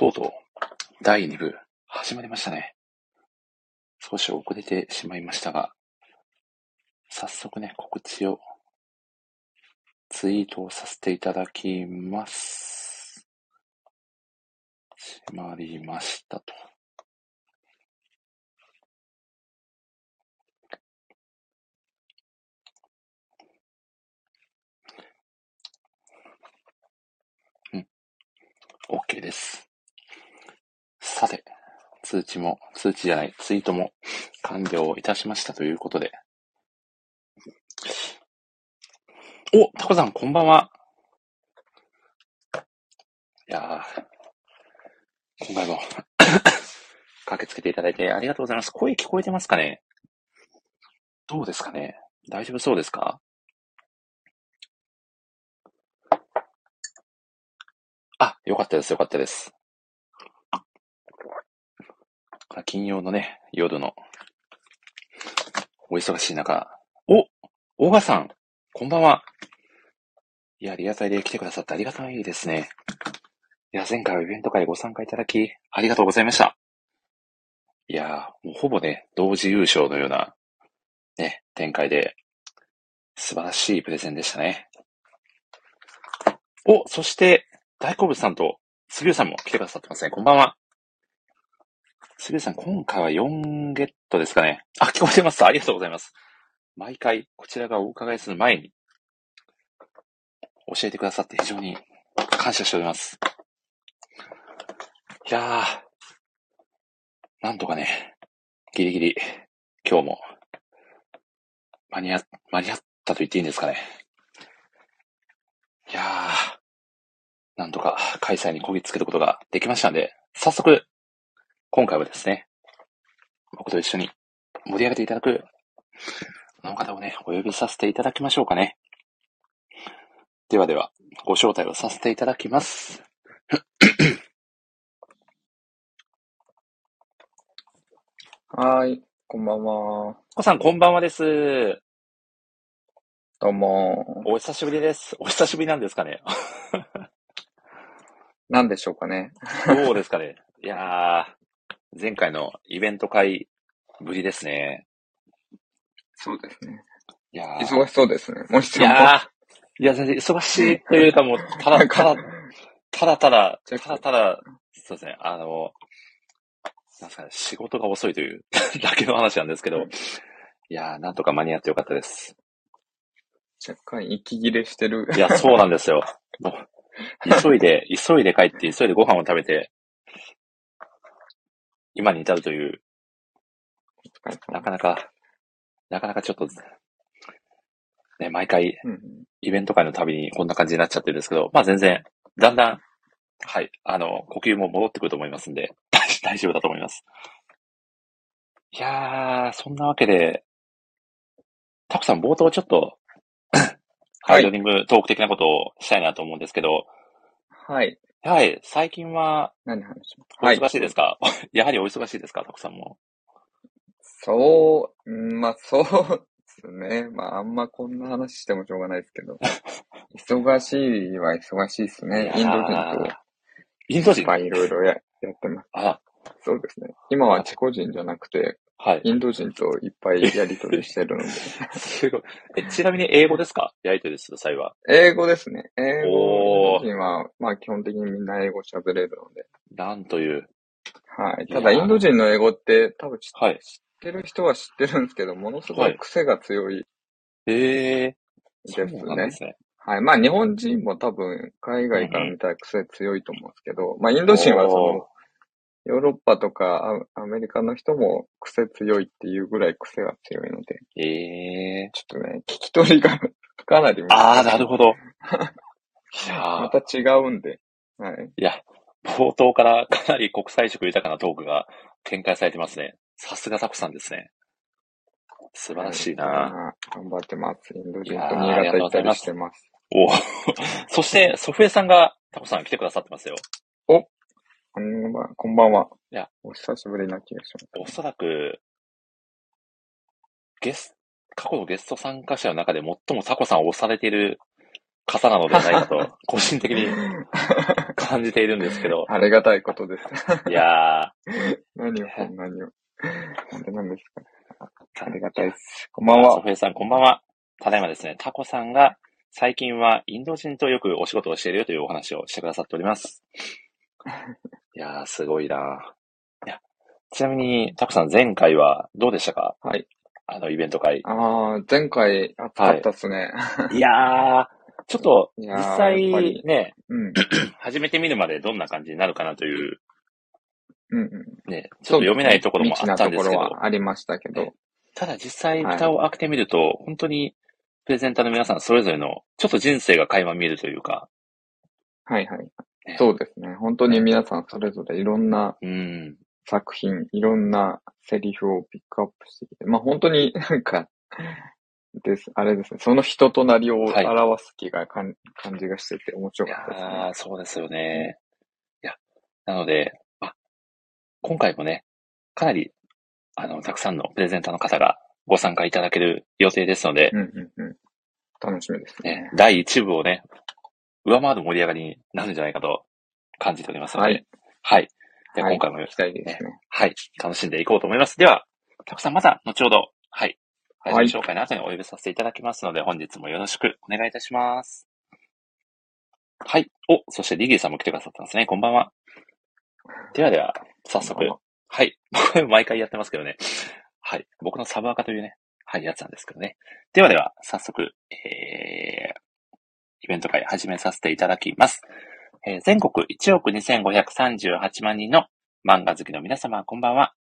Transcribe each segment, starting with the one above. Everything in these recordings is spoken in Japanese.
とうとう、第2部、始まりましたね。少し遅れてしまいましたが、早速ね、告知を、ツイートをさせていただきます。決まりましたと。うん。OK です。さて、通知も、通知じゃない、ツイートも完了いたしましたということで。お、タコさん、こんばんは。いやー、今回も 駆けつけていただいてありがとうございます。声聞こえてますかねどうですかね大丈夫そうですか？あ、よかったです、よかったです。金曜のね、夜の、お忙しい中、お大賀さん、こんばんは。いや、リアタイで来てくださってありがたいですね。いや、前回はイベント会ご参加いただき、ありがとうございました。いや、もうほぼね、同時優勝のような、ね、展開で、素晴らしいプレゼンでしたね。お、そして、大好物さんと、杉浦さんも来てくださってますね。こんばんは。杉浦さん、今回は4ゲットですかね。あ、聞こえてます。ありがとうございます。毎回、こちらがお伺いする前に、教えてくださって非常に感謝しております。いやー、なんとかね、ギリギリ、今日も、間に合、間に合ったと言っていいんですかね。いやー、なんとか開催にこぎつけることができましたので、早速、今回はですね、僕と一緒に盛り上げていただく、この方をね、お呼びさせていただきましょうかね。ではでは、ご招待をさせていただきます。はーい、こんばんは。こさん、こんばんはです。どうも。お久しぶりです。お久しぶりなんですかね。何でしょうかね。どうですかね。いやー、前回のイベント会ぶりですね。そうですね。いやー、忙しそうですね。もしいやー、いや、忙しいというかもう、ただ、ただ、ただただ、ただただ、そうですね、あの、なんですかね、仕事が遅いという だけの話なんですけど、いやー、なんとか間に合ってよかったです。若干息切れしてる。いや、そうなんですよ。もう急いで、急いで帰って、急いでご飯を食べて、今に至るという、なかなか、なかなかちょっと、ね、毎回うんイベント会のたびにこんな感じになっちゃってるんですけど、まあ全然、だんだん、はい、あの、呼吸も戻ってくると思いますんで、大丈夫だと思います。いやー、そんなわけで、タコさん冒頭ちょっと、アイドリングトーク的なことをしたいなと思うんですけど、はい。はい、最近は何話しますお忙しいですか、やはりお忙しいですかタコさんも？そう、うんまあそうですね。まああんまこんな話してもしょうがないですけど。忙しいは忙しいですね。インド人とインド人？いっぱいいろいろややってます。あ、そうですね。今はチェコ人じゃなくて、はい。インド人といっぱいやりとりしてるので。すごい。え、ちなみに英語ですか？やりとりする際は。英語ですね。英語人は、まあ基本的にみんな英語喋れるので。なんという。はい。ただ、インド人の英語って多分知はい。知ってる人は知ってるんですけど、ものすごい癖が強いええですね。ですね。はい。まあ、日本人も多分、海外から見たら癖強いと思うんですけど、まあ、インド人はその、ヨーロッパとかアアメリカの人も癖強いっていうぐらい癖が強いので、ええちょっとね、聞き取りが かなりああ、なるほど。いやまーた違うんで、はい。いや、冒頭から かなり国際色豊かなトークが展開されてますね。さすがタコさんですね。素晴らしいな、はい頑張ってます。インド人と新潟行ったりしてます。お そして、ソフエさんがタコさん来てくださってますよ。こんばんこんばんは。いや、お久しぶりな気がします。おそらく、ゲス、過去のゲスト参加者の中で最もタコさんを押されている方なのではないかと、個人的に 感じているんですけど。ありがたいことです。いや何を、何を。なんでなんですか。ー、ありがたいです。こんばんはソ。フェイさん、こんばんは。ただいまですね、タコさんが最近はインド人とよくお仕事をしているよというお話をしてくださっております。いやー、すごいないや、ちなみに、タコさん、前回はどうでしたか？はい。あの、イベント会。ああ、前回暑かったっすね。いやー、ちょっと、実いやーやっぱ際りね、うん。始めてみるまでどんな感じになるかなという、うんうん。ね、ちょっと読めないところもあったんですけど未知なところ、はありましたけど。ただ実際蓋を開けてみると、本当にプレゼンターの皆さんそれぞれのちょっと人生が垣間見えるというか、はいはいね。そうですね。本当に皆さんそれぞれいろんなうん、作品、いろんなセリフをピックアップしてきて、まあ本当に なんか、です、あれですね。その人となりをはい表す気がかん、感じがしてて面白いかったですね。やーそうですよね。いや、なので、あ、今回もね、かなり、あの、たくさんのプレゼンターの方がご参加いただける予定ですので、うんうんうん。楽しみですね。ね、第1部をね、上回る盛り上がりになるんじゃないかと感じておりますので、はい。はい。で、はい今回も期待ですね。はい。楽しんでいこうと思います。では、たくさんまた後ほど、はい。配はい信紹介の後にお呼びさせていただきますので、本日もよろしくお願いいたします。はい。お、そしてリギーさんも来てくださったんですね。こんばんは。ではでは、早速は。はい。僕 毎回やってますけどね。はい。僕のサブアカというね、はい、やつなんですけどね。ではでは、早速、えー、イベント会始めさせていただきます。えー全国1億2538万人の漫画好きの皆様、こんばんは。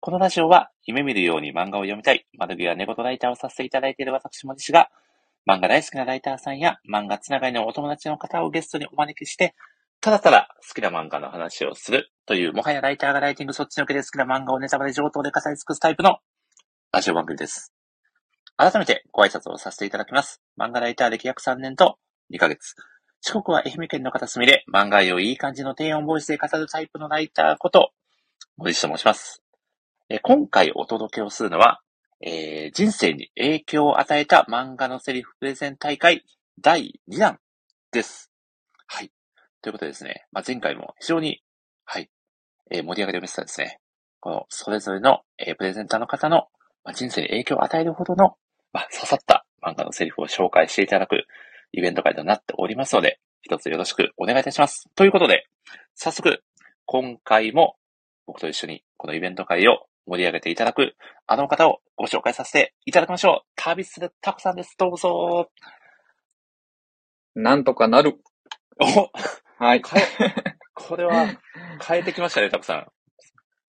このラジオは、夢見るように漫画を読みたい、窓際寝言ライターをさせていただいている私もですが、漫画大好きなライターさんや漫画つながりのお友達の方をゲストにお招きして、ただただ好きな漫画の話をするという、もはやライターがライティングそっちのけで好きな漫画をネタバレ上等で語り尽くすタイプのラジオ番組です。改めてご挨拶をさせていただきます。漫画ライター歴約3年と2ヶ月。四国は愛媛県の片隅で漫画愛をいい感じの低音ボイスで語るタイプのライターこと、森氏と申します。今回お届けをするのは、えー人生に影響を与えた漫画のセリフプレゼン大会第2弾です。はい。ということでですね、まあ、前回も非常に、はい、えー盛り上がりを見せたですね、このそれぞれの、えープレゼンターの方の、まあ、人生に影響を与えるほどの、まあ、刺さった漫画のセリフを紹介していただくイベント会となっておりますので、一つよろしくお願いいたします。ということで、早速、今回も僕と一緒にこのイベント会を盛り上げていただくあの方をご紹介させていただきましょう。旅するタコさんです。どうぞ。なんとかなる。お、はい。これは変えてきましたね、タコさん。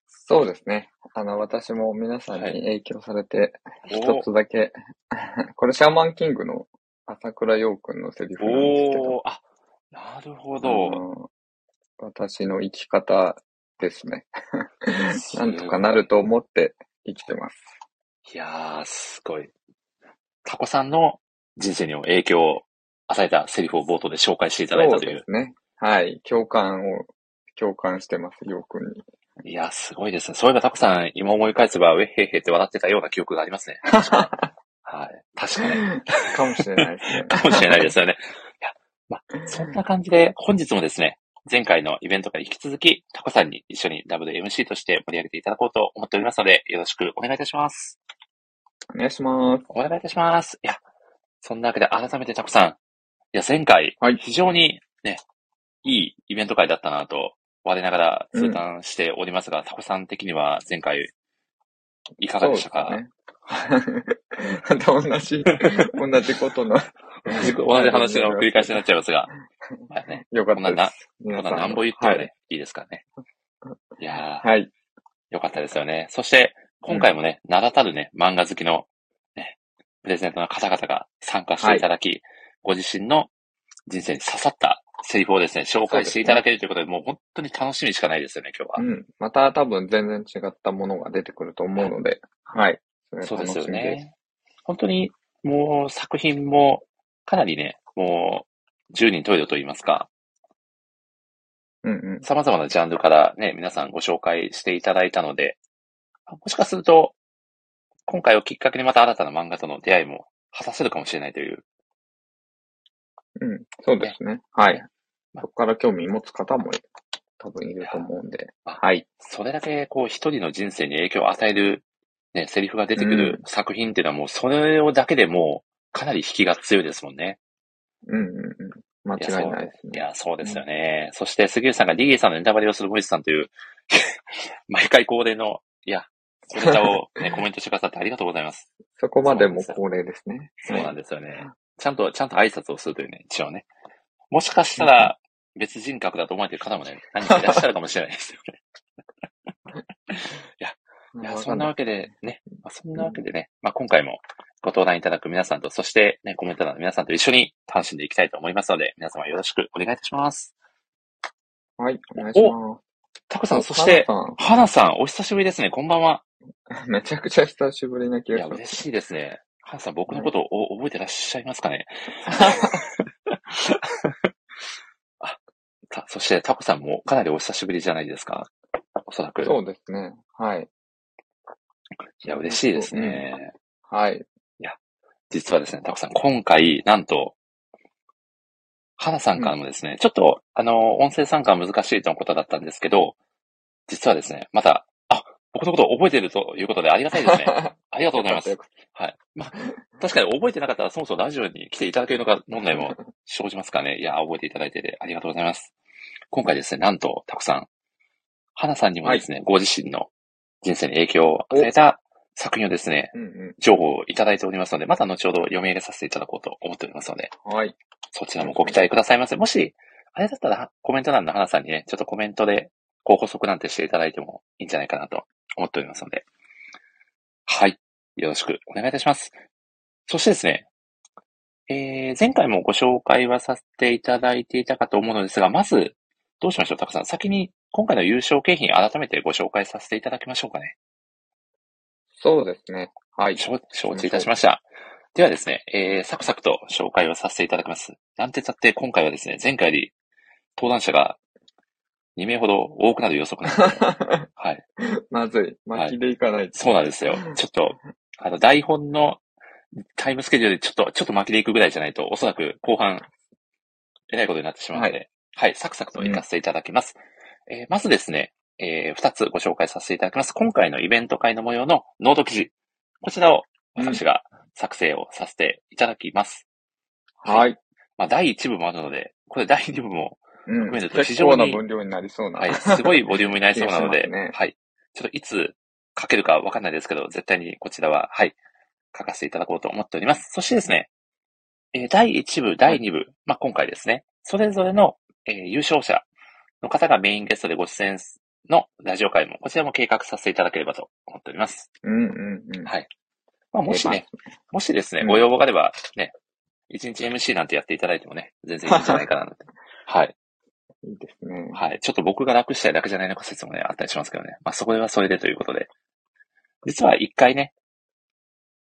そうですね。あの、私も皆さんに影響されて、お一つだけ、これシャーマンキングの朝倉陽君のセリフなんですけど、あ、なるほあど。の私の生き方ですね。なんとかなると思って生きてます。いやー、すごい。タコさんの人生にも影響を与えたセリフを冒頭で紹介していただいたそうという。ですね。はい。共感を、共感してます、陽君に。いやー、すごいですね。そういえばタコさん、今思い返せば、ウェッヘッヘって笑ってたような記憶がありますね。はい。確かに。かもしれないですね。かもしれないですよね。いや、まあ、そんな感じで、本日もですね、前回のイベントから引き続き、タコさんに一緒に WMC として盛り上げていただこうと思っておりますので、よろしくお願いいたします。お願いします。お願いいたします。いや、そんなわけで改めてタコさん、いや、前回、はい非常にね、いいイベント会だったなと、我ながら通談しておりますが、タコさん的には前回、いかがでしたか、そうですね。また同じ、同じことの、同じ話の繰り返しになっちゃいますが、まあね、よかっこんななたです。こんな皆さん何本言ってもね、はいい、いですからね。いやー、はい。よかったですよね。そして、今回もね、名だたるね、漫画好きの、ね、プレゼントの方々が参加していただき、ご自身の人生に刺さったセリフをですね、紹介していただけるということで、もう本当に楽しみしかないですよね、今日は。うん。また多分全然違ったものが出てくると思うので、はい。れそうですよ。ね。本当に、もう作品も、かなりね、もう、十人十色と言いますか、うんうん。様々なジャンルからね、皆さんご紹介していただいたので、もしかすると、今回をきっかけにまた新たな漫画との出会いも果たせるかもしれないという、うん。そうですね。はい。そこから興味持つ方も多分いると思うんで。あはい。それだけ、こう、一人の人生に影響を与える、ね、セリフが出てくる作品っていうのはもう、それをだけでもう、かなり引きが強いですもんね。うんうんうん。間違いないですね。いや、そうですよね。そして、杉内さんが DA さんのネタバレをするボイスさんという、毎回恒例の、いや、ネタを、ね、コメントしてくださってありがとうございます。そこまでも恒例ですね。そうなんですよね。ちゃんと、ちゃんと挨拶をするというね、一応ね。もしかしたら、別人格だと思われてる方もね、何人かいらっしゃるかもしれないですよね。いや、そんなわけでね、まあ、そんなわけでね、まあ、今回もご登壇いただく皆さんと、そしてね、コメント欄の皆さんと一緒に楽しんでいきたいと思いますので、皆様よろしくお願いいたします。はい、お願いしまタコさん、す。そして、花花さん、お久しぶりですね。こんばんは。めちゃくちゃ久しぶりな気いや、がします。嬉しいですね。花さん、僕のことをお覚えてらっしゃいますかね？あ、た、そしてタコさんもかなりお久しぶりじゃないですか。おそらく。そうですね。はい。いや、嬉しいですね。はい。実はですね、タコさん、今回、なんと、花さんからもですね、ちょっと、あの、音声参加は難しいとのことだったんですけど、実はですね、また、あ、僕のことを覚えているということでありがたいですね。ありがとうございますはい。まあ、確かに覚えてなかったらそもそもラジオに来ていただけるのか問題も生じますかね。いや、覚えていただいててありがとうございます。今回ですね、なんと、たくさん、花さんにもですね、ご自身の人生に影響を与えた作品をですね、たうんう情報をいただいておりますので、また後ほど読み上げさせていただこうと思っておりますので、ん。はい。そちらもご期待くださいませ。もし、あれだったらコメント欄の花さんにね、ちょっとコメントでご補足なんてしていただいてもいいんじゃないかなと思っておりますので。はい。よろしくお願いいたします。そしてですね、えー、前回もご紹介はさせていただいていたかと思うのですが、まず、どうしましょう、たくさん。先に今回の優勝景品改めてご紹介させていただきましょうかね。そうですね。はい。承承知いたしました。ではですね、えー、サクサクと紹介をさせていただきます。なんて言ったって今回はですね、前回より登壇者が2名ほど多くなる予測なんですね。はい。まずい。巻きでいかないと。そうなんですよ。ちょっと、あの、台本のタイムスケジュールでちょっと、ちょっと巻きでいくぐらいじゃないと、おそらく後半、えらいことになってしまうので、はい、サクサクと行かせていただきます。えーまずですね、えー二つご紹介させていただきます。今回のイベント会の模様のノート記事。こちらを私が作成をさせていただきます。はい。まあ、第1部もあるので、これ第2部も、うん。含めると結非常に構な分量になりそうな。はい、すごいボリュームになりそうなので、ねはい。ちょっといつ書けるかわかんないですけど、絶対にこちらは、はい、書かせていただこうと思っております。そしてですね、えー第1部、第2部、まあ、今回ですね、それぞれの、えー優勝者の方がメインゲストでご出演のラジオ会も、こちらも計画させていただければと思っております。うんうんうん。はい。まあ、もしね、もしですね、うんご要望があれば、ね、1日 MC なんてやっていただいてもね、全然いいんじゃないかな。はい。いいですね。はい。ちょっと僕が楽したいだけじゃないのか説もね、あったりしますけどね。まあ、そこではそれでということで。実は一回ね、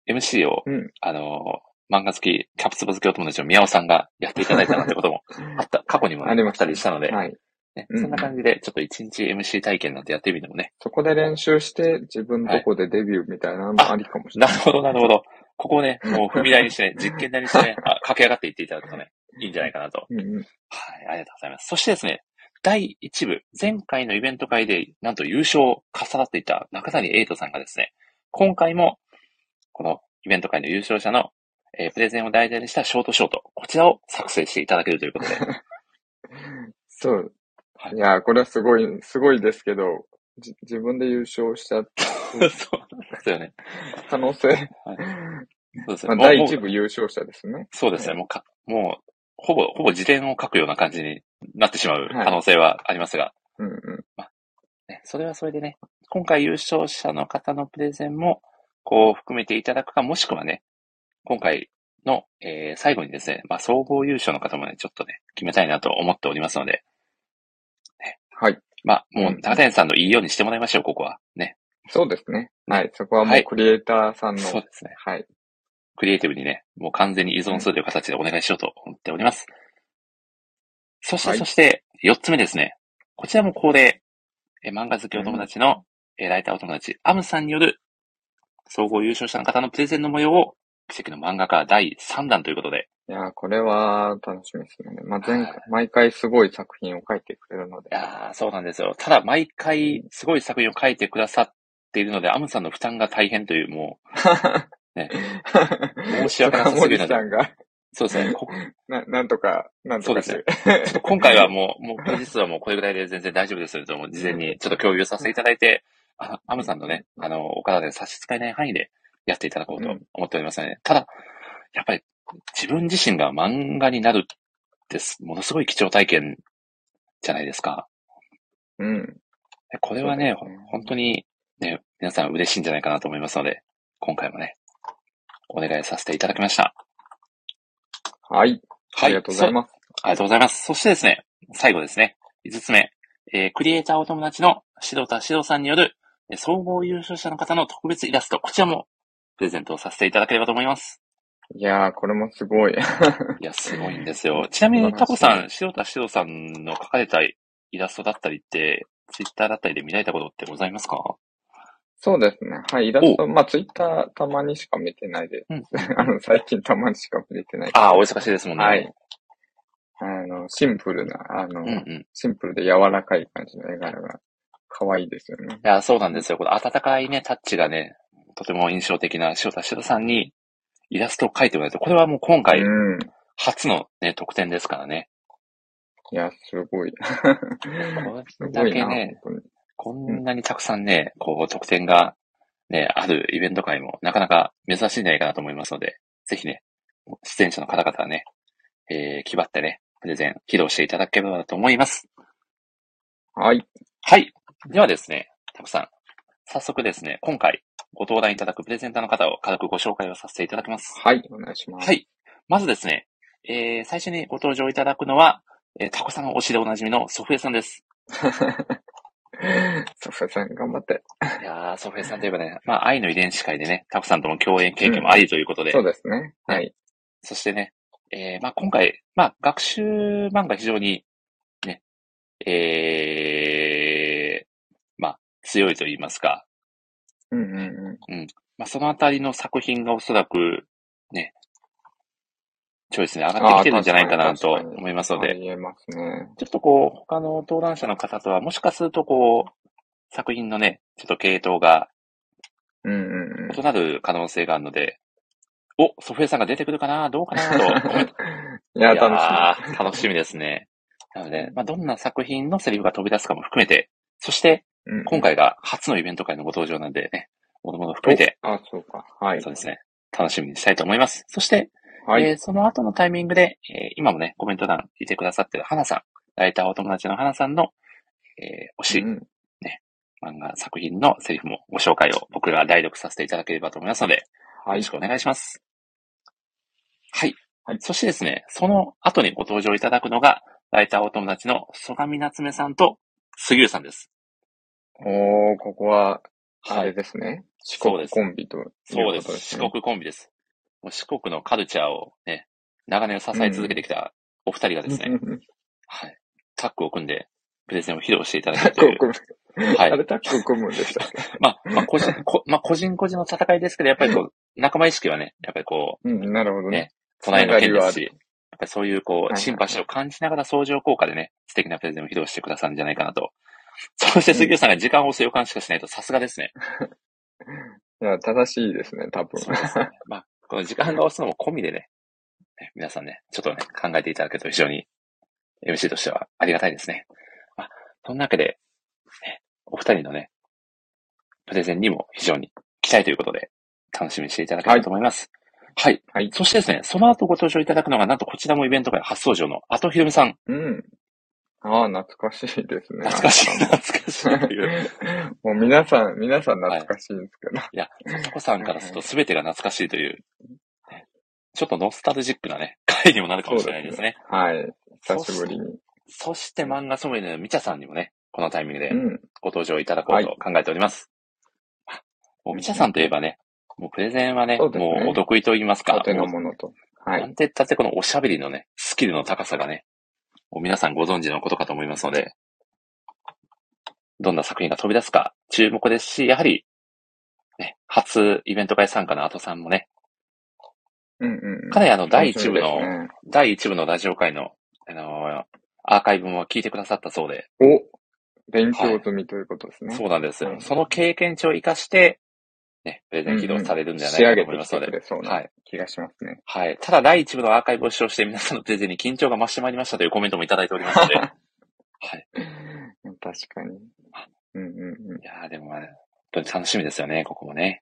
MC を、うんあのー漫画好き、キャプツバ好きお友達の宮尾さんがやっていただいたなんてこともあった、過去にもね、ありましたたりしたので、はい。ねうんそんな感じで、ちょっと一日 MC 体験なんてやってみてもね。そこで練習して、自分どこでデビューみたいなのもありかもしれない。なるほど、なるほど。ここをね、もう踏み台にしてね、実験台にしてね、あ駆け上がっていっていただくとね、いいんじゃないかなとうんうん。はい、ありがとうございます。そしてですね、第1部、前回のイベント会で、なんと優勝を重なっていた中谷エイトさんがですね、今回も、このイベント会の優勝者の、えープレゼンを題材にしたショートショート、こちらを作成していただけるということで、そう。はいいやー、これはすごい、すごいですけど、じ自分で優勝しちゃった そうですよね。可能性。そうですね。まあ、第一部優勝者ですね。そうですね。もうか、もう、ほぼ、ほぼ辞典を書くような感じになってしまうはい可能性はありますが、うんうん。ね、それはそれでね、今回優勝者の方のプレゼンも、こう含めていただくか、もしくはね、今回の、えー最後にですね、まあ、総合優勝の方もね、ちょっとね、決めたいなと思っておりますので、はい。まあ、もううん、中谷さんのいいようにしてもらいましょう、ここは。ね。そうですね。はい。そこはもはいうクリエイターさんの、そうですね。はい。クリエイティブにね、もう完全に依存するという形でお願いしようと思っております。そして、はいそして、四つ目ですね。こちらも恒例、え漫画好きお友達の、えライターお友達、アムさんによる、総合優勝者の方のプレゼンの模様を奇跡の漫画家第3弾ということで。いやー、これは楽しみですね。まあ、前はい回、毎回すごい作品を書いてくれるのでい。やーそうなんですよ。ただ、毎回、すごい作品を書いてくださっているので、アムさんの負担が大変という、も 申し訳なさすぎるので森さんが、う、そうですね。こな、なんとか、なんとかして。ちょっと今回はもう、もう、平日はもうこれぐらいで全然大丈夫ですと、もう事前にちょっと共有させていただいて、あの、アムさんのね、あの、お体で差し支えない範囲でやっていただこうと思っておりますので、ただ、やっぱり自分自身が漫画になるってす、ものすごい貴重体験じゃないですか。うん。でこれはね、ねほ本当にね、皆さん嬉しいんじゃないかなと思いますので、今回もね、お願いさせていただきました。はい。ありがとうございます。ありがとうございます。そしてですね、最後ですね、5つ目、えークリエイターお友達の指導田指導さんによる、えー総合優勝者の方の特別イラスト、こちらもプレゼントをさせていただければと思います。いやー、これもすごい。いや、すごいんですよ。ちなみに、タコさん、指導田指導さんの描かれたイラストだったりって、ツイッターだったりで見られたことってございますか？そうですね。はい、イラスト、まあ、ツイッターたまにしか見てないです。うん あの、最近たまにしか見れてない。ああ、お忙しいですもんね。はい。あの、シンプルな、あの、うんうん。いシンプルで柔らかい感じの絵柄が可愛いですよね。や、そうなんですよ。この温かいね、タッチがね、とても印象的な塩田指導さんにイラストを描いてもらえて、これはもう今回うん。初のね、特典ですからね。いや、すごい。こすれだけね。こんなにたくさんね、こう、特典がね、あるイベント会もなかなか珍しいんじゃないかなと思いますので、ぜひね、出演者の方々はね、えー、気張ってね、プレゼン披露していただければと思います。はい。はい。ではですね、たくさん、早速ですね、今回ご登壇いただくプレゼンターの方を軽くご紹介をさせていただきます。はい、お願いします。は。い。まずですね、えー、最初にご登場いただくのは、えー、タコさんの推しでおなじみのソフエさんです。ソフェさん、頑張って。いやー、ソフエさんといえばね、まあ、愛の遺伝子会でね、タコさんとも共演経験もありということで、そうですね。はい。そしてね、えー、まあ、今回、まあ、学習漫画非常に、ね、えー、まあ、強いと言いますか、うんうんうん。まあ、そのあたりの作品がおそらく、ね、チョイスに上がってきてるんじゃないかなと思いますので。ちょっとこう、他の登壇者の方とは、もしかするとこう、作品のね、ちょっと系統がうんうんうん。異なる可能性があるので、お、ソフィアさんが出てくるかなどうかなと。いや、い楽しー楽しみですね。なので、まあ、どんな作品のセリフが飛び出すかも含めて、そして、今回が初のイベント会のご登場なんでね、ものもの含めて、あ、そうか。はいそう。ですね、楽しみにしたいと思います。そして、はい。えーその後のタイミングで、えー今もね、コメント欄聞いてくださってる花さん、ライターお友達の花さんの、えー推し、うん漫画作品のセリフもご紹介を僕が代読させていただければと思いますので、よはいろし。くお願いします。はい。はいそしてですね、その後にご登場いただくのが、ライターお友達の曽上夏目さんと杉浦さんです。おー、ここは、あれはい。ですね。四国そうですコンビということそうで。ですす四ね。国コンビです。もう四国のカルチャーをね、長年支え続けてきたお二人がですね、はい。タッグを組んで、プレゼンを披露していただいう。ッグを組む。はいあれタッグを組むんでしたっけまあ、まあ、個人、こまあ、個人個人の戦いですけど、やっぱりこう、仲間意識はね、やっぱりこう、うん、なるほどねね。隣の県ですし、そういうこ、はいうはいシンパシーを感じながら相乗効果でね、素敵なプレゼンを披露してくださるんじゃないかなと。そして杉浦さんが時間を押す予感しかしないとさすがですね。いや、正しいですね、多分。そうですね。まあ、この時間が押すのも込みでね、ね皆さんね、ちょっとね、考えていただけると非常に MC としてはありがたいですね。まあ、そんなわけで、ね、お二人のね、プレゼンにも非常に期待ということで、楽しみにしていただければと思います。はい。はい。そしてですね、その後ご登場いただくのが、なんとこちらもイベント会初登場の後ひろみさん。うん。ああ、懐かしいですね。懐かしい、懐かしいという。もう皆さん、皆さん懐かしいんですけど。いや、さこさんからすると全てが懐かしいという、ねちょっとノスタルジックなね、回にもなるかもしれないですね。はい。久しぶりに。そして漫画ソムリエのみちゃさんにもね、このタイミングでうん。ご登場いただこうと考えております。あもうみちゃさんといえばね、もうプレゼンはね、そうねもうお得意と言いますかお、手のもものと。うはい。なんて言ったってこのおしゃべりのね、スキルの高さがね、もう皆さんご存知のことかと思いますので、どんな作品が飛び出すか注目ですし、やはり、ね、初イベント会参加の後さんもね、うんうんうん。かなりあの、第一部の、ね第一部のラジオ会の、あのーアーカイブも聞いてくださったそうで、お勉強済みということですね。そうなんですよ。うんその経験値を活かして、ね、プレゼン起動されるんじゃないかと思いますので。きてくれそうはない気がしますね。はい。ただ、第一部のアーカイブを使用して皆さんのプレゼンに緊張が増してまいりましたというコメントもいただいておりますので。はい。確かに。うんうんうん。いやーでも、まあ、本当に楽しみですよね、ここもね。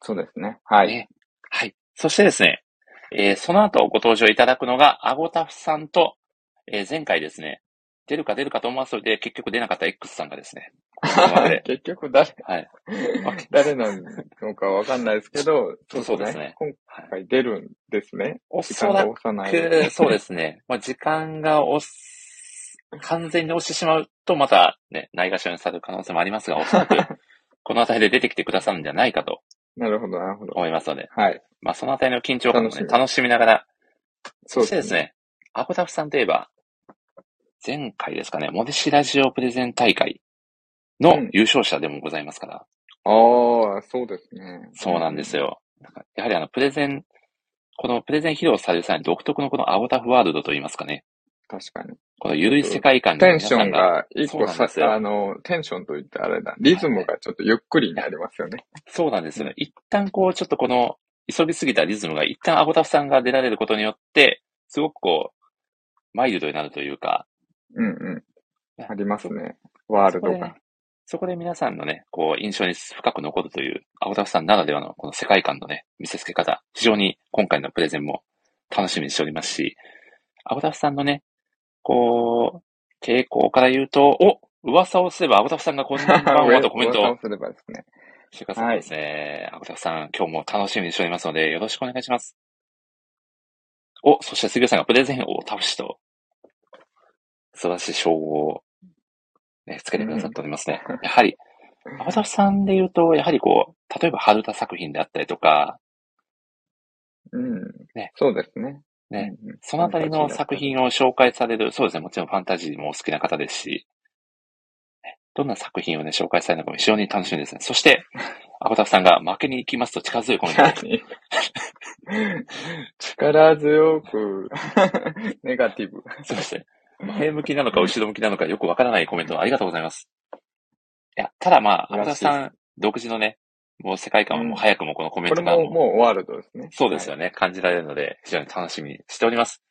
そうですね。はい。ねはい。そしてですね、えーその後ご登場いただくのが、アゴタフさんと、えー前回ですね、出るか出るかと思わせて結局出なかった X さんがですね、このままで 結局誰、はい。誰なのかわかんないですけど、そうですね今はい回出るんですね。お時間がそら。く、そうですね。まあ、時間が押す、完全に押してしまうと、またね、ないがしろにされる可能性もありますが、おそらく、このあたりで出てきてくださるんじゃないかとなるほど、なるほど。思いますので、はい。まあ、そのあたりの緊張感もね、楽しみ楽しみながら、そそしてです。ね、アゴタフさんといえば、前回ですかね、モデシラジオプレゼン大会のうん優勝者でもございますから、ああ、そうですね。そうなんですよ。なんかやはりあの、プレゼン、このプレゼン披露される際に独特のこのアゴタフワールドといいますかね、確かに。この緩い世界観にテンションが、が一個さそうなんです、よあの、テンションといってあれだ。リズムがちょっとゆっくりになりますよね。そうなんですよね。一旦こう、ちょっとこの、急ぎすぎたリズムが一旦アゴタフさんが出られることによって、すごくこう、マイルドになるというか、うんうんね。ありますね。ワールドがそこで皆さんのね、こう、印象に深く残るという、アゴタフさんならではのこの世界観のね、見せつけ方、非常に今回のプレゼンも楽しみにしておりますし、アゴタフさんのね、こう、傾向から言うと、お噂をすればアゴタフさんがこんばんはとコメントを噂をすればですね。してくださですね。アゴタフさん、今日も楽しみにしておりますので、よろしくお願いします。お、そして杉浦さんがプレゼン王タフシと、素晴らしい称号を、ね、つけてくださっておりますね。やはり、アゴタフさんで言うと、やはりこう、例えば春田作品であったりとか、うん。ねそうですね。ね、うんうんそのあたりの作品を紹介される、そうですね、もちろんファンタジーもお好きな方ですし、ねどんな作品をね、紹介されるのかも非常に楽しみですね。そして、アゴタフさんが負けに行きますと力強いコメント 力強く、ネガティブ。そして、前向きなのか後ろ向きなのかよくわからないコメントありがとうございます。いや、ただまあ、アゴタフさん独自のね、もう世界観はもう早くもこのコメンこれトからも、ももうワールドですね。そうですよね、感じられるので、非常に楽しみにしております。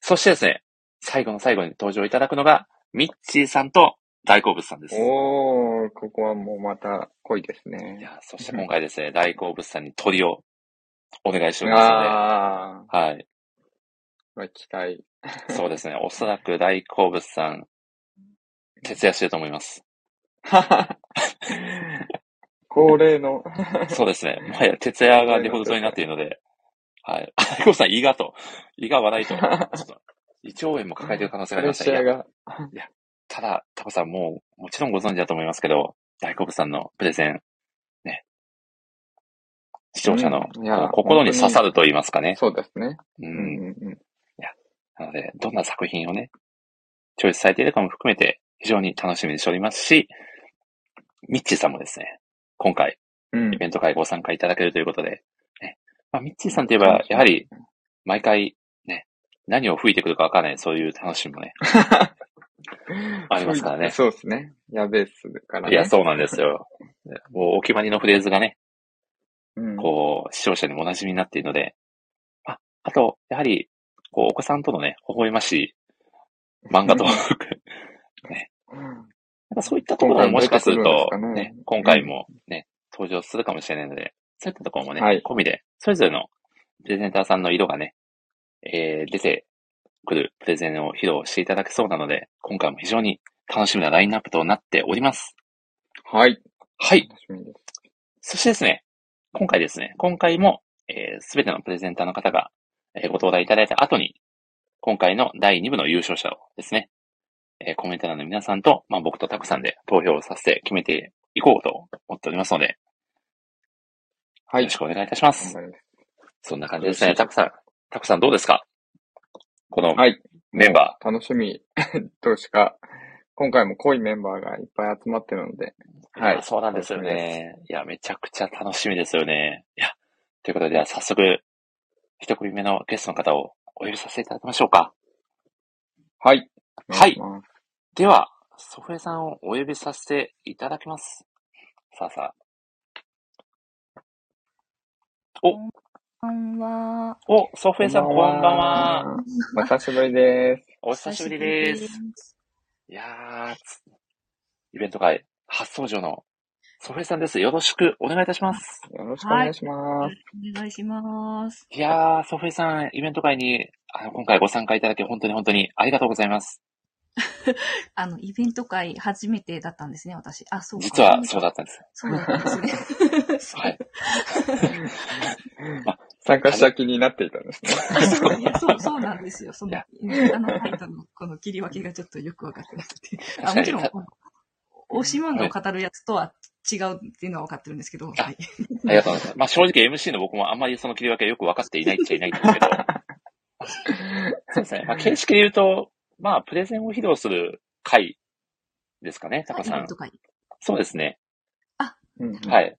そしてですね、最後の最後に登場いただくのが、ミッチーさんと大好物さんです。おー、ここはもうまた濃いですいね。や、そして今回ですね、大好物さんに鳥をお願いしておりますので、あはい。ー、期待。そうですね、おそらく大好物さん、徹夜してると思います。恒例の。そうですね。もはや、徹夜がデフォルトになっているので、はい。あ、コさん、胃がと。胃が笑いと。ちょっと、胃腸炎も抱えている可能性がありました。いやが。ただ、タコさんもう、もちろんご存知だと思いますけど、大好物さんのプレゼン、ね。視聴者のうんいや心に刺さると言いますかね。そうですね。う。うんんうんうん。なので、どんな作品をね、チョイスされているかも含めて、非常に楽しみにしておりますし、ミッチーさんもですね、今回、うんイベント会ご参加いただけるということで、ね。まあ、ミッチーさんといえば、やはり、毎回、ね、何を吹いてくるかわからない、そういう楽しみもね、ありますからねそうですね。やべえっすからね。いや、そうなんですよ。もうお決まりのフレーズがね、うん。こう、視聴者にもお馴染みになっているので、あ、あと、やはり、こう、お子さんとのね、微笑ましい漫画トーク。なんかそういったところももしかすると、ねね、今回もね、登場するかもしれないので、そういったところもね、はい込みで、それぞれのプレゼンターさんの色がね、えー、出てくるプレゼンを披露していただけそうなので、今回も非常に楽しみなラインナップとなっております。はい。はい。そしてですね、今回ですね、今回も、えー、すべてのプレゼンターの方が、えーご登壇いただいた後に、今回の第2部の優勝者をですね、えーコメント欄の皆さんと、まあ、僕とタクさんで投票させて決めていこうと思っておりますので、はいよろし。くお願いいたします。頑張りますそんな感じですね。タクさん、タクさんどうですか？このはい。メンバ楽しみ としか、今回も濃いメンバーがいっぱい集まってるので、ー。はいそうなんですよね。いや、めちゃくちゃ楽しみですよね。いや、ということで、早速、一組目のゲストの方をお呼びさせていただきましょうか。はい。はいでは、ソフエさんをお呼びさせていただきます。さあさこんばんは。あ。お、ソフエさんこんばんは。。お久しぶりです。お久しぶりです。いやー、つイベント会初登場のソフエさんです。よろしくお願いいたします。よろしくお願いします。お願いします。いやー、ソフエさん、イベント会にあの今回ご参加いただき本当に本当にありがとうございます。あの、イベント会初めてだったんですね、私。あ、そうか。実はそうだったんです。そうだったんですね。はい。参加した気になっていたんですね。あそうそう、そうなんですよ。その、あのタイトルのこの切り分けがちょっとよくわかってなくて。あ、もちろん、この推し漫画を語るやつとは違うっていうのは分かってるんですけど、はい。ありがとうございます。まあ正直 MC の僕もあんまりその切り分けはよく分かっていないっちゃいないんですけど。そうですね。まあ形式で言うと、まあプレゼンを披露する回ですかね、タカさんイベント。会。そうですね。うんはい。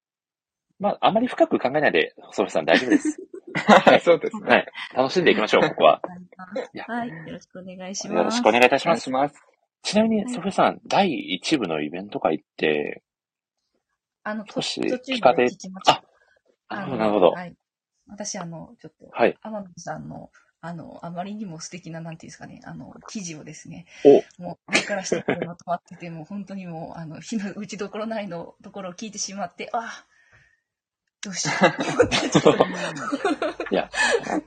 まああまり深く考えないで、ソフエさん大丈夫です。そうですね。はい。楽しんでいきましょう、ここは。はい。よろしくお願いします。よろしくお願いいたします。いします。ちなみに、ソフエさん、第1部のイベント会って、あの、途中で聞きました。あ、なるほど、なるほど。はい。私、あの、ちょっと、はい。天海さんの、あの、あまりにも素敵な、なんていうんですかね、あの、記事をですね、おもう、上から下までまとまってて、もう本当にもう、あの、火の打ちどころないのところを聞いてしまって、ああ、どうしようと思ってちょっと。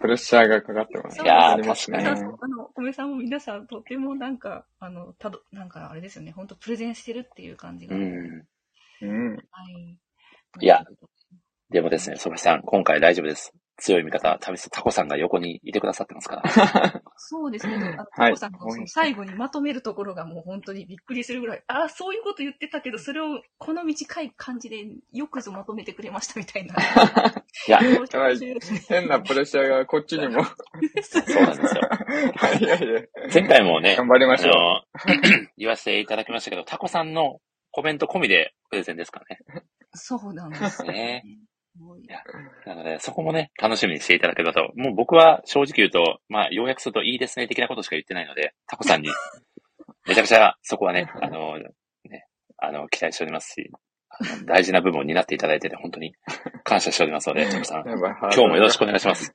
プレッシャーがかかってます。いやーありますね。あの、米さんも皆さん、とてもなんか、あの、たど、なんかあれですよね、本当プレゼンしてるっていう感じが。うはい。ん。うん。いやでもですね、ソフエさん、今回大丈夫です。強い味方、旅すタコさんが横にいてくださってますから。そうですけど、あの、はいタコさんのその最後にまとめるところがもう本当にびっくりするぐらい、ああ、そういうこと言ってたけど、それをこの短い感じでよくぞまとめてくれましたみたいな。いや、は い変なプレッシャーがこっちにも。そうなんですよ。はい、いやいや。前回もね、頑張りましょう。言わせていただきましたけど、タコさんのコメント込みでプレゼンですからね。そうなんですね。いやなので、そこもね、楽しみにしていただければと。もう僕は正直言うと、まあ、要約するといいですね的なことしか言ってないので、タコさんに、めちゃくちゃそこはね、あの、ね、あの、期待しておりますし、大事な部分を担っていただいてて、本当に感謝しておりますので、タコさん、今日もよろしくお願いします。よ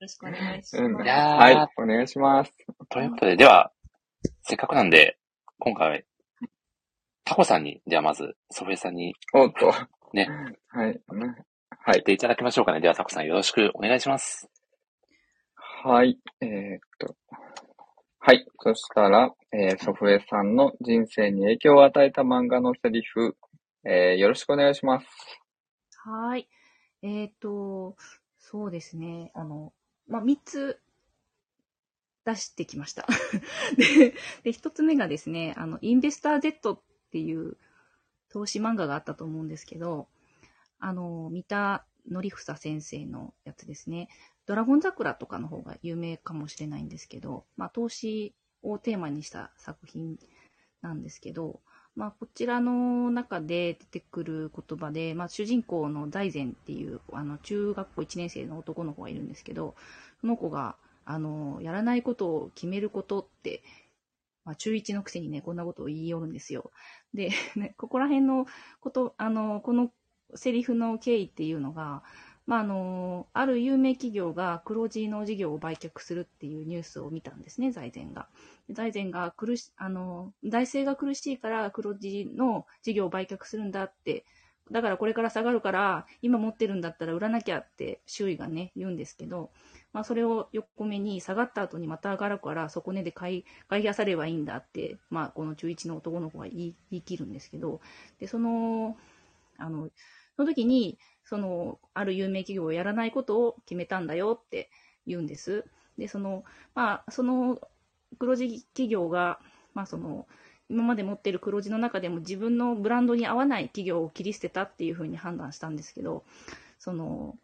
ろしくお願いしうんます。はい、お願いします。ということで、では、せっかくなんで、今回、タコさんに、じゃあまず、ソフェさんにおっと。ね。はい。ねはい。やっていただきましょうかね。では、タコさんよろしくお願いします。はい。えーっと。はい。そしたら、えー、祖父江さんの人生に影響を与えた漫画のセリフ、えー、よろしくお願いします。はい。えっ、と、そうですね。あの、まあ、3つ出してきました。で、で、1つ目がですね、あの、インベスター Z っっていう投資漫画があったと思うんですけど、あの、三田則房先生のやつですね。ドラゴン桜とかの方が有名かもしれないんですけど、まあ、投資をテーマにした作品なんですけど、まあ、こちらの中で出てくる言葉で、まあ、主人公の財前っていうあの中学校1年生の男の子がいるんですけど、その子があのやらないことを決めることって、まあ、中1のくせにね、こんなことを言いよるんですよ。で、ね、ここら辺のこと、あの、このセリフの経緯っていうのが、まあ、あの、ある有名企業が黒字の事業を売却するっていうニュースを見たんですね、財前が。財前が苦し、あの、財政が苦しいから黒字の事業を売却するんだって、だからこれから下がるから、今持ってるんだったら売らなきゃって周囲がね、言うんですけど、まあそれを横目に下がった後にまた上がるから、そこねで買い、買い漁さればいいんだって、まあこの中1の男の子が言い言い切るんですけど、で、その、あの、その時に、その、ある有名企業をやらないことを決めたんだよって言うんです。で、その、まあ、その黒字企業が、まあ、その、今まで持ってる黒字の中でも自分のブランドに合わない企業を切り捨てたっていうふうに判断したんですけど、その、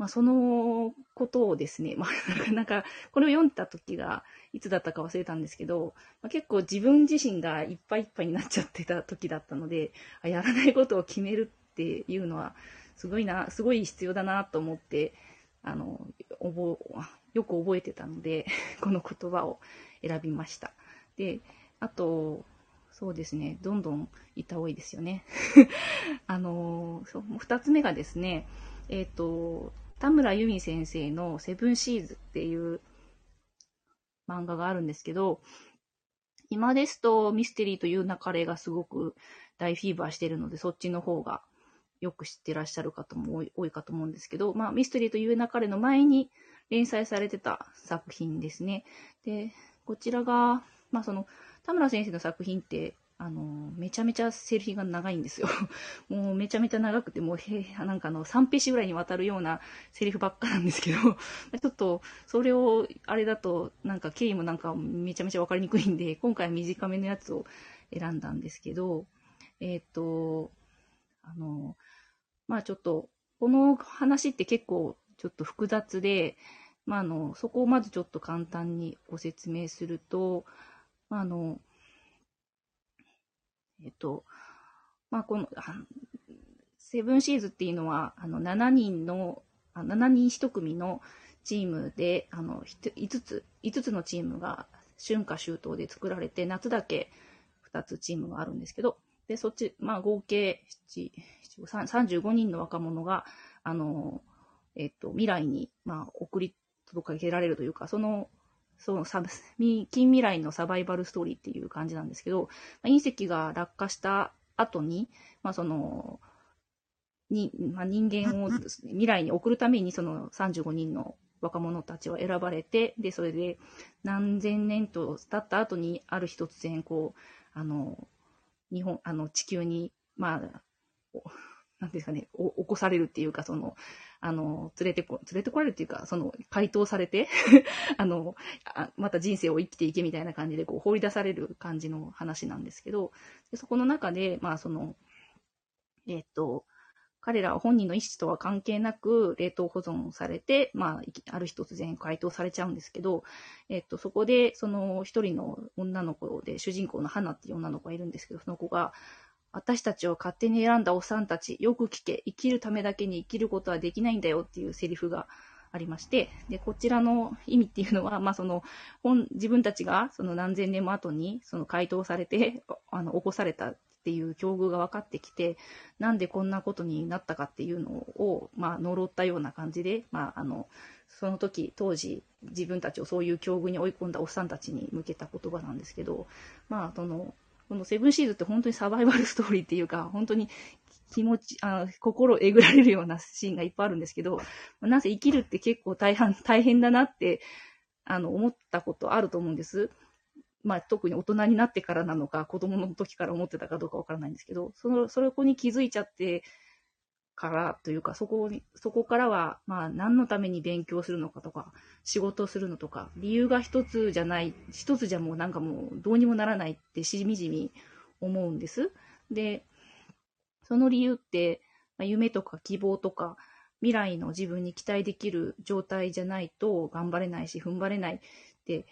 まあ、そのことをですね、まあ、なんか、これを読んだ時が、いつだったか忘れたんですけど、まあ、結構自分自身がいっぱいいっぱいになっちゃってた時だったので、あやらないことを決めるっていうのは、すごいな、すごい必要だなと思って、あの、覚よく覚えてたので、この言葉を選びました。で、あと、そうですね、どんどん行った方がいいですよね。あの、二つ目がですね、えっ、ー、と、田村由美先生のセブンシーズっていう漫画があるんですけど、今ですとミステリーという流れがすごく大フィーバーしてるので、そっちの方がよく知ってらっしゃる方も多いかと思うんですけど、まあ、ミステリーという流れの前に連載されてた作品ですね。で、こちらが、まあ、その、田村先生の作品って、あの、めちゃめちゃセリフが長いんですよ。もうめちゃめちゃ長くて、もうへ、なんかあの、3ページぐらいにわたるようなセリフばっかなんですけど、ちょっと、それを、あれだと、なんか経緯もなんかめちゃめちゃわかりにくいんで、今回短めのやつを選んだんですけど、えっ、と、あの、まあちょっと、この話って結構ちょっと複雑で、まああの、そこをまずちょっと簡単にご説明すると、まああの、えっと、まあ、この、セブンシーズっていうのは、あの、7人の、7人1組のチームで、あの、5つ、5つのチームが春夏秋冬で作られて、夏だけ2つチームがあるんですけど、で、そっち、まあ、合計7、35人の若者が、あの、えっと、未来に、まあ、送り届けられるというか、そのそのサ近未来のサバイバルストーリーっていう感じなんですけど、まあ、隕石が落下した後に、まあ、その、に、まあ、人間を未来に送るためにその35人の若者たちは選ばれて、で、それで何千年と経った後にある日突然、こう、あの、日本、あの、地球に、まあ、なんですかね、起こされるっていうか、その、あの、連れてこ、連れてこられるっていうか、その、回答されて あのあ、また人生を生きていけみたいな感じで、こう、放り出される感じの話なんですけど、でそこの中で、まあ、その、えっ、と、彼らは本人の意思とは関係なく冷凍保存されて、まあ、ある日突然回答されちゃうんですけど、えっと、そこで、その一人の女の子で、主人公の花っていう女の子がいるんですけど、その子が、私たちを勝手に選んだおっさんたち、よく聞け、生きるためだけに生きることはできないんだよっていうセリフがありまして、で、こちらの意味っていうのは、まあ、その、本、自分たちが、その何千年も後に、その回答されて、あの、起こされたっていう境遇が分かってきて、なんでこんなことになったかっていうのを、まあ、呪ったような感じで、まあ、あの、その時、当時、自分たちをそういう境遇に追い込んだおっさんたちに向けた言葉なんですけど、まあ、その、このセブンシーズって本当にサバイバル ストーリーっていうか、本当に気持ち、あ心えぐられるようなシーンがいっぱいあるんですけど、なぜ生きるって結構大変、大変だなって、あの、思ったことあると思うんです。まあ、特に大人になってからなのか、子供の時から思ってたかどうかわからないんですけど、その、それこに気づいちゃって、からというか、そこに、そこからは、まあ、何のために勉強するのかとか、仕事するのとか、理由が一つじゃない、一つじゃもうなんかもうどうにもならないってしみじみ思うんです。で、その理由って、まあ、夢とか希望とか、未来の自分に期待できる状態じゃないと頑張れないし、踏ん張れないって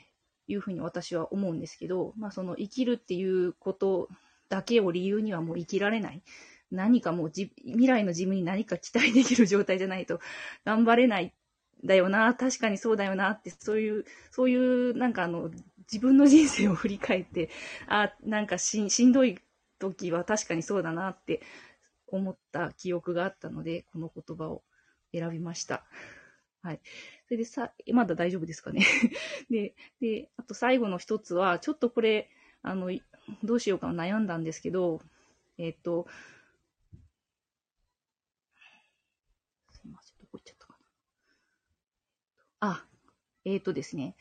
いうふうに私は思うんですけど、まあその生きるっていうことだけを理由にはもう生きられない。何かもう未来の自分に何か期待できる状態じゃないと頑張れないだよな、確かにそうだよなって、そういう、そういう、なんかあの、自分の人生を振り返って、あ、なんかししんどい時は確かにそうだなって思った記憶があったので、この言葉を選びました。はい。それでさ、まだ大丈夫ですかね。で、で、あと最後の一つは、ちょっとこれ、あの、どうしようか悩んだんですけど、えっ、と、あ、えっ、ー、とですね。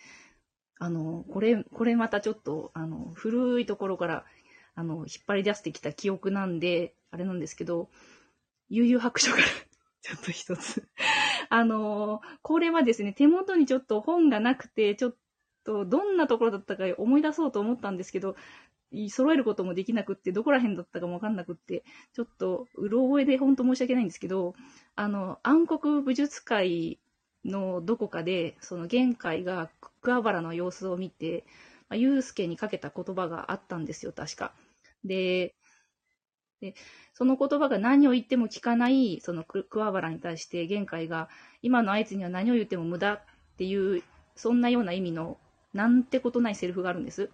あの、これ、これまたちょっと、あの、古いところから、あの、引っ張り出してきた記憶なんで、あれなんですけど、悠々白書から ちょっと一つあの、これはですね、手元にちょっと本がなくて、ちょっとどんなところだったか思い出そうと思ったんですけど、揃えることもできなくって、どこら辺だったかもわかんなくって、ちょっと、うろ覚えで本当申し訳ないんですけど、あの、暗黒武術会のどこかで、その玄海が桑原の様子を見て、まあ、祐介にかけた言葉があったんですよ、確か。で、で、その言葉が何を言っても聞かない、その桑原に対して玄海が、今のあいつには何を言っても無駄っていう、そんなような意味の、なんてことないセリフがあるんです。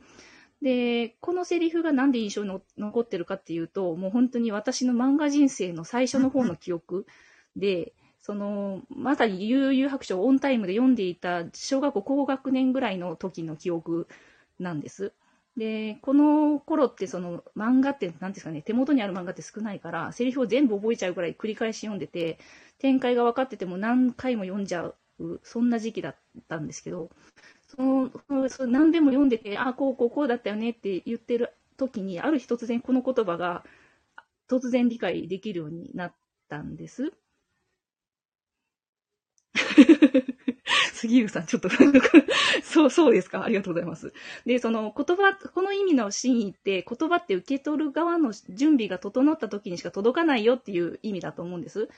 で、このセリフがなんで印象に残ってるかっていうと、もう本当に私の漫画人生の最初の方の記憶で、その、まさに悠々白書をオンタイムで読んでいた小学校高学年ぐらいの時の記憶なんです。で、この頃ってその漫画って、なんていうんですかね、手元にある漫画って少ないから、セリフを全部覚えちゃうぐらい繰り返し読んでて、展開が分かってても何回も読んじゃう、そんな時期だったんですけど、その、その何べも読んでて、ああ、こうこうこうだったよねって言ってる時に、ある日突然この言葉が突然理解できるようになったんです。杉浦さん、ちょっと、そう、そうですか。ありがとうございます。で、その言葉、この意味の真意って、言葉って受け取る側の準備が整った時にしか届かないよっていう意味だと思うんです。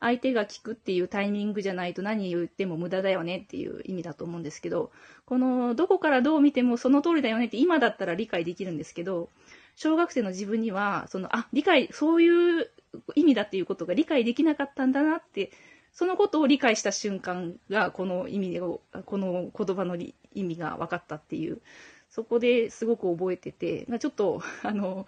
相手が聞くっていうタイミングじゃないと何言っても無駄だよねっていう意味だと思うんですけど、この、どこからどう見てもその通りだよねって今だったら理解できるんですけど、小学生の自分には、その、あ、理解、そういう意味だっていうことが理解できなかったんだなって、そのことを理解した瞬間が、この意味を、この言葉の意味が分かったっていう、そこですごく覚えてて、まあ、ちょっと、あの、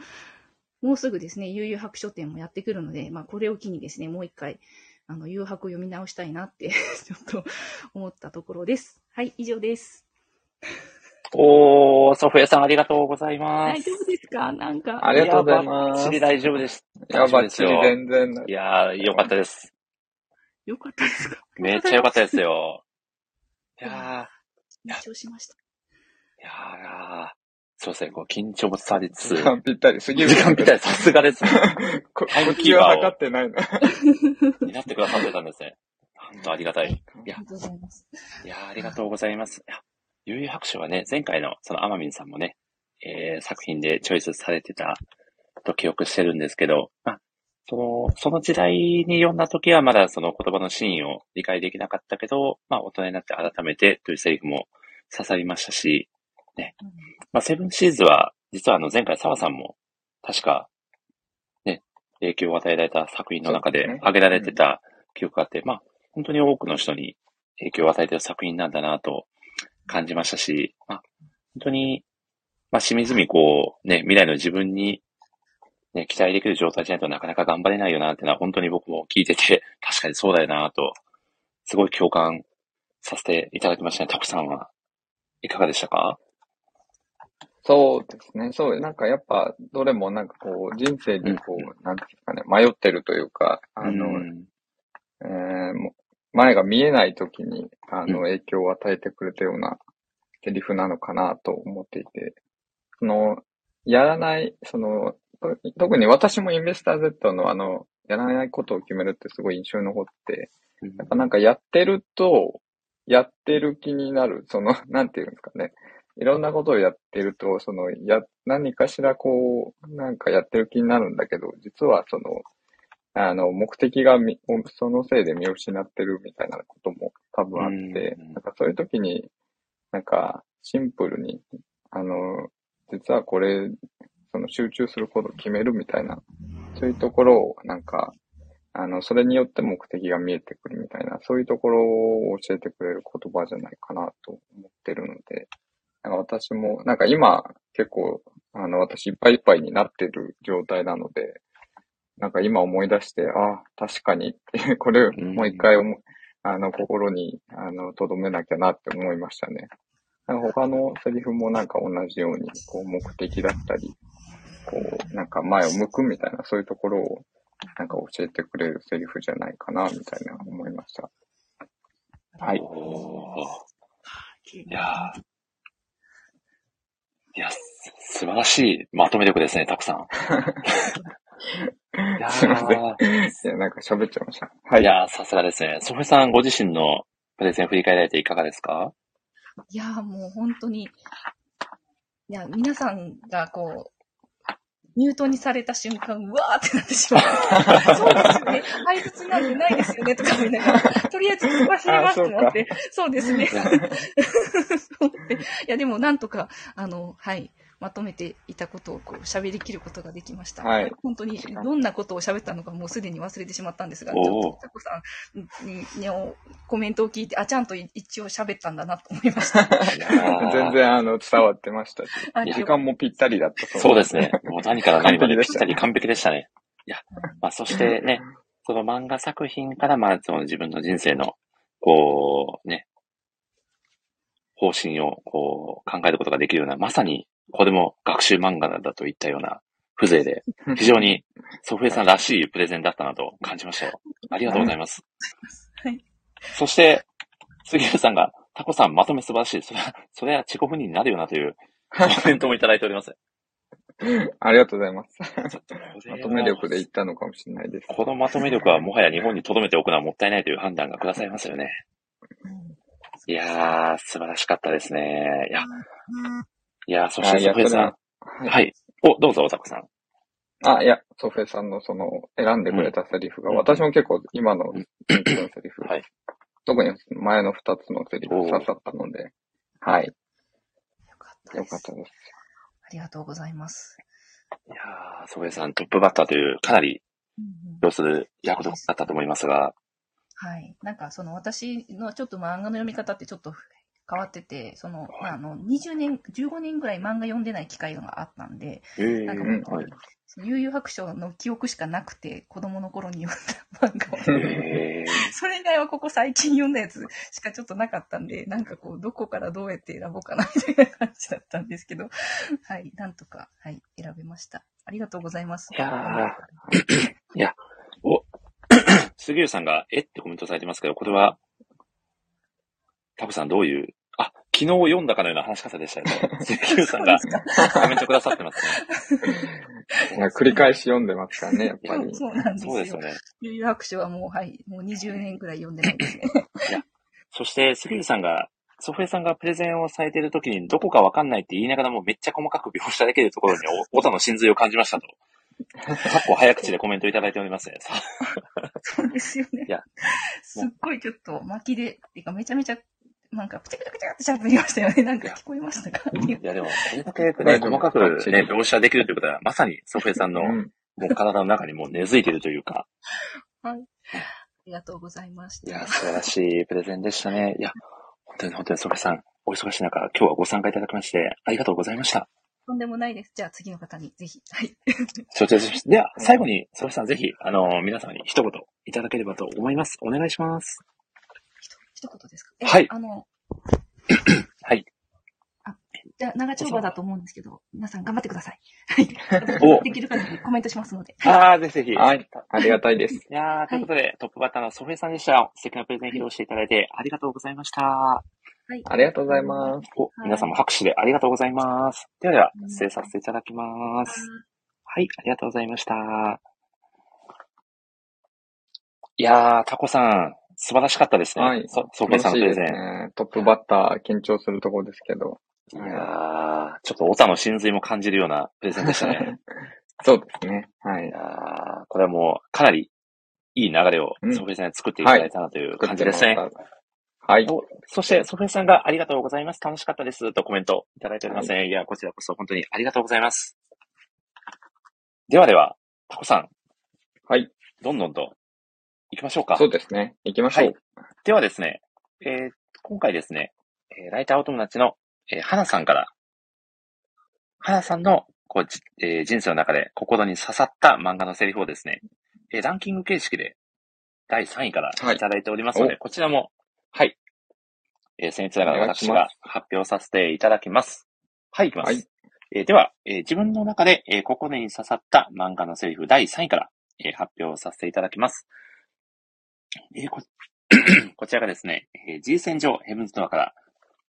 もうすぐですね、悠々白書店もやってくるので、まあ、これを機にですね、もう一回、あの、誘白を読み直したいなって、ちょっと思ったところです。はい、以上です。おー、ソフィアさんありがとうございます。大丈夫ですかなんか。ありがとうございやますバッチリ。大丈夫です。いや、ばっちり全然。いやー、よかったです。よかったですか？めっちゃよかったですよ。いや緊張しました。ー、いやー、そうですね、こう、緊張も伝わりつつ、時間ぴったり。杉時浦間ぴったり、さすがです ね。こタイムこっちはキーパーを測ってないの。になってくださってたんですね。本当ありがたい。いやありがとうございます。いやーありがとうございます。いや悠々白書はね、前回のそのアマミンさんもね、えー、作品でチョイスされてたと記憶してるんですけど、まあ、その、その時代に読んだ時はまだその言葉の真意を理解できなかったけど、まあ大人になって改めてというセリフも刺さりましたし、ね。まあセブンシーズは、実はあの前回澤さんも確か、ね、影響を与えられた作品の中で挙げられてた記憶があって、まあ本当に多くの人に影響を与えている作品なんだなと感じましたし、まあ、本当に、まあ、しみずみこう、ね、未来の自分に、ね、期待できる状態じゃないとなかなか頑張れないよなってのは本当に僕も聞いてて、確かにそうだよなと、すごい共感させていただきましたね。タコさんはいかがでしたか？そうですね。そう、なんかやっぱ、どれもなんかこう、人生にこうんう、なんていうんですかね、迷ってるというか、あの、うんえー前が見えない時に、あの、うん影響を与えてくれたようなセリフなのかなと思っていて、その、やらない、その、と特に私もインベスター Z のあの、やらないことを決めるってすごい印象に残って、やっぱなんかやってると、やってる気になる、その、なんていうんですかね。いろんなことをやってると、その、や、何かしらこう、なんかやってる気になるんだけど、実はその、あの、目的がみ、そのせいで見失ってるみたいなことも多分あって、うんなんかそういう時に、なんか、シンプルに、あの、実はこれ、その集中することを決めるみたいな、そういうところを、なんか、あの、それによって目的が見えてくるみたいな、そういうところを教えてくれる言葉じゃないかなと思ってるので、なんか私も、なんか今、結構、あの、私いっぱいいっぱいになってる状態なので、なんか今思い出して、ああ、確かにって、これ、んもう一回思いあの、心に、あの、留めなきゃなって思いましたね。なんか他のセリフもなんか同じように、こう、目的だったり、こう、なんか前を向くみたいな、そういうところを、なんか教えてくれるセリフじゃないかな、みたいな思いました。はい。いやーいや、す素晴らしいまとめ力ですね、たくさん。いやすいません。いーや、なんか喋っちゃいました。はいい。やー、さすがですね。ソフィさんご自身のプレゼン振り返られていかがですか？いやーもう本当に、いや、皆さんがこう、ミュートにされた瞬間、うわーってなってしまう。そうですよね。配達なんてないですよね、とか思いながら、とりあえず突っ走りますと思って、そうですね。いや、でもなんとか、あの、はい、まとめていたことをこう喋りきることができました。はい本当にどんなことを喋ったのかもうすでに忘れてしまったんですが、ちょっとタコさんににおコメントを聞いて、あ、ちゃんと一応喋ったんだなと思いました。いやー全然あの伝わってましたし、あ時間もぴったりだったそうですね。もう何から何までぴったり完璧でしたね。いや、まあそしてね、その漫画作品から、まあその自分の人生の、こう、ね、方針をこう考えることができるような、まさにこれも学習漫画だといったような風情で、非常にソフェさんらしいプレゼンだったなと感じましたよ。ありがとうございます。はい。そして、杉浦さんが、タコさんまとめ素晴らしい。それは、それは自己不任になるよなというコメントもいただいております。ありがとうございます。ちょっとこれはまとめ力で言ったのかもしれないです。このまとめ力はもはや日本に留めておくのはもったいないという判断がくださいますよね。うんいやー、素晴らしかったですね。いや、いやー、そしてソフェさん。はいはい。お、どうぞ、おたこさん。あ、いや、ソフェさんのその、選んでくれたセリフが、うん私も結構今のうん3つのセリフ、はい特に前の2つのセリフ刺さったので、はい、よかったですよかったです。ありがとうございます。いやー、ソフェさんトップバッターというかなりうんうん要する役だったと思いますが、はい。なんかその私のちょっと漫画の読み方ってちょっと変わってて、その、まあ、あの、20年、15年ぐらい漫画読んでない機会があったんで、えーなんかうんはい。その悠々白書の記憶しかなくて、子供の頃に読んだ 漫画を。え それ以外はここ最近読んだやつしかちょっとなかったんで、なんかこう、どこからどうやって選ぼうかなみたいな感じだったんですけど、はい、なんとか、はい、選べました。ありがとうございます。いやーお、杉浦さんが、え？ってコメントされてますけど、これは、タコさんどういう、あ、昨日読んだかのような話し方でしたよね。杉浦さんがコメントくださってますね。いや繰り返し読んでますからね、やっぱり。そうなんですよ。そうですよね。悠々白書はもう、はい、もう20年くらい読んでないですね。そして、杉浦さんが、ソフェさんがプレゼンをされているときに、どこかわかんないって言いながらもめっちゃ細かく描写できるところに、お、オタの真髄を感じましたと。かっこ早口でコメントいただいておりますね。さそうですよね。いやすっごいちょっと巻きで、っていうかめちゃめちゃ、なんか、プチャプチャプチャってしゃべりましたよね。なんか聞こえましたか？いや、でも、これだけね、細かくね、描写できるということは、まさにソフェさんの、うんもう体の中にもう根付いているというか、はい。ありがとうございました。いや、素晴らしいプレゼンでしたね。いや、本当に本当にソフェさん、お忙しい中、今日はご参加いただきまして、ありがとうございました。とんでもないです。じゃあ次の方にぜひ。はい。承知しました。では、最後に、ソフェさん、ぜひ、あの、皆様に一言いただければと思います。お願いします。一言ですか？えはいあの、はい。じゃあ長丁場だと思うんですけど、皆さん頑張ってください。はい。おできる限りコメントしますので。あー、ぜひぜひ。はい、ありがたいです。いやー、ということで、トップバッターのソフェさんでした。素敵なプレゼン披露していただいてありがとうございました。はい。ありがとうございます。お、はい皆さんも拍手でありがとうございます。ではではう、ん失礼させていただきます。はい、ありがとうございました。いやー、タコさん、素晴らしかったですね。はいそソフェさんのプレゼン。ね。トップバッター緊張するところですけど。いやー、ちょっとオタの真髄も感じるようなプレゼンでしたね。そうですね。はいい。やー、これはもう、かなりいい流れをうんソフェさんに作っていただいたなという感じですね。はい。おそして、ソフェさんがありがとうございます。楽しかったです。とコメントいただいておりますね。い、や、こちらこそ本当にありがとうございます。ではでは、タコさん。はい。どんどんと行きましょうか。そうですね。行きましょう。はいではですね、えー今回ですね、えーライターお友達の、えー花さんから、花さんのこう、じえー人生の中で心に刺さった漫画のセリフをですね、えーランキング形式で第3位からはいいただいておりますので、こちらも、はい、えー、僭越ながら私が発表させていただきます。はい、いきます。はいえーでは、えー自分の中で、えー心に刺さった漫画のセリフ第3位から、えー発表させていただきます。えーこ こちらがですね、えー G 戦場ヘブンズドアから、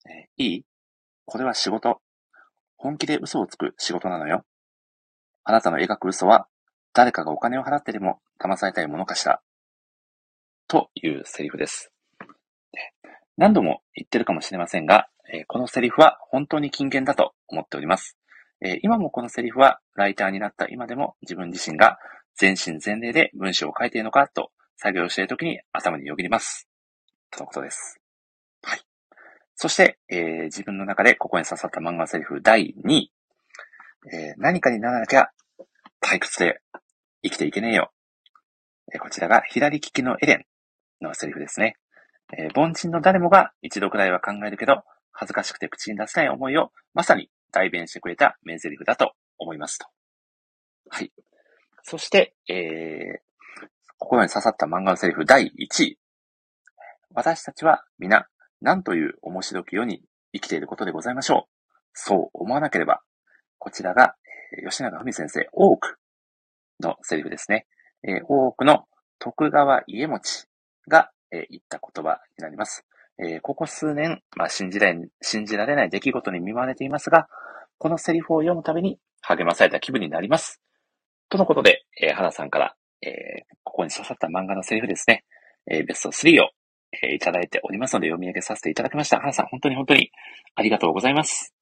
えーいいこれは仕事。本気で嘘をつく仕事なのよ。あなたの描く嘘は、誰かがお金を払ってでも騙されたいものかしら。というセリフです。何度も言ってるかもしれませんが、えーこのセリフは本当に金言だと思っております。えー今もこのセリフはライターになった今でも自分自身が全身全霊で文章を書いているのかと作業しているときに頭によぎります。とのことです。はい。そして、えー自分の中でここに刺さった漫画セリフ第2位。えー何かにならなきゃ退屈で生きていけねえよ。えーこちらが左利きのエレンのセリフですね。え凡人の誰もが一度くらいは考えるけど、恥ずかしくて口に出せない思いをまさに代弁してくれた名台詞だと思いますと。はい。そして、えー心に刺さった漫画のセリフ第1位。私たちは皆、何という面白き世に生きていることでございましょう。そう思わなければ。こちらが、吉永文先生、多くのセリフですね。多くの徳川家持が、言った言葉になります。ここ数年、まあ、信じられ、信じられない出来事に見舞われていますが、このセリフを読むたびに励まされた気分になります。とのことで、花さんから、えーここに刺さった漫画のセリフですね、えーベスト3を、えーいただいておりますので読み上げさせていただきました。花さん、本当に本当にありがとうございます。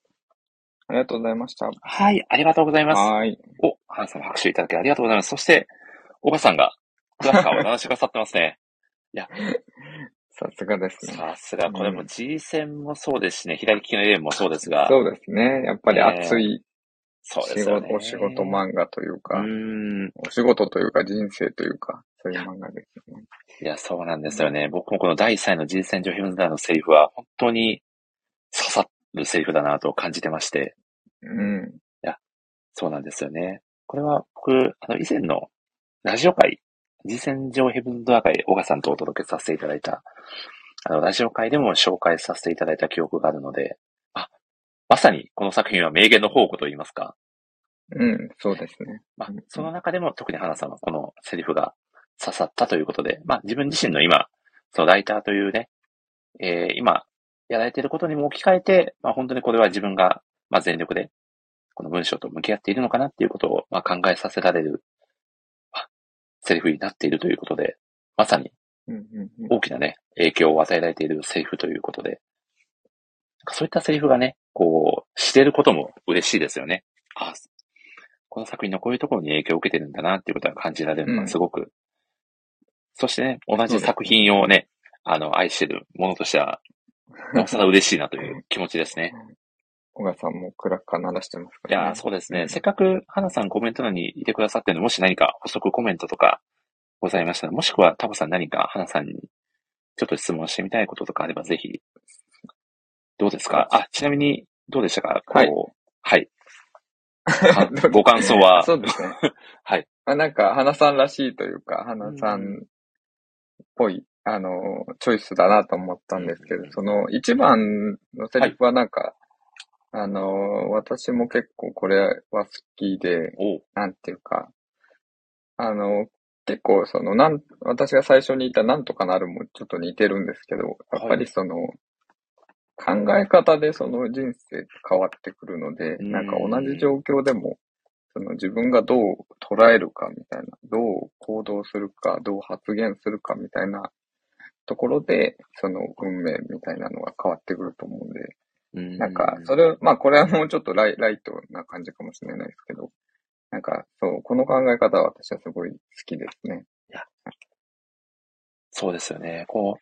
ありがとうございました。はい、ありがとうございます。はーい。お、花さん拍手いただきありがとうございます。そして、小川さんが、クラッカーを鳴らしてくださってますね。さすがですね。さすが、これも G 戦もそうですしね、左利きのエレンもそうですが、そうですね。やっぱり熱いそうで仕事、すよね。お仕事漫画といううか、ーん。お仕事というか人生というか、そういう漫画ですよね。いや、そうなんですよね。僕もこの第3位の G 戦上ヘブンズダーのセリフは、本当に刺さるセリフだなと感じてまして、うん。そうなんですよね。これは僕、あの、以前のラジオ会、G 戦上ヘブンズダー会、小川さんとお届けさせていただいた、あの、ラジオ会でも紹介させていただいた記憶があるので、あ、まさにこの作品は名言の宝庫と言いますか。うん、そうですね。まあうん、その中でも特に花さんはこのセリフが刺さったということで、まあ自分自身の今、そのライターというね、えー今やられていることにも置き換えて、まあ本当にこれは自分が、まあ全力で、この文章と向き合っているのかなっていうことを、まあ考えさせられる、まあセリフになっているということで、まさに大きなね、影響を与えられているセリフということで、そういったセリフがね、こう、知れることも嬉しいですよね。あ、この作品のこういうところに影響を受けてるんだなっていうことが感じられるのうんがすごく、そしてね、同じ作品をね、あの、愛してるものとしては、なおさら嬉しいなという気持ちですね。小川さんもクラッカー鳴らしてますからね。いやー、そうですね。うんせっかく、花さんコメント欄にいてくださってるので、もし何か補足コメントとかございましたら、もしくはタコさん何か花さんにちょっと質問してみたいこととかあれば、ぜひ、どうですか？あ、ちなみに、どうでしたか？こう、はい。はい。かご感想は、そうですね。はい。あなんか、花さんらしいというか、花さんっぽい、あの、チョイスだなと思ったんですけど、その、一番のセリフはなんか、あの、私も結構これは好きで、なんていうか、あの、結構その、なん、私が最初に言ったなんとかなるもちょっと似てるんですけど、やっぱりその、考え方でその人生変わってくるので、うんなんか同じ状況でも、その自分がどう捉えるかみたいな、どう行動するか、どう発言するかみたいなところで、その運命みたいなのが変わってくると思うんで、うんなんか、それ、まあこれはもうちょっとライライトな感じかもしれないですけど、なんか、そう、この考え方は私はすごい好きですね。そうですよね。こう、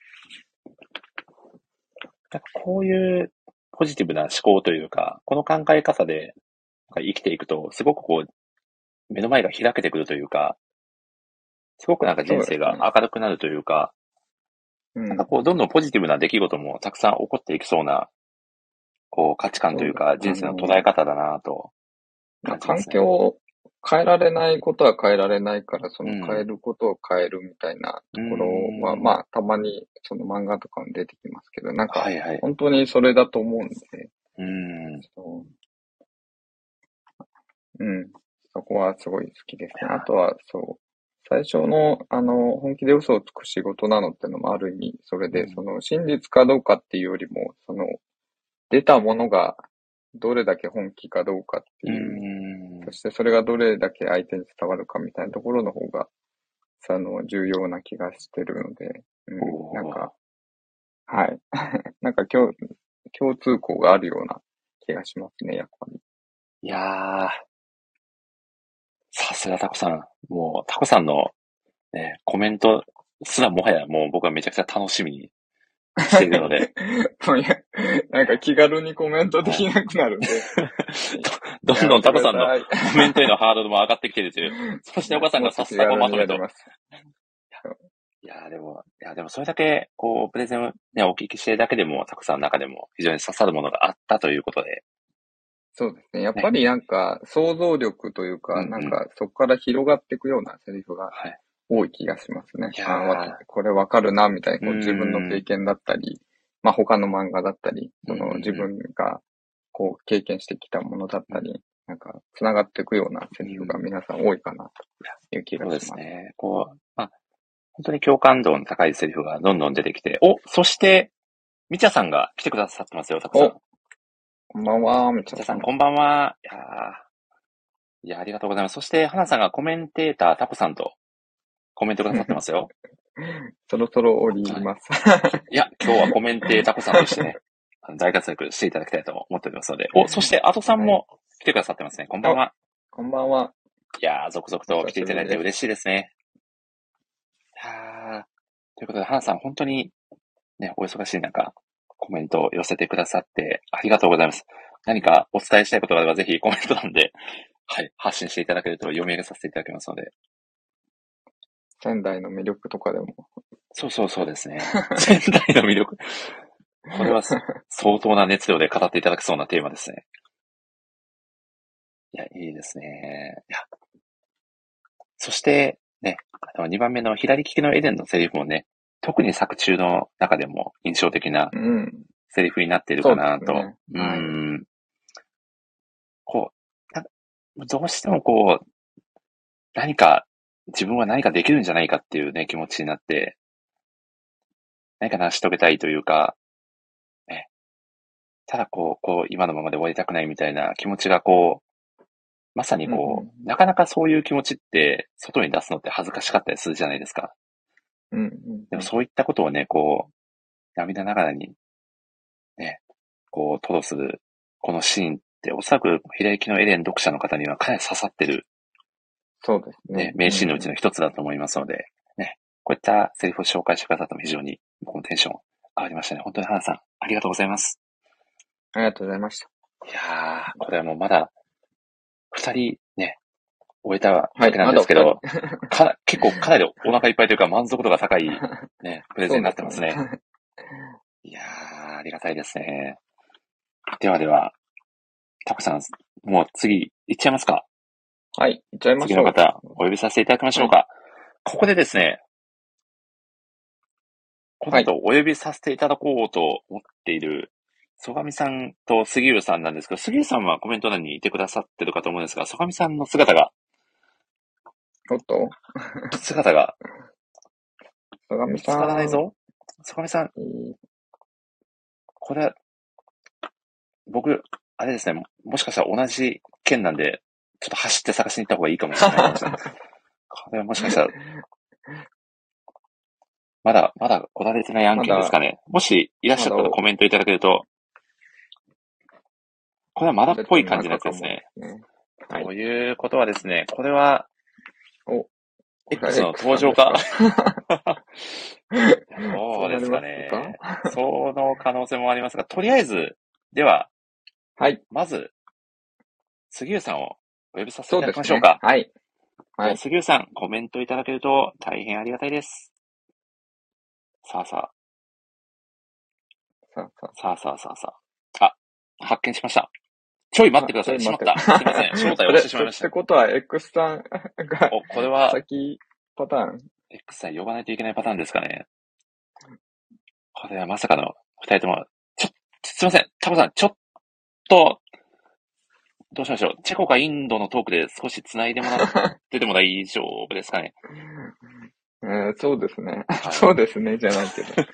なんかこういうポジティブな思考というか、この考え方で生きていくと、すごくこう、目の前が開けてくるというか、すごくなんか人生が明るくなるというか、うん。なんかこう、どんどんポジティブな出来事もたくさん起こっていきそうな、こう、価値観というか、人生の捉え方だなとまあ環。境を変えられないことは変えられないから、そうんの変えることを変えるみたいなところは、うんまあ、たまにその漫画とかも出てきますけど、なんか。本当にそれだと思うんで、うん。そううん。そこはすごい好きですね。あとは、そう。最初の、あの、本気で嘘をつく仕事なのってのもある意味、それで、うんその、真実かどうかっていうよりも、その、出たものがどれだけ本気かどうかってういう、んそ。してそれがどれだけ相手に伝わるかみたいなところの方が、その、重要な気がしてるので、うん、なんか、はい。なんか共、共通項があるような気がしますね、やっぱり。いやー、さすがタコさん。もう、タコさんの、ね、コメントすらもはやもう僕はめちゃくちゃ楽しみにしているので、もういや、なんか気軽にコメントできなくなるんで。どんどんタコさんのコメントへのハードルも上がってきてるという。そして岡さんがさっさとまとめといや、でも、いや、でもそれだけ、こう、プレゼンをね、お聞きしてるだけでも、たくさんの中でも非常に刺さるものがあったということで、そうですね。やっぱりなんか、想像力というか、うんうんなんか、そこから広がっていくようなセリフがはい。多い気がしますね。あわこれわかるな、みたいな、こううん自分の経験だったり、まあ他の漫画だったり、その自分がこう経験してきたものだったり、なんか、繋がっていくようなセリフが皆さん多いかな、という気がそうします。ですね。こう、まあ、本当に共感度の高いセリフがどんどん出てきて、お、そして、みちゃさんが来てくださってますよ、たくさん。こんばんは、みちゃさん。こんばんは。いやーいや、ありがとうございます。そして、はなさんがコメンテーター、タコさんとコメントくださってますよ。そろそろ降ります。いや、今日はコメンテータコさんとしてね、大活躍していただきたいと思っておりますので。お、そして、アトさんも来てくださってますね。こんばんは。こんばんは。いやー、続々と来ていただいて嬉しいですね。いやーということで、はなさん、本当に、ね、お忙しい中、コメントを寄せてくださって、ありがとうございます。何かお伝えしたいことがあれば、ぜひコメント欄で、はい、発信していただけると読み上げさせていただきますので。仙台の魅力とかでも。そうそうそうですね。仙台の魅力。これはす 相当な熱量で語っていただけそうなテーマですね。いや、いいですね。いや。そして、ね、あの、2番目の左利きのエデンのセリフもね、特に作中の中でも印象的なうん。セリフになっているかなと。そうですねはいん。こう、などうしてもこう、何か、自分は何かできるんじゃないかっていうね、気持ちになって、何か成し遂げたいというか、ね、ただこう、こう、今のままで終わりたくないみたいな気持ちがこう、まさにこう、うんなかなかそういう気持ちって、外に出すのって恥ずかしかったりするじゃないですか。うん。うんでもそういったことをね、こう、涙ながらに、ね、こう、吐露する、このシーンって、おそらく、左利きのエレン読者の方にはかなり刺さってる、そうですねね、。名シーンのうちの一つだと思いますので、ね、こういったセリフを紹介してくださったのも非常に、僕もテンション上がりましたね。本当に花さん、ありがとうございます。ありがとうございました。いやー、これはもうまだ、二人ね、終えたわはいけなんですけど、まかな結構かなりお腹いっぱいというか満足度が高い、ね、プレゼンになってますね。すねいやー、ありがたいですね。ではでは、タコさん、もう次、行っちゃいますかはい、行っちゃいましょう。次の方、お呼びさせていただきましょうか。ここでですね、この後お呼びさせていただこうと思っている、曽上さんと杉浦さんなんですけど、杉浦さんはコメント欄にいてくださってるかと思うんですが、曽上さんの姿が、おっと、姿が、見つ相上さん。からないぞ。曽上さん、えーこれ、僕、あれですね、ももしかしたら同じ県なんで、ちょっと走って探しに行った方がいいかもしれないですね。これはもしかしたら、まだ、まだ来られてない案件ですかね。もしいらっしゃったらコメントいただけると、これはまだっぽい感じのやつですね。ね。はいということはですね、これは、お X の登場か？そ そうですかね。その可能性もありますが、とりあえず、では、はい。まず、杉浦さんをお呼びさせていうただ。きましょうか。はい。はい。杉浦さん、コメントいただけると大変ありがたいです。さあささあさあ、さあさあさあさあ。あ、発見しました。ちょい待ってください。しまった。すいません。正あ。体を押してしまいましってた。ことは、X さんがお、これは、先パターン？X さん呼ばないといけないパターンですかね。これはまさかの二人とも、ちょ、すいません。タコさん、ちょっと、どうしましょう。チェコかインドのトークで少し繋いでもらってても大丈夫ですかね。え ーそうですね。はい そうですね、じゃないけど。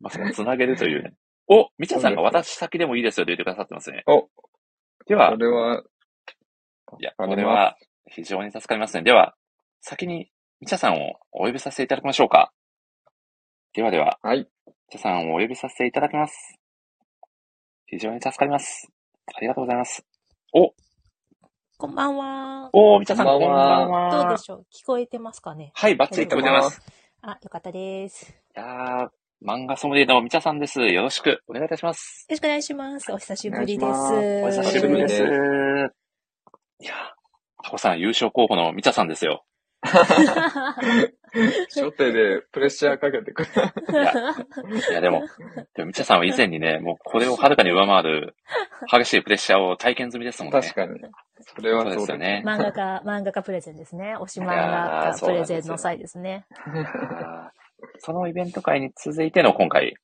まさか繋げるというね。お、みちゃさんがそうで私先でもいいですよと言ってくださってますね。お、ではそ、れは、いや、ありますこれは非常に助かりますね。では、先にみちゃさんをお呼びさせていただきましょうか。ではでは、はい。みちゃさんをお呼びさせていただきます。非常に助かります。ありがとうございます。お、こんばんは。おー、みちゃさん、こんばんばはどうで。しょう？聞こえてますかね？はい、バッチリ聞こえてます。あ、よかったです。いやー、漫画ソムリエのみちゃさんです。よろしくお願いいたします。よろしくお願いします。お久しぶりです。お久しぶりです。おいや、タコさん優勝候補のみちゃさんですよ。初手でプレッシャーかけてくる。いや、でも、でもみちゃさんは以前にね、もうこれをはるかに上回る激しいプレッシャーを体験済みですもんね。確かに。それはそうそうですよね。漫画家、漫画家プレゼンですね。推し漫画家プレゼンの際ですね。そのイベント会に続いての今回、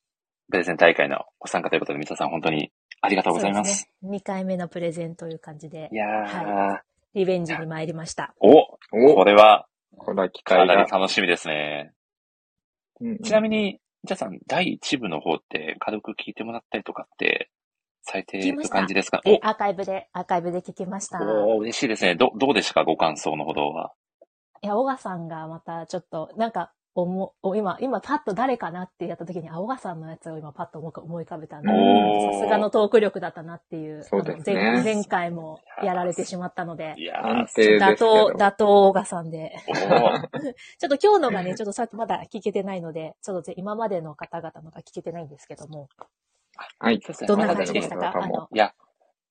プレゼン大会のご参加ということで、みちゃさん本当にありがとうございます。そうですね。2回目のプレゼンという感じでい、やー、リベンジに参りました。おおこれはこれは機かな会がり。楽しみですね。うんちなみに、みちゃさん、第1部の方って軽く聞いてもらったりとかって、されてる聞きました感じですか？アーカイブで、アーカイブで聞きました。お嬉しいですね。ど、どうでしたか？ご感想のほどは。いや、小川さんがまたちょっと、なんか、おも、お今、今パッと誰かなってやった時に、あ、小川さんのやつを今パッと思い思い浮かべたんで、さすがのトーク力だったなっていう、そうですね。前前回もやられてしまったので、いやー。安、定です打倒、。打倒小川さんで、ちょっと今日のがね、ちょっとさっきまだ聞けてないので、ちょっとぜ今までの方々のが聞けてないんですけども、はい。どんな感じでしたか？あの、いや、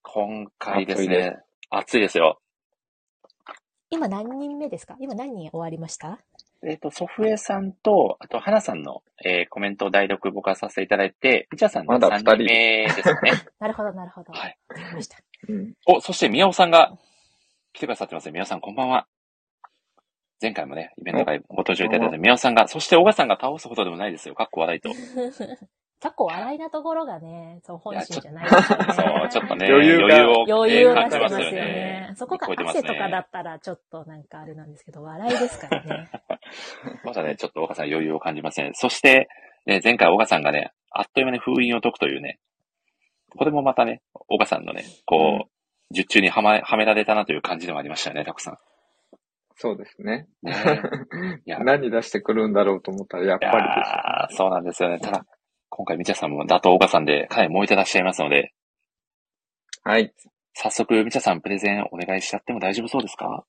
今回ですね、暑いですよ。今何人目ですか？今何人終わりました？えっ、と、ソフエさんと、あと、花さんの、えーコメントを代読僕はさせていただいて、みちゃさんの3まだ二人人目ですね。なるほど、なるほど。わはい。かりました。うんお、そして宮尾さんが来てくださってますね。宮尾さんこんばんは。前回もね、イベント会ご登場いただいた宮尾さんが、そして小川さんが倒すほどでもないですよ。かっこ笑いと。結構笑いなところがね、そう、本心じゃないですよね。そう、ちょっとね、余裕がを、余裕をえー出してますよ感じますよねね。。そこが汗とかだね。ったらちょっとなんかあれなんですけど、笑いですからね。まだね、ちょっと小川さん余裕を感じません。そして、ね、前回小川さんがね、あっという間に封印を解くというね、これもまたね、小川さんのね、こう、術中にはま、はめられたなという感じでもありましたよね、たくさん。そうですね。ねいや 何出してくるんだろうと思ったら、やっぱいやーそうなんですよね。ただ、今回、みちゃさんも打倒小川さんでかなり燃えてらっしゃいますので。はい。早速、みちゃさんプレゼンお願いしちゃっても大丈夫そうですか？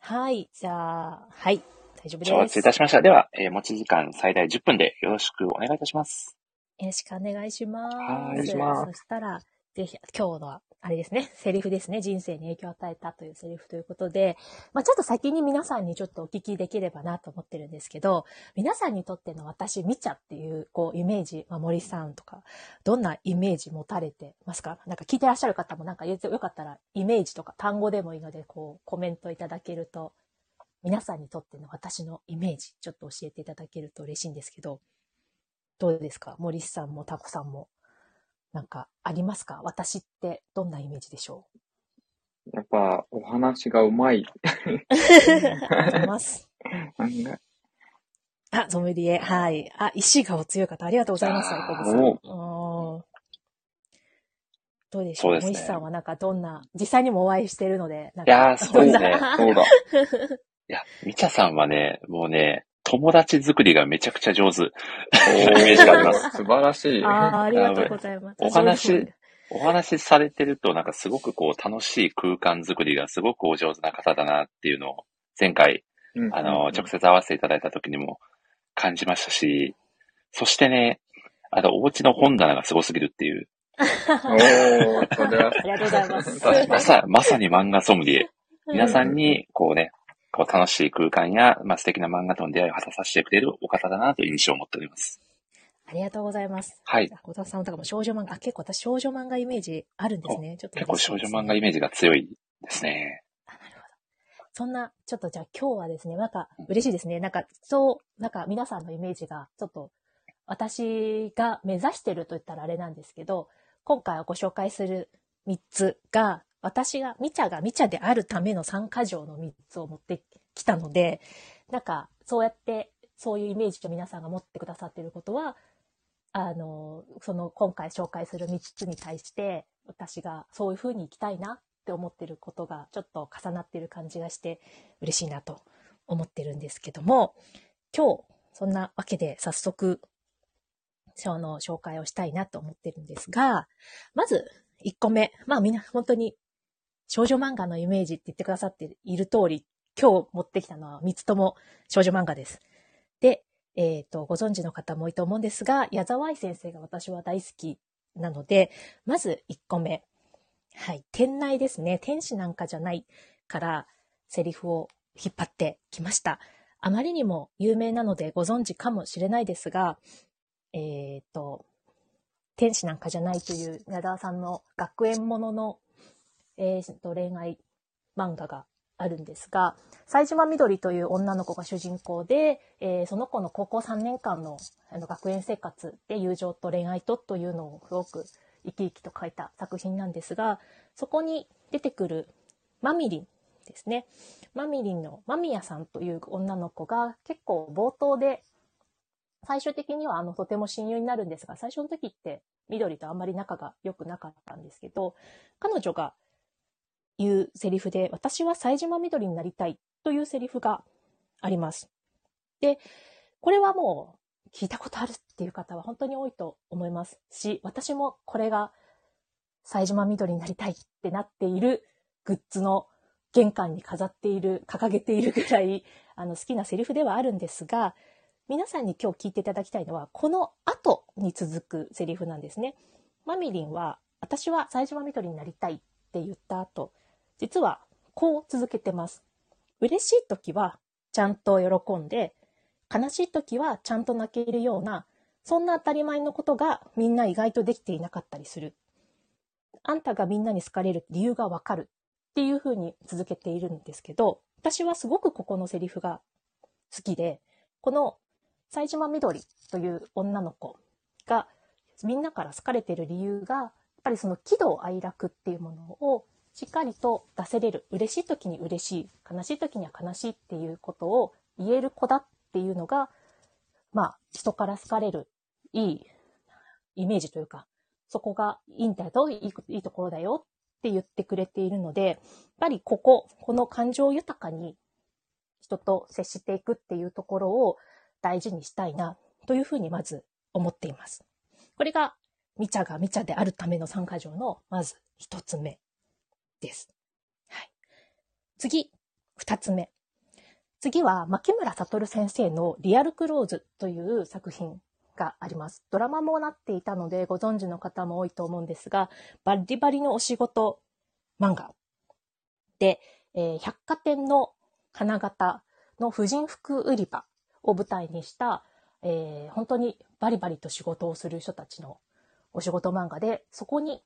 はい、じゃあ、はい、大丈夫承です。知いたしました。では、えー持ち時間最大10分でよろしくお願いいたします。よろしくお願いします。はいお願いしますそしたら、ぜひ、今日の、あれですね、セリフですね、人生に影響を与えたというセリフということで、まあちょっと先に皆さんにちょっとお聞きできればなと思ってるんですけど、皆さんにとっての私、みちゃっていう、こう、イメージ、まあ森さんとか、どんなイメージ持たれてますか？なんか聞いてらっしゃる方もなんかよかったら、イメージとか単語でもいいので、こう、コメントいただけると、皆さんにとっての私のイメージ、ちょっと教えていただけると嬉しいんですけど、どうですか？森さんもタコさんも。なんか、ありますか？私ってどんなイメージでしょやっぱ、お話がうまい。うあります。あ、ソムリエ。はい。あ、石がお強い方、ありがとうございます。あー小木さんうんどうでしょう？そうですね森さんはなんかどんな、実際にもお会いしてるので、なんいやーそうですねどんなそうだ。いや、みちゃさんはね、もうね、友達作りがめちゃくちゃ上手。おイメージがあります素晴らしい。あーありがとうございます。お話お話しされてると、なんかすごくこう、楽しい空間作りがすごくお上手な方だなっていうのを、前回、うんあの、直接会わせていただいた時にも感じましたし、そしてね、あと、お家の本棚がすごすぎるっていう、おー、それは ありがとうございます。まさ、まさに漫画ソムリエ。皆さんに、こうね、こう楽しい空間や、まあ、素敵な漫画との出会いを果たさせてくれるお方だなという印象を持っております。ありがとうございます。はい。小田さんとかも少女漫画、あ、結構私少女漫画イメージあるんですね。ちょっと結構少女漫画イメージが強いですね。あなるほど。そんな、ちょっとじゃあ今日はですね、なんか嬉しいですね。なんか、そう、なんか皆さんのイメージが、ちょっと、私が目指してると言ったらあれなんですけど、今回ご紹介する3つが、私が、みちゃがみちゃであるための参加条の3つを持ってきたので、なんか、そうやって、そういうイメージを皆さんが持ってくださっていることは、あの、その今回紹介する3つに対して、私がそういう風に生きたいなって思ってることがちょっと重なってる感じがして嬉しいなと思ってるんですけども、今日、そんなわけで早速、その紹介をしたいなと思ってるんですが、まず1個目。まあみんな本当に少女漫画のイメージって言ってくださっている通り、今日持ってきたのは3つとも少女漫画です。で、えっ、と、ご存知の方も多いと思うんですが、矢沢愛先生が私は大好きなので、まず1個目。はい。天内ですね。天使なんかじゃないから、セリフを引っ張ってきました。あまりにも有名なのでご存知かもしれないですが、えっ、と、天使なんかじゃないという矢沢さんの学園ものの、えーと恋愛漫画があるんですが、冴島みどりという女の子が主人公で、えーその子の高校3年間のあの学園生活で友情と恋愛とというのをすごく生き生きと書いた作品なんですが、そこに出てくるマミリンですね。マミリンのマミヤさんという女の子が結構冒頭で、最終的にはあのとても親友になるんですが、最初の時って緑とあんまり仲が良くなかったんですけど、彼女が言うセリフで、私は冴島緑になりたいというセリフがあります。で、これはもう聞いたことあるっていう方は本当に多いと思いますし、私もこれが冴島緑になりたいってなっているグッズの玄関に飾っている、掲げているぐらいあの好きなセリフではあるんですが、皆さんに今日聞いていただきたいのは、この後に続くセリフなんですね。マミリンは、私は冴島緑になりたいって言った後、実はこう続けてます。嬉しい時はちゃんと喜んで、悲しい時はちゃんと泣けるような、そんな当たり前のことがみんな意外とできていなかったりする。あんたがみんなに好かれる理由がわかるっていう風に続けているんですけど、私はすごくここのセリフが好きで、この冴島みどりという女の子がみんなから好かれている理由が、やっぱりその喜怒哀楽っていうものをしっかりと出せれる。嬉しい時に嬉しい、悲しい時には悲しいっていうことを言える子だっていうのが、まあ、人から好かれるいいイメージというか、そこがいいんだよ、いいところだよって言ってくれているので、やっぱりここ、この感情豊かに人と接していくっていうところを大事にしたいなというふうにまず思っています。これが、みちゃがみちゃであるための参加条のまず一つ目です。はい。次、二つ目。次は、牧村悟先生のリアルクローズという作品があります。ドラマもなっていたのでご存知の方も多いと思うんですが、バリバリのお仕事漫画で、えー百貨店の花形の婦人服売り場を舞台にした、えー本当にバリバリと仕事をする人たちのお仕事漫画で、そこに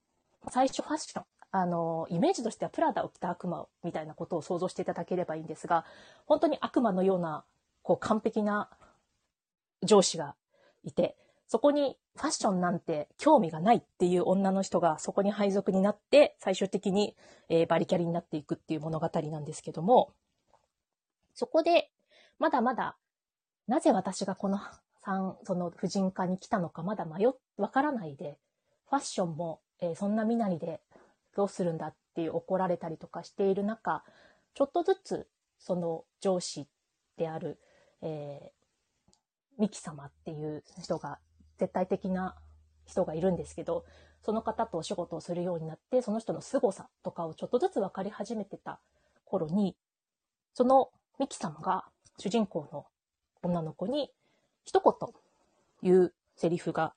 最初ファッション、あの、イメージとしてはプラダを着た悪魔みたいなことを想像していただければいいんですが、本当に悪魔のような、こう完璧な上司がいて、そこにファッションなんて興味がないっていう女の人がそこに配属になって、最終的に、えーバリキャリになっていくっていう物語なんですけども、そこで、まだまだ、なぜ私がこの三、その婦人科に来たのかまだ迷っ、わからないで、ファッションも、えーそんな身なりでどうするんだっていう怒られたりとかしている中、ちょっとずつ、その上司である、えー、ミキ様っていう人が、絶対的な人がいるんですけど、その方とお仕事をするようになって、その人の凄さとかをちょっとずつ分かり始めてた頃に、そのミキ様が主人公の女の子に一言言うセリフが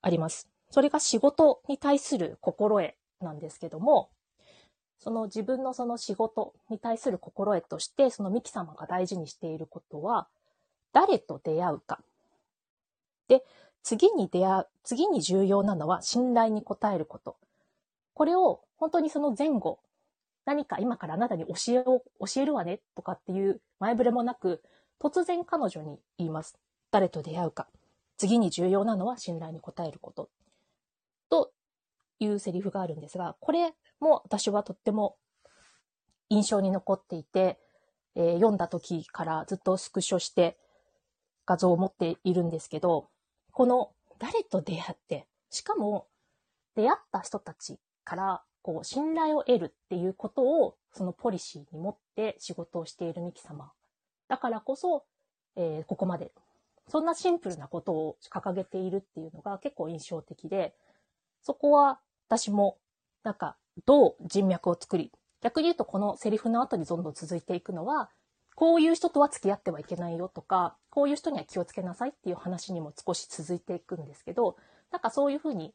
あります。それが仕事に対する心得なんですけども、その自分のその仕事に対する心得として、そのミキ様が大事にしていることは、誰と出会うか。で、次に出会う、次に重要なのは信頼に応えること。これを本当にその前後、何か今からあなたに教えを、教えるわねとかっていう前触れもなく、突然彼女に言います。誰と出会うか。次に重要なのは信頼に応えること。というセリフがあるんですが、これも私はとっても印象に残っていて、えー読んだ時からずっとスクショして画像を持っているんですけど、この誰と出会って、しかも出会った人たちからこう信頼を得るっていうことをそのポリシーに持って仕事をしているミキ様。だからこそ、えーここまで。そんなシンプルなことを掲げているっていうのが結構印象的で、そこは私もなんかどう人脈を作り、逆に言うとこのセリフの後にどんどん続いていくのは、こういう人とは付き合ってはいけないよとか、こういう人には気をつけなさいっていう話にも少し続いていくんですけど、なんかそういうふうに、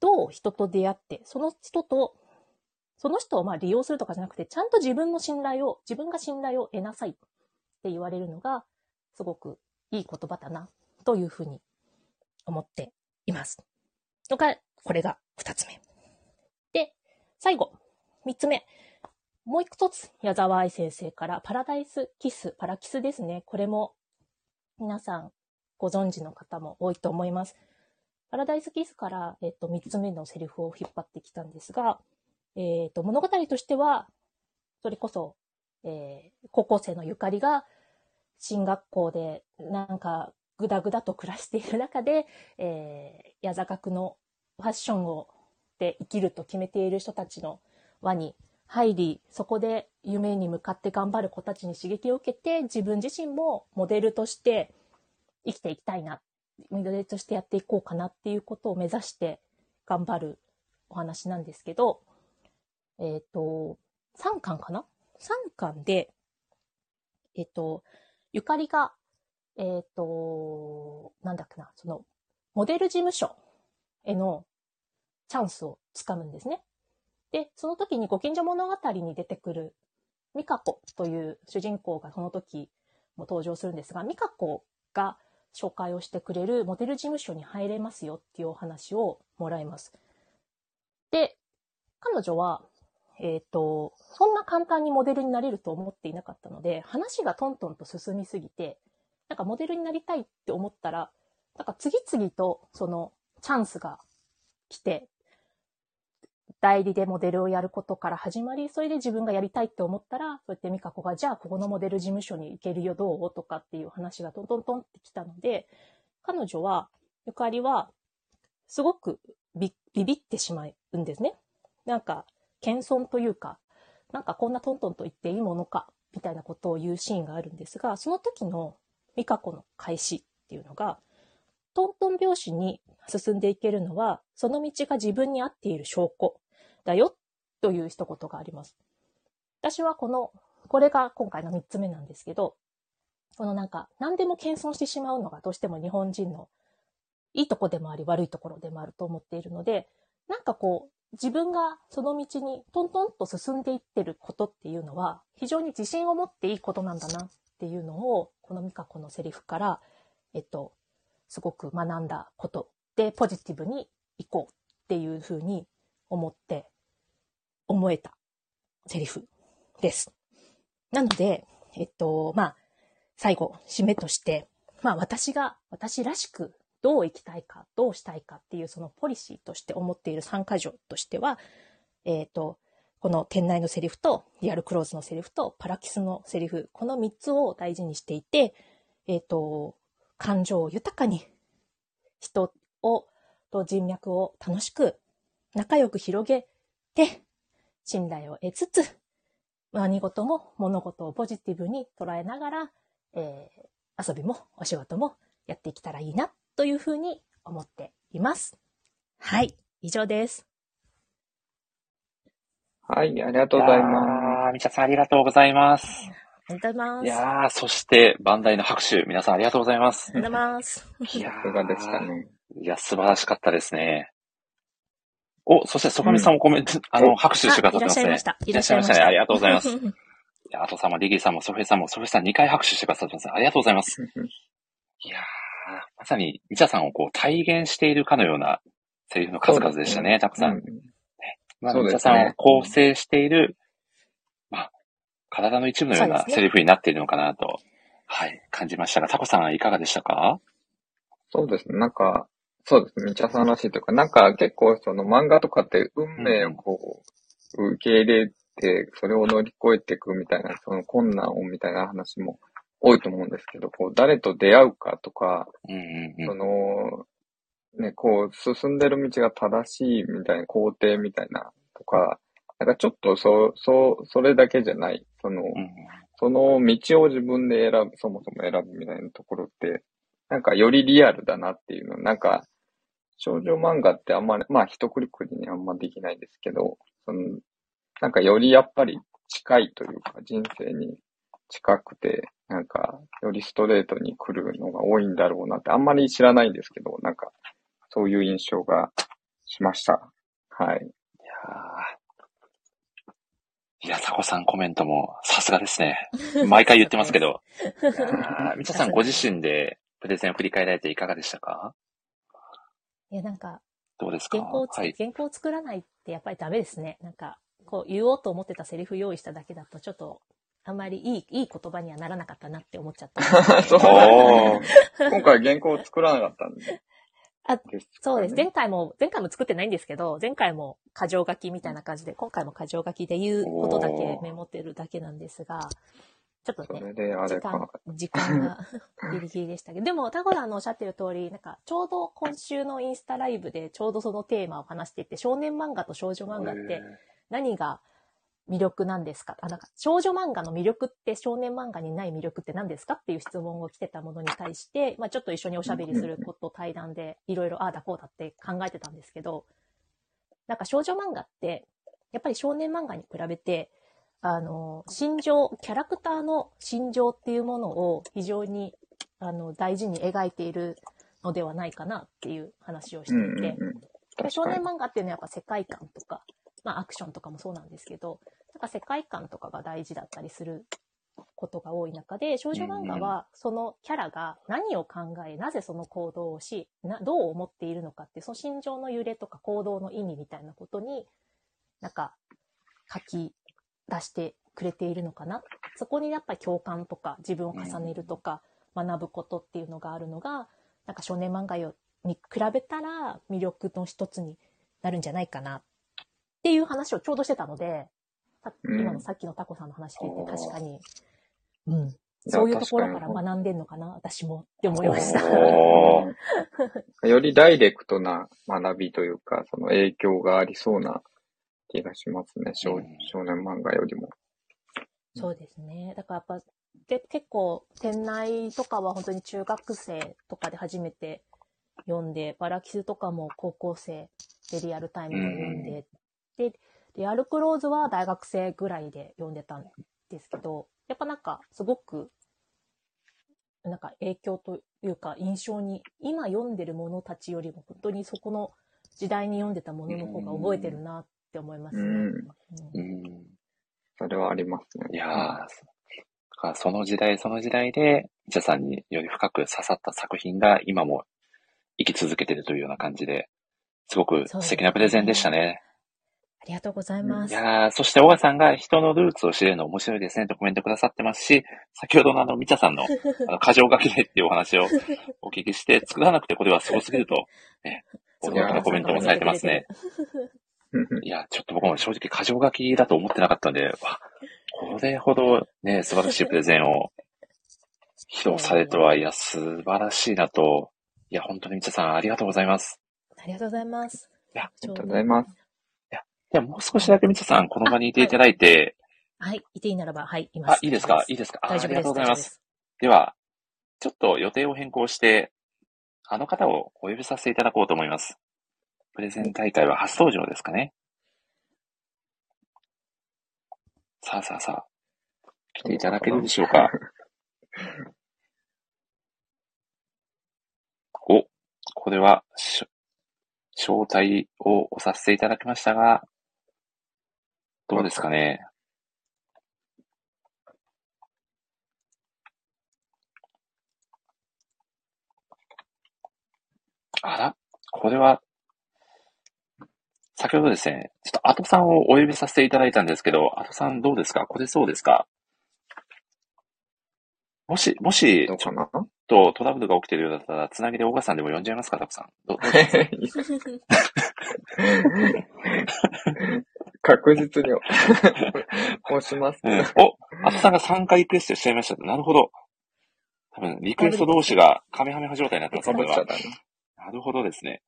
どう人と出会って、その人と、その人をまあ利用するとかじゃなくて、ちゃんと自分の信頼を、自分が信頼を得なさいって言われるのが、すごくいい言葉だな、というふうに思っています。のが、これが二つ目。で、最後、三つ目。もう一つ、矢沢愛先生からパラダイスキス、パラキスですね。これも皆さんご存知の方も多いと思います。パラダイスキスから、えっと、三つ目のセリフを引っ張ってきたんですが、えっと、物語としては、それこそ、えー、高校生のゆかりが進学校でなんかぐだぐだと暮らしている中で、えー、矢坂区のファッションをで生きると決めている人たちの輪に入り、そこで夢に向かって頑張る子たちに刺激を受けて、自分自身もモデルとして生きていきたいな、モデルとしてやっていこうかなっていうことを目指して頑張るお話なんですけど、えっ、ー、と、3巻かな ?3 巻で、えっ、ー、と、ゆかりが、えっ、ー、と、なんだっけな、その、モデル事務所へのチャンスをつかむんですね。で、その時にご近所物語に出てくるミカコという主人公がその時も登場するんですが、ミカコが紹介をしてくれるモデル事務所に入れますよっていうお話をもらいます。で、彼女は、えっ、ー、と、そんな簡単にモデルになれると思っていなかったので、話がトントンと進みすぎて、なんかモデルになりたいって思ったら、なんか次々とそのチャンスが来て、代理でモデルをやることから始まり、それで自分がやりたいって思ったら、そうやって美香子が、じゃあここのモデル事務所に行けるよ、どう？とかっていう話がトントントンってきたので、彼女は、ゆかりは、すごくビビビってしまうんですね。なんか、謙遜というか、なんかこんなトントンと言っていいものか、みたいなことを言うシーンがあるんですが、その時の美香子の開始っていうのが、トントン拍子に進んでいけるのは、その道が自分に合っている証拠だよという一言があります。私はこの、これが今回の三つ目なんですけど、このなんか何でも謙遜してしまうのがどうしても日本人のいいとこでもあり悪いところでもあると思っているので、なんかこう自分がその道にトントンと進んでいってることっていうのは非常に自信を持っていいことなんだなっていうのをこのミカコのセリフから、えっと、すごく学んだことでポジティブにいこうっていうふうに思って思えたセリフです。なので、えっと、まあ、最後、締めとして、まあ私が、私らしくどう生きたいか、どうしたいかっていうそのポリシーとして思っている参加条としては、えっ、と、この店内のセリフと、リアルクローズのセリフと、パラキスのセリフ、この3つを大事にしていて、えっ、と、感情を豊かに、人を、と人脈を楽しく、仲良く広げて、信頼を得つつ、何事も物事をポジティブに捉えながら、えー、遊びもお仕事もやっていけたらいいなというふうに思っています。はい、以上です。はい、ありがとうございます。みちゃさんありがとうございます。ありがとうございます。いやー、そして、バンダイの拍手、皆さんありがとうございます。ありがとうございます。いやいかがでしたね。いや、素晴らしかったですね。お、そして、そかみさんもコメント、うん、あの、拍手してくださってますね。いらっしゃいました。いらっしゃいましたね。ありがとうございます。いや、あとさんも、リギーさんも、ソフェイさんも、ソフェイさん2回拍手してくださってます。ありがとうございます。いやー、まさに、みちゃさんをこう、体現しているかのようなセリフの数々でしたね、ねたくさん。うん、まあ、みちゃさんを構成している、まあ、体の一部のようなセリフになっているのかなと、ね、はい、感じましたが、タコさんいかがでしたか？そうですね。なんか、そうですね。みちゃさんらしいというか、なんか結構その漫画とかって運命をこう、受け入れて、それを乗り越えていくみたいな、その困難をみたいな話も多いと思うんですけど、こう、誰と出会うかとか、その、ね、こう、進んでる道が正しいみたいな、工程みたいなとか、なんかちょっとそう、そう、それだけじゃない、その、その道を自分で選ぶ、そもそも選ぶみたいなところって、なんかよりリアルだなっていうの、なんか、少女漫画ってあんまり、まあ一くりくりにあんまできないですけど、その、なんかよりやっぱり近いというか、人生に近くて、なんか、よりストレートに来るのが多いんだろうなって、あんまり知らないんですけど、なんか、そういう印象がしました。はい。いやーいや、さんコメントもさすがですね。毎回言ってますけど。みちゃさんご自身でプレゼンを振り返られていかがでしたか？いや、なんか、どうですか？原稿はい。原稿を作らないってやっぱりダメですね。なんか、こう言おうと思ってたセリフ用意しただけだと、ちょっと、あんまりいい、いい言葉にはならなかったなって思っちゃった。そう。今回原稿を作らなかったんで。あそうです。前回も、前回も作ってないんですけど、前回も箇条書きみたいな感じで、今回も箇条書きで言うことだけメモってるだけなんですが、ちょっとね、それであ時間時間が ギリギリでしたけど、でも、タコさんのおっしゃってる通り、なんか、ちょうど今週のインスタライブでちょうどそのテーマを話していて、少年漫画と少女漫画って何が魅力なんですか？あ、なんか、少女漫画の魅力って少年漫画にない魅力って何ですか？っていう質問を来てたものに対して、まあちょっと一緒におしゃべりすること対談で、いろいろああだこうだって考えてたんですけど、なんか少女漫画って、やっぱり少年漫画に比べて、あの、心情、キャラクターの心情っていうものを非常に、あの、大事に描いているのではないかなっていう話をしてうんいて。少年漫画っていうのはやっぱ世界観とか、まあアクションとかもそうなんですけど、なんか世界観とかが大事だったりすることが多い中で、少女漫画はそのキャラが何を考え、なぜその行動をし、などう思っているのかっていう、その心情の揺れとか行動の意味みたいなことに、なんか書き出してくれているのかな。そこにやっぱり共感とか自分を重ねるとか学ぶことっていうのがあるのが、なんか少年漫画よに比べたら魅力の一つになるんじゃないかな。っていう話をちょうどしてたので、今のさっきのタコさんの話聞いて確かに、うん、そういうところから学んでんのかな、私もって思いました。よりダイレクトな学びというか、その影響がありそうな気がしますね。少うん少年漫画よりも。そうですね。だからやっぱ、で、結構、店内とかは本当に中学生とかで初めて読んで、バラキスとかも高校生でリアルタイムで読んで、で、リアルクローズは大学生ぐらいで読んでたんですけど、やっぱなんか、すごく、なんか影響というか印象に、今読んでるものたちよりも本当にそこの時代に読んでたものの方が覚えてるなって思いますね。うんうんうんそれはありますね。いやー、その時代その時代で、みちゃさんにより深く刺さった作品が今も生き続けてるというような感じで、すごく素敵なプレゼンでしたね。ありがとうございます。いやー、そして、小川さんが人のルーツを知れるの面白いですねとコメントくださってますし、先ほどのあの、みちゃさんの、あの、過剰書きでっていうお話を お聞きして、作らなくてこれはすごすぎると、ね、驚きのコメントもされてますね。いや、ちょっと僕も正直過剰書きだと思ってなかったんで、わ、これほどね、素晴らしいプレゼンを披露されるとは、いや、素晴らしいなと、いや、本当にみちゃさんありがとうございます。ありがとうございます。いやありがとうございます。では、もう少しだけみちゃさん、この場にいていただいて、はい。いていいならば、はい、います。あ、いいですか？いいですか？あ大丈夫です。ありがとうございます。では、ちょっと予定を変更して、あの方をお呼びさせていただこうと思います。プレゼン大会は初登場ですかね？さあさあさあ、来ていただけるでしょうか？お、これは、し招待をおさせていただきましたが、どうですかね。あら、これは、先ほどですね、ちょっとアトさんをお呼びさせていただいたんですけど、アトさんどうですか？これそうですか？もし、もし、ちょっとトラブルが起きているようだったら、つなぎで大川さんでも呼んじゃいますかタコさん。どどうですか？確実に押しますうんね。お、アトさんが3回リクエストしちゃいました。なるほど。多分、リクエスト同士がカメハメハ状態になってますね、これは。なるほどですね。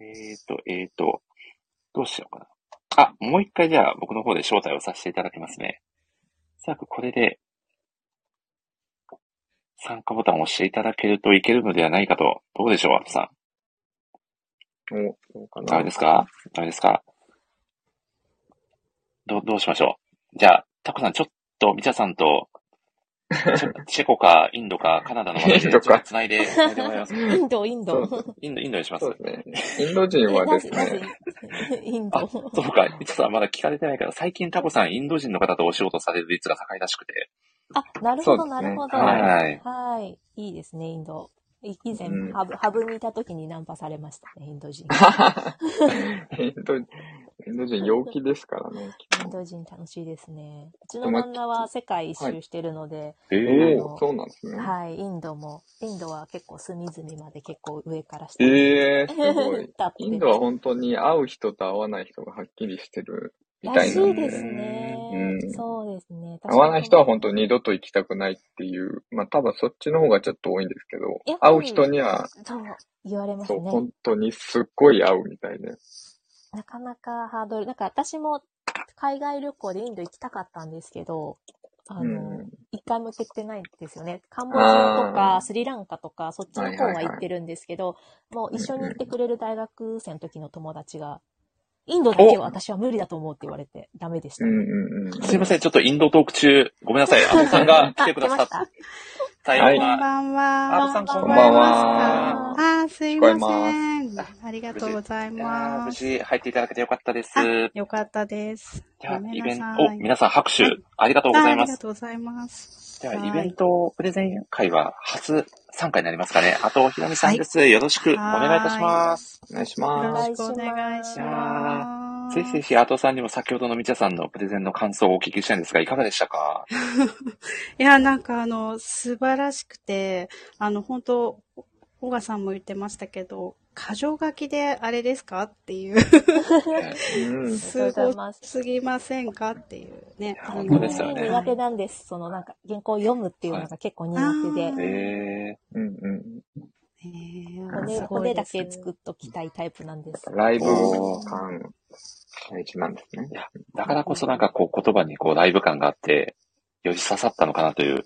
えーと、えーと、どうしようかな。あ、もう一回じゃあ僕の方で招待をさせていただきますね。おそらくこれで、参加ボタンを押していただけるといけるのではないかと。どうでしょう、アトさん。お、どうかなダメですか？ダメですか？ど、どうしましょう？じゃあ、タコさん、ちょっと、みちゃさんと チェコか、インドか、カナダの話で、ちょっと繋いで、繋いでもらいます。インド、インド。インド、インドにします。そうですね。インド人はですね、ぜ、インドあ、。そうか。みちさんまだ聞かれてないから、最近タコさん、インド人の方とお仕事される率が高いらしくて。あ、なるほど、なるほど。はい。はい。いいですね、インド。い以前、うんハブ、ハブにいた時にナンパされましたね、インド人。インド、インド人陽気ですからね。インド人楽しいですね。うちの旦那は世界一周してるので、ええおお、そうなんですね。はい、インドも、インドは結構隅々まで結構上から下ええすごい。インドは本当に会う人と会わない人がはっきりしてるみたらいなんで。しいですね。うんそうですね。会わない人は本当に二度と行きたくないっていう、まあ多分そっちの方がちょっと多いんですけど会う人には、そう、言われますね。本当にすっごい会うみたいで。なかなかハードル、なんか私も海外旅行でインド行きたかったんですけど、あの、うん一回も行けてないんですよね。カンボジアとあかースリランカとかそっちの方は行ってるんですけど、もう一緒に行ってくれる大学生の時の友達が、インドだけは私は無理だと思うって言われてダメでした。うんうんうん。すいません、ちょっとインドトーク中、ごめんなさい。あの さんが来てくださった。さようはいなら。こんばんは。アートさんこんばんはあー、すいません。ありがとうございます。事入っていただけてよかったです。よかったです。はごめんイベント、お、い皆さん拍手、ありがとうごあざいます。ありがとうございます。では、はいイベントプレゼン会は初参加になりますかね。あと、ひろみさんです。よろしくお願いいたします。お願いしよます。ろしくお願いします。ぜひぜひ、アートさんにも先ほどのみちゃさんのプレゼンの感想をお聞きしたいんですが、いかがでしたか？いや、なんかあの、素晴らしくて、あの、本当小川さんも言ってましたけど、箇条書きであれですかっていう、うん。すごすすぎませんかっていうね。や本当ですよね苦手なんです。そのなんか原稿を読むっていうのが結構苦手で。えうんうん。えー骨すご骨だいですけ作っときたいタイプなんです。ライブ感、大事なんですね。ー、いや、だからこそなんかこう言葉にこうライブ感があって、より刺さったのかなという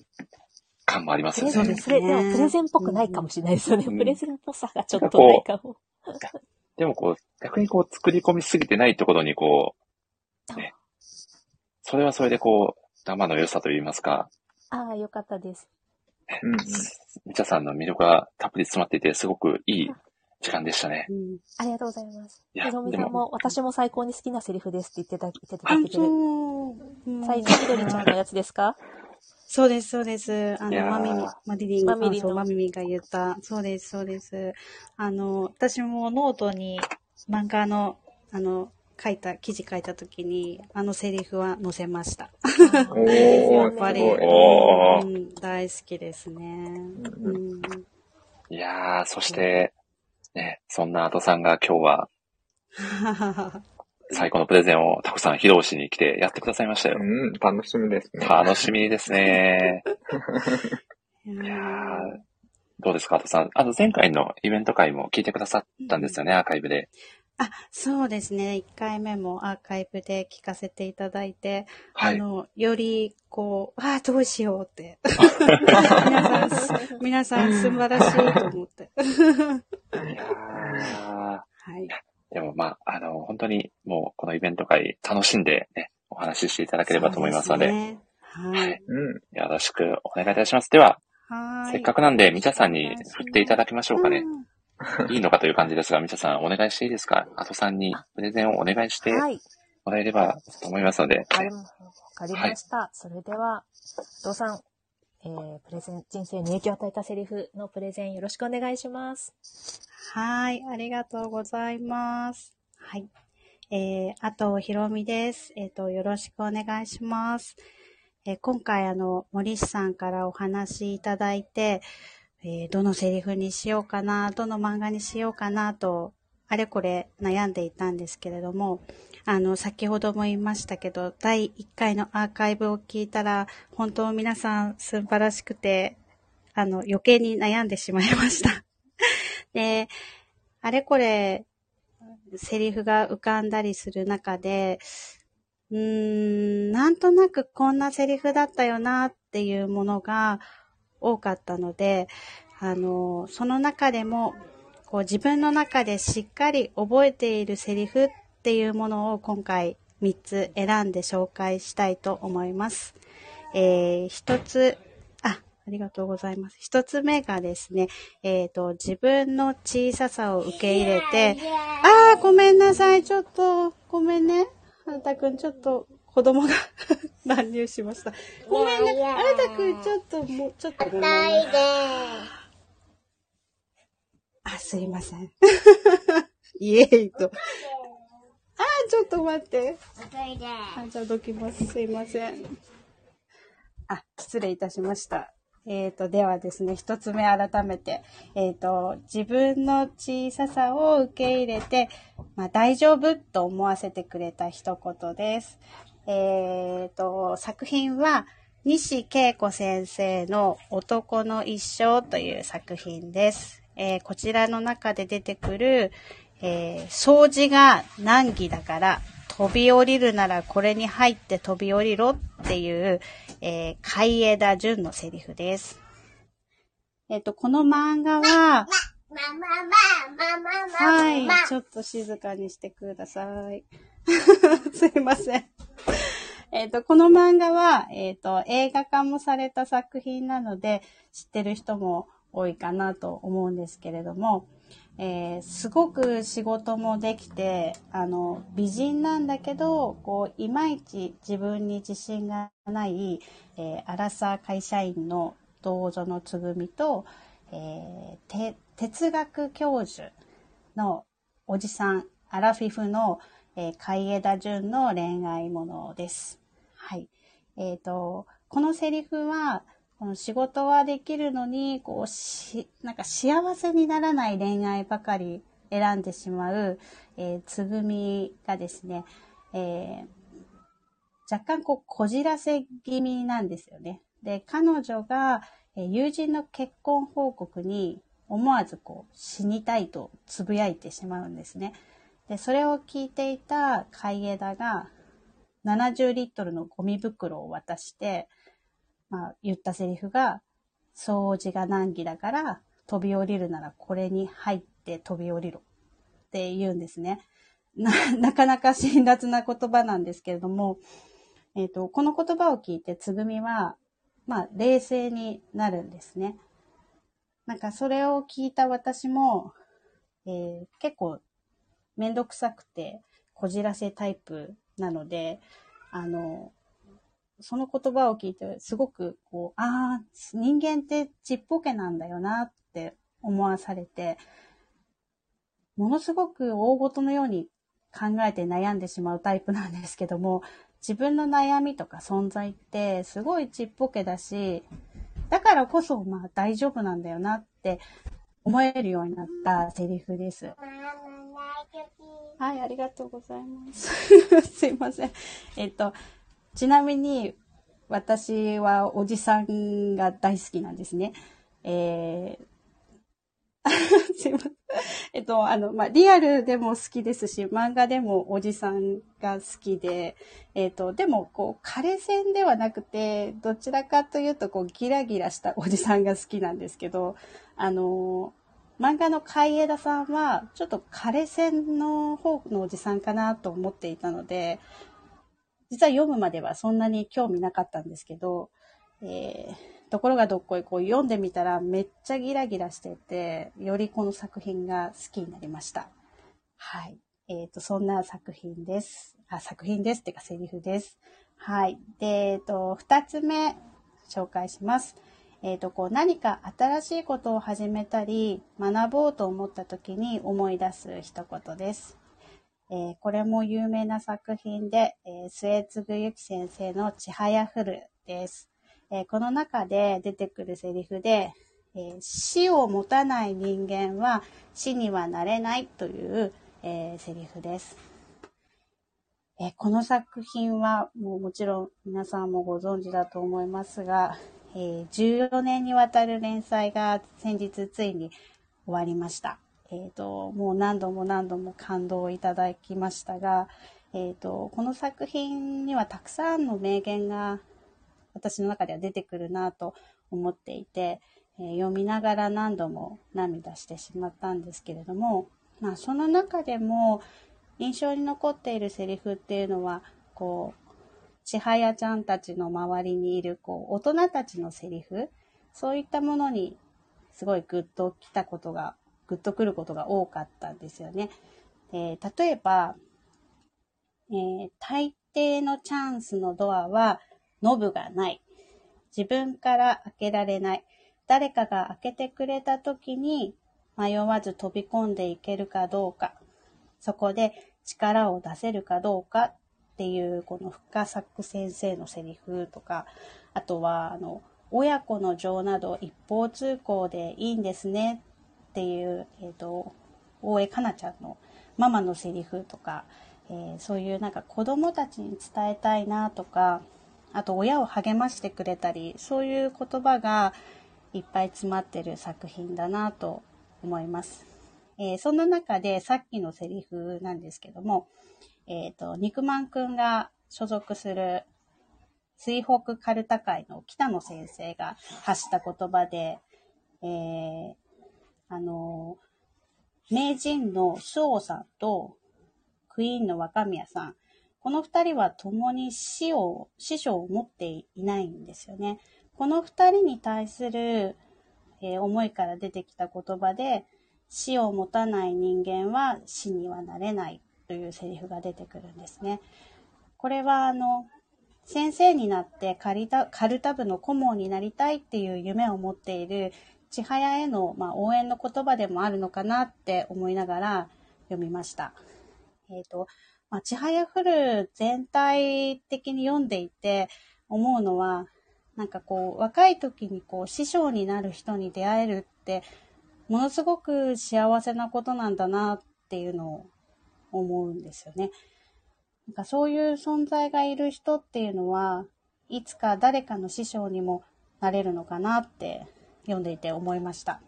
感もありますよねプレゼン、。プレでもプレゼンっぽくないかもしれないですよね。うんプレゼンっぽさがちょっとないかも。でもこう、逆にこう作り込みすぎてないところにこう、ね、それはそれでこう、生の良さと言いますか、ああ、よかったです。うんうん。みちゃさんの魅力がたっぷり詰まっていて、すごくいい時間でしたね。うんありがとうございます。いやひろみさんでもも、私も最高に好きなセリフですって言ってた、言ってたあだけてる。最初、ひどりちゃんのやつですか？そうです、そうです。あの、マミミ、マリリンが、マミリマミミが言った。そうです、そうです。あの、私もノートに漫画の、あの、書いた、記事書いたときに、あのセリフは載せました。やっぱり、うん、大好きですね。うん。いやー、そして、ね、そんなアトさんが今日は最高のプレゼンをたくさん披露しに来てやってくださいましたよ。うん、楽しみですね。楽しみですね。い いやーどうですか、アトさん。あの、前回のイベント会も聞いてくださったんですよね、アーカイブで。あ、そうですね。1回目もアーカイブで聞かせていただいて、はい。あの、より、こう、ああ、どうしようって。皆さんす、皆さん素晴らしいと思って。いやーはい。でもまあ、あの、本当にもうこのイベント会楽しんでね、お話ししていただければと思いますので、そうすねはい。うん。よろしくお願いいたします。では、はい。せっかくなんで、みちゃさんに振っていただきましょうかね。うんいいのかという感じですが、みちゃさんお願いしていいですか？あとさんにプレゼンをお願いしてはい。もらえればと思いますので。わかりわかりました。それでは、どうさん、えー、プレゼン、人生に影響を与えたセリフのプレゼンよろしくお願いします。はい。ありがとうございます。はい。えー、あと、ひろみです。えっ、と、よろしくお願いします。えー今回、あの、森氏さんからお話いただいて、えーどのセリフにしようかな、どの漫画にしようかなと、あれこれ悩んでいたんですけれども、あの、先ほども言いましたけど、第1回のアーカイブを聞いたら、本当皆さん素晴らしくて、あの、余計に悩んでしまいました。で、あれこれ、セリフが浮かんだりする中で、うーん、なんとなくこんなセリフだったよなっていうものが多かったので、あの、その中でも、こう自分の中でしっかり覚えているセリフっていうものを今回3つ選んで紹介したいと思います。えー、一つ、ありがとうございます。一つ目がですね、えっ、と、自分の小ささを受け入れて、あー、ごめんなさい、ちょっと、ごめんね。あなたくん、ちょっと、子供が 乱入しました。ごめんね。あなたくん、ちょっと、もう、ちょっとごめんね。あ、すいません。イエーイと。あー、ちょっと待って。あ、じゃあどきます。すいません。あ、失礼いたしました。えっ、と、ではですね、一つ目改めて、えっ、と、自分の小ささを受け入れて、まあ、大丈夫と思わせてくれた一言です。えっ、と、作品は、西恵子先生の男の一生という作品です。えーこちらの中で出てくる、えー掃除が難儀だから、飛び降りるならこれに入って飛び降りろっていう、えー海枝淳のセリフです。えっ、と、この漫画は、はい、ちょっと静かにしてください。すいません。えっ、と、この漫画は、えっ、と、映画化もされた作品なので、知ってる人も多いかなと思うんですけれども、えーすごく仕事もできて、あの、美人なんだけど、こう、いまいち自分に自信がない、えー、アラサー会社員の道女のつぐみと、えー哲学教授のおじさん、アラフィフの、えー海枝淳の恋愛ものです。はい。えっ、と、このセリフは、この仕事はできるのに、こう、し、なんか幸せにならない恋愛ばかり選んでしまう、えーつぐみがですね、えー若干こう、こじらせ気味なんですよね。で、彼女が、えー友人の結婚報告に思わずこう、死にたいとつぶやいてしまうんですね。で、それを聞いていた海枝が、70リットルのゴミ袋を渡して、まあ、言ったセリフが、掃除が難儀だから、飛び降りるならこれに入って飛び降りろって言うんですね。な、なかなか辛辣な言葉なんですけれども、えっ、と、この言葉を聞いて、つぐみは、まあ、冷静になるんですね。なんか、それを聞いた私も、えー結構、めんどくさくて、こじらせタイプなので、あの、その言葉を聞いて、すごく、こう、ああ、人間ってちっぽけなんだよなって思わされて、ものすごく大事のように考えて悩んでしまうタイプなんですけども、自分の悩みとか存在ってすごいちっぽけだし、だからこそまあ大丈夫なんだよなって思えるようになったセリフです。はい、ありがとうございます。すいません。えっと、ちなみに、私はおじさんが大好きなんですね。えー、すいません。えっと、あの、まあ、リアルでも好きですし、漫画でもおじさんが好きで、えっと、でも、こう、枯れ線ではなくて、どちらかというと、こう、ギラギラしたおじさんが好きなんですけど、あの、漫画の海枝さんは、ちょっと枯れ線の方のおじさんかなと思っていたので、実は読むまではそんなに興味なかったんですけど、えーところがどっこいこう読んでみたらめっちゃギラギラしてて、よりこの作品が好きになりました。はい。えっ、と、そんな作品です。あ、作品ですっていうかセリフです。はい。で、えっ、と、二つ目紹介します。えっ、と、こう何か新しいことを始めたり、学ぼうと思った時に思い出す一言です。えーこれも有名な作品で、えー末継ゆき先生のちはやふるです。えーこの中で出てくるセリフで、え死を持たない人間は死にはなれないという、えセリフです。えこの作品はもうもちろん皆さんもご存知だと思いますが、え14年にわたる連載が先日ついに終わりました。えっ、と、もう何度も何度も感動をいただきましたが、えっ、と、この作品にはたくさんの名言が私の中では出てくるなと思っていて、えー読みながら何度も涙してしまったんですけれども、まあその中でも印象に残っているセリフっていうのは、こう、ちはやちゃんたちの周りにいる、こう、大人たちのセリフそういったものにすごいグッと来たことが、グッとくることが多かったんですよね。えー、例えば、えー、大抵のチャンスのドアはノブがない。自分から開けられない。誰かが開けてくれた時に迷わず飛び込んでいけるかどうか。そこで力を出せるかどうかっていうこの深作先生のセリフとか、あとはあの親子の情など一方通行でいいんですねっていう、えっ、ー、と、大江かなちゃんのママのセリフとか、えー、そういうなんか子供たちに伝えたいなとか、あと親を励ましてくれたり、そういう言葉がいっぱい詰まってる作品だなと思います。えー、そんな中でさっきのセリフなんですけども、えっ、ー、と、肉まんくんが所属する水北カルタ会の北野先生が発した言葉で、えー、あの、名人の周王さんとクイーンの若宮さん、この二人は共に死を、師匠を持っていないんですよね。この二人に対する、えー、思いから出てきた言葉で、死を持たない人間は死にはなれないというセリフが出てくるんですね。これはあの、先生になってカリタカルタ部の顧問になりたいっていう夢を持っている千早への、まあ、応援の言葉でもあるのかなって思いながら読みました。えっ、ー、と、まあ、ちはやふる全体的に読んでいて思うのは、なんかこう、若い時にこう、師匠になる人に出会えるって、ものすごく幸せなことなんだなっていうのを思うんですよね。なんかそういう存在がいる人っていうのは、いつか誰かの師匠にもなれるのかなって読んでいて思いました。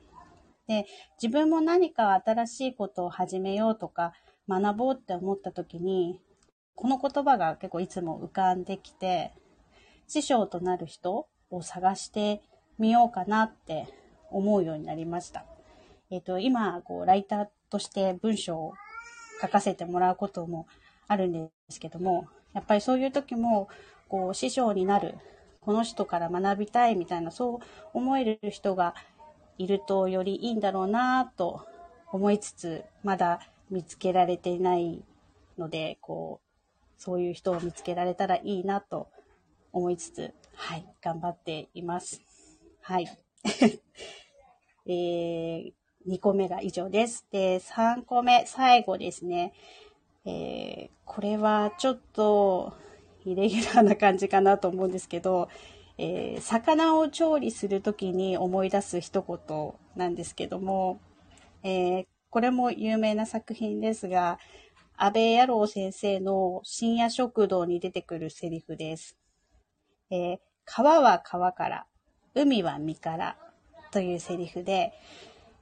で、自分も何か新しいことを始めようとか、学ぼうって思った時に、この言葉が結構いつも浮かんできて、師匠となる人を探してみようかなって思うようになりました。えっ、と、今、こう、ライターとして文章を書かせてもらうこともあるんですけども、やっぱりそういう時も、こう、師匠になる、この人から学びたいみたいな、そう思える人がいるとよりいいんだろうなと思いつつ、まだ見つけられていないので、こう、そういう人を見つけられたらいいなと思いつつ、はい、頑張っています。はい。えー、2個目が以上です。で、3個目、最後ですね。えー、これはちょっと、イレギュラーな感じかなと思うんですけど、えー、魚を調理するときに思い出す一言なんですけども、えー、これも有名な作品ですが、安倍野郎先生の深夜食堂に出てくるセリフです。えー、川は川から、海は身からというセリフで、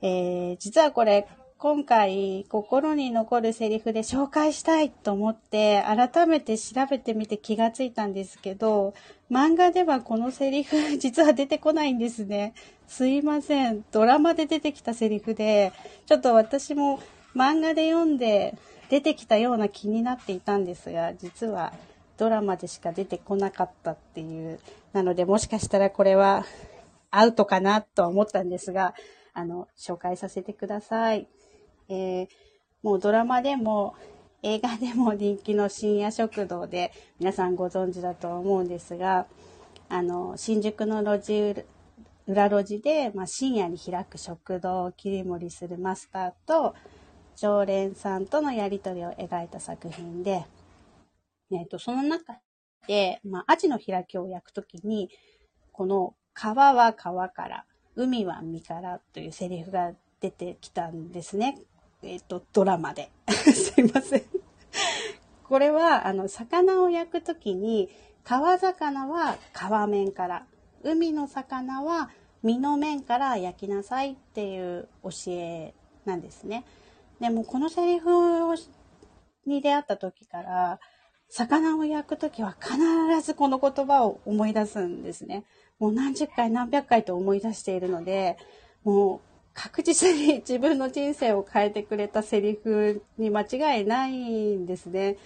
えー、実はこれ今回心に残るセリフで紹介したいと思って改めて調べてみて気がついたんですけど、漫画ではこのセリフ 実は出てこないんですね。すいません。ドラマで出てきたセリフで、ちょっと私も漫画で読んで出てきたような気になっていたんですが、実はドラマでしか出てこなかったっていう。なのでもしかしたらこれはアウトかなとは思ったんですが、あの、紹介させてください。えー、もうドラマでも映画でも人気の深夜食堂で皆さんご存知だと思うんですが、あの、新宿の路地裏路地で、まあ、深夜に開く食堂を切り盛りするマスターと常連さんとのやりとりを描いた作品で、えっ、と、その中で、まあ、アジの開きを焼くときに、この川は川から、海は海からというセリフが出てきたんですね。えっ、ー、と、ドラマで。すいません。これは、あの、魚を焼くときに、川魚は皮面から、海の魚は身の面から焼きなさいっていう教えなんですね。でもこのセリフをに出会った時から、魚を焼く時は必ずこの言葉を思い出すんですね。もう何十回何百回と思い出しているので、もう確実に 自分の人生を変えてくれたセリフに間違いないんですね。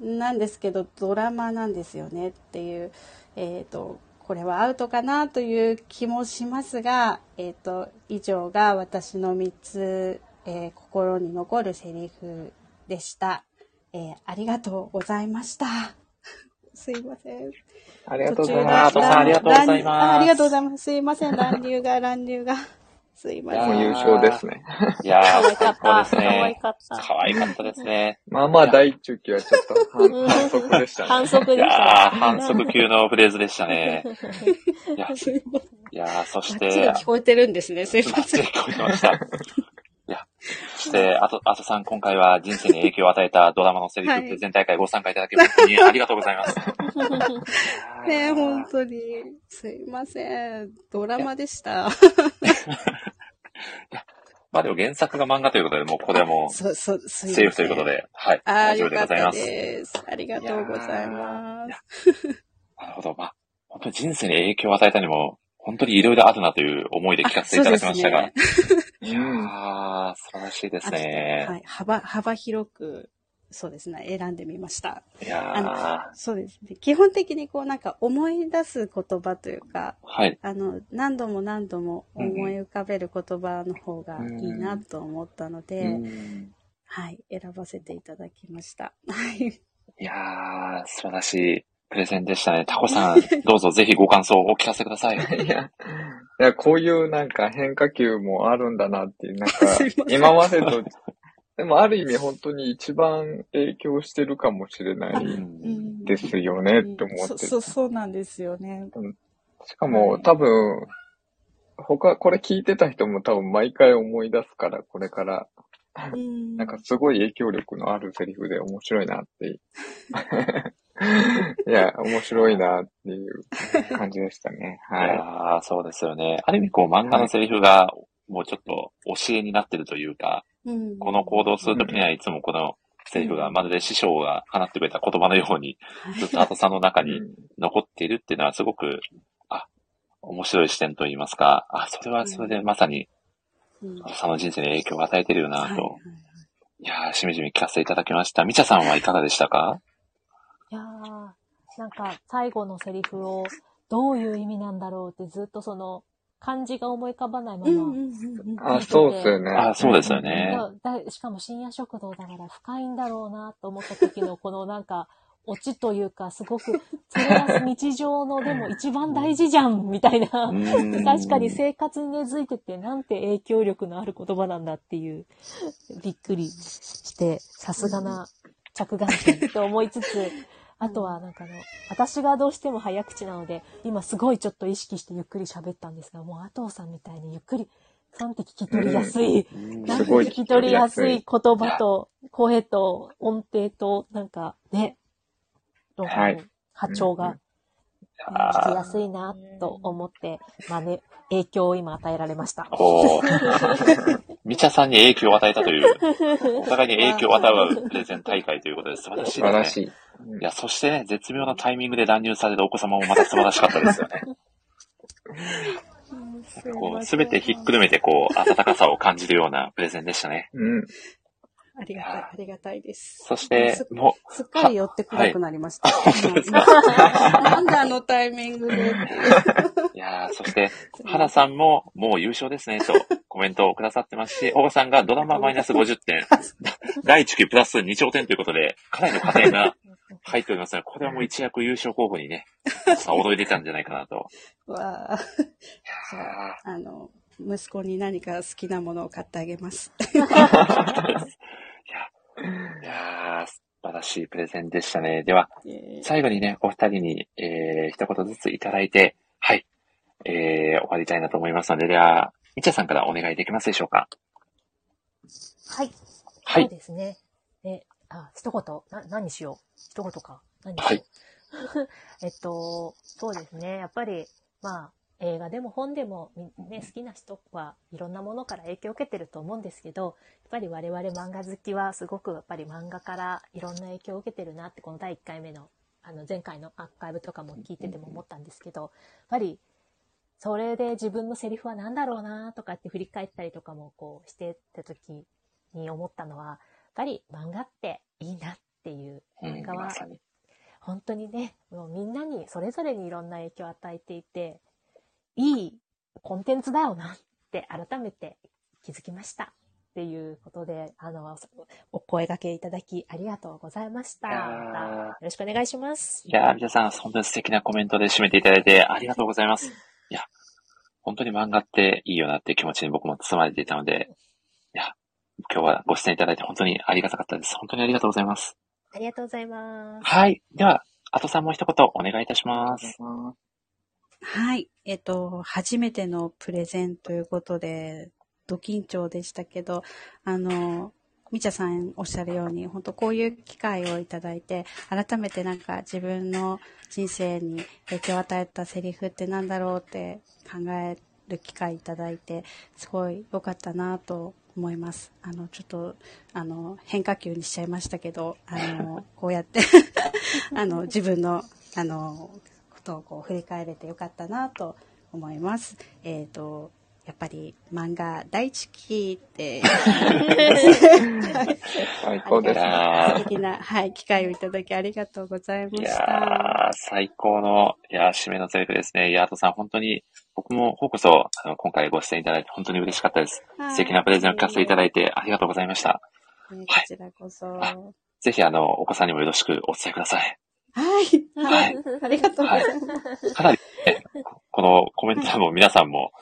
なんですけど、ドラマなんですよねっていう、えっ、ー、と、これはアウトかなという気もしますが、えっ、と、以上が私の3つ、えー心に残るセリフでした。えありがとうございました。すいません。ありがとうござい途中ます。ありがとうございます乱あありがとうございます。すいません。乱入が、乱入が。すいませ。もうん優勝ですね。いやー、可愛か最った。高です可愛ね。かった。可愛かったですね。まあまあ、第一中期はちょっと反反則でしたね。反則でいやー、した。反則級のフレーズでしたね。いや、すいやーそしあっちがて、聞こえてるんですね。すいません。リ聞こえてました。いや、そして、あと、あとさん、今回は人生に影響を与えたドラマのセリフはいプレゼン大会ご参加いただき、本当にありがとうございます。ね本当に。すいません。ドラマでした。まあでも原作が漫画ということで、もうこれはもう、セーフということ。で、はい、大丈夫でございます。ありがとうございます。なるほど。まあ、本当に人生に影響を与えたにも、本当にいろいろあるなという思いで聞かせていただきましたが。いやー、素晴らしいですね。はい。幅、幅広く、そうですね。選んでみました。いやあのー、そうですね。基本的にこうなんか思い出す言葉というか、はい。あの、何度も何度も思い浮かべる言葉の方がいいなと思ったので、うんはい。選ばせていただきました。はい。いやー、素晴らしいプレゼンでしたね。タコさん、どうぞぜひご感想をお聞かせください。いや、いや、こういうなんか変化球もあるんだなっていう、なんか 今までと、でもある意味本当に一番影響してるかもしれなういんですよねって思って。そそう、そうなんですよね。しかもはい多分、他、これ聞いてた人も多分毎回思い出すから、これから、うんなんかすごい影響力のあるセリフで面白いなって。いや、面白いなっていう感じでしたね。いはやー、そうですよね。ある意味こう漫画のセリフが、もうちょっと教えになってるというか、うんこの行動をするときにはいつもこのセリフがまるで師匠が放ってくれた言葉のように、ずっと後さんの中い。にうん残っているっていうのはすごく、あ、面白い視点といいますか、あ、それはそれでまさにうん後さんの人生に影響を与えてるよなと、はいはいいやー、しみじみ聞かせていただきました。みちゃさんはいかがでしたか？いやー、なんか最後のセリフをどういう意味なんだろうってずっとその漢字が思い浮かばないまま、うんうんうんうんあ、そうっすよね。あ、そうですよね。しかも深夜食堂だから深いんだろうなと思った時のこのなんか、オチというか、すごく、それが日常のでも一番大事じゃんみたいな。うん。確かに生活に根付いてて、なんて影響力のある言葉なんだっていう、びっくりして、さすがな着眼点と思いつつ、あとはなんかあの、私がどうしても早口なので、今すごいちょっと意識してゆっくり喋ったんですが、もう阿藤さんみたいにゆっくり、なんて聞き取りやすい、うん。なんて聞き取りやすい言葉と、声と音程と、なんかね、のはい波長が聞きやすいなと思って、まあね、影響を今与えられました。こう、みちゃさんに影響を与えたという、お互いに影響を与えるプレゼン大会ということで素晴らしいですね。素晴らしい。いや、そしてね、絶妙なタイミングで乱入されるお子様もまた素晴らしかったですよね。こう、すべてひっくるめて、こう、温かさを感じるようなプレゼンでしたね。うん。ありがたい、ありがたいです。そしてす、もすっかり寄ってくなくなりました。本当ですか？なんであのタイミングでいやーそして、原さんも、もう優勝ですね、とコメントをくださってますし、大賀さんがドラママイナス50点、第1期プラス2兆点ということで、かなりの加点が入っておりますので、これはもう一躍優勝候補にね、さあ踊り出たんじゃないかなと。わあ、じゃあ、あの、息子に何か好きなものを買ってあげます。いや、いやー素晴らしいプレゼンでしたね。では、えー最後にね、お二人に、えー、一言ずついただいて、はい、えー、終わりたいなと思いますので、では、みちゃさんからお願いできますでしょうか？はい。はいそうですね。え、あ、一言、な、何にしよう？一言か。何にしよう？えっと、そうですね。やっぱり、まあ、映画でも本でも、みね、好きな人はいろんなものから影響を受けてると思うんですけど、やっぱり我々漫画好きはすごくやっぱり漫画からいろんな影響を受けてるなって、この第1回目の、あの、前回のアーカイブとかも聞いてても思ったんですけど、やっぱり、それで自分のセリフは何だろうなとかって振り返ったりとかもこうしてた時に思ったのは、やっぱり漫画っていいなっていう、うん漫画は。本当にね、もうみんなにそれぞれにいろんな影響を与えていて、いいコンテンツだよなって改めて気づきました。っていうことで、あの、お声掛けいただきありがとうございました。またよろしくお願いします。いやー、皆さん、本当に素敵なコメントで締めていただいてありがとうございます。いや、本当に漫画っていいよなっていう気持ちに僕も包まれていたので、いや、今日はご出演いただいて本当にありがたかったです。本当にありがとうございます。ありがとうございます。はい。では、あとさんもう一言お願いいたします。はい。えっと、初めてのプレゼンということで、ド緊張でしたけど、あの、みちゃさんおっしゃるように、本当こういう機会をいただいて、改めてなんか自分の人生に影響を与えたセリフってなんだろうって考える機会いただいて、すごい良かったなと思います。あの、ちょっと、あの、変化球にしちゃいましたけど、あの、こうやって、あの、自分の、あの、ことをこう振り返れてよかったなと思います。えっ、と、やっぱり漫画大好きって、最高です素敵な、はい、機会をいただきありがとうございまいやした。ー、最高の、いやー、締めのセリフですね。いやー、あとさん、本当に、僕も、ほうこそ、あの、今回ご出演いただいて本当に嬉しかったです。はい素敵なプレゼンを聞かせていただいてありがとうございました。ねこちらこそ。あはぜひ、あの、お子さんにもよろしくお伝えください。い。ははいい。ありがとうございます。かなり、ね、このコメント欄も皆さんも、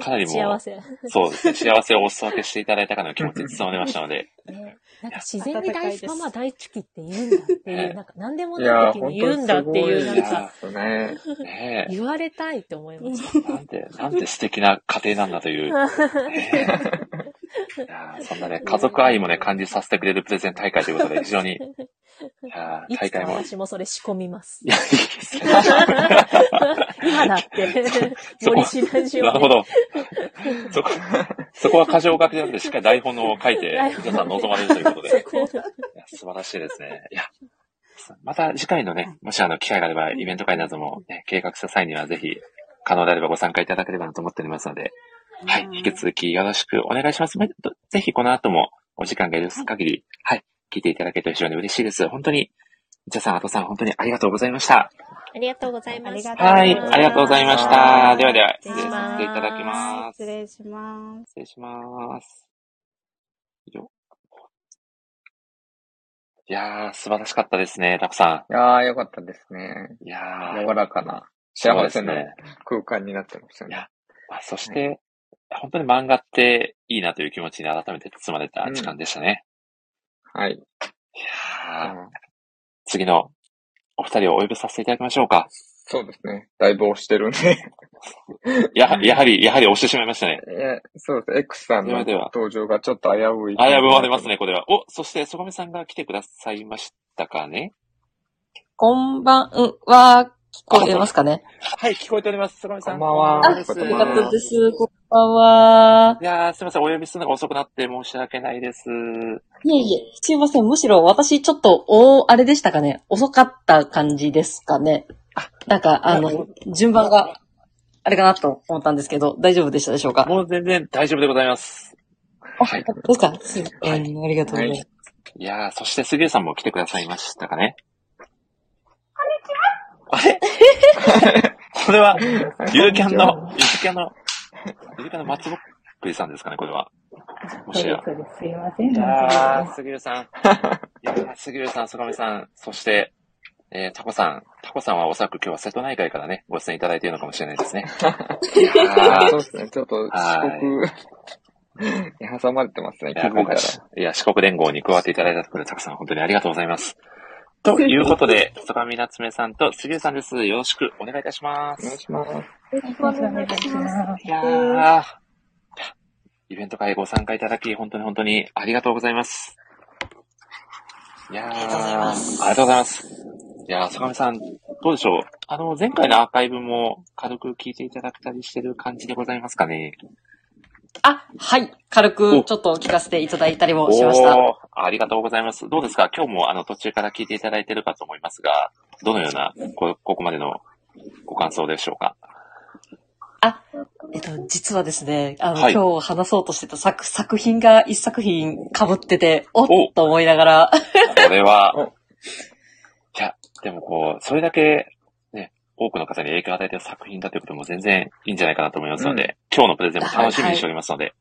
かなりもう、幸せ。そうですね、幸せをお裾分けしていただいたかの気持ちに包まれましたので、ね、なんか自然に大温かいですママ大好きって言うんだっていう、ねなんか何でもない時本に言うんだっていう、なんか言われたいって思いました。え、なんて、なんて素敵な家庭なんだという、そんなね、家族愛もね、感じさせてくれるプレゼン大会ということで、非常に、大会も、私もそれ仕込みますい。や、いいですね。今だって。森氏ラジオでなるほど。そこ、そこは過剰書きなんで、しっかり台本を書いて皆さん望まれるということで。素晴らしいですね。いや、また次回のね、もしあの、機会があれば、イベント会なども、ね、計画した際には、ぜひ、可能であればご参加いただければなと思っておりますので、はい、引き続きよろしくお願いします。まぜひこの後も、お時間が許す限り、はい、聞いていただけると非常に嬉しいです。本当に、みちゃさん、あとさん、本当にありがとうございました。ありがとうございました。はい、ありがとうございました。ではでは、失礼します失礼いただきます。失礼します。失礼します。よいやー、素晴らしかったですね、たくさいやー、よかったですね。ん。いやー、柔らかな、幸せな。空間になってますよねいや。まあ、そして、本当に漫画っていいなという気持ちに改めて包まれた時間でしたね。はい。いやー、次のお二人をお呼びさせていただきましょうか。そうですね。だいぶ押してるんで。やはやはり、やはり押してしまいましたね。いや、そうです。X さんの登場がちょっと危うい。あ、やぶまれますね、これは。お、そして、そがめさんが来てくださいましたかね？こんばんは、聞こえますかね？はい、聞こえております。そがめさん。こんばんはあ、よかったです。こんばんは。いやー、すみません。お呼びするのが遅くなって申し訳ないです。いえいえ、すいません。むしろ私ちょっと、お、あれでしたかね遅かった感じですかねなんか、あの、順番が、あれかなと思ったんですけど、大丈夫でしたでしょうか？もう全然大丈夫でございます。はい。ですか？すいません。ありがとうございます。いやー、そして杉江さんも来てくださいましたかねあれ？これは、ゆるキャンの、ゆるキャンの、ゆるキャンの松ぼっくりさんですかね、これは。もしや。そうです。すいません。いやー、杉江さん。いやー、杉江さん、そがみさん、そして、えー、タコさん。タコさんはおそらく今日は瀬戸内海からね、ご出演いただいているのかもしれないですね。いやーそうですね。ちょっと四はい国に挟まれてますね。いや。今回、いや、四国連合に加わっていただいたところで、たくさん本当にありがとうございます。ということで、曽上夏目さんと杉江さんです。よろしくお願いいたしまお願いす。します。よろしくお願いいたします。いやー、イベント会ご参加いただき、本当に本当にありがとうございます。いやー、ありがとうございます。ありがとうございます。いやー、曽上さん、どうでしょう？あの、前回のアーカイブも軽く聞いていただけたりしてる感じでございますかね？あ、はい。軽くちょっと聞かせていただいたりもしました。ありがとうございます。どうですか？今日もあの途中から聞いていただいてるかと思いますが、どのようなこここまでのご感想でしょうか？えっと、実はですね、あの、はい今日話そうとしてた作、作品が一作品被ってて、おっおと思いながら、これはお、いや、でもこう、それだけ、ね、多くの方に影響を与えている作品だということも全然いいんじゃないかなと思いますので、今日のプレゼンも楽しみにしておりますので、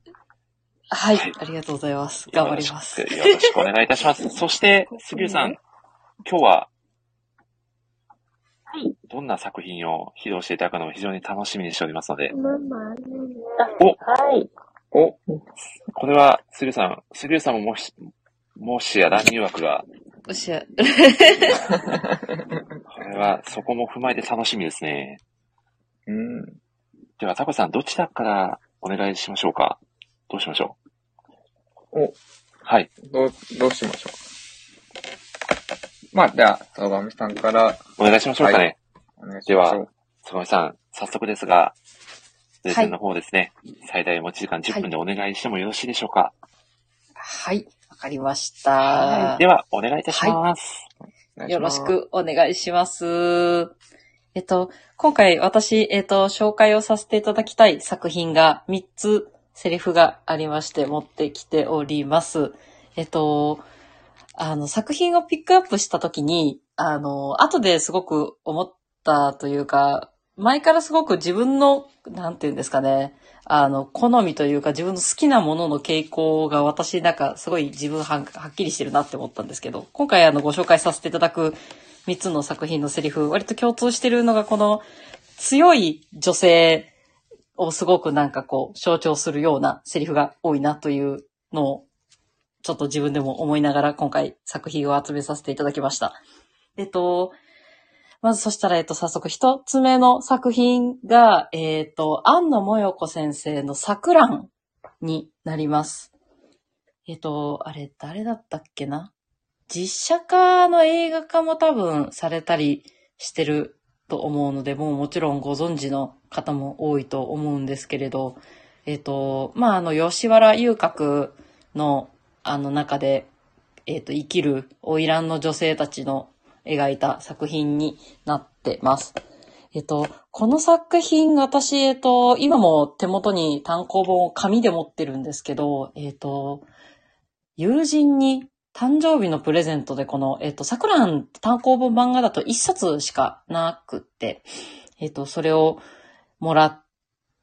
はい、はい。ありがとうございます。頑張ります。よろしくお願いいたします。そして、杉浦さん、今日は、どんな作品を披露していただくのを非常に楽しみにしておりますので、お。はい。お、これは、杉浦さん、杉浦さんももし、もしや乱入枠が、よしや、これは、そこも踏まえて楽しみですね。うん。では、タコさん、どちらからお願いしましょうか？どうしましょう？お、はい。どう、どうしましょう？まあ、じゃあ、相馬さんからお願いしましょうかね。お願いしましょう。坂上さん、早速ですが、プレゼンの方ですね、最大持ち時間10分でお願いしてもよろしいでしょうか？はい、わかりました。はい。では、お願いいたします。お願いよろし。くお願いします。えっと、今回私、えっと、紹介をさせていただきたい作品が3つセリフがありまして持ってきております。えっと、あの、作品をピックアップしたときに、あの、後ですごく思ったというか、前からすごく自分の、なんていうんですかね、あの、好みというか自分の好きなものの傾向が私なんかすごい自分ははっきりしてるなって思ったんですけど、今回あのご紹介させていただく3つの作品のセリフ、割と共通してるのがこの強い女性をすごくなんかこう象徴するようなセリフが多いなというのをちょっと自分でも思いながら今回作品を集めさせていただきました。えっと、まずそしたら、えっと、早速一つ目の作品が、えっと、安野もよこ先生の桜んになります。えっと、あれ、誰だったっけな？実写化の映画化も多分されたりしてると思うので、もうもちろんご存知の方も多いと思うんですけれど、えっと、まあ、あの、吉原遊郭の、あの中で、えっと、生きる花魁の女性たちの描いた作品になってます。えっと、この作品、私、えっと、今も手元に単行本を紙で持ってるんですけど、えっと、友人に誕生日のプレゼントでこの、えっと、桜ん単行本漫画だと一冊しかなくって、えっと、それをもらっ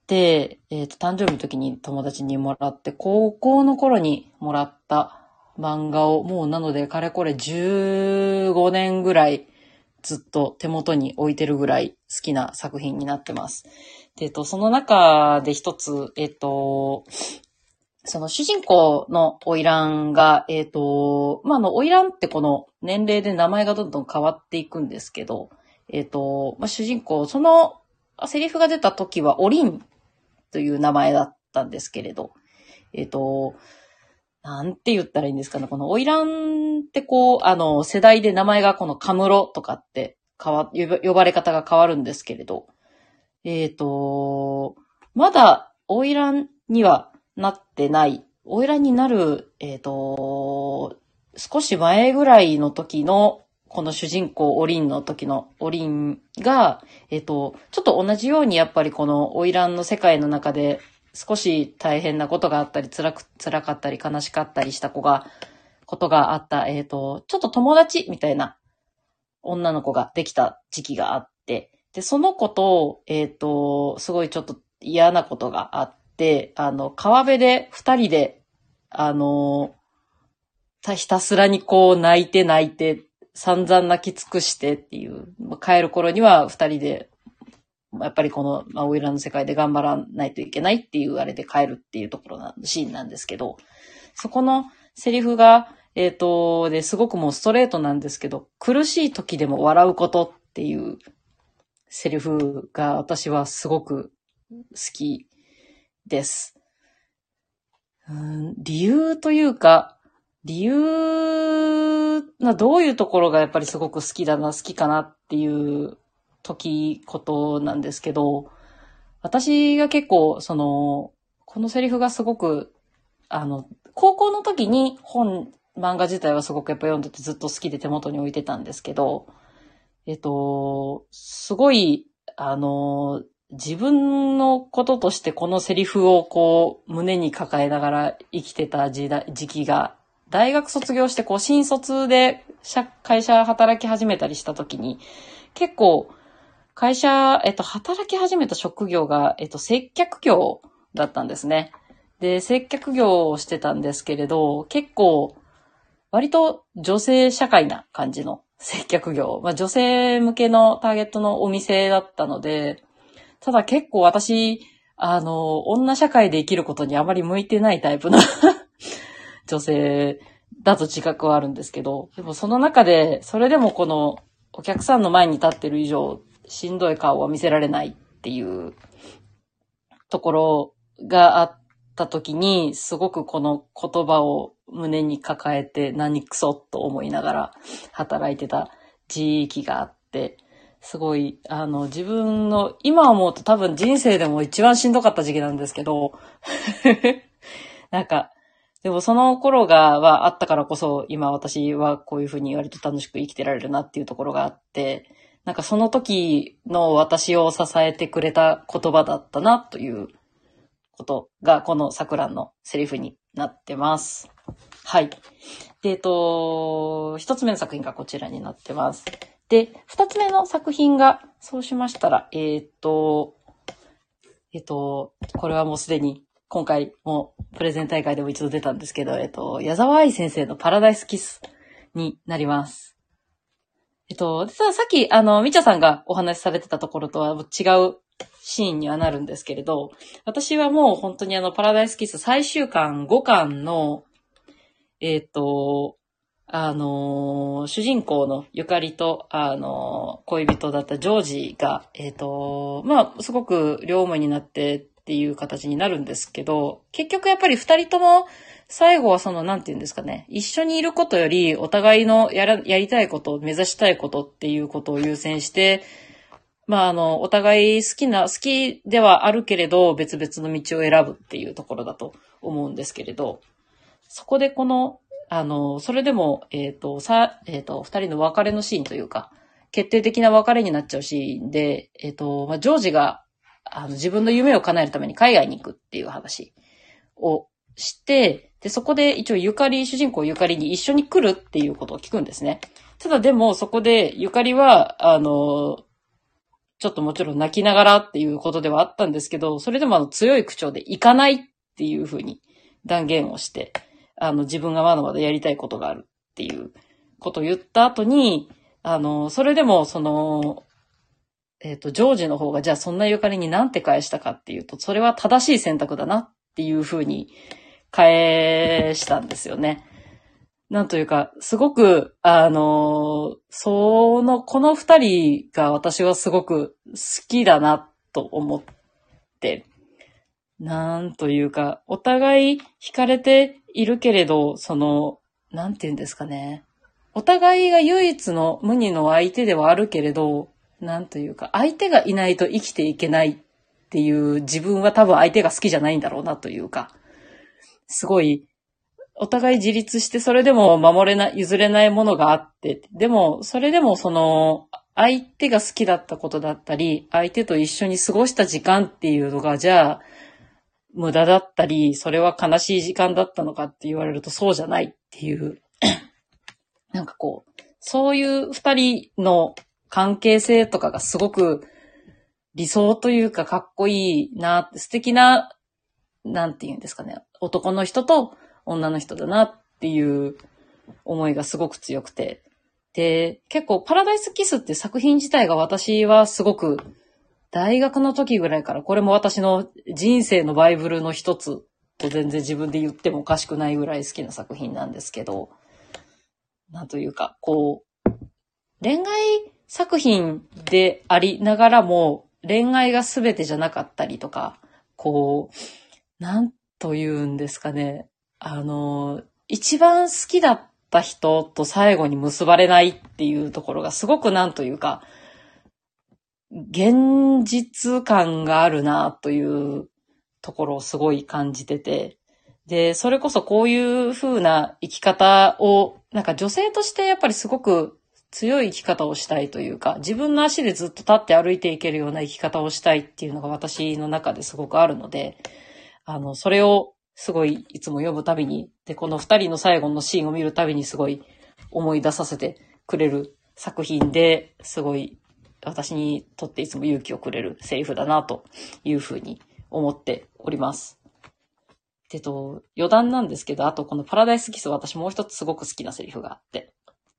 て、えっと、誕生日の時に友達にもらって、高校の頃にもらった漫画を、もうなので、かれこれ15年ぐらいずっと手元に置いてるぐらい好きな作品になってます。で、えっと、その中で一つ、えっと、その主人公の花魁が、えっ、と、まあ、あの、花魁ってこの年齢で名前がどんどん変わっていくんですけど、えっ、と、まあ、主人公、そのセリフが出た時は、おりんという名前だったんですけれど、えっ、と、なんて言ったらいいんですかね。この、花魁ってこう、あの、世代で名前がこのカムロとかって変わ、呼ばれ方が変わるんですけれど、えっ、と、まだ、花魁にはなってない、花魁になる、えっ、と、少し前ぐらいの時の、この主人公、オリンの時のオリンが、えっ、と、ちょっと同じようにやっぱりこの花魁の世界の中で少し大変なことがあったり、辛く、辛かったり、悲しかったりした子が、ことがあった、えっ、と、ちょっと友達みたいな女の子ができた時期があって、で、その子と、えっ、と、すごいちょっと嫌なことがあって、あの、川辺で二人で、あの、たひたすらにこう泣いて泣いて、散々泣き尽くしてっていう、帰る頃には二人で、やっぱりこの、まあ、オイラの世界で頑張らないといけないっていうあれで帰るっていうところな、シーンなんですけど、そこのセリフが、えっ、と、で、すごくもうストレートなんですけど、苦しい時でも笑うことっていうセリフが私はすごく好きです。うん理由というか、理由な、どういうところがやっぱりすごく好きだな、好きかなっていう時、ことなんですけど、私が結構、その、このセリフがすごく、あの、高校の時に本、漫画自体はすごくやっぱ読んでてずっと好きで手元に置いてたんですけど、えっと、すごい、あの、自分のこととしてこのセリフをこう、胸に抱えながら生きてた時代、時期が、大学卒業してこう新卒で会社働き始めたりした時に、結構会社、えっと、働き始めた職業が、えっと、接客業だったんですね。で、接客業をしてたんですけれど、結構、割と女性社会な感じの接客業。まあ、女性向けのターゲットのお店だったので、ただ結構私、あの、女社会で生きることにあまり向いてないタイプの 女性だと自覚はあるんですけど、でもその中で、それでもこのお客さんの前に立ってる以上、しんどい顔は見せられないっていうところがあった時に、すごくこの言葉を胸に抱えて何クソと思いながら働いてた時期があって、すごい、あの、自分の、今思うと多分人生でも一番しんどかった時期なんですけど、なんか、でもその頃が、はあったからこそ、今私はこういうふうに割と楽しく生きてられるなっていうところがあって、なんかその時の私を支えてくれた言葉だったなということが、この桜のセリフになってます。はい。で、えっと、一つ目の作品がこちらになってます。で、二つ目の作品が、そうしましたら、えー、っと、えっと、これはもうすでに今回もプレゼン大会でも一度出たんですけど、えっと、矢沢愛先生のパラダイスキスになります。えっと、さっき、あの、みちゃさんがお話しされてたところとは違うシーンにはなるんですけれど、私はもう本当にあの、パラダイスキス最終巻5巻の、えっ、と、あの、主人公のゆかりと、あの、恋人だったジョージが、えっ、と、まあ、すごく両思いになってっていう形になるんですけど、結局やっぱり二人とも、最後はその、なんて言うんですかね、一緒にいることより、お互いのやら、やりたいこと、目指したいことっていうことを優先して、まあ、あの、お互い好きな、好きではあるけれど、別々の道を選ぶっていうところだと思うんですけれど、そこでこの、あの、それでも、えっ、ー、と、さ、えっ、ー、と、二人の別れのシーンというか、決定的な別れになっちゃうシーンで、えっ、ー、と、まあ、ジョージが、あの、自分の夢を叶えるために海外に行くっていう話をして、で、そこで一応ゆかり、主人公ゆかりに一緒に来るっていうことを聞くんですね。ただでもそこでゆかりは、あの、ちょっともちろん泣きながらっていうことではあったんですけど、それでもあの強い口調で行かないっていうふうに断言をして、あの、自分がまだまだやりたいことがあるっていうことを言った後に、あの、それでも、その、えっ、ー、と、ジョージの方が、じゃあそんなゆかりに何て返したかっていうと、それは正しい選択だなっていうふうに返したんですよね。なんというか、すごく、あの、その、この二人が私はすごく好きだなと思って、なんというか、お互い惹かれているけれど、その、なんて言うんですかね。お互いが唯一の無二の相手ではあるけれど、なんというか、相手がいないと生きていけないっていう自分は多分相手が好きじゃないんだろうなというか、すごい、お互い自立してそれでも守れな、譲れないものがあって、でも、それでもその、相手が好きだったことだったり、相手と一緒に過ごした時間っていうのが、じゃあ、無駄だったり、それは悲しい時間だったのかって言われるとそうじゃないっていう、なんかこう、そういう二人の関係性とかがすごく理想というかかっこいいな、素敵な、なんて言うんですかね、男の人と女の人だなっていう思いがすごく強くて。で、結構パラダイスキスって作品自体が私はすごく大学の時ぐらいから、これも私の人生のバイブルの一つと全然自分で言ってもおかしくないぐらい好きな作品なんですけど、なんというか、こう、恋愛作品でありながらも、恋愛が全てじゃなかったりとか、こう、なんと言うんですかね、あの、一番好きだった人と最後に結ばれないっていうところがすごくなんというか、現実感があるなというところをすごい感じてて、で、それこそこういう風な生き方を、なんか女性としてやっぱりすごく強い生き方をしたいというか、自分の足でずっと立って歩いていけるような生き方をしたいっていうのが私の中ですごくあるので、あの、それをすごいいつも読むたびに、で、この二人の最後のシーンを見るたびにすごい思い出させてくれる作品で、すごい私にとっていつも勇気をくれるセリフだなというふうに思っております。えっと、余談なんですけど、あとこのパラダイスキス私もう一つすごく好きなセリフがあって、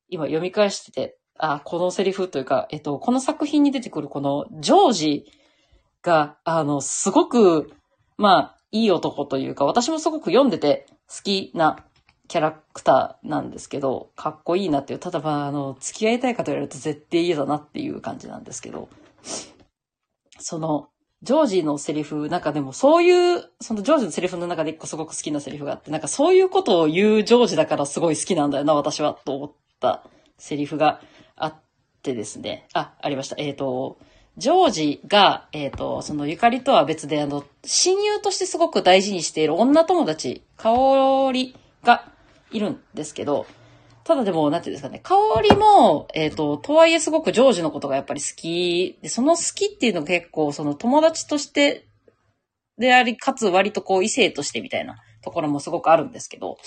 今読み返してて、あ、このセリフというか、えっと、この作品に出てくるこのジョージが、あの、すごく、まあ、いい男というか、私もすごく読んでて好きなキャラクターなんですけど、かっこいいなっていう、ただまあ、あの、付き合いたいかと言われると絶対嫌だなっていう感じなんですけど、その、ジョージのセリフ、なんかでもそういう、そのジョージのセリフの中で一個すごく好きなセリフがあって、なんかそういうことを言うジョージだからすごい好きなんだよな、私は、と思ったセリフがあってですね。あ、ありました。えっ、と、ジョージが、えっ、と、そのゆかりとは別で、あの、親友としてすごく大事にしている女友達、香りがいるんですけど、ただでも、なんていうんですかね、香りも、えっ、と、とはいえすごくジョージのことがやっぱり好きで、その好きっていうのが結構、その友達としてであり、かつ割とこう異性としてみたいなところもすごくあるんですけど、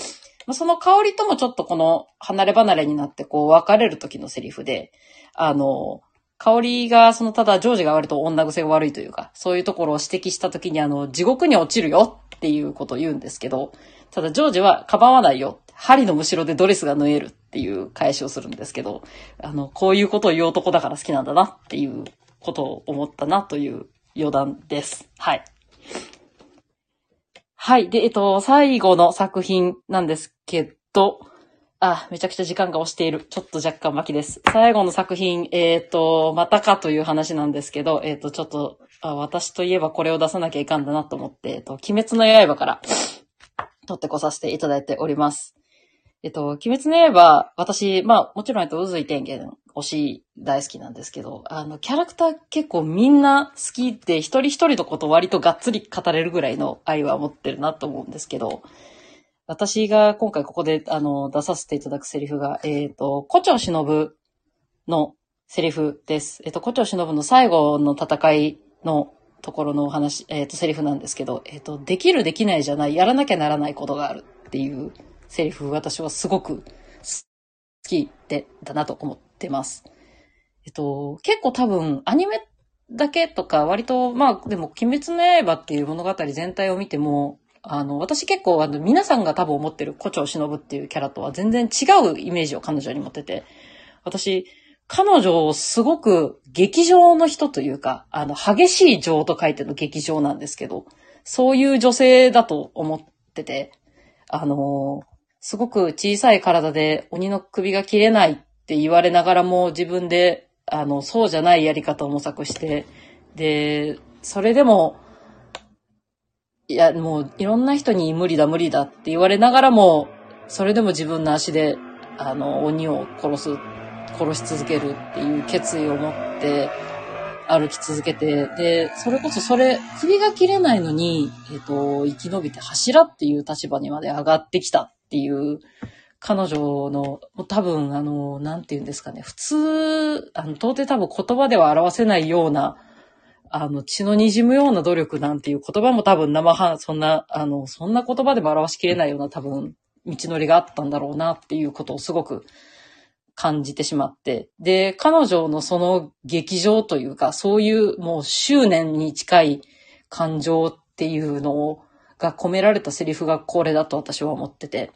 まあその香りともちょっとこの離れ離れになってこう別れる時のセリフで、あの、香りが、その、ただ、ジョージが割と女癖が悪いというか、そういうところを指摘したときに、あの、地獄に落ちるよっていうことを言うんですけど、ただ、ジョージは、かばわないよ。針のむしろでドレスが縫えるっていう返しをするんですけど、あの、こういうことを言う男だから好きなんだなっていうことを思ったなという余談です。はい。はい。で、えっと、最後の作品なんですけど、あ、めちゃくちゃ時間が押している。ちょっと若干巻きです。最後の作品、えっ、と、またかという話なんですけど、えっ、と、ちょっとあ、私といえばこれを出さなきゃいかんだなと思って、えっ、と、鬼滅の刃から取ってこさせていただいております。えっ、と、鬼滅の刃、私、まあ、もちろん、えっと、渦井天元推し大好きなんですけど、あの、キャラクター結構みんな好きで、一人一人のこと割とがっつり語れるぐらいの愛は持ってるなと思うんですけど、私が今回ここで、あの、出させていただくセリフが、えっ、と、古町忍のセリフです。えっ、と、古町忍の最後の戦いのところのお話、えっ、と、セリフなんですけど、えっ、と、できるできないじゃない、やらなきゃならないことがあるっていうセリフ、私はすごく好きで、だなと思ってます。えっと、結構多分、アニメだけとか、割と、まあ、でも、鬼滅の刃っていう物語全体を見ても、あの、私結構、あの、皆さんが多分思ってる古町忍っていうキャラとは全然違うイメージを彼女に持ってて、私、彼女をすごく劇場の人というか、あの、激しい情と書いての劇場なんですけど、そういう女性だと思ってて、あの、すごく小さい体で鬼の首が切れないって言われながらも自分で、あの、そうじゃないやり方を模索して、で、それでも、いや、もういろんな人に無理だ無理だって言われながらも、それでも自分の足で、あの、鬼を殺す、殺し続けるっていう決意を持って歩き続けて、で、それこそそれ、首が切れないのに、えっ、と、生き延びて柱っていう立場にまで上がってきたっていう、彼女の、多分、あの、なんて言うんですかね、普通、あの、到底多分言葉では表せないような、あの、血の滲むような努力なんていう言葉も多分生は、そんな、あの、そんな言葉でも表しきれないような多分、道のりがあったんだろうなっていうことをすごく感じてしまって。で、彼女のその劇場というか、そういうもう執念に近い感情っていうのを、が込められたセリフがこれだと私は思ってて。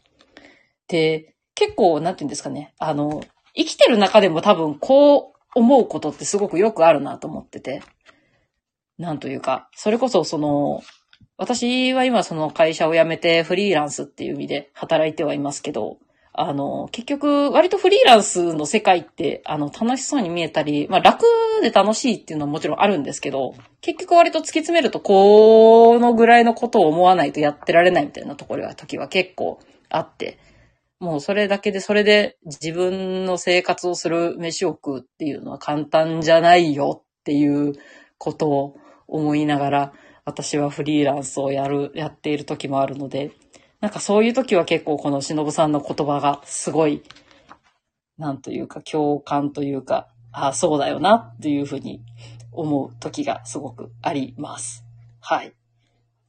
で、結構、なんて言うんですかね。あの、生きてる中でも多分こう思うことってすごくよくあるなと思ってて。なんというか、それこそその、私は今その会社を辞めてフリーランスっていう意味で働いてはいますけど、あの、結局、割とフリーランスの世界って、あの、楽しそうに見えたり、まあ楽で楽しいっていうのはもちろんあるんですけど、結局割と突き詰めると、このぐらいのことを思わないとやってられないみたいなところは時は結構あって、もうそれだけで、それで自分の生活をする飯を食うっていうのは簡単じゃないよっていうことを思いながら、私はフリーランスをやる、やっている時もあるので、なんかそういう時は結構この忍さんの言葉がすごい、なんというか共感というか、ああ、そうだよなっていうふうに思う時がすごくあります。はい。っ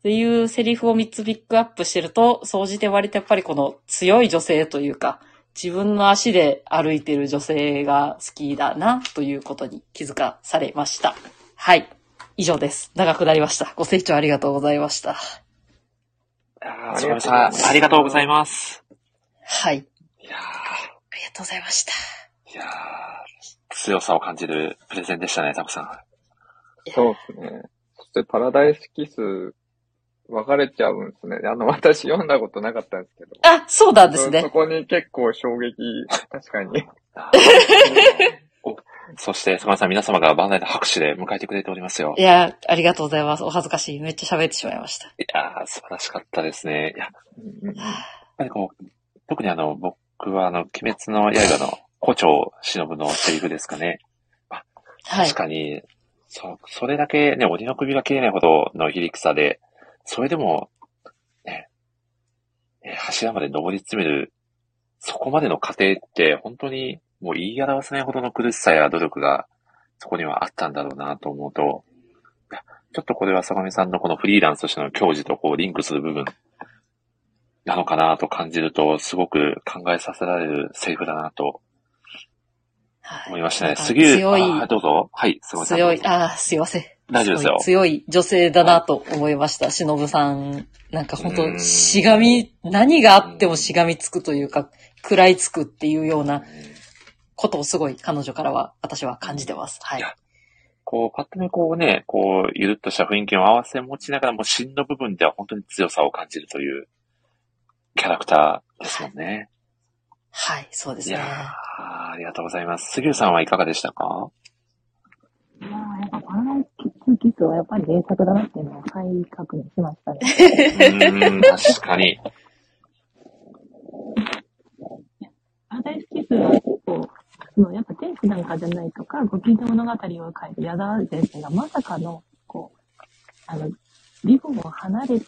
ていうセリフを3つピックアップしてると、総じて割とやっぱりこの強い女性というか、自分の足で歩いてる女性が好きだなということに気づかされました。はい。以上です。長くなりました。ご清聴ありがとうございました。あー、つばみさん、ありがとうございます。はい。いやありがとうございました。ー、いやー、強さを感じるプレゼンでしたね、タコさん。そうですね。そしてパラダイスキス、分かれちゃうんですね。あの、私読んだことなかったんですけど。あ、そうなんですそそね。こに結構衝撃、確かに。そして、坂本さん、皆様が万歳の拍手で迎えてくれておりますよ。いや、ありがとうございます。お恥ずかしい。めっちゃ喋ってしまいました。いやー、素晴らしかったですね。いや、やっぱりこう、特にあの、僕はあの、鬼滅の刃の胡蝶忍のセリフですかね。はい確。かに、そ、それだけね、鬼の首が切れないほどの非力さで、それでも、ね、え柱まで登り詰める、そこまでの過程って、本当にもう言い表せないほどの苦しさや努力が、そこにはあったんだろうなと思うと、いやちょっとこれは相模さんのこのフリーランスとしての教授とこうリンクする部分なのかなと感じると、すごく考えさせられるセリフだなとはい思いましたね。杉浦、強いあどうぞ。はい、すごい。強い、あーすいません。大丈夫ですよ強い女性だなと思いました。しのぶさん。なんか本うん当しがみ、何があってもしがみつくというか、食らいつくっていうようなことをすごい彼女からは私は感じてます。はいこう、パッと見こうね、こう、ゆるっとした雰囲気を合わせ持ちながらも、芯の部分では本当に強さを感じるというキャラクターですもんね。はい、そうですねいや。ーありがとうございます。杉浦さんはいかがでしたか？まあ、やっぱパラダイスキスはやっぱり原作だなっていうのを再確認しましたね。うーん、確かに。パラダイスキスはそのやっぱ天使なんかじゃないとか、ご近所物語を書いて矢沢先生がまさかの、こう、あの、リボンを離れて、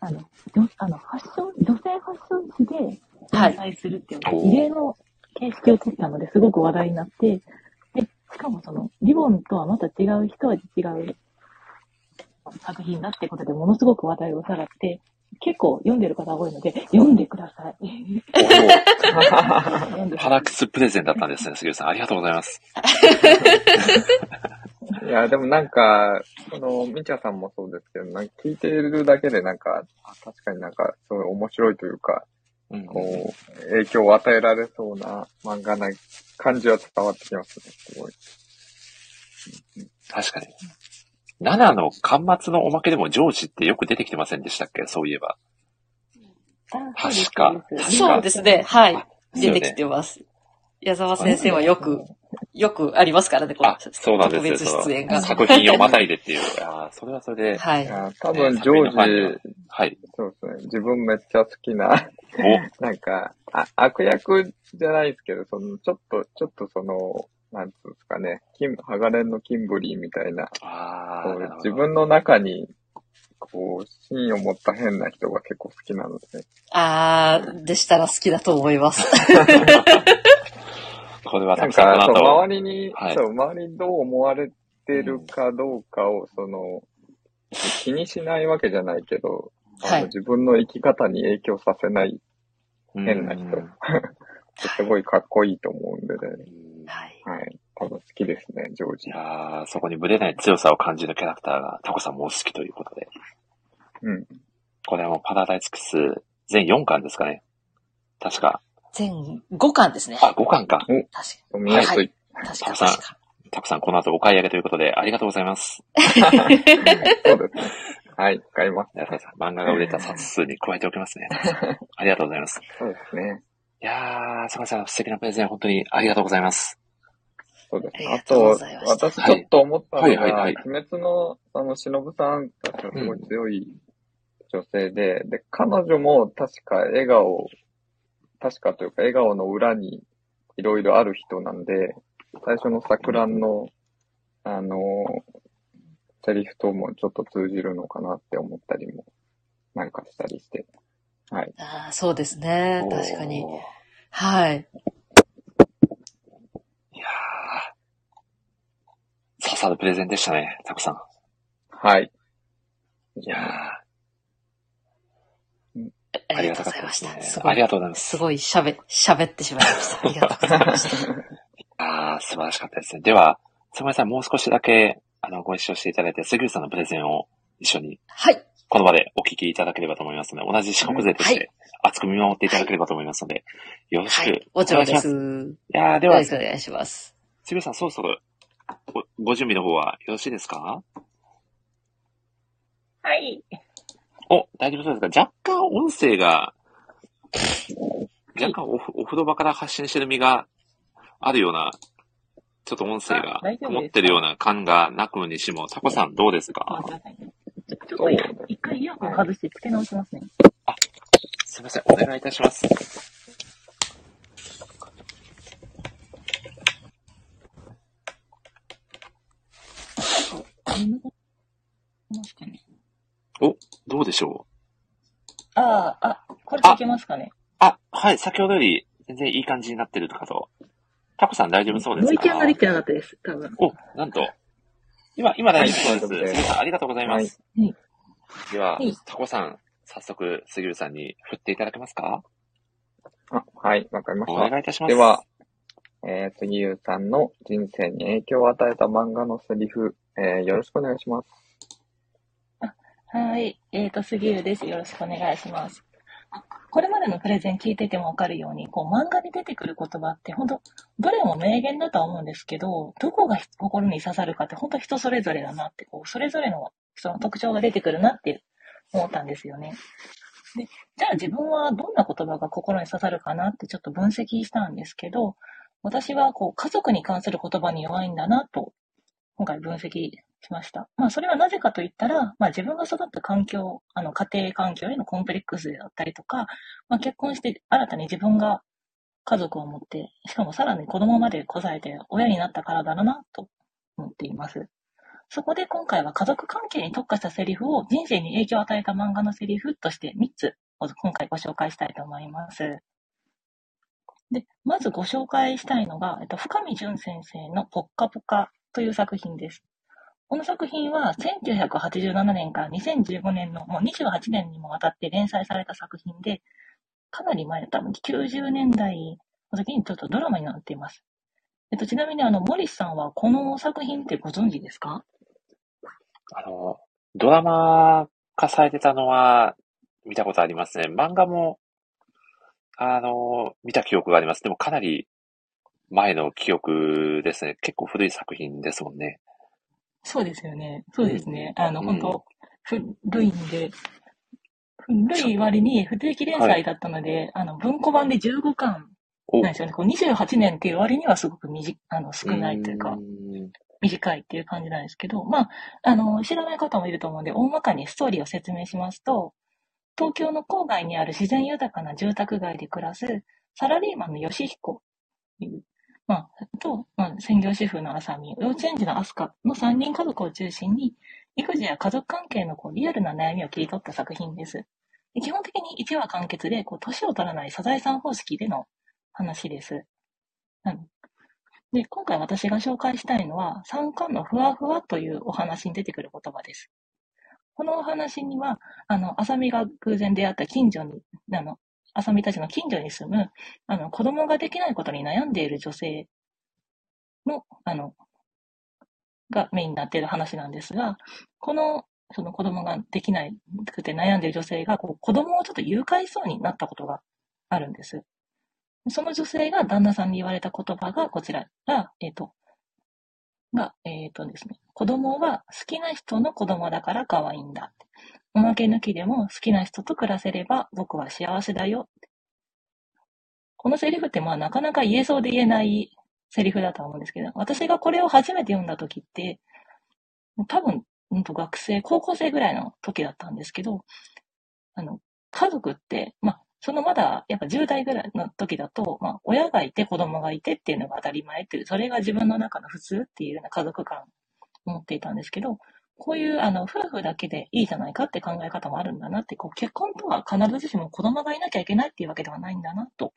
あの、女あのファッション、女性ファッション誌ではい。連載するっていうのが異例の形式を取ったのですごく話題になって、で、しかもその、リボンとはまた違う、一味違う作品だってことでものすごく話題をさらって、結構読んでる方が多いので、読んでください。読んでくださいパラクスプレゼンだったんですね、杉浦さん。ありがとうございます。いや、でもなんか、その、みちゃさんもそうですけど、なんか聞いてるだけでなんか、あ確かになんか、すごい面白いというか、うんこう、影響を与えられそうな漫画な感じは伝わってきますね、すごい。確かに。7の巻末のおまけでもジョージってよく出てきてませんでしたっけ？そういえば。あ確かそうですね。はい出てきてます。矢沢先生はよく、よくありますからね、こそうなんですよ。特別出演が。作品をまたいでっていう。あーそれはそれで、はい多分、ジョージ、はい。そうですね、自分めっちゃ好きな、なんか、あ悪役じゃないですけど、その、ちょっと、ちょっとその、なんつうんですかね、キン、ハガレンのキンブリーみたいな、こう自分の中に、こう、芯を持った変な人が結構好きなので、あー、でしたら好きだと思います。これはなんか、そう、周りに、はい。そう、周りにどう思われてるかどうかを、その、気にしないわけじゃないけど、あのはい自分の生き方に影響させない変な人。うん。すごいかっこいいと思うんでね。はい。はい。多分好きですね、ジョージい。やーそこにぶれない強さを感じるキャラクターがタコさんもお好きということで。うん。これはもうパラダイスキス全4巻ですかね。確か。全5巻ですね。あ、5巻か。確見やすい。か確かタコさん確か。タコさんこの後お買い上げということでありがとうございます。そうですね。はい、使います。漫画が売れた冊数に加えておきますね。ありがとうございます。そうですね。いやー、坂井さん素敵なプレゼン本当にありがとうございます。そうですね。あと私ちょっと思ったのが、はいはいはいはい鬼滅の、あの、忍さんたちはすごい強い女性で、で、彼女も確か笑顔、確かというか笑顔の裏にいろいろある人なんで、最初の桜の、あの、セリフともちょっと通じるのかなって思ったりも、なんかしたりして。はい。あーそうですね。確かに。はい。いやー、刺さるプレゼンでしたね、タコさん。はい。非いやーありがとうございありがたかったでねますした。すごいありがとうございます。すごい喋、喋ってしまいました。ありがとうございました。ああ、素晴らしかったですね。では、つまりさん、もう少しだけ、あの、ご一緒していただいて、杉浦さんのプレゼンを一緒に、はい。この場でお聞きいただければと思いますので、同じ四国勢としはいて、熱く見守っていただければと思いますので、よろしくはい。おもちろんで願いします。す。いやーでよは、ろしくお願いします。杉浦さん、そろそろご、ご準備の方はよろしいですか？はい。お、大丈夫そうですか？若干音声が、若干おふお風呂場から発信してる身があるような、ちょっと音声があ大丈夫ですか？曇ってるような感がなくにしも、タコさんどうですか？ちょっと一回イヤホン外して付け直しますね。すいません、お願いいたします。ますかね。お、どうでしょああ、あ、これでいけますかね。うあ、はい、先ほどより全然いい感じになってるかと。タコさん大丈夫そうですか？ノイキャンができてなかったです、多分。お、なんと。今、今大丈夫そうです。はい杉浦さん、ありがとうございます。はいでははい、タコさん、早速、杉浦さんに振っていただけますか？あ、はい、わかりましおた。願いいたします。では、えー、杉浦さんの人生に影響を与えた漫画のセリフ、えー、よろしくお願いします。はい。えっ、と、杉浦です。よろしくお願いします。これまでのプレゼン聞いててもわかるように、こう、漫画に出てくる言葉って、本当どれも名言だとは思うんですけど、どこが心に刺さるかって、本当人それぞれだなって、こう、それぞれのその特徴が出てくるなって思ったんですよね。で、じゃあ自分はどんな言葉が心に刺さるかなってちょっと分析したんですけど、私はこう、家族に関する言葉に弱いんだなと、今回分析しました。まあ、それはなぜかと言ったら、まあ、自分が育った環境、あの、家庭環境へのコンプレックスだったりとか、まあ、結婚して新たに自分が家族を持って、しかもさらに子供までこさえて親になったからだろうなと思っています。そこで今回は家族関係に特化したセリフを人生に影響を与えた漫画のセリフとして3つを今回ご紹介したいと思います。で、まずご紹介したいのが、えっと、深見淳先生のポッカポカという作品です。この作品は1987年から2015年のもう28年にもわたって連載された作品で、かなり前、多分90年代の時にちょっとドラマになっています。えっと、ちなみにあの、モリスさんはこの作品ってご存知ですか？あの、ドラマ化されてたのは見たことありますね。漫画も、あの、見た記憶があります。でもかなり前の記憶ですね。結構古い作品ですもんね。そうですよね。そうですね。あの、うん本当古いんで、古い割に不定期連載だったので、あの、文庫版で15巻おなんですよね。こう28年っていう割にはすごく短あの少ないというか、短いっていう感じなんですけど、まあ、あの、知らない方もいると思うんで、大まかにストーリーを説明しますと、東京の郊外にある自然豊かな住宅街で暮らすサラリーマンの吉彦という、まあ、と、まあ、専業主婦の浅見、幼稚園児のアスカの3人家族を中心に、育児や家族関係のこうリアルな悩みを切り取った作品です。で基本的に1話完結で、こう、年を取らないサザエさん方式での話です。うんで、今回私が紹介したいのは、三冠のふわふわというお話に出てくる言葉です。このお話には、あの、あさみが偶然出会った近所に、あの、あさみたちの近所に住む、あの、子供ができないことに悩んでいる女性の、あの、がメインになっている話なんですが、この、その子供ができないくて悩んでいる女性が、こう、子供をちょっと誘拐そうになったことがあるんです。その女性が旦那さんに言われた言葉がこちらが、えっ、と、が、えっ、とですね、子供は好きな人の子供だから可愛いんだ。おまけ抜きでも好きな人と暮らせれば僕は幸せだよ。このセリフってまあなかなか言えそうで言えないセリフだと思うんですけど、私がこれを初めて読んだ時って、多分、うんと学生、高校生ぐらいの時だったんですけど、あの、家族って、まあ、そのまだ、やっぱ10代ぐらいの時だと、まあ、親がいて子供がいてっていうのが当たり前っていう、それが自分の中の普通っていうような家族観を持っていたんですけど、こういう、あの、夫婦だけでいいじゃないかって考え方もあるんだなって、こう、結婚とは必ずしも子供がいなきゃいけないっていうわけではないんだなと。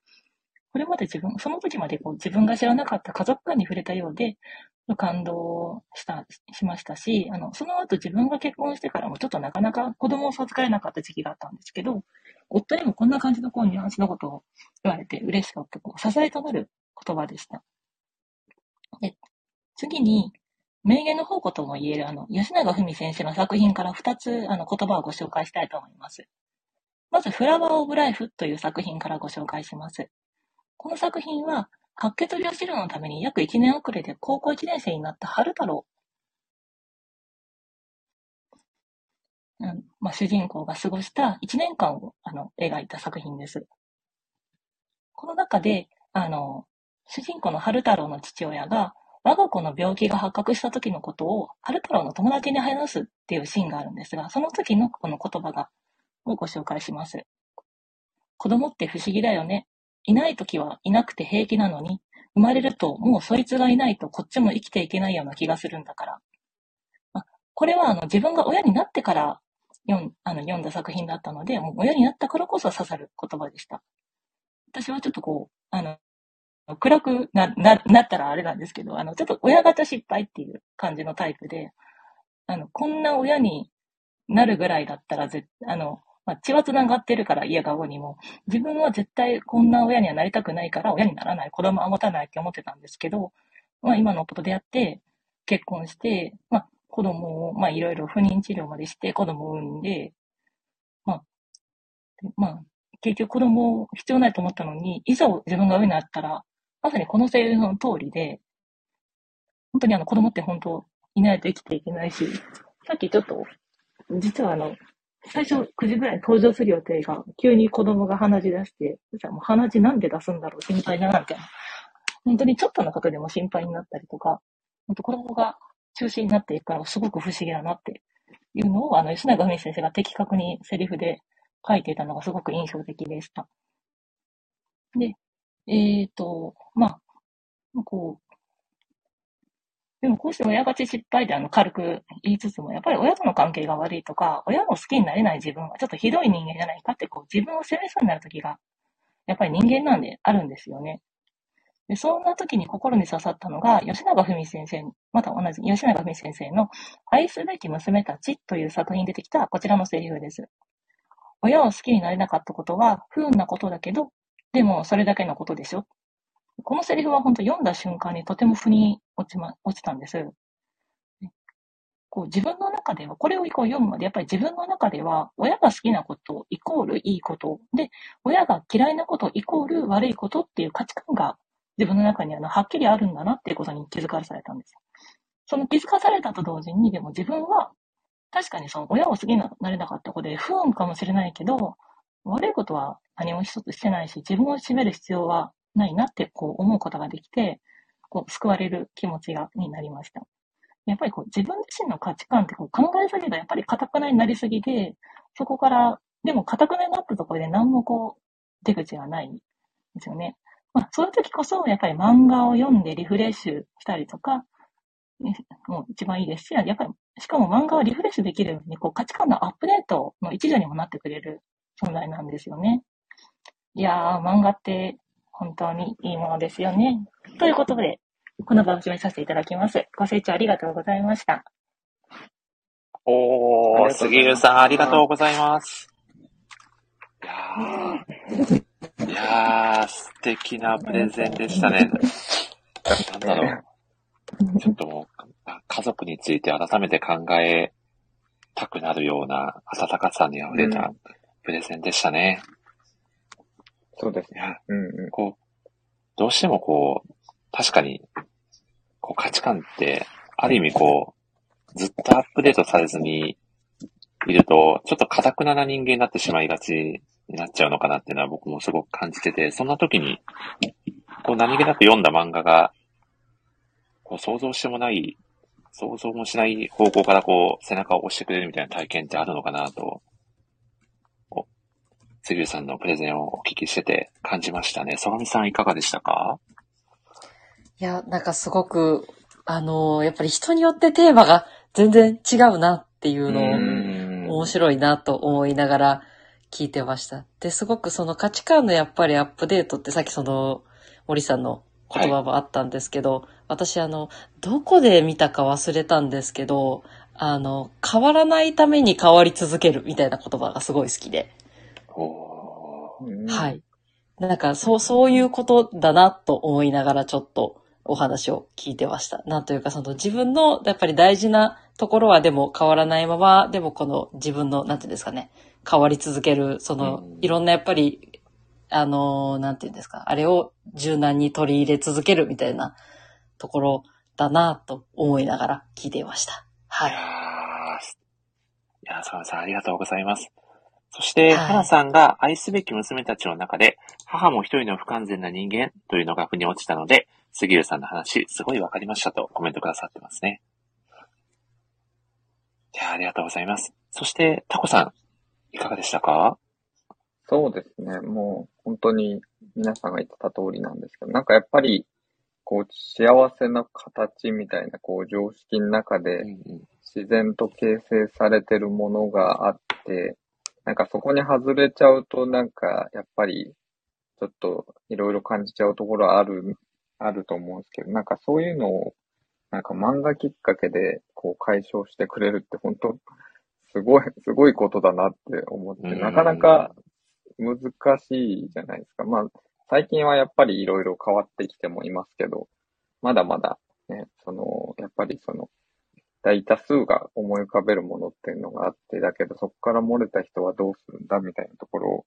これまで自分、その時までこう自分が知らなかった家族観に触れたようで、感動した、しましたし、あの、その後自分が結婚してからもちょっとなかなか子供を授かれなかった時期があったんですけど、夫にもこんな感じのこうニュアンスのことを言われて嬉しかった、こう支えとなる言葉でした。で、次に、名言の宝庫とも言える、あの、吉永文先生の作品から2つ、あの、言葉をご紹介したいと思います。まず、フラワーオブライフという作品からご紹介します。この作品は、白血病治療のために約1年遅れで高校1年生になった春太郎。うんまあ、主人公が過ごした1年間をあの描いた作品です。この中で、あの、主人公の春太郎の父親が、我が子の病気が発覚した時のことを、春太郎の友達に話すっていうシーンがあるんですが、その時のこの言葉が、をご紹介します。子供って不思議だよね。いない時はいなくて平気なのに、生まれるともうそいつがいないとこっちも生きていけないような気がするんだから。あこれはあの自分が親になってから読んあの読んだ作品だったので、もう親になったからこそ刺さる言葉でした。私はちょっとこう、あの、暗くな、な、なったらあれなんですけど、あの、ちょっと親型失敗っていう感じのタイプで、あの、こんな親になるぐらいだったら、ぜあの、まあ、血は繋がってるから家がにも、自分は絶対こんな親にはなりたくないから親にならない、子供は持たないって思ってたんですけど、まあ今の夫と出会って、結婚して、まあ子供を、まあいろいろ不妊治療までして子供を産んで、まあ、まあ結局子供を必要ないと思ったのに、いざ自分が上になったら、まさにこのセリフの通りで、本当にあの子供って本当いないと生きていけないし、さっきちょっと、実はあの、最初9時ぐらいに登場する予定が、急に子供が鼻血出して、そしたらもう鼻血なんで出すんだろう、心配だな、みたいな。本当にちょっとのことでも心配になったりとか、本当子供が中心になっていくからすごく不思議だなっていうのを、あの、吉永文先生が的確にセリフで書いていたのがすごく印象的でした。で、えっ、と、まあ、こう、でもこうして親勝ち失敗であの軽く言いつつも、やっぱり親との関係が悪いとか、親も好きになれない自分はちょっとひどい人間じゃないかってこう自分を責めそうになる時が、やっぱり人間なんであるんですよね。で、そんな時に心に刺さったのが、吉永文先生、また同じ吉永文先生の愛すべき娘たちという作品に出てきたこちらのセリフです。親を好きになれなかったことは不運なことだけど、でもそれだけのことでしょ？このセリフは本当読んだ瞬間にとても腑に落ちま、落ちたんです。こう自分の中では、これをこう読むまで、やっぱり自分の中では、親が好きなことイコールいいこと、で、親が嫌いなことイコール悪いことっていう価値観が自分の中にあのはっきりあるんだなっていうことに気づかされたんです。その気づかされたと同時に、でも自分は、確かにその親を好きになれなかったことで不運かもしれないけど、悪いことは何も一つしてないし、自分を責める必要はないなってこう思うことができて、こう救われる気持ちが、になりました。やっぱりこう自分自身の価値観ってこう考えすぎがやっぱり堅くなになりすぎで、そこから、でも堅くなになったところで何もこう出口がないんですよね。まあそういう時こそやっぱり漫画を読んでリフレッシュしたりとか、ねもう一番いいですし、やっぱり、しかも漫画はリフレッシュできるように、こう価値観のアップデートの一助にもなってくれる存在なんですよね。いやー、漫画って本当にいいものですよね。ということで、この場を締めさせていただきます。ご清聴ありがとうございました。おー、杉浦さん、ありがとうございます。いやー、いやー、素敵なプレゼンでしたね。なんだろう。ちょっともう、あ家族について改めて考えたくなるような温かさに溢れたプレゼンでしたね。そうですい。や、うんうん。こう、どうしてもこう、確かに、こう価値観って、ある意味こう、ずっとアップデートされずにいると、ちょっと堅くなな人間になってしまいがちになっちゃうのかなっていうのは僕もすごく感じてて、そんな時に、こう何気なく読んだ漫画が、こう想像してもない、想像もしない方向からこう背中を押してくれるみたいな体験ってあるのかなと、杉浦さんのプレゼンをお聞きしてて感じましたね。相模さんいかがでしたか？いや、なんかすごく、あのーやっぱり人によってテーマが全然違うなっていうのを、ん面白いなと思いながら聞いてました。で、すごくその価値観のやっぱりアップデートってさっきその森さんの言葉もあったんですけど、私あの、どこで見たか忘れたんですけど、あの、変わらないために変わり続けるみたいな言葉がすごい好きで。はい。なんか、そう、そういうことだなと思いながらちょっとお話を聞いてました。なんというか、その自分のやっぱり大事なところはでも変わらないまま、でもこの自分の、なんていうんですかね、変わり続ける、そのうん、いろんなやっぱり、あの、なんていうんですか、あれを柔軟に取り入れ続けるみたいなところだなと思いながら聞いていました。はいいや。ーいやー、坂上さんありがとうございます。そして、はい花さんが愛すべき娘たちの中で、母も一人の不完全な人間というのが腑に落ちたので、杉浦さんの話、すごいわかりましたとコメントくださってますね。いやーありがとうございます。そして、タコさん、いかがでしたか？そうですね。もう本当に皆さんが言ってた通りなんですけど、なんかやっぱり、こう、幸せな形みたいな、こう、常識の中で。自然と形成されてるものがあって、なんかそこに外れちゃうと、なんか、やっぱり、ちょっといろいろ感じちゃうところはある、あると思うんですけど、なんかそういうのを、なんか漫画きっかけで、こう解消してくれるって本当、すごい、すごいことだなって思って、うんなかなか難しいじゃないですか。まあ、最近はやっぱりいろいろ変わってきてもいますけど、まだまだね、その、やっぱりその、大多数が思い浮かべるものっていうのがあって、だけどそこから漏れた人はどうするんだみたいなところを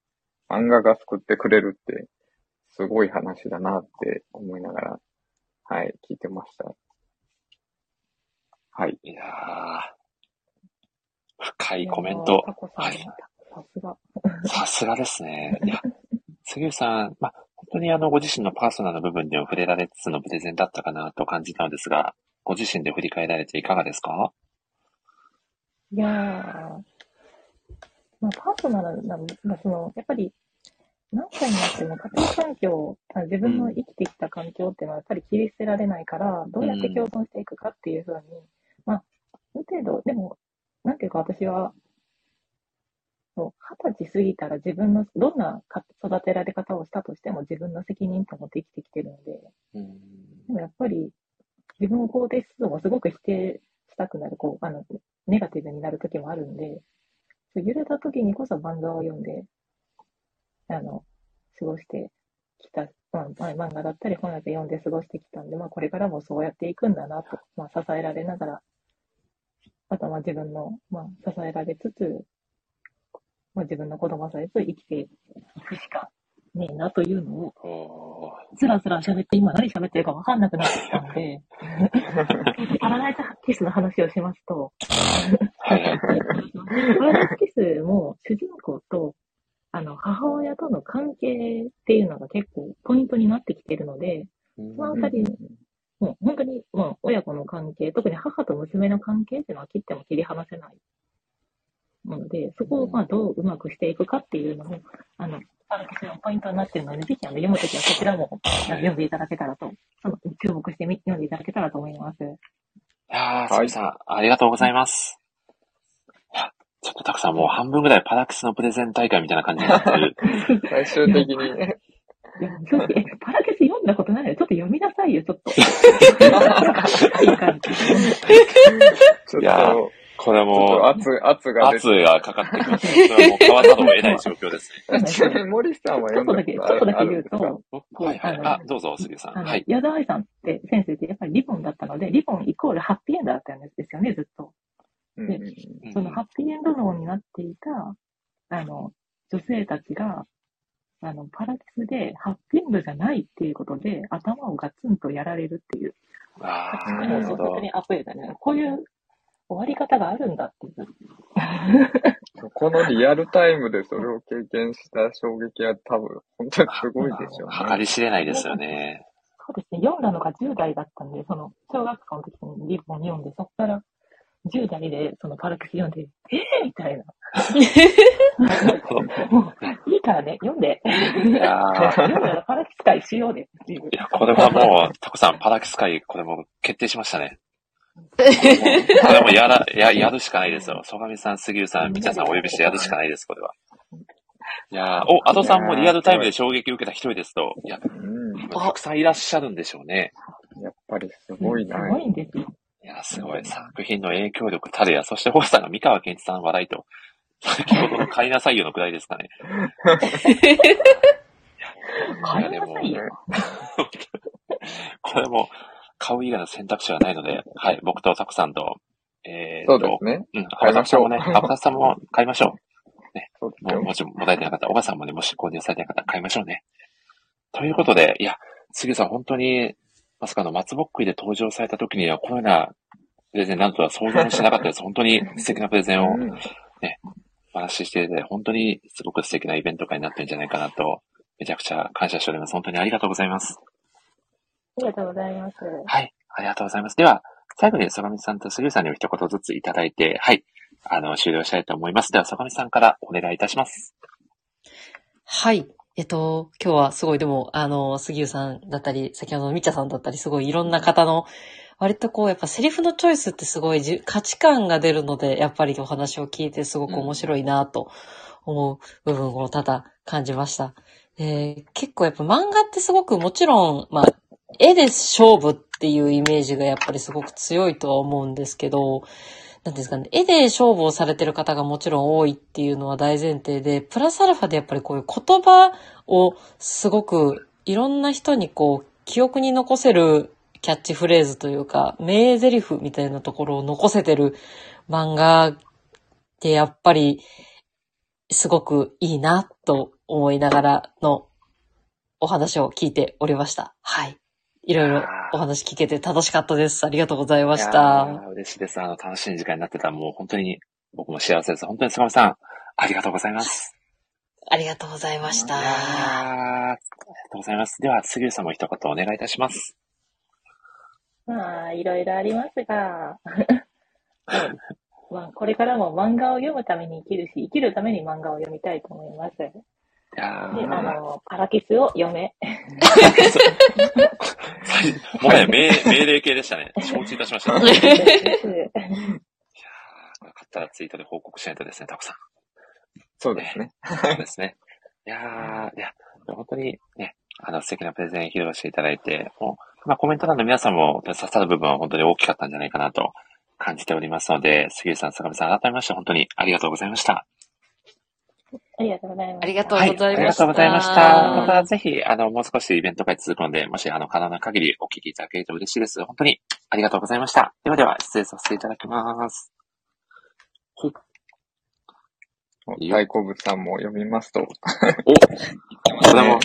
漫画が救ってくれるって、すごい話だなって思いながら、はい、聞いてました。はい。いやー深いコメント。はいさすが。さすがですね。いや、杉浦さん、まあ、本当にあの、ご自身のパーソナルな部分でも触れられつつのプレゼンだったかなと感じたのですが、ご自身で振り返られていかがですか？いやー、まあ、パーソナルな、まあ、その、やっぱり、何歳になっても家庭環境、あ自分の生きてきた環境っていうのはやっぱり切り捨てられないから、どうやって共存していくかっていうふうに、まあ、ある程度、でも、なんていうか私は、そう二十歳過ぎたら自分の、どんなか育てられ方をしたとしても自分の責任と思って生きてきてるので、うん。でもやっぱり自分を肯定するのもすごく否定したくなる、こう、あの、ネガティブになる時もあるんで、揺れた時にこそ漫画を読んで、あの、過ごしてきた、まあ、漫画だったり本だって読んで過ごしてきたんで、まあこれからもそうやっていくんだなと、まあ支えられながら、あとはまあ自分の、まあ支えられつつ、まあ自分の子供さえつ生きていくしかねえなというのを、おー。つらつら喋って、今何喋ってるか分かんなくなってきたので、パラダイスキスの話をしますと。パラダイスキスも主人公と、あの、母親との関係っていうのが結構ポイントになってきてるので、そのあたり、もう本当に、もう親子の関係、特に母と娘の関係っていうのは切っても切り離せないもので、そこをまあどううまくしていくかっていうのも、あの、パラダイスのポイントになっているので、ぜひあの読むときはそちらもあの読んでいただけたらと、その注目してみ読んでいただけたらと思います。いやー、杉浦さん、ありがとうございます。いや、ちょっとたくさんもう半分ぐらいパラクスのプレゼン大会みたいな感じになってる。最終的にね、いや、正直、えパラケス読んだことないの？で、ちょっと読みなさいよ、ちょっと。いやこれも、圧、圧が出圧がかかってきます。それはもう変わらざるを得ない状況です。ちなみに森さんは読んだことあちょっとだけるあるんですか？ちょっとおはいはい。あ、どうぞ、杉浦さん。はい。矢沢愛さんって先生ってやっぱりリボンだったので、リボンイコールハッピーエンドだったんですよね、ずっと。うんうんうんそのハッピーエンド脳になっていた、あの、女性たちが、あの、パラキスでハッピーエンドじゃないっていうことで、頭をガツンとやられるっていう。ああ、うんなるほど本当。にアップデートね。こういう終わり方があるんだっていう。このリアルタイムでそれを経験した衝撃は多分、本当にすごいでしょうね。計り知れないですよね。そうですね。読んだのが10代だったんで、その、小学校の時にリボン読んで、そこから10代でそのパラクス読んで、えー、みたいな。もう、いいからね、読んで。いやー 読んだらパラクス会しようでっていう。いや、これはもう、タコさん、パラキス会、これもう決定しましたね。これはもうやら、や、やるしかないですよ。曽上さん、杉浦さん、みちゃさんお呼びしてやるしかないです、これは。いやーお、アドさんもリアルタイムで衝撃を受けた一人ですと。いや、うん。たくさんいらっしゃるんでしょうね。やっぱりすごいな。すごいんですよ。いや、すごい。作品の影響力たるや、そしてホーさんが三河健一さん笑いと、先ほどの買いなさいよのくらいですかね。買 いなさいよ。これも、買う以外の選択肢はないので、はい、僕とタコさんと、えー、そうとですね。うん、買いましょうアボタフさんもね、アボタフさんも買いましょそうでう。もう、すよ。もしもらえてなかったら、おばさんもね、もし購入されてなかったら買いましょうね。ということで、いや、杉さん本当に、まさかの松ぼっくりで登場された時には、このようなプレゼンなんとは想像もしなかったです。本当に 素敵なプレゼンをうんお話ししていて、本当にすごく素敵なイベント会になってるんじゃないかなと、めちゃくちゃ感謝しております。本当にありがとうございます。ありがとうございます。はい、ありがとうございます。では、最後に坂道さんと杉浦さんにも一言ずついただいて、はい、あの、終了したいと思います。では、坂道さんからお願いいたします。はい。えっと、今日はすごい、でも、あの、杉浦さんだったり、先ほどのみっちゃさんだったり、すごいいろんな方の、割とこう、やっぱセリフのチョイスってすごいじ価値観が出るので、やっぱりお話を聞いてすごく面白いなと思う部分をただ感じました。えー結構やっぱ漫画ってすごくもちろん、まあ、絵で勝負っていうイメージがやっぱりすごく強いとは思うんですけど、なんですかね、絵で勝負をされてる方がもちろん多いっていうのは大前提で、プラスアルファでやっぱりこういう言葉をすごくいろんな人にこう、記憶に残せるキャッチフレーズというか、名台詞みたいなところを残せてる漫画ってやっぱりすごくいいなと思いながらのお話を聞いておりました。はい。いろいろお話聞けて楽しかったです。ありがとうございました。ー嬉しいです。あの、楽しい時間になってたらもう本当に僕も幸せです。本当に坂本さん、ありがとうございます。ありがとうございましいやーありた。がとうございます。では、杉浦さんも一言お願いいたします。まあ、いろいろありますが、まあ、これからも漫画を読むために生きるし、生きるために漫画を読みたいと思います。で、いやあーの、パラキスを読め。もはや命命令系でしたね。承知いたしました。よかったらツイートで報告しないとですね、タコさん。そうですね。そうですね。いやー、いや、本当にね、あの、素敵なプレゼン披露していただいて、もう、まあ、コメント欄の皆さんも刺さる部分は本当に大きかったんじゃないかなと感じておりますので、杉浦さん、坂上さん、改めまして本当にありがとうございました。ありがとうございます。ありがとうはい、ございました。ありがとうございました。またぜひ、あの、もう少しイベント会続くので、もし、あの、可能な限りお聞きいただけると嬉しいです。本当にありがとうございました。ではでは、失礼させていただきます。大好物さんも読みますと。おこれも、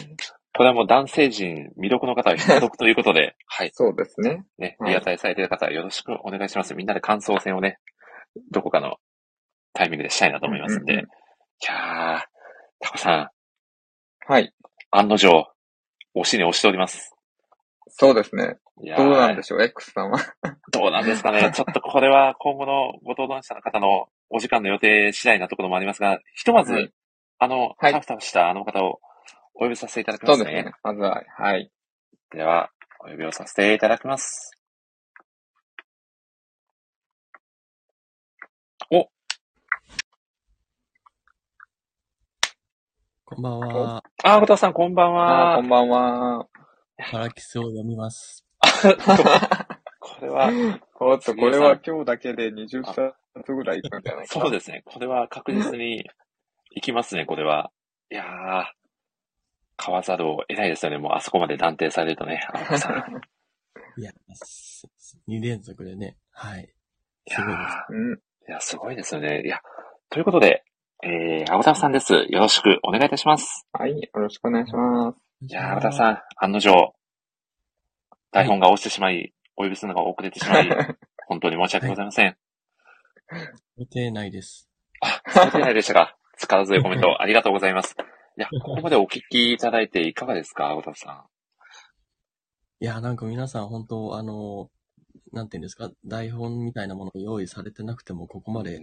これも男性陣、魅力の方は必読とい。うことで、はい。そうですね。ね、はい。リアタイされてい。る方はよろしくお願い。します。みんなで感想戦をね、どこかのタイミングでしたい。なと思い。ますんで。うんうんうんいやー、タコさん、はい。案の定、推しに推しております。そうですね。いやーどうなんでしょう、X さんは。どうなんですかね。ちょっとこれは今後のご登壇者の方のお時間の予定次第なところもありますが、ひとまず、はいあの、はいタフタフしたあの方をお呼びさせていただきますね。そうですね。まずは、はい。では、お呼びをさせていただきます。お、こんばんは。あー、後藤さんこんばんあはーこんばんは。パラキスを読みます。これは、おっと、これは今日だけで20冊ぐらいいくんじゃないかな。そうですね。これは確実にいきますね、これは。いやー、買わざるを得ないですよね。もうあそこまで断定されるとね、あのさん。いや、2連続でね。はい。いやすごいです。ーうん。いや、すごいですよね。いや、ということで、えー、青田さんです。よろしくお願いいたします。はい。よろしくお願いします。いやー、青田さん、案の定、台本が押してしまい、お呼びするのが遅れてしまい、本当に申し訳ございません。予定ないです。あ、されてないでしたか。力強いコメントありがとうございます。いや、ここまでお聞きいただいていかがですか、青田さいや、なんか皆さん本当、あの、なんていうんですか、台本みたいなものを用意されてなくても、ここまで、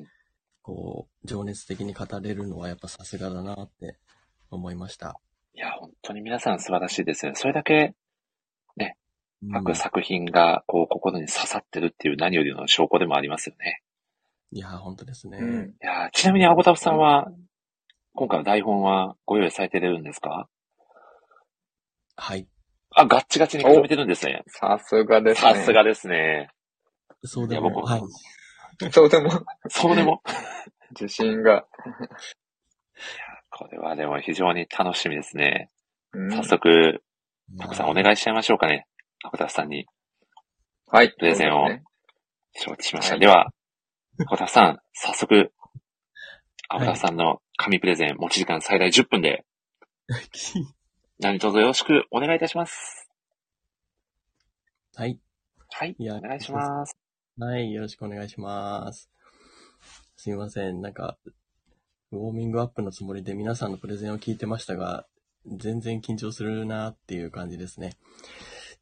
こう、情熱的に語れるのはやっぱさすがだなって思いました。ん。いや、本当に皆さん素晴らしいですね。それだけ、うん各作品が、こう、心に刺さってるっていう何よりの証拠でもありますよね。いや、本当ですね。うん。いや、ちなみに青田さんは、今回の台本はご用意されてるんですか？はい。あ、ガッチガチに固めてるんですね。さすがですね。さすがですね。そうでも、はい。そうでも、そうでも。自信が。これはでも非常に楽しみですね。うん早速、タコさんお願いしちゃいましょうかね。タコタフさんにはい。プレゼンを承知しました。はいでは、タコタフさん、早速、タはいコタフさんの紙プレゼン、持ち時間最大10分で、何卒よろしくお願いいたします。はい。はい、いやお願いします。はい、よろしくお願いします。すいません、なんか、ウォーミングアップのつもりで皆さんのプレゼンを聞いてましたが、全然緊張するなっていう感じですね。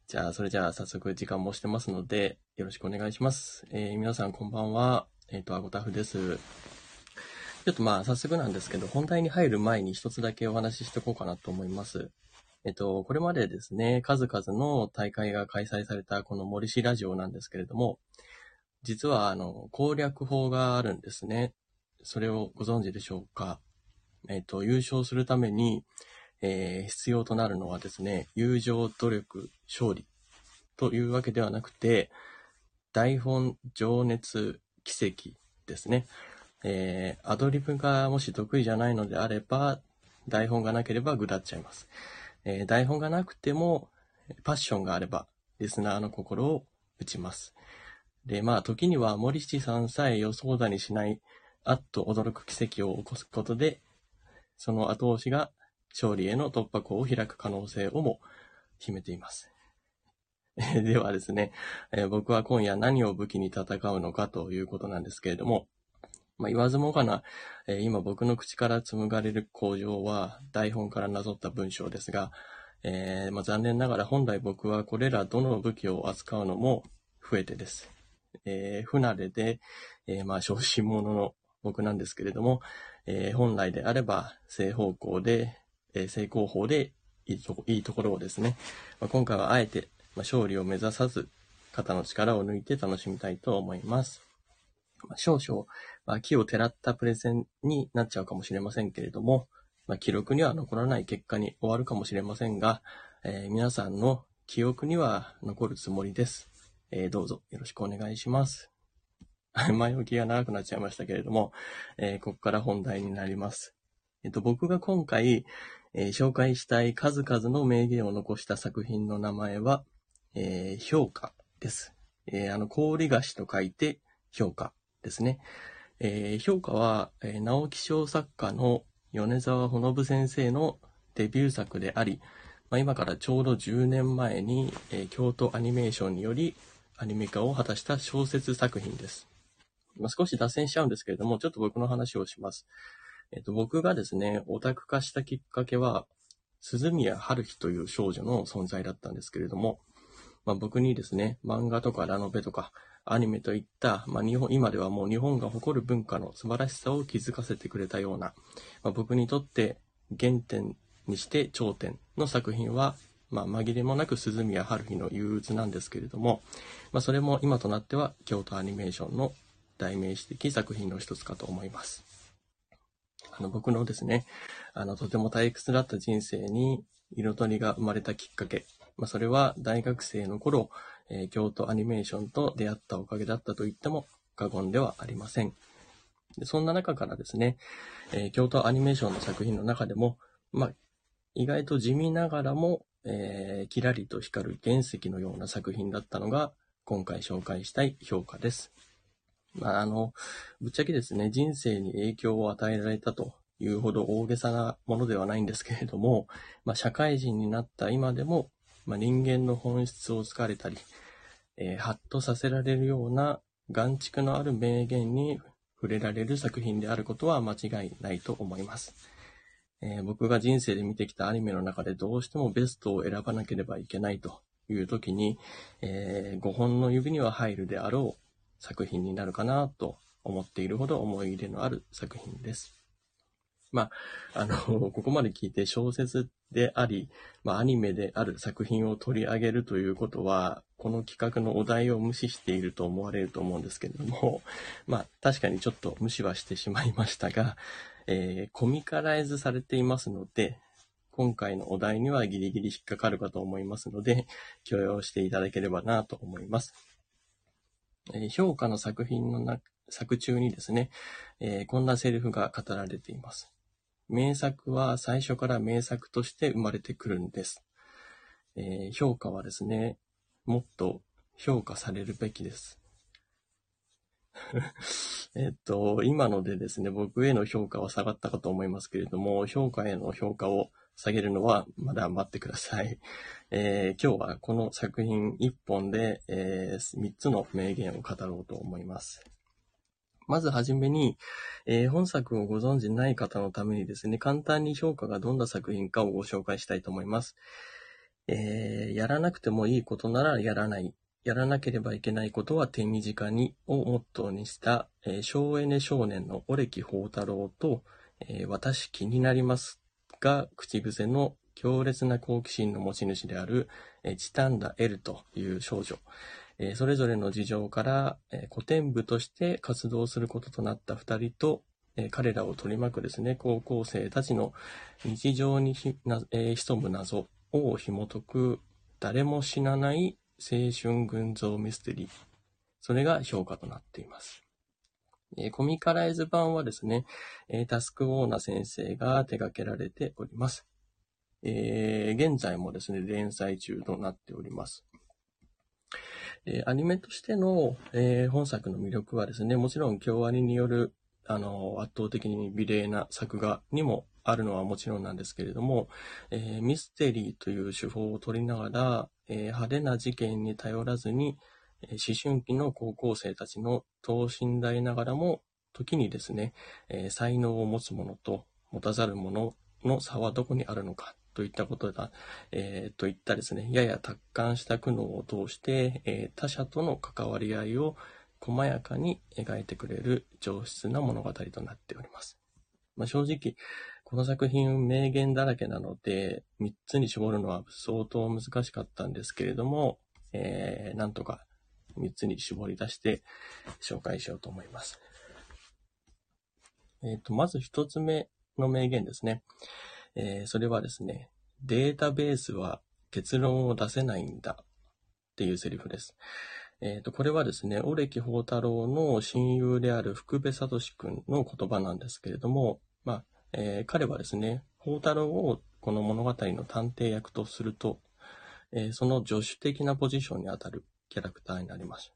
じゃあ、それじゃあ早速時間もしてますので、よろしくお願いします。えー皆さんこんばんは。えっ、と、アゴタフです。ちょっとまあ、早速なんですけど、本題に入る前に一つだけお話ししておこうかなと思います。えっと、これまでですね、数々の大会が開催されたこの森氏ラジオなんですけれども、実はあの、攻略法があるんですね。それをご存知でしょうか？えっと、優勝するために、えー必要となるのはですね、友情、努力、勝利というわけではなくて、台本、情熱、奇跡ですね。えーアドリブがもし得意じゃないのであれば、台本がなければぐだっちゃいます。えー台本がなくても、パッションがあれば、リスナーの心を打ちます。で、まあ、時には森七さんさえ予想だにしない、あっと驚く奇跡を起こすことで、その後押しが勝利への突破口を開く可能性をも秘めています。ではですね、えー僕は今夜何を武器に戦うのかということなんですけれども、まあ、言わずもがな、えー今僕の口から紡がれる工場は台本からなぞった文章ですが、えーまあ、残念ながら本来僕はこれらどの武器を扱うのも増えてです。えー不慣れで、えーまあ、小心者の僕なんですけれども、えー本来であれば正方向で、え正攻法でいいとこいいところをですね、まあ、今回はあえて、まあ、勝利を目指さず、肩の力を抜いて楽しみたいと思います。まあ、少々、まあ、木をてらったプレゼンになっちゃうかもしれませんけれども、まあ、記録には残らない結果に終わるかもしれませんが、えー皆さんの記憶には残るつもりです。えーどうぞよろしくお願いします。前置きが長くなっちゃいましたけれども、えーここから本題になります。えっと、僕が今回、えー紹介したい数々の名言を残した作品の名前は、えー評価です。えーあの、氷菓子と書いて評価ですね。えー評価は、えー直木賞作家の米沢ほのぶ先生のデビュー作であり、まあ、今からちょうど10年前に、えー京都アニメーションによりアニメ化を果たした小説作品です。ま、少し脱線しちゃうんですけれども、ちょっと僕の話をします。えっと、僕がですね、オタク化したきっかけは、鈴宮春日という少女の存在だったんですけれども、まあ、僕にですね、漫画とかラノベとか、アニメといった、まあ、日本、今ではもう日本が誇る文化の素晴らしさを気づかせてくれたような、まあ、僕にとって原点にして頂点の作品は、まあ、紛れもなく鈴宮春日の憂鬱なんですけれども、まあ、それも今となっては京都アニメーションの代名詞的作品の一つかと思います。あの、僕のですね、あの、とても退屈だった人生に彩りが生まれたきっかけ。まあ、それは大学生の頃、えー京都アニメーションと出会ったおかげだったと言っても過言ではありません。でそんな中からですね、えー京都アニメーションの作品の中でも、まあ、意外と地味ながらも、えーキラリと光る原石のような作品だったのが、今回紹介したい評価です。まあ、あの、ぶっちゃけですね、人生に影響を与えられたというほど大げさなものではないんですけれども、まあ、社会人になった今でも、まあ、人間の本質を突かれたり、えーハッとさせられるような眼蓄のある名言に触れられる作品であることは間違いないと思います。えー僕が人生で見てきたアニメの中でどうしてもベストを選ばなければいけないという時に、え5本の指には入るであろう作品になるかなと思っているほど思い入れのある作品です。まあ、あの、ここまで聞いて小説であり、まあ、アニメである作品を取り上げるということは、この企画のお題を無視していると思われると思うんですけれども、まあ確かにちょっと無視はしてしまいましたが、えーコミカライズされていますので、今回のお題にはギリギリ引っかかるかと思いますので、許容していただければなと思います。えー評価の作品のな作中にですね、えーこんなセリフが語られています。名作は最初から名作として生まれてくるんです。えー評価はですね、もっと評価されるべきです。えっと、今のでですね、僕への評価は下がったかと思いますけれども、評価への評価を下げるのはまだ待ってください。えー今日はこの作品1本で、え3つの名言を語ろうと思います。まずはじめに、えー本作をご存知ない方のためにですね、簡単に評価がどんな作品かをご紹介したいと思います。えーやらなくてもいいことならやらない。やらなければいけないことは手短にをモットーにした、えー省エネ少年のオレキ宝太郎と、えー私気になりますが口癖の強烈な好奇心の持ち主である、えーチタンダ・エルという少女。えーそれぞれの事情から、え古典部として活動することとなった二人と、え彼らを取り巻くですね、高校生たちの日常にひな、え潜む謎を紐解く誰も死なない青春群像ミステリー。それが評価となっています。えーコミカライズ版はですね、えータスクオーナー先生が手掛けられております。えー現在もですね、連載中となっております。えアニメとしての、え本作の魅力はですね、もちろん京アニによる、あの、圧倒的に美麗な作画にもあるのはもちろんなんですけれども、えーミステリーという手法を取りながら、えー派手な事件に頼らずに、えー思春期の高校生たちの等身大ながらも、時にですね、え才能を持つ者と持たざる者の差はどこにあるのかといったことだ、えーといったですね、やや達観した苦悩を通して、えー他者との関わり合いを細やかに描いてくれる上質な物語となっております。まあ、正直、この作品名言だらけなので、3つに絞るのは相当難しかったんですけれども、えーなんとか3つに絞り出して紹介しようと思います。えっ、と、まず1つ目の名言ですね。えーそれはですね、データベースは結論を出せないんだっていうセリフです。えっ、と、これはですね、オレキ宝太郎の親友である福部聡君の言葉なんですけれども、まあ、えー彼はですね、宝太郎をこの物語の探偵役とすると、えーその助手的なポジションにあたるキャラクターになります。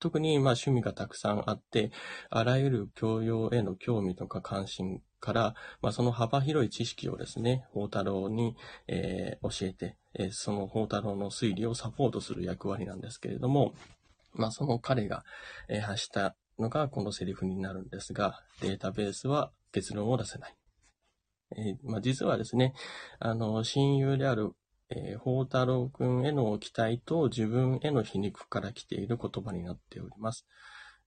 特に、まあ、趣味がたくさんあって、あらゆる教養への興味とか関心から、まあ、その幅広い知識をですね、宝太郎に、えー教えて、えーその宝太郎の推理をサポートする役割なんですけれども、まあ、その彼が、えー発したのがこのセリフになるんですが、データベースは結論を出せない。えーまあ、実はですね、あの、親友である、えー、宝太郎くんへの期待と自分への皮肉から来ている言葉になっております。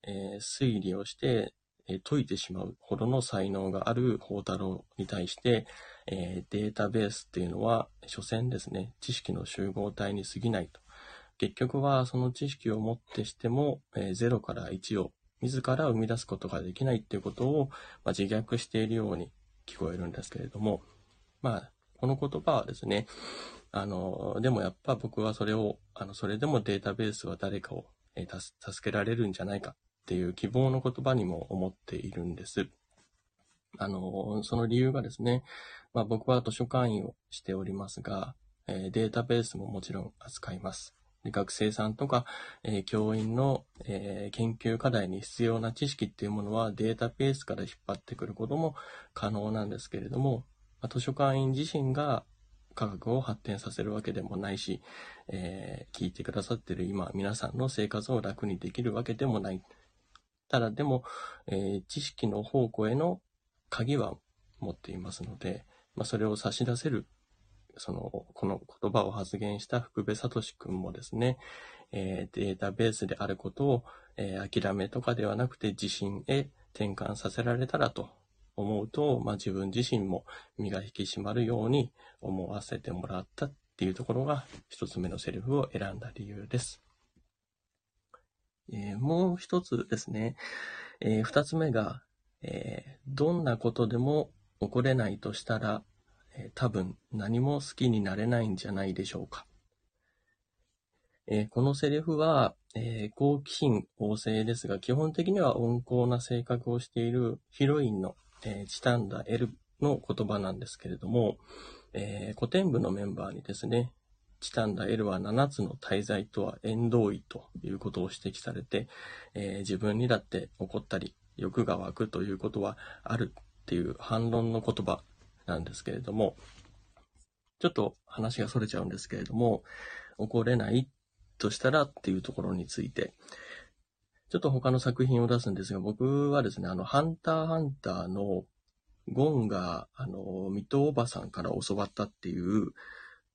えー推理をして、えー解いてしまうほどの才能がある宝太郎に対して、えデータベースっていうのは、所詮ですね、知識の集合体に過ぎないと。結局はその知識をもってしても、え0から1を自ら生み出すことができないっていうことを、まあ、自虐しているように聞こえるんですけれども、まあ、この言葉はですね、あの、でもやっぱ僕はそれを、あの、それでもデータベースは誰かを、えー助けられるんじゃないかっていう希望の言葉にも思っているんです。あの、その理由がですね、まあ僕は図書館員をしておりますが、えーデータベースももちろん扱います。学生さんとか、えー教員の、えー研究課題に必要な知識っていうものはデータベースから引っ張ってくることも可能なんですけれども、ま図書館員自身が科学を発展させるわけでもないし、えー聞いてくださってる今、皆さんの生活を楽にできるわけでもない。ただでも、え知識の宝庫への鍵は持っていますので、まあ、それを差し出せる、その、この言葉を発言した福部聡君もですね、えーデータベースであることを、えー諦めとかではなくて自信へ転換させられたらと思うと、まあ、自分自身も身が引き締まるように思わせてもらったっていうところが一つ目のセリフを選んだ理由です。えーもう一つですね、えー二つ目が、えーどんなことでも起これないとしたら、え多分何も好きになれないんじゃないでしょうか。えこのセリフは、え好奇心旺盛ですが、基本的には温厚な性格をしているヒロインの、えチタンダ・エルの言葉なんですけれども、えー古典部のメンバーにですね、チタンダ・エルは7つの大罪とは縁遠いということを指摘されて、えー自分にだって怒ったり欲が湧くということはあるっていう反論の言葉なんですけれども、ちょっと話が逸れちゃうんですけれども、怒れないとしたらっていうところについて、ちょっと他の作品を出すんですが、僕はですね、あの、ハンターハンターのゴンが、あの、水戸おばさんから教わったっていう、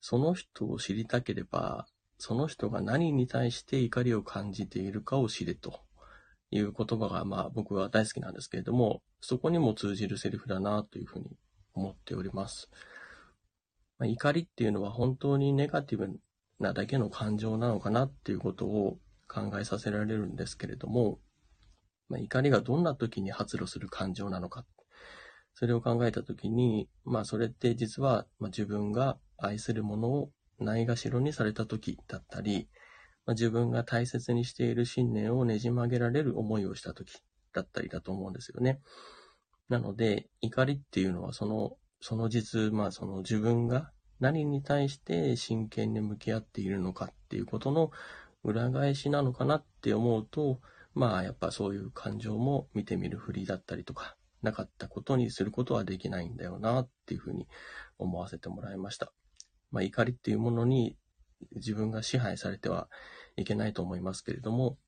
その人を知りたければ、その人が何に対して怒りを感じているかを知れと。いう言葉が、まあ僕は大好きなんですけれども、そこにも通じるセリフだなというふうに思っております。まあ、怒りっていうのは本当にネガティブなだけの感情なのかなっていうことを考えさせられるんですけれども、まあ、怒りがどんな時に発露する感情なのか。それを考えた時に、まあそれって実は、ま、自分が愛するものをないがしろにされた時だったり、まあ、自分が大切にしている信念をねじ曲げられる思いをした時だったりだと思うんですよね。なので、怒りっていうのはその、その実、まあその自分が何に対して真剣に向き合っているのかっていうことの裏返しなのかなって思うと、まあやっぱそういう感情も見てみるふりだったりとか、なかったことにすることはできないんだよなっていうふうに思わせてもらいました。まあ怒りっていうものに自分が支配されてはいけないと思いますけれども、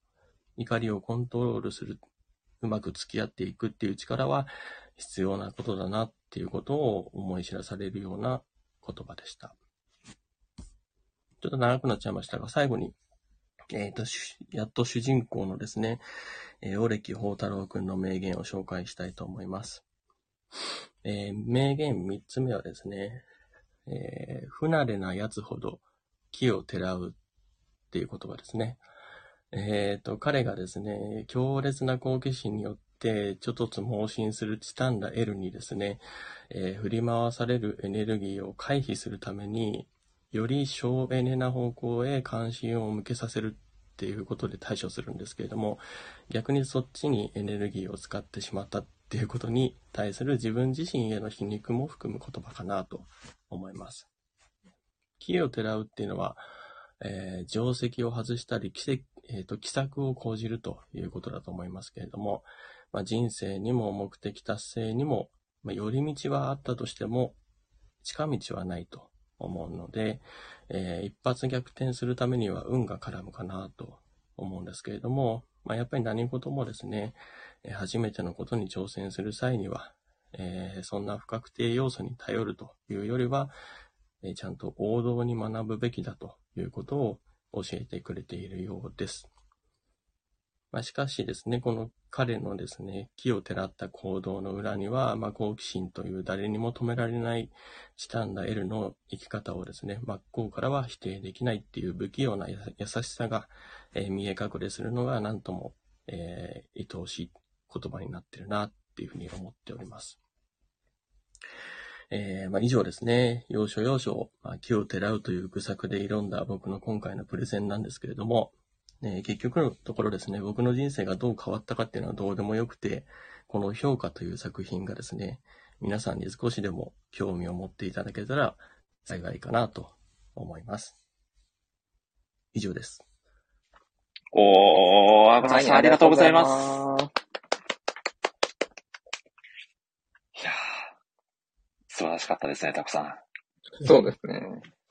怒りをコントロールする、うまく付き合っていくっていう力は必要なことだなっていうことを思い知らされるような言葉でした。ちょっと長くなっちゃいましたが、最後に、えっ、と、やっと主人公のですね、えー、オレキ宝太郎くんの名言を紹介したいと思います。えー名言三つ目はですね、えー不慣れな奴ほど木をてらうっていう言葉ですね。えっ、と、彼がですね、強烈な好奇心によって、ちょっとつ盲信するチタンダ L にですね、えー振り回されるエネルギーを回避するために、より省エネな方向へ関心を向けさせるっていうことで対処するんですけれども、逆にそっちにエネルギーを使ってしまったっていうことに対する自分自身への皮肉も含む言葉かなと思います。木をてらうっていうのは、えー定石を外したり、奇跡えーと、奇策を講じるということだと思いますけれども、まあ、人生にも目的達成にも、まあ、寄り道はあったとしても、近道はないと思うので、えー一発逆転するためには運が絡むかなと思うんですけれども、まあ、やっぱり何事もですね、え初めてのことに挑戦する際には、えーそんな不確定要素に頼るというよりは、えーちゃんと王道に学ぶべきだということを教えてくれているようです。まあ、しかしですね、この彼のですね、木をてらった行動の裏には、まあ、好奇心という誰にも止められないチタンダ L の生き方をですね、真っ向からは否定できないっていう不器用な優しさが、えー見え隠れするのが何とも、えー愛おしい言葉になってるなっていうふうに思っております。えーまあ、以上ですね。要所要所、まあ、木をてらうという愚策で挑んだ僕の今回のプレゼンなんですけれども、ね、結局のところですね、僕の人生がどう変わったかっていうのはどうでもよくて、この評価という作品がですね、皆さんに少しでも興味を持っていただけたら幸いかなと思います。以上です。おー、アさん、ありがとうございます。す。いやー、素晴らしかったですね、たくさん。そうですね。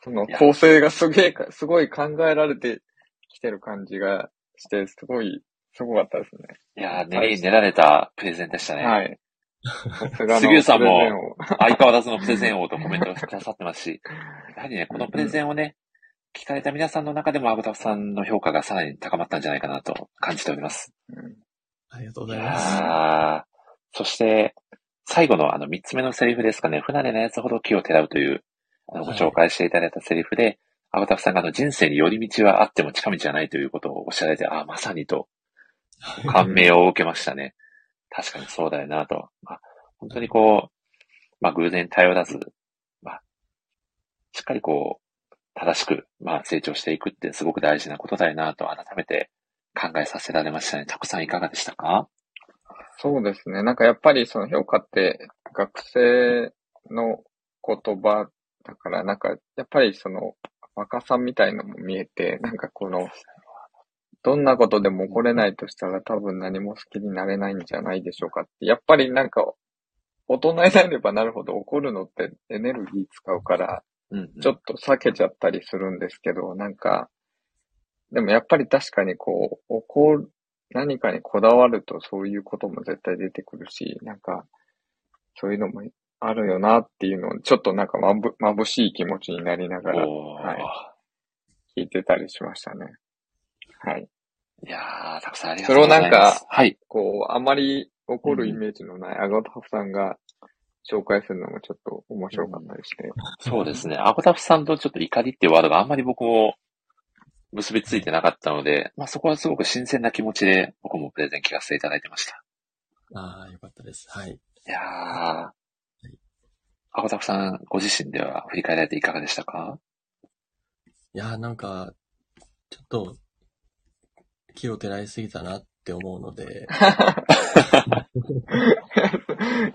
その構成がすげえか、すごい考えられてきてる感じがして、すごい、すごかったですね。いやー、練りに練られたプレゼンでしたね。はい。杉浦さんも相変わらずのプレゼン王とコメントをくださってますし、やはりね、このプレゼンをね、聞かれた皆さんの中でもアブタフさんの評価がさらに高まったんじゃないかなと感じております。ありがとうごいざいます。そして、最後のあの三つ目のセリフですかね、不慣れなやつほど気をてらうという、あのご紹介していただいたセリフで、アゴタフさんがあの人生に寄り道はあっても近道じゃないということをおっしゃられて、ああ、まさにと、感銘を受けましたね。確かにそうだよなと。まあ、本当にこう、まあ偶然頼らず、まあ、しっかりこう、正しく、まあ成長していくってすごく大事なことだよなと改めて考えさせられましたね。たくさんいかがでしたか？そうですね。なんかやっぱりその評価って学生の言葉だから、なんかやっぱりその若さみたいのも見えて、なんかこの、どんなことでも怒れないとしたら多分何も好きになれないんじゃないでしょうかって。やっぱりなんか、大人になればなるほど怒るのってエネルギー使うから、うん、ちょっと避けちゃったりするんですけど、なんか、でもやっぱり確かにこう、怒る、何かにこだわるとそういうことも絶対出てくるし、なんか、そういうのもあるよなっていうのを、ちょっとなんかまぶ、眩しい気持ちになりながら、はい、聞いてたりしましたね。はい。いやー、たくさんありがそれをとうございます。なんか、はい。こう、あまり怒るイメージのないアガタフさんが紹介するのもちょっと面白かったりして。そうですね。アゴタフさんとちょっと怒りっていうワードがあんまり僕も結びついてなかったので、まあそこはすごく新鮮な気持ちで僕もプレゼン聞かせていただいてました。ああ、よかったです。はい。いやー、アゴタフさんご自身では振り返られていかがでしたか？いやー、なんか、ちょっと、気を照らしすぎたなって思うので、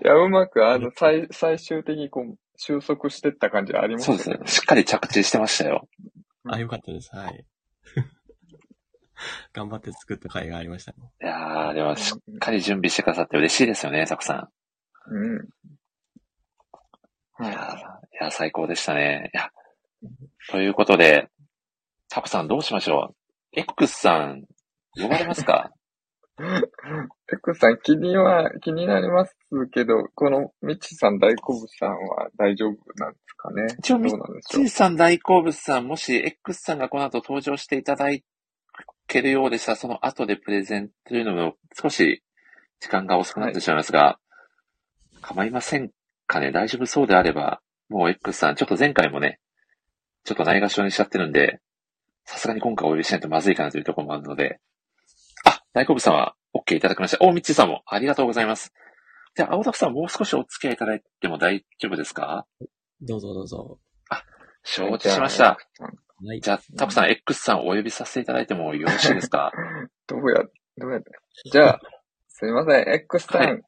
いや、うまく、あの、最、最終的にこう、収束してった感じありますそうですね。しっかり着地してましたよ。あ、よかったです。はい。頑張って作った回がありましたね。いやー、でもしっかり準備してくださって嬉しいですよね、サクさうん。ん。いやー、いやー最高でしたね。いや、ということで、タコさんどうしましょう ?X さん、呼ばれますか？エクさん、気には、気になりますけど、この、ミッチさん、大好物さんは大丈夫なんですかね？一応、どミッチーさん大好物さん、もし X さんがこの後登場していただけるようでしたら、その後でプレゼンというのも少し時間が遅くなってしまいますが、構いませんかね？大丈夫そうであれば、もう X さん、ちょっと前回もね、ちょっとないがしろにしちゃってるんで、さすがに今回お呼びしないとまずいかなというところもあるので、あ、大好物さんは OK いただきました。お、ミッチーさんもありがとうございます。じゃあ、青田さんもう少しお付き合いいただいても大丈夫ですか？どうぞどうぞ。承知しました。はい。じゃあ、タコさん、X さんお呼びさせていただいてもよろしいですか？どうや、どうやって？じゃあ、すみません、X さん。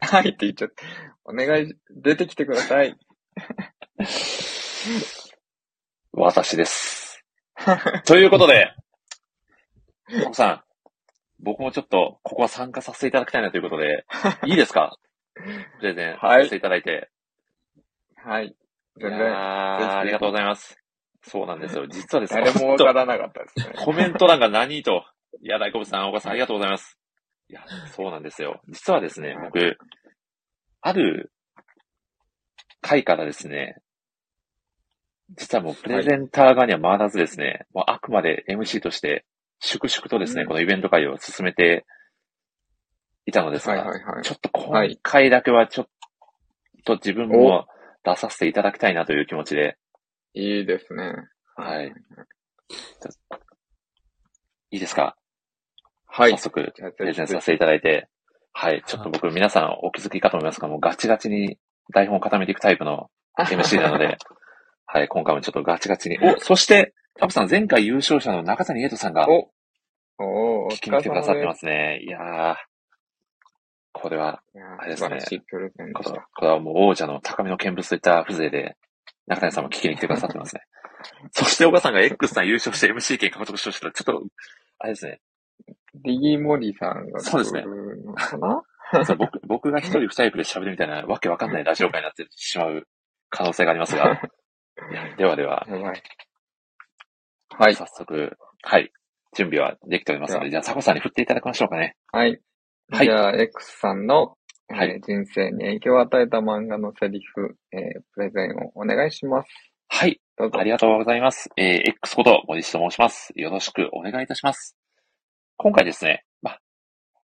はい、って言っちゃって。お願い、出てきてください。私です。ということで、さん、僕もちょっと、ここは参加させていただきたいなということで、いいですか？プレゼンさせていただいて。はい。いありがとうございます。そうなんですよ。実はですね、誰もわからなかったですね。コメント欄が何と、いや、大好物さん、岡さん、ありがとうございます。いや、そうなんですよ。実はですね、僕、ある回からですね、実はもうプレゼンター側には回らずですね、もうあくまで MC として、粛々とですね、うんこのイベント会を進めていたのですが、はいはいはいちょっと今回だけはちょっと自分も出させていただきたいなという気持ちで、いいですね。はい。いいですか？はい。早速、プレゼンさせていただいて、はい。ちょっと僕、皆さんお気づきかと思いますが、もうガチガチに台本を固めていくタイプの MC なので、はい。今回もちょっとガチガチに。お、そして、タコさん、前回優勝者の中谷エイトさんが、お、おー、聞きに来てくださってますね。いやー、これは、あれですねこれ。これはもう王者の高みの見物といった風情で、中谷さんも聞きに来てくださってますね。そして、岡さんが X さん優勝して MC 権獲得しましたら、ちょっと、あれですね。ディギーモリさんがそうですね僕僕が一人二役で喋るみたいなわけわかんないラジオ会になってしまう可能性がありますが。ではでは。はい。早速、はい。準備はできておりますので、じゃあ、サコさんに振っていただきましょうかね。はい。はいじゃあ、X さんの、えーはい人生に影響を与えた漫画のセリフ、えープレゼンをお願いします。はい。どうぞあ。りがとうございます。えー X こと森下と申します。よろしくお願いいたします。今回ですね、まあ、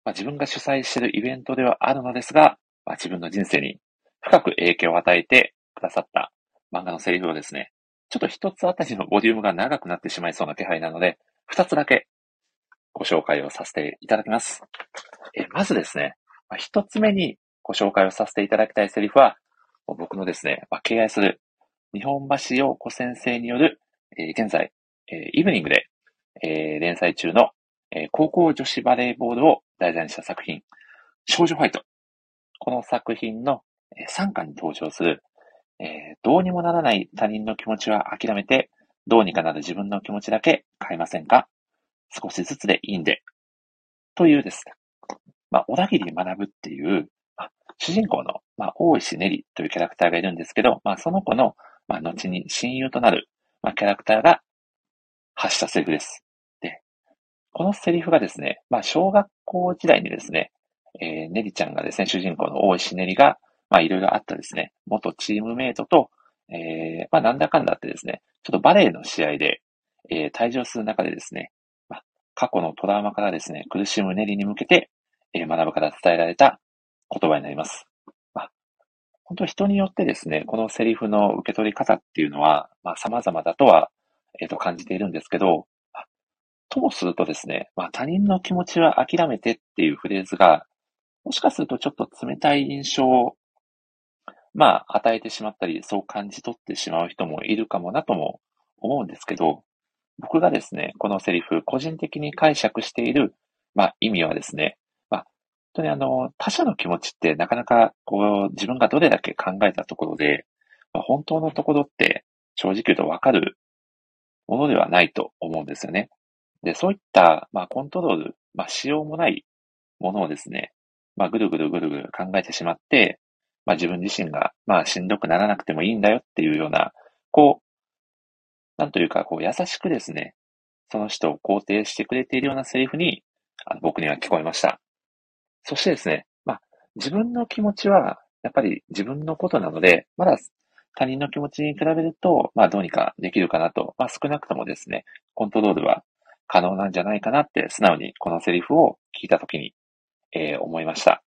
まあ、自分が主催しているイベントではあるのですが、まあ、自分の人生に深く影響を与えてくださった漫画のセリフをですね、ちょっと一つあたりのボリュームが長くなってしまいそうな気配なので、二つだけご紹介をさせていただきます。えまずですね、まあ、一つ目にご紹介をさせていただきたいセリフは、僕のですね、ま、敬愛する日本橋陽子先生による、えー、現在、えー、イブニングで、えー、連載中の、え高校女子バレーボールを題材にした作品、少女ファイト。この作品の、え3巻に登場する、えどうにもならない他人の気持ちは諦めて、どうにかなる自分の気持ちだけ変えませんか？少しずつでいいんで。というですね、まあ、小田切学っていう、まあ、主人公の、まあ、大石ねりというキャラクターがいるんですけど、まあ、その子の、まあ、後に親友となる、まあ、キャラクターが発したセリフです。で、このセリフがですね、まあ、小学校時代にですね、えー、ねりちゃんがですね、主人公の大石ねりが、まあ、いろいろあったですね、元チームメイトと、えー、まあ、なんだかんだってですね、ちょっとバレーの試合で、えー、退場する中でですね、まあ、過去のトラウマからですね、苦しむネリに向けて、えー、学ぶから伝えられた言葉になります。まあ、本当人によってですね、このセリフの受け取り方っていうのは、まあ、様々だとは、えっ、ー、と、感じているんですけど、ともするとですね、まあ、他人の気持ちは諦めてっていうフレーズが、もしかするとちょっと冷たい印象を、まあ、与えてしまったり、そう感じ取ってしまう人もいるかもなとも思うんですけど、僕がですね、このセリフ、個人的に解釈している、まあ、意味はですね、まあ、本当にあの、他者の気持ちってなかなか、こう、自分がどれだけ考えたところで、まあ、本当のところって正直言うとわかるものではないと思うんですよね。で、そういった、まあ、コントロール、まあ、しようもないものをですね、まあ、ぐるぐるぐるぐる考えてしまって、まあ、自分自身が、まあ、しんどくならなくてもいいんだよっていうような、こう、なんというか、こう、優しくですね、その人を肯定してくれているようなセリフに、あの僕には聞こえました。そしてですね、まあ、自分の気持ちは、やっぱり自分のことなので、まだ他人の気持ちに比べると、まあ、どうにかできるかなと、まあ、少なくともですね、コントロールは可能なんじゃないかなって素直にこのセリフを聞いたときに、えー、思いました。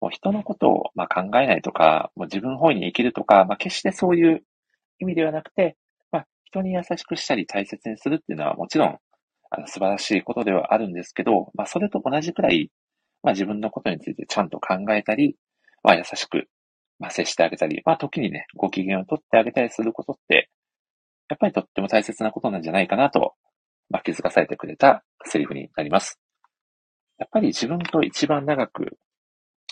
もう人のことを、まあ、考えないとか、もう自分本位に生きるとか、まあ、決してそういう意味ではなくて、まあ、人に優しくしたり大切にするっていうのはもちろんあの素晴らしいことではあるんですけど、まあ、それと同じくらい、まあ、自分のことについてちゃんと考えたり、まあ、優しく、まあ、接してあげたり、まあ、時にね、ご機嫌をとってあげたりすることって、やっぱりとっても大切なことなんじゃないかなとまあ、気づかされてくれたセリフになります。やっぱり自分と一番長く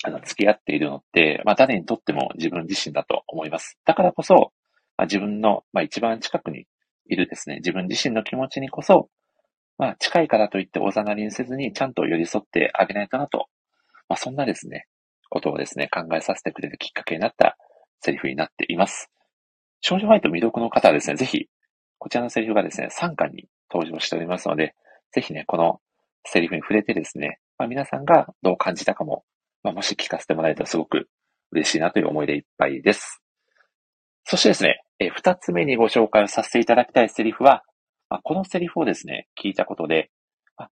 あの付き合っているのって、まあ、誰にとっても自分自身だと思います。だからこそ、まあ、自分の、まあ、一番近くにいるですね、自分自身の気持ちにこそ、まあ、近いからといっておざなりにせずに、ちゃんと寄り添ってあげないとなと、まあ、そんなですね、ことをですね、考えさせてくれるきっかけになったセリフになっています。少女ファイト未読の方はですね、ぜひ、こちらのセリフがですね、3巻に登場しておりますので、ぜひね、このセリフに触れてですね、まあ、皆さんがどう感じたかも、まあ、もし聞かせてもらえたらすごく嬉しいなという思いでいっぱいです。そしてですね、二つ目にご紹介をさせていただきたいセリフは、まあ、このセリフをですね、聞いたことで、あ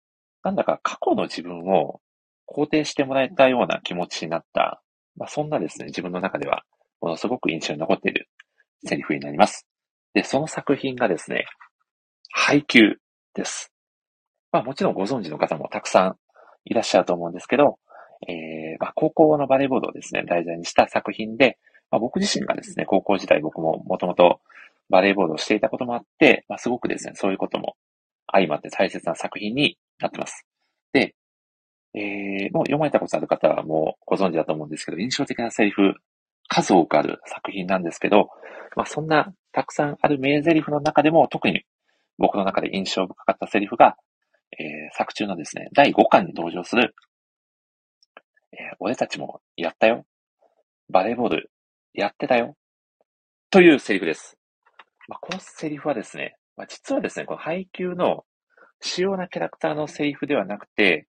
なんだか過去の自分を肯定してもらえたような気持ちになった、まあ、そんなですね、自分の中ではものすごく印象に残っているセリフになります。で、その作品がですね、配給です。まあもちろんご存知の方もたくさんいらっしゃると思うんですけど、えー、まあ高校のバレーボールをですね、題材にした作品で、まあ、僕自身がですね、高校時代僕ももともとバレーボールをしていたこともあって、まあすごくですね、そういうことも相まって大切な作品になってます。で、えー、もう読まれたことある方はもうご存知だと思うんですけど、印象的なセリフ、数多くある作品なんですけど、まあそんなたくさんある名台詞の中でも特に僕の中で印象深かったセリフが、えー、作中のですね、第5巻に登場する、えー、俺たちもやったよ。バレーボールやってたよ。というセリフです。まあ、このセリフはですね、まあ、実はですね、この配給の主要なキャラクターのセリフではなくて、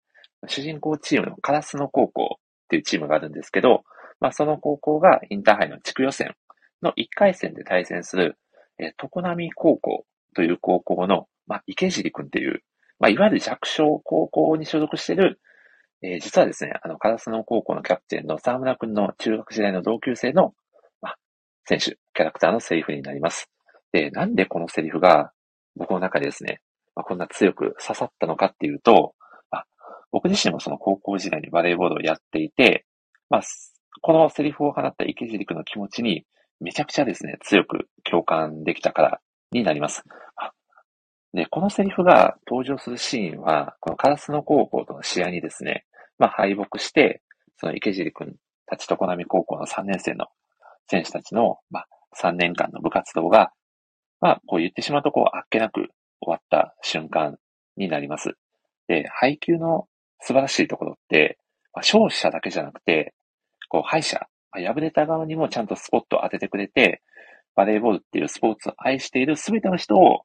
主人公チームのカラスの高校っていうチームがあるんですけど、まあ、その高校がインターハイの地区予選の1回戦で対戦する、えー、常波高校という高校の、まあ、池尻くんっていう、まあ、いわゆる弱小高校に所属している、えー、実はですね、あの、カラスの高校のキャプテンの沢村くんの中学時代の同級生の、まあ、選手、キャラクターのセリフになります。で、なんでこのセリフが僕の中でですね、まあ、こんな強く刺さったのかっていうと、まあ、僕自身もその高校時代にバレーボールをやっていて、まあ、このセリフを放った池尻君の気持ちにめちゃくちゃですね、強く共感できたからになります。で、このセリフが登場するシーンは、このカラスの高校との試合にですね、まあ敗北して、その池尻君たちとこなみ高校の3年生の選手たちの、まあ、3年間の部活動が、まあ、こう言ってしまうと、こう、あっけなく終わった瞬間になります。で、配球の素晴らしいところって、まあ、勝者だけじゃなくて、こう、敗者、まあ、敗れた側にもちゃんとスポットを当ててくれて、バレーボールっていうスポーツを愛している全ての人を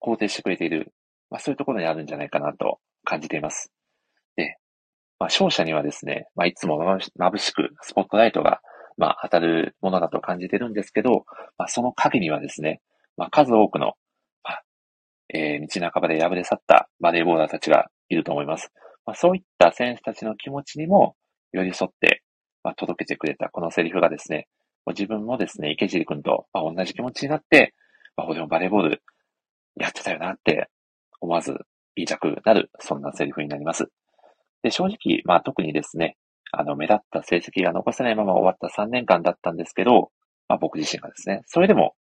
肯定してくれている、まあ、そういうところにあるんじゃないかなと感じています。まあ、勝者にはですね、まあ、いつも眩しくスポットライトが、まあ、当たるものだと感じてるんですけど、まあ、その陰にはですね、まあ、数多くのまえー、道半ばで敗れ去ったバレーボーラーたちがいると思います。まあ、そういった選手たちの気持ちにも寄り添って、まあ、届けてくれたこのセリフがですね、自分もですね、池尻君と、まあ、同じ気持ちになって、まあ、俺もバレーボールやってたよなって思わず言いたくなる、そんなセリフになります。で、正直、まあ特にですね、あの、目立った成績が残せないまま終わった3年間だったんですけど、まあ僕自身がですね、それでも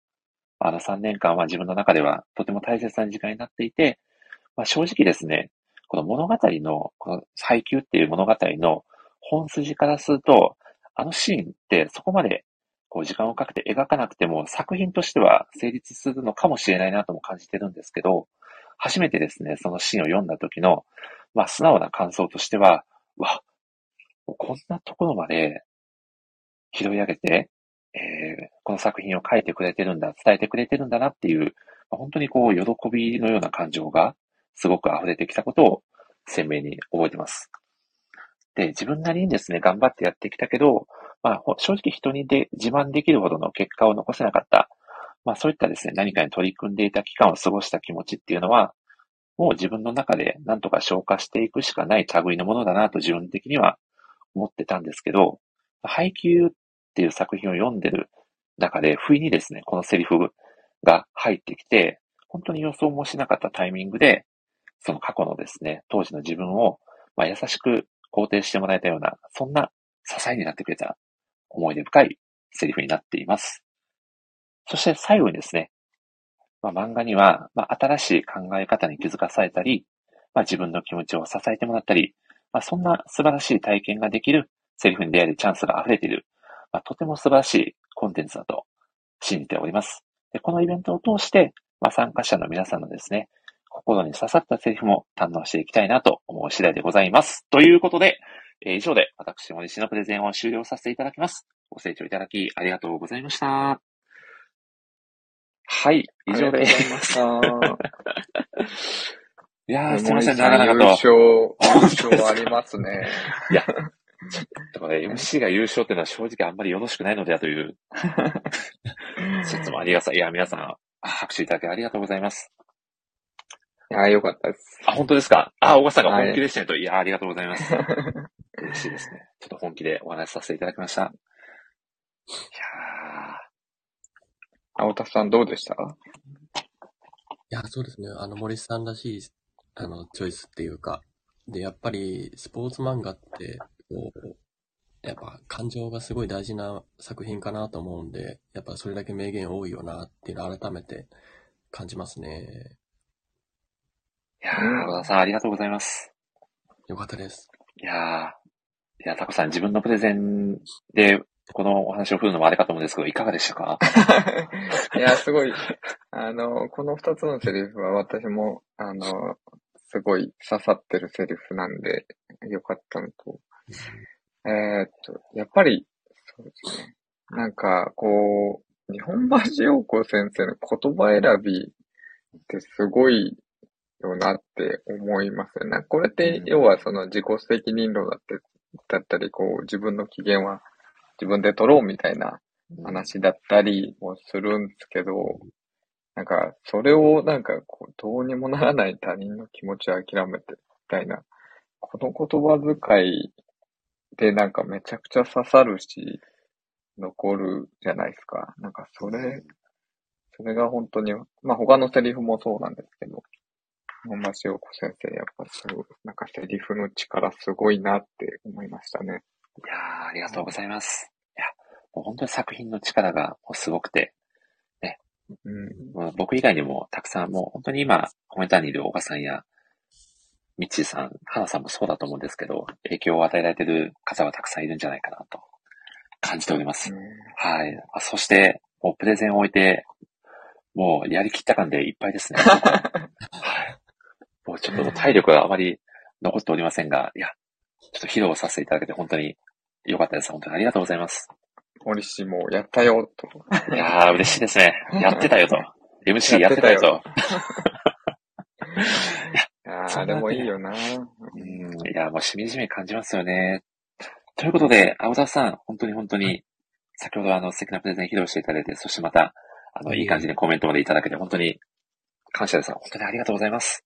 あの3年間は自分の中ではとても大切な時間になっていて、まあ、正直ですね、この物語の、この配給っていう物語の本筋からすると、あのシーンってそこまでこう時間をかけて描かなくても作品としては成立するのかもしれないなとも感じてるんですけど、初めてですね、そのシーンを読んだ時の、まあ素直な感想としては、わ、こんなところまで拾い上げて、えー、この作品を書いてくれてるんだ、伝えてくれてるんだなっていう、本当にこう、喜びのような感情がすごく溢れてきたことを鮮明に覚えてます。で、自分なりにですね、頑張ってやってきたけど、まあ、正直人にで自慢できるほどの結果を残せなかった、まあそういったですね、何かに取り組んでいた期間を過ごした気持ちっていうのは、もう自分の中で何とか消化していくしかない類のものだなと自分的には思ってたんですけど、配給っていう作品を読んでる中で、不意にですね、このセリフが入ってきて、本当に予想もしなかったタイミングで、その過去のですね、当時の自分を、まあ、優しく肯定してもらえたような、そんな支えになってくれた思い出深いセリフになっています。そして最後にですね、まあ、漫画には、まあ、新しい考え方に気づかされたり、まあ、自分の気持ちを支えてもらったり、まあ、そんな素晴らしい体験ができるセリフに出会えるチャンスが溢れている、まあ、とても素晴らしいコンテンツだと信じております。でこのイベントを通して、まあ、参加者の皆さんのですね、心に刺さったセリフも堪能していきたいなと思う次第でございます。ということで、えー、以上で私森氏のプレゼンを終了させていただきます。ご清聴いただきありがとうございました。はい、以上で。ございました。いやー、すいません、長々と。優勝、優勝ありますね。いや、だから MC が優勝っていうのは正直あんまりよろしくないのではという 説もありがたい。いや、皆さん、拍手いただきありがとうございます。いや、よかったです。あ、本当ですか？あ、小川さんが本気でしたねと。はい、いや、ありがとうございます。嬉しいですね。ちょっと本気でお話しさせていただきました。いやー。青田さんどうでした？いや、そうですね。あの、森さんらしい、あの、チョイスっていうか、で、やっぱり、スポーツ漫画って、こう、やっぱ感情がすごい大事な作品かなと思うんで、やっぱそれだけ名言多いよなっていうのを改めて感じますね。いやー、小田さんありがとうございます。よかったです。いやー、いや、タコさん自分のプレゼンでこのお話を振るのもあれかと思うんですけど、いかがでしたか？いや、すごい、あの、この二つのセリフは私も、あの、すごい刺さってるセリフなんで、よかったのと、えー、っと、やっぱり、そうですね。なんか、こう、日本橋陽子先生の言葉選びってすごいよなって思いますよね。これって、要はその自己責任論だって、だったり、こう、自分の機嫌は自分で取ろうみたいな話だったりもするんですけど、なんか、それをなんか、こう、どうにもならない他人の気持ちを諦めて、みたいな、この言葉遣いでなんかめちゃくちゃ刺さるし、残るじゃないですか。なんかそれ、それが本当に、まあ他のセリフもそうなんですけど、本間塩子先生、やっぱそう、なんかセリフの力すごいなって思いましたね。いやー、ありがとうございます。いや、もう本当に作品の力がもうすごくて、うん。もう僕以外にもたくさん、もう本当に今、コメンターにいる岡さんや、ミッチーさん、花さんもそうだと思うんですけど、影響を与えられている方はたくさんいるんじゃないかなと感じております。はい。あそして、もうプレゼンを置いて、もうやりきった感でいっぱいですね。はい。もうちょっと体力があまり残っておりませんが、いや、ちょっと披露させていただけて本当に良かったです。本当にありがとうございます。森氏もやったよ、と。いやー、嬉しいですね。やってたよと。MC やってたよと。ああ、でもいいよな。うん、いや、もうしみじみ感じますよね。ということで、青田さん、本当に本当に、先ほどあの素敵なプレゼン披露していただいて、そしてまた、あの、いい感じにコメントまでいただけて、本当に感謝です。本当にありがとうございます。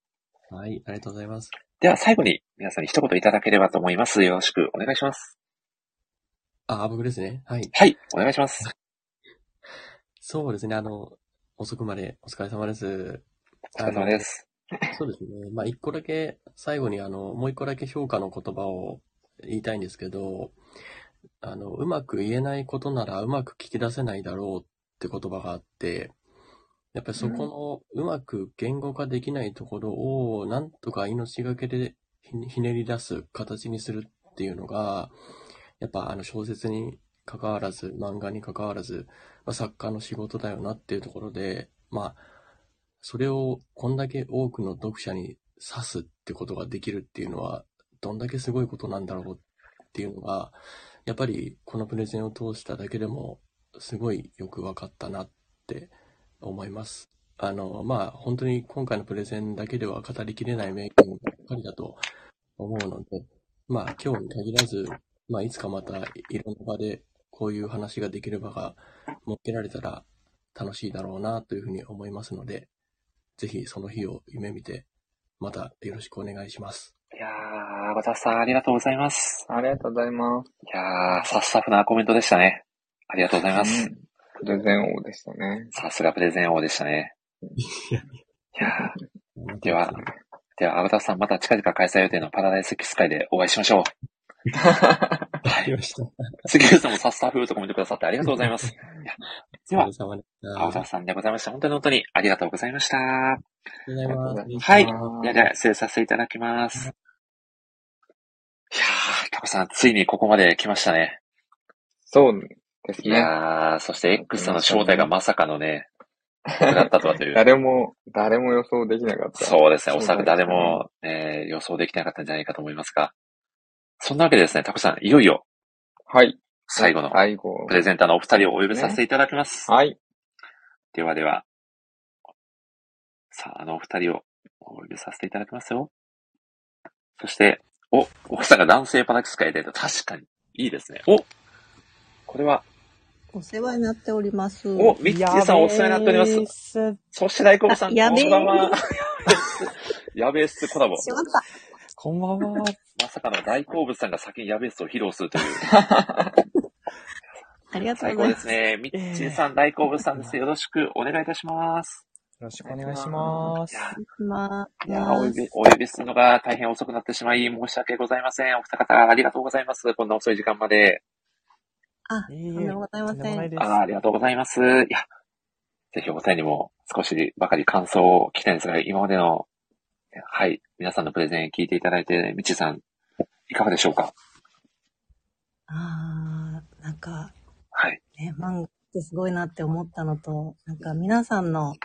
はい、ありがとうございます。では、最後に皆さんに一言いただければと思います。よろしくお願いします。あ、僕ですね。はい。はい、お願いします。そうですね。あの、遅くまでお疲れ様です。お疲れ様です。そうですね。まあ、一個だけ、最後にあの、もう一個だけ評価の言葉を言いたいんですけど、あの、うまく言えないことならうまく聞き出せないだろうって言葉があって、やっぱりそこのうまく言語化できないところを、なんとか命がけでひひねり出す形にするっていうのが、やっぱあの小説に関わらず、漫画に関わらず、まあ、作家の仕事だよなっていうところで、まあ、それをこんだけ多くの読者に指すってことができるっていうのは、どんだけすごいことなんだろうっていうのが、やっぱりこのプレゼンを通しただけでも、すごいよく分かったなって思います。あの、まあ、本当に今回のプレゼンだけでは語りきれない名言ばっかりだと思うので、まあ、今日に限らず、まあ、いつかまたいろんな場でこういう話ができる場が設けられたら楽しいだろうなというふうに思いますので、ぜひその日を夢見て、またよろしくお願いします。いやー、和田さんありがとうございます。ありがとうございます。いやー、さっさふなコメントでしたね。ありがとうございます。プレゼン王でしたね。さすがプレゼン王でしたね。いやーでは、では、青田さんまた近々開催予定のパラダイスキス会でお会いしましょう。ありました。杉浦さんもさっさふーとコメントくださってありがとうございます。いやではお疲れ様でした青田さんでございました。本当に本当にありがとうございました。ありがとうございます。はい。ではでは、失礼させていただきます。いやー、タコさん、ついにここまで来ましたね。そうですいね。やー、そして X さんの正体がまさかのね、僕だったとはという。誰も、誰も予想できなかった。そうですね。おそらく誰も、えー予想できなかったんじゃないかと思いますが。そんなわけでですね、タコさん、いよいよ、はい。最後の最後。プレゼンターのお二人をお呼びさせていただきます。はい。ではでは、さあ、あのお二人をお呼びさせていただきますよ。そして、お、奥さんが男性パラキス会で、確かに、いいですね。お、これは、お世話になっております。お、ミッチーさんお世話になっております。そして大好物さん、こんばんは。やべえっすコラボ。しまった。こんばんは。まさかの大好物さんが先にやべえっすを披露するという。ありがとう最ございます。高ですね。ミッチーさん、大好物さんです。よろしくお願いいたします。よろしくお願いします。まいやーお呼び、お呼びするのが大変遅くなってしまい、申し訳ございません。お二方、ありがとうございます。こんな遅い時間まで。あ、とんでもございません。あーありがとうございます。いや、ぜひお二人にも少しばかり感想を聞きたいんですが、今までの、はい、皆さんのプレゼン聞いていただいて、みちさん、いかがでしょうか？あー、なんか、はい。ね、漫画ってすごいなって思ったのと、なんか皆さんの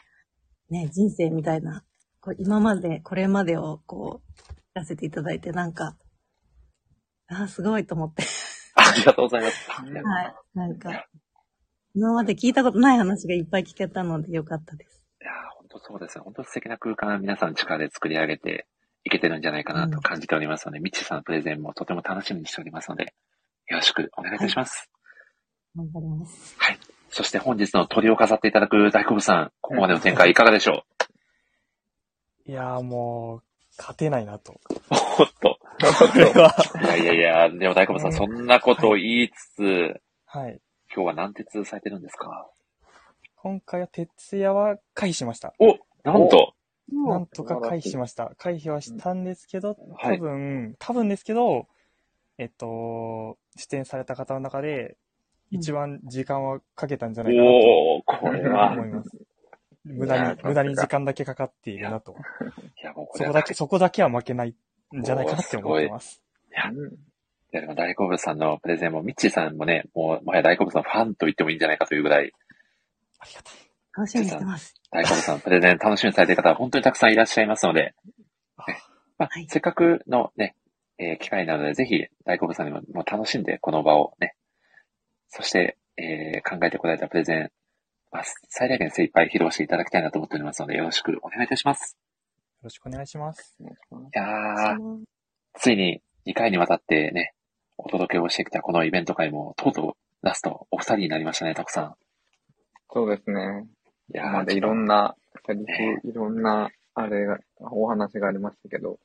ね、人生みたいな、こう今まで、これまでをこう、聞かせていただいて、なんか、あー、すごいと思って。ありがとうございます。はい。なんか、今まで聞いたことない話がいっぱい聞けたのでよかったです。いやー本当そうですね。本当素敵な空間、皆さんの力で作り上げていけてるんじゃないかなと感じておりますので、みちさんのプレゼンもとても楽しみにしておりますので、よろしくお願いいたします。頑張ります。はい。そして本日の鳥を飾っていただく大好物さん、ここまでの展開いかがでしょいやーもう、勝てないなと。おっと。いやいやいや、でも大好物さん、そんなことを言いつつ、はい。今日は何鉄されてるんですか？今回は徹夜は回避しました。おなんとなんとか回避しました。回避はしたんですけど、はい多分、多分ですけど、えっと、出演された方の中で、一番時間はかけたんじゃないかなとおー、これは。思います。無駄に無駄に時間だけかかっているなと。いや、もうこれはそこだけ、そこだけは負けないんじゃないかなって思ってます。いや、いやでも大好物さんのプレゼンも、ミッチーさんもね、もう、もはや大好物のファンと言ってもいいんじゃないかというぐらい、楽しみにしてます。大好物さんのプレゼン楽しみにされている方は本当にたくさんいらっしゃいますので、ねまあ、せっかくのね、えー機会なので、ぜひ大好物さんにももう楽しんでこの場をね、そして、えー考えてこられたプレゼン、まあ、最大限精一杯披露していただきたいなと思っておりますので、よろしくお願いいたします。よろしくお願いします。いやー、ついに2回にわたってね、お届けをしてきたこのイベント会も、とうとうラスト、お二人になりましたね、たくさん。そうですね。いやーまでいろんなセリフ、いろんな、あれが、お話がありましたけど、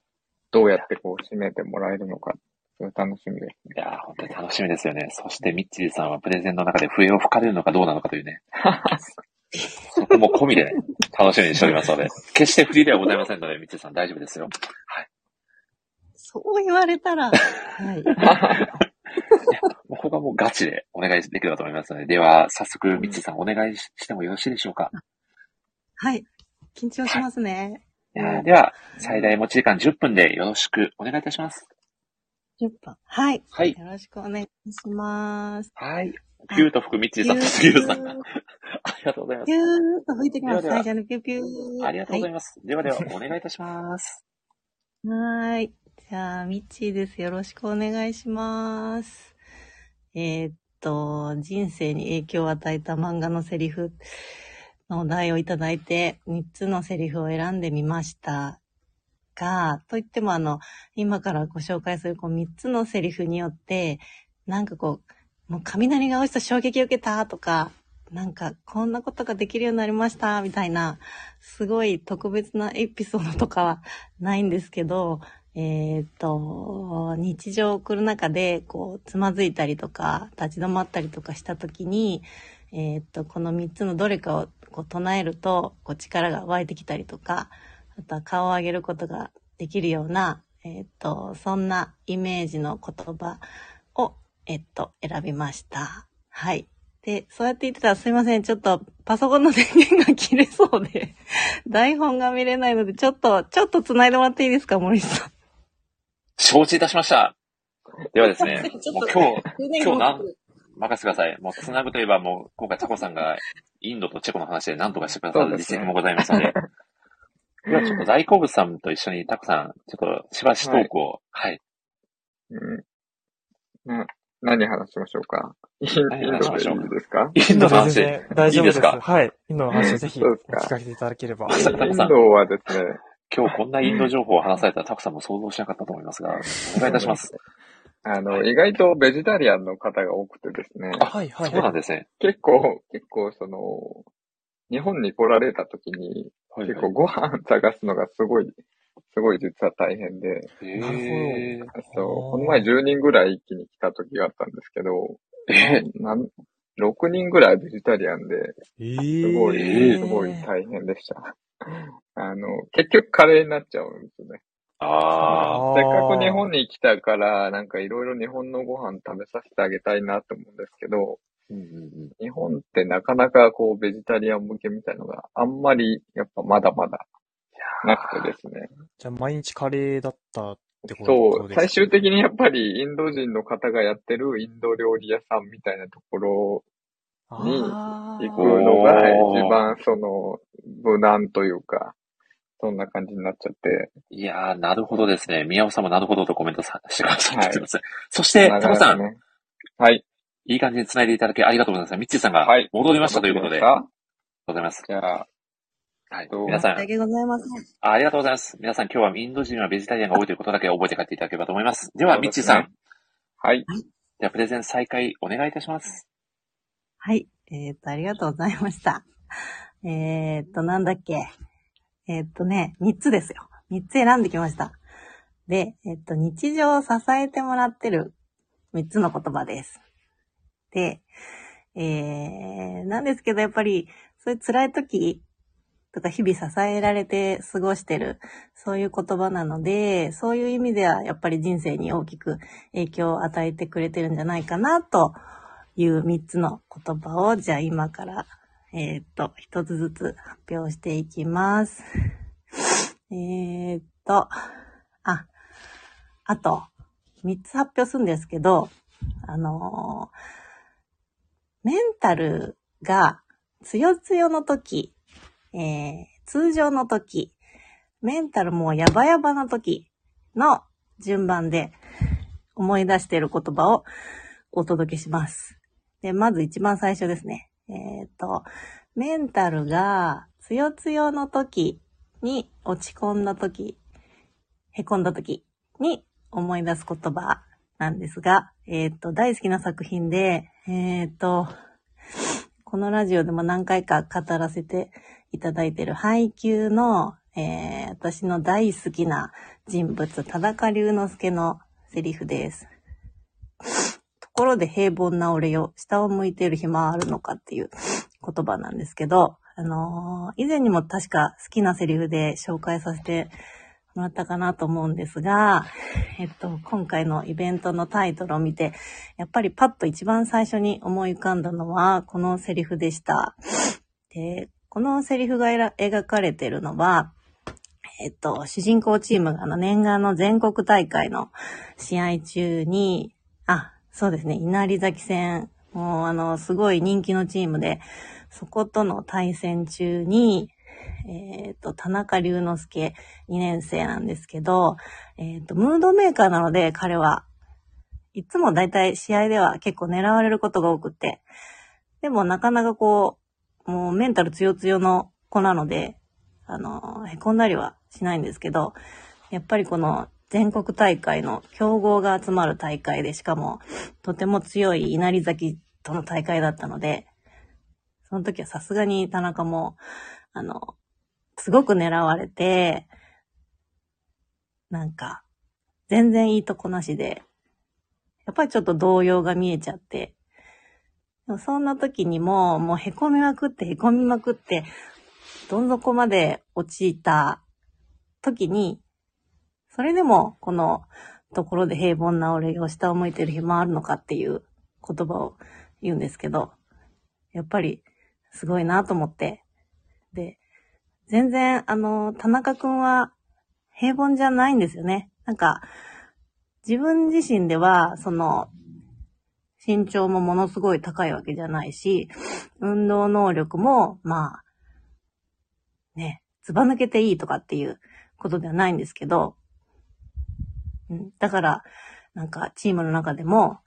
どうやってこう締めてもらえるのか、それ楽しみですね。いやー、本当に楽しみですよね。そして、ミッチーさんはプレゼンの中で笛を吹かれるのかどうなのかというね。そこも込みでね、楽しみにしておりますので、決してフリーではございませんので、ミッチーさん大丈夫ですよ。そう言われたら、はい。ここはもうガチでお願いできればと思いますので、では、早速、ミッチーさんお願いしてもよろしいでしょうか？はい。緊張しますね。いやーでは、最大持ち時間10分でよろしくお願いいたします。10分。はい。はい。よろしくお願いします。はい。ピューと吹くミッチーさんと杉浦さん。ありがとうございますピュ。ーっと吹いてきます。ではでは最初にピューピュー。ありがとうございまます。ではでは、お願いいたします。す。はーい。じゃあ、ミッチーです。よろしくお願いします。えーっと、人生に影響を与えた漫画のセリフのお題をいただいて、3つのセリフを選んでみました。が、といってもあの、今からご紹介するこう3つのセリフによって、なんかこう、もう雷が落ちた衝撃を受けたとか、なんかこんなことができるようになりましたみたいな、すごい特別なエピソードとかはないんですけど、えーと、日常を送る中で、こう、つまずいたりとか、立ち止まったりとかしたときに、えーと、この3つのどれかをこう唱えると、こう力が湧いてきたりとか、あとは顔を上げることができるような、えーと、そんなイメージの言葉、えっと、選びました。はい。で、そうやって言ってたらすいません。ちょっとパソコンの電源が切れそうで、台本が見れないので、ちょっと、ちょっと繋いでもらっていいですか、森さん？承知いたしました。ではですね もう今日、今日なんが持って、任せてください。もう繋ぐといえばもう、今回タコさんがインドとチェコの話で何とかしてくださる実績もございますので。ではちょっと大好物さんと一緒にタコさん、ちょっとしばしトークを、はい。うん。な、何話しましょうか？インドで話ですか？インドの話大丈夫です。いいですか？はい。インドの話をぜひおそうですか聞かせていただければ。インドはですね、今日こんなインド情報を話されたらタコさんも想像しなかったと思いますが、お願いいたします。あの、意外とベジタリアンの方が多くてですね。あはいはいそうなんですね。結構、結構その、日本に来られた時に、結構ご飯探すのがすごい、すごい実は大変で。へそう、この前10人ぐらい一気に来た時があったんですけど、なん6人ぐらいベジタリアンで、すごい、すごい大変でした。あの、結局カレーになっちゃうんですよね。あせっかく日本に来たから、なんかいろいろ日本のご飯食べさせてあげたいなと思うんですけど、日本ってなかなかこうベジタリアン向けみたいのがあんまりやっぱまだまだなくてですね。じゃあ毎日カレーだったってこと？そう、ですか？最終的にやっぱりインド人の方がやってるインド料理屋さんみたいなところに行くのが一番その無難というか、そんな感じになっちゃって。いやー、なるほどですね。宮尾さんもなるほどとコメントさしてくださってます。そして、タコさん。はい。いい感じに繋いでいただきありがとうございます。ミッチーさんが戻りましたということで。戻りましたございます。じゃあ、はい。皆さん申し、訳ございません。あありがとうございます。皆さん今日はインド人はベジタリアンが多いということだけ覚えて帰っていただければと思います。では、ミッチーさん。はい。では、プレゼン再開お願いいたします。はい。えっ、と、ありがとうございました。えっ、と、なんだっけ。えっ、とね、3つですよ。3つ選んできました。で、えっ、と、日常を支えてもらってる3つの言葉です。で、えー、なんですけど、やっぱり、そういう辛い時とか日々支えられて過ごしてる、そういう言葉なので、そういう意味ではやっぱり人生に大きく影響を与えてくれてるんじゃないかな、という3つの言葉を、じゃあ今から、えーっと、一つずつ発表していきます。えーっと、あ、あと、3つ発表するんですけど、あのーメンタルが強強の時、えー、通常の時、メンタルもうヤバヤバな時の順番で思い出している言葉をお届けします。で、まず一番最初ですね。えっ、と、メンタルが強強の時に落ち込んだ時、へこんだ時に思い出す言葉なんですが、えっ、と、大好きな作品で、えっ、と、このラジオでも何回か語らせていただいている配給の、えー私の大好きな人物、田中龍之介のセリフです。ところで平凡な俺よ、下を向いている暇はあるのかっていう言葉なんですけど、あのー以前にも確か好きなセリフで紹介させてもらったかなと思うんですが、えっと、今回のイベントのタイトルを見て、やっぱりパッと一番最初に思い浮かんだのは、このセリフでした。で、このセリフがら描かれているのは、えっと、主人公チームがあの念願の全国大会の試合中に、あ、そうですね、稲荷崎戦、もうあの、すごい人気のチームで、そことの対戦中に、えっ、と、田中龍之介2年生なんですけど、えっ、と、ムードメーカーなので、彼は、いつもだいたい試合では結構狙われることが多くて、でもなかなかこう、もうメンタル強強の子なので、あの、へこんだりはしないんですけど、やっぱりこの全国大会の強豪が集まる大会で、しかもとても強い稲荷崎との大会だったので、その時はさすがに田中も、あの、すごく狙われて、なんか、全然いいとこなしで、やっぱりちょっと動揺が見えちゃって、でもそんな時にも、もう凹みまくって凹みまくって、どん底まで陥った時に、それでもこのところで平凡な俺を下を向いてる暇あるのかっていう言葉を言うんですけど、やっぱりすごいなと思って。全然あの、田中くんは平凡じゃないんですよね。なんか、自分自身では、その、身長もものすごい高いわけじゃないし、運動能力も、まあ、ね、ずば抜けていいとかっていうことではないんですけど、うん、だから、なんかチームの中でも、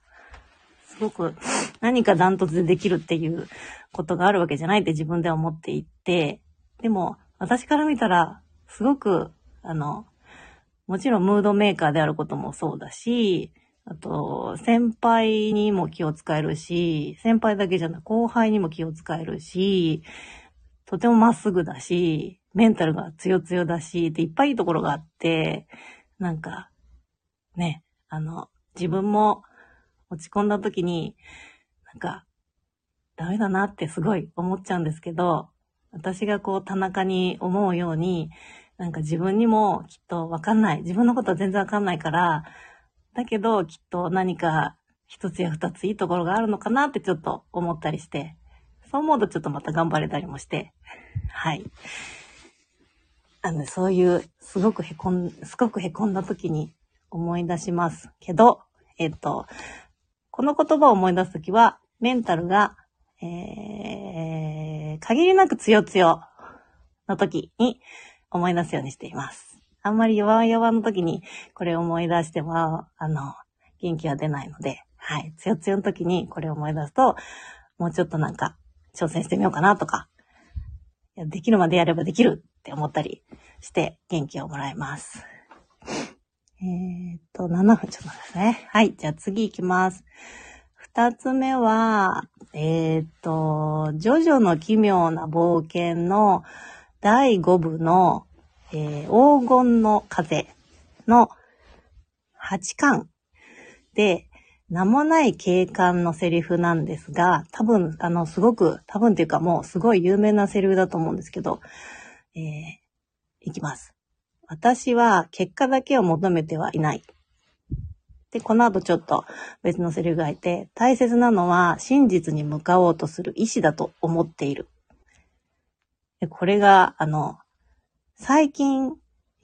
すごく何かダントツでできるっていうことがあるわけじゃないって自分では思っていて、でも私から見たら、すごく、あの、もちろんムードメーカーであることもそうだし、あと、先輩にも気を使えるし、先輩だけじゃなく後輩にも気を使えるし、とてもまっすぐだし、メンタルが強強だし、で、いっぱいいいところがあって、なんか、ね、あの、自分も落ち込んだ時に、なんか、ダメだなってすごい思っちゃうんですけど、私がこう田中に思うように、なんか自分にもきっとわかんない。自分のことは全然わかんないから、だけどきっと何か一つや二ついいところがあるのかなってちょっと思ったりして、そう思うとちょっとまた頑張れたりもして、はい。あの、そういう、すごくへこん、すごくへこんだ時に思い出しますけど、えっと、この言葉を思い出すときは、メンタルが、えー、限りなく強強の時に思い出すようにしています。あんまり弱々の時にこれを思い出しても、あの、元気は出ないので、はい。強強の時にこれを思い出すと、もうちょっとなんか挑戦してみようかなとか、いやできるまでやればできるって思ったりして元気をもらえます。えっと、7分ちょっと待ってくださいね。はい。じゃあ次行きます。二つ目は、えーっと、ジョジョの奇妙な冒険の第5部の、えー黄金の風の8巻で、名もない警官のセリフなんですが、多分、あの、すごく、多分っていうかもうすごい有名なセリフだと思うんですけど、えー、いきます。私は結果だけを求めてはいない。で、この後ちょっと別のセリフがいて、大切なのは真実に向かおうとする意志だと思っている。でこれが、あの、最近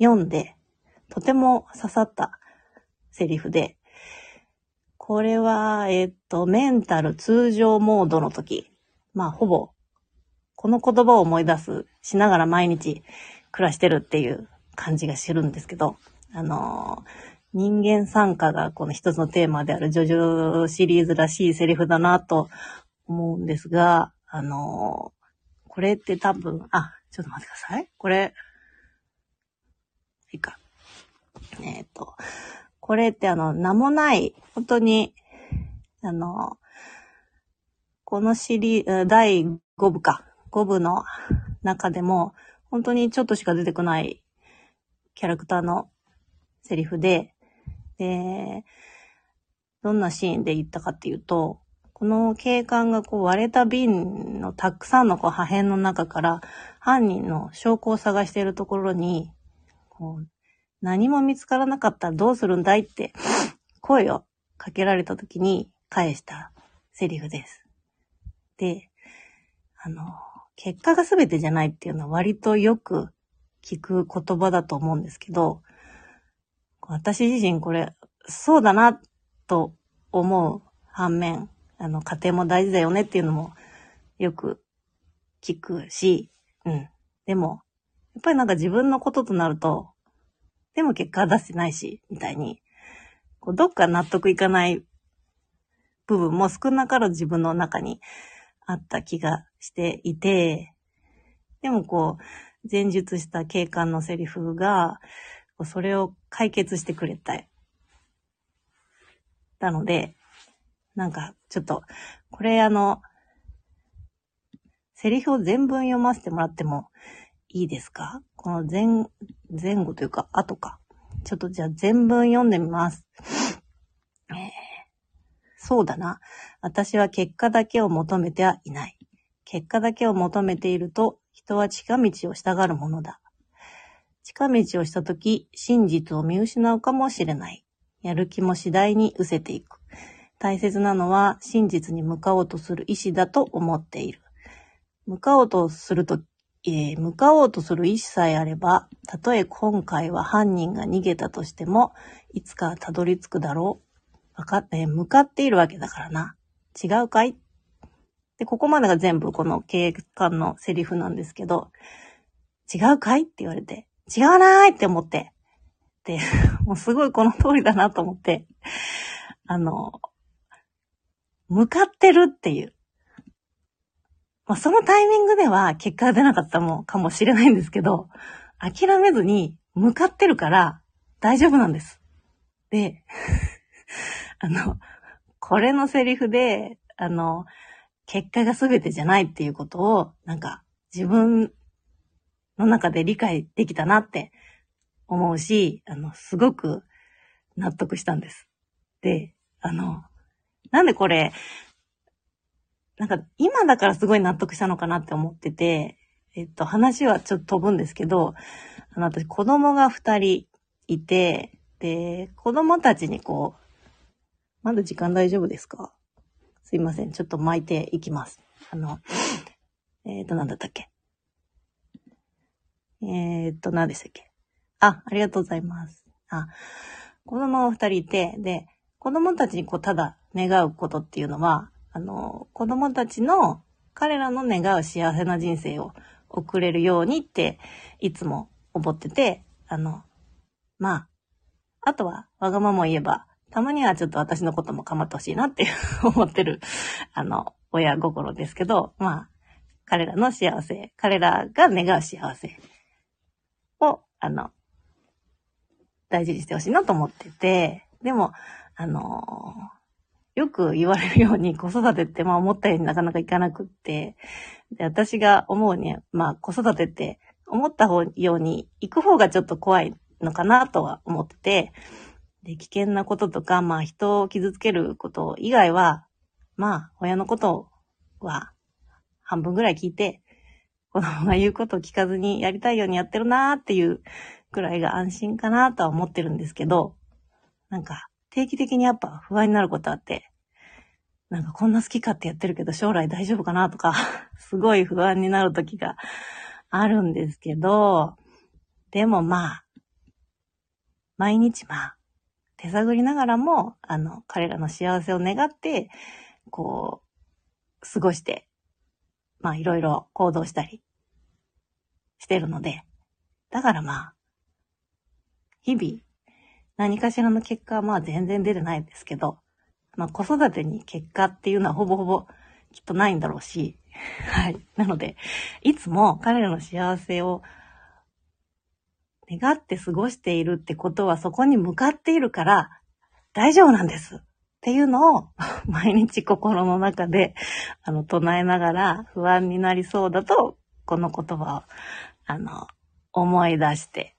読んで、とても刺さったセリフで、これは、えっと、メンタル通常モードの時、まあ、ほぼ、この言葉を思い出す、しながら毎日暮らしてるっていう感じがするんですけど、あの人間参加がこの一つのテーマであるジョジョシリーズらしいセリフだなと思うんですが、あのこれって多分、あ、ちょっと待ってください。これ、いいか。えっ、と、これってあの、名もない、本当に、あの、このシリー、第5部か、5部の中でも、本当にちょっとしか出てこないキャラクターのセリフで、で、どんなシーンで言ったかっていうと、この警官がこう割れた瓶のたくさんのこう破片の中から犯人の証拠を探しているところに、こう何も見つからなかったらどうするんだいって声をかけられた時に返したセリフです。で、あの、結果が全てじゃないっていうのは割とよく聞く言葉だと思うんですけど、私自身これ、そうだなと思う反面、あの、家庭も大事だよねっていうのもよく聞くし、うん。でも、やっぱりなんか自分のこととなると、でも結果出してないし、みたいに、こうどっか納得いかない部分も少なからず自分の中にあった気がしていて、でもこう、前述した警官のセリフが、それを解決してくれた。なので、なんか、ちょっと、これあの、セリフを全文読ませてもらってもいいですか？この前、前後というか、後か。ちょっとじゃあ全文読んでみます。えーそうだな。私は結果だけを求めてはいない。結果だけを求めていると、人は近道をしたがるものだ。近道をしたとき、真実を見失うかもしれない。やる気も次第に失せていく。大切なのは真実に向かおうとする意志だと思っている。向かおうとすると、えー向かおうとする意志さえあれば、たとえ今回は犯人が逃げたとしても、いつかたどり着くだろう。わかっえ向かっているわけだからな。違うかい？で、ここまでが全部この警官のセリフなんですけど、違うかい？って言われて、違わないって思って。で、もうすごいこの通りだなと思って、あの、向かってるっていう。まあ、そのタイミングでは結果が出なかったもかもしれないんですけど、諦めずに向かってるから大丈夫なんです。で、あの、これのセリフで、あの、結果が全てじゃないっていうことを、なんか自分の中で理解できたなって思うし、あの、すごく納得したんです。で、あの、なんでこれ、なんか今だからすごい納得したのかなって思ってて、えっと、話はちょっと飛ぶんですけど、あの、私子供が二人いて、で、子供たちにこう、まだ時間大丈夫ですかすいません。ちょっと巻いていきます。あの、えっ、と、なんだったっけ？えっ、と、何でしたっけ？あ、ありがとうございます。あ、子供二人いて、で、子供たちにこう、ただ願うことっていうのは、あの、子供たちの、彼らの願う幸せな人生を送れるようにって、いつも思ってて、あの、まあ、あとは、わがまま言えば、たまにはちょっと私のことも構ってほしいなって 思ってる、あの、親心ですけど、まあ、彼らの幸せ、彼らが願う幸せを、あの、大事にしてほしいなと思ってて、でも、あのよく言われるように子育てってまあ思ったようになかなかいかなくって、で私が思うに、まあ子育てって思った方ように行く方がちょっと怖いのかなとは思ってて、で、危険なこととか、まあ人を傷つけること以外は、まあ親のことは半分ぐらい聞いて、子供が言うことを聞かずにやりたいようにやってるなーっていうくらいが安心かなとは思ってるんですけど、なんか定期的にやっぱ不安になることあって、なんかこんな好き勝手やってるけど将来大丈夫かなとか、すごい不安になる時があるんですけど、でもまあ、毎日まあ、手探りながらも、あの、彼らの幸せを願って、こう、過ごして、まあいろいろ行動したりしてるので、だからまあ、日々、何かしらの結果はまあ全然出てないですけど、まあ子育てに結果っていうのはほぼほぼきっとないんだろうし、はい。なので、いつも彼らの幸せを願って過ごしているってことはそこに向かっているから大丈夫なんですっていうのを 毎日心の中であの唱えながら不安になりそうだとこの言葉をあの思い出して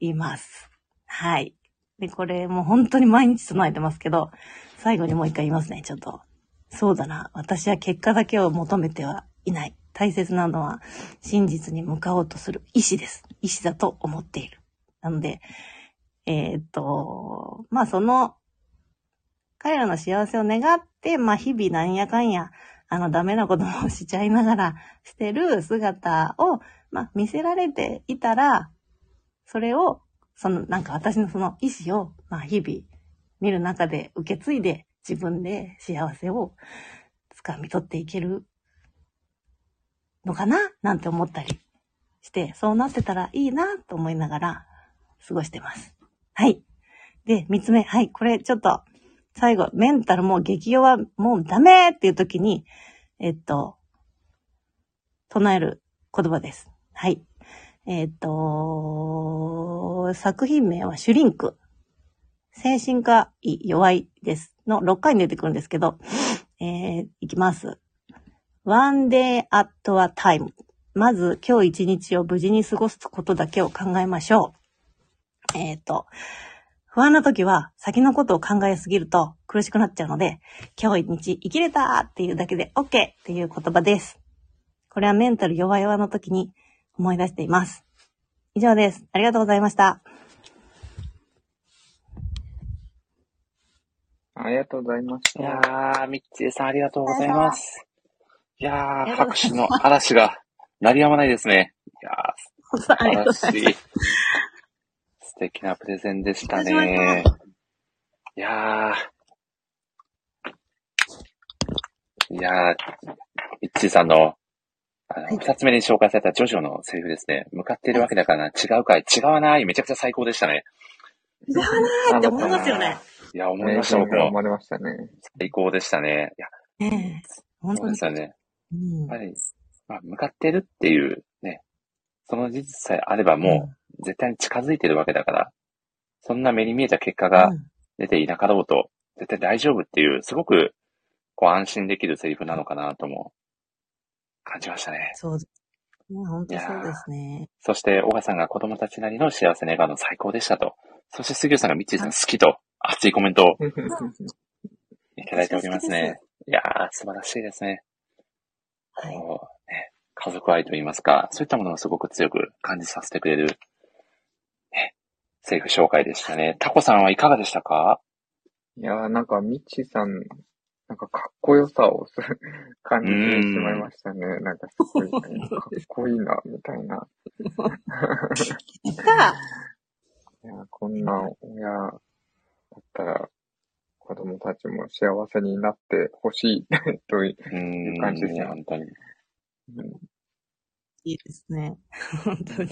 います。はい。で、これもう本当に毎日唱えてますけど、最後にもう一回言いますね、ちょっと。そうだな。私は結果だけを求めてはいない。大切なのは真実に向かおうとする意志です。意志だと思っている。なので、えーっと、まあその、彼らの幸せを願って、まあ日々なんやかんや、あのダメなこともしちゃいながらしてる姿を、まあ見せられていたら、それを、そのなんか私のその意志を、まあ日々見る中で受け継いで自分で幸せを掴み取っていけるのかななんて思ったりして、そうなってたらいいなと思いながら過ごしてます。はい。で、三つ目。はい。これちょっと、最後、メンタルも激弱、もうダメっていう時に、えっと、唱える言葉です。はい。えっと、作品名はシュリンク。精神科医弱いです。の6回に出てくるんですけど、えー、いきます。one day at a time. まず今日一日を無事に過ごすことだけを考えましょう。えっ、と、不安な時は先のことを考えすぎると苦しくなっちゃうので、今日一日生きれたっていうだけで OK っていう言葉です。これはメンタル弱々の時に思い出しています。以上です。ありがとうございました。ありがとうございました。いやー、ミッチーさんありがとうございます。いやー、拍手の嵐が鳴りやまないですね。いやー、素晴らしい。素敵なプレゼンでしたねま。いやー、いやー、ミッチーさんの、あの、二つ目に紹介されたジョジョのセリフですね。向かっているわけだからな、違うかい、違わない、めちゃくちゃ最高でしたね。違わないって思いますよね。いや、思い名ました、僕も。言が生まれましたね。最高でしたね。いや、ねえ。本そう当に。ですよね。うんやっぱり、まあ、向かってるっていうね、その事実さえあればもう絶対に近づいてるわけだから、そんな目に見えた結果がうん出ていなかろうと、絶対大丈夫っていう、すごくこう安心できるセリフなのかなとも感じましたね。そうです。ね、本当そうですね。そして、小川さんが子供たちなりの幸せ願うの最高でしたと。そして、杉浦さんがミッチーさん好きと、熱いコメントを いただいておりますね。いやー、素晴らしいですね。はい。こうね、家族愛といいますか、そういったものをすごく強く感じさせてくれる、ね、セリフ紹介でしたね。タコさんはいかがでしたか？いやー、なんか、ミッチーさん、なんかかっこよさをす感じてしまいましたね。なんかすごい、かっこいいな、みたいな。か、いやー、こんな親だったら、子供たちも幸せになってほしいという感じですね本当に。いうんいいですね。本当に。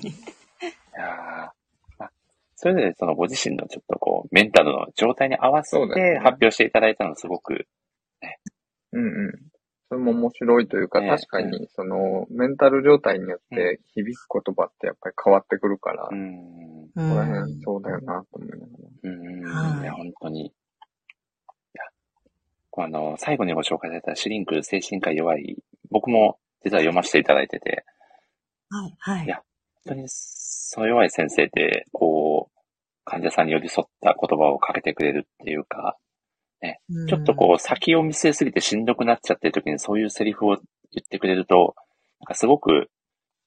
やーまあそれぞれそのご自身のちょっとこう、メンタルの状態に合わせて発表していただいたのすごく、うんうん。それも面白いというか、ね確かに、その、メンタル状態によって響く言葉ってやっぱり変わってくるから、うーん、うここらん辺そうだよなと思いながら。うーん、はいいや、本当に。いや、あの、最後にご紹介されたシュリンク精神科弱い、僕も実は読ませていただいてて、はい、はいい。や本当に、その弱い先生って、こう、患者さんに寄り添った言葉をかけてくれるっていうか、ね、ちょっとこう先を見据えすぎてしんどくなっちゃってる時にそういうセリフを言ってくれると、なんかすごく、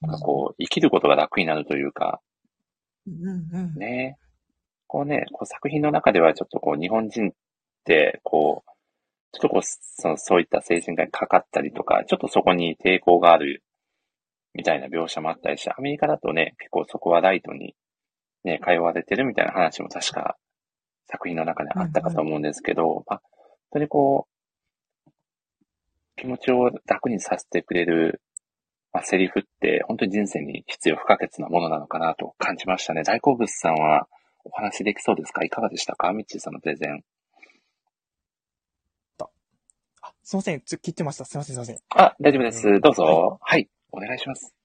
なんかこう、生きることが楽になるというか。ね。こうね、こう作品の中ではちょっとこう日本人って、こう、ちょっとこう、その、そういった精神科にかかったりとか、ちょっとそこに抵抗があるみたいな描写もあったりして、アメリカだとね、結構そこはライトにね、通われてるみたいな話も確か作品の中であったかと思うんですけど、まあ、本当にこう、気持ちを楽にさせてくれる、まあ、セリフって本当に人生に必要不可欠なものなのかなと感じましたね。大好物さんはお話できそうですか？いかがでしたか？ミッチーさんのプレゼン。あ、すいません。切ってました。すいません、すいません。いあ、大丈夫です。どうぞ。はい。お願いします。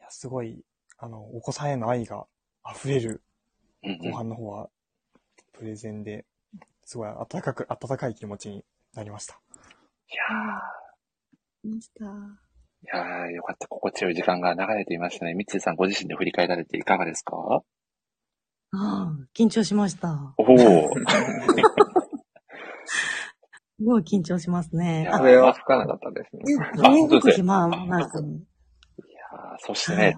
や、すごい、あの、お子さんへの愛が溢れる後半の方は、プレゼンで、すごい温かく、温かい気持ちになりました。いやました。ー、いやー、よかった。心地よい時間が流れていましたね。ミッチーさんご自身で振り返られていかがですか？ああ、緊張しました。おお。すごい緊張しますね。あ、笛は吹かなかったですね。全国暇もなく。あーそしてね、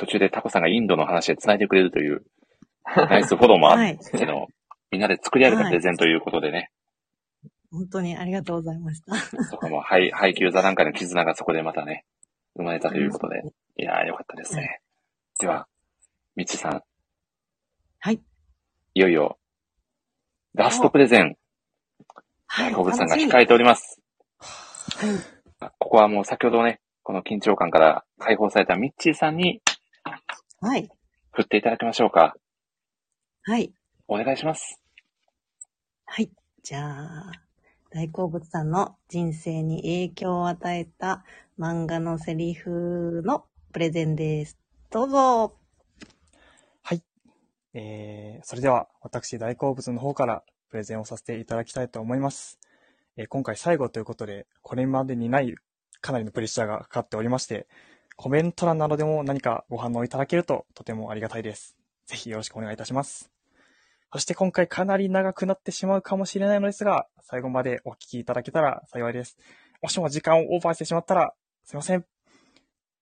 途中でタコさんがインドの話で繋いでくれるという、ナイスフォローもあっての、みんなで作り上げたプレゼンということでね、本当にありがとうございました。そこも配配給座談会の絆がそこでまたね、生まれたということで、いやーよかったですね。では、みちさん。はい。いよいよ、ラストプレゼン、大好物さんが控えております。あここはもう先ほどね、この緊張感から解放されたミッチーさんにはい。振っていただきましょうか。はい。お願いします。はい。じゃあ、大好物さんの人生に影響を与えた漫画のセリフのプレゼンです。どうぞ。はい。えー、それでは、私、大好物の方からプレゼンをさせていただきたいと思います。えー今回最後ということで、これまでにないかなりのプレッシャーがかかっておりまして、コメント欄などでも何かご反応いただけるととてもありがたいです。ぜひよろしくお願いいたします。そして今回かなり長くなってしまうかもしれないのですが、最後までお聞きいただけたら幸いです。もしも時間をオーバーしてしまったら、すいません。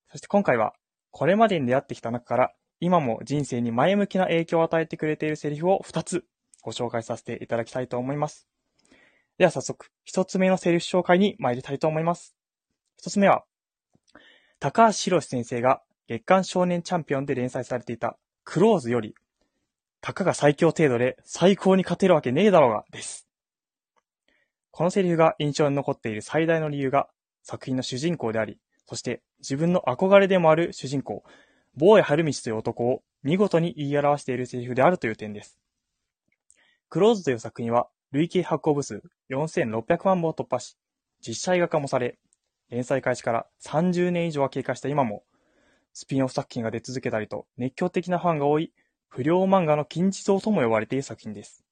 そして今回は、これまでに出会ってきた中から、今も人生に前向きな影響を与えてくれているセリフを2つご紹介させていただきたいと思います。では早速、1つ目のセリフ紹介に参りたいと思います。1つ目は、高橋博先生が月刊少年チャンピオンで連載されていたクローズより、たかが最強程度で最高に勝てるわけねえだろうが、です。このセリフが印象に残っている最大の理由が作品の主人公であり、そして自分の憧れでもある主人公、坊江春道という男を見事に言い表しているセリフであるという点です。クローズという作品は累計発行部数4600万部を突破し、実写映画化もされ、連載開始から30年以上が経過した今も、スピンオフ作品が出続けたりと熱狂的なファンが多い不良漫画の金字塔とも呼ばれている作品です。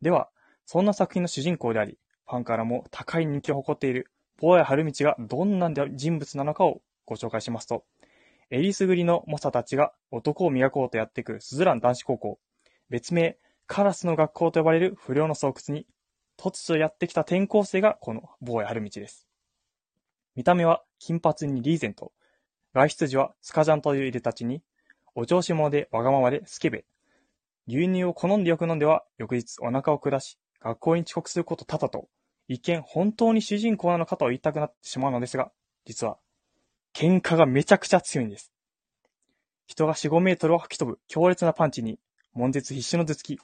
では、そんな作品の主人公であり、ファンからも高い人気を誇っている坊や春道がどんな人物なのかをご紹介しますと、えりすぐりの猛者たちが男を磨こうとやってくるスズラン男子高校、別名カラスの学校と呼ばれる不良の巣窟に、突如やってきた転校生がこの坊や春道です。見た目は金髪にリーゼント、外出時はスカジャンという入れたちに、お調子者でわがままでスケベ、牛乳を好んでよく飲んでは翌日お腹を下し、学校に遅刻すること多々と、一見本当に主人公なのかと言いたくなってしまうのですが、実は、喧嘩がめちゃくちゃ強いんです。人が4、5メートルを吹き飛ぶ強烈なパンチに、悶絶必至の頭突き、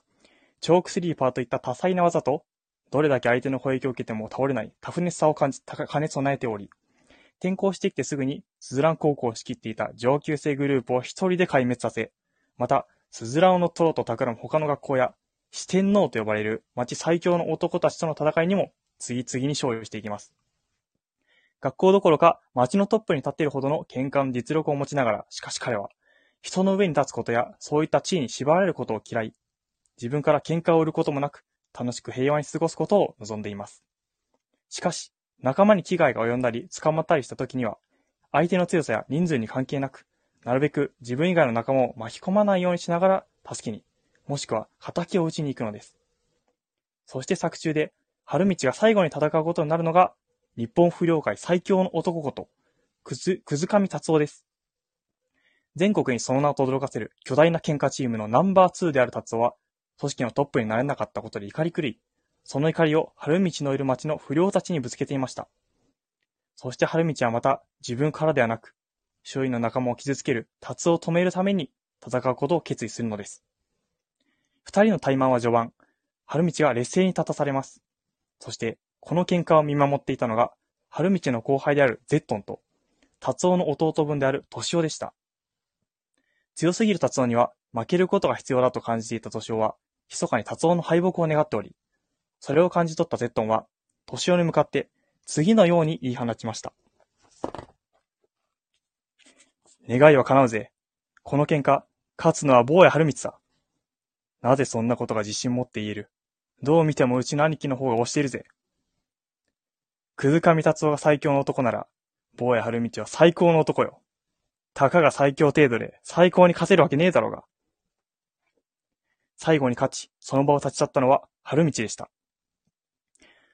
チョークスリーパーといった多彩な技と、どれだけ相手の攻撃を受けても倒れないタフネスさを感じ、兼ね備えており、転校してきてすぐにスズラン高校を仕切っていた上級生グループを一人で壊滅させ、また、スズランを乗っ取ろうと企む他の学校や、四天王と呼ばれる町最強の男たちとの戦いにも次々に勝利していきます。学校どころか町のトップに立っているほどの喧嘩の実力を持ちながら、しかし彼は、人の上に立つことやそういった地位に縛られることを嫌い、自分から喧嘩を売ることもなく、楽しく平和に過ごすことを望んでいます。しかし、仲間に危害が及んだり捕まったりした時には、相手の強さや人数に関係なく、なるべく自分以外の仲間を巻き込まないようにしながら助けに、もしくは仇を討ちに行くのです。そして作中で、春道が最後に戦うことになるのが、日本不良界最強の男こと、くず、くずかみ達夫です。全国にその名を轟かせる巨大な喧嘩チームのナンバー2である達夫は、組織のトップになれなかったことで怒り狂い、その怒りを春道のいる町の不良たちにぶつけていました。そして春道はまた自分からではなく、周囲の仲間を傷つける達を止めるために戦うことを決意するのです。二人の怠慢は序盤、春道が劣勢に立たされます。そして、この喧嘩を見守っていたのが、春道の後輩であるゼットンと、達夫の弟分である敏夫でした。強すぎる達夫には負けることが必要だと感じていた敏夫は、密かに達夫の敗北を願っており、それを感じ取ったゼットンは、敏夫に向かって次のように言い放ちました。願いは叶うぜ。この喧嘩、勝つのは坊や春光さ。なぜそんなことが自信持って言えるどう見てもうちの兄貴の方が押しているぜ。くずかみ達夫が最強の男なら、坊や春道は最高の男よ。たかが最強程度で最高に勝てるわけねえだろうが。最後に勝ち、その場を立ち去ったのは春道でした。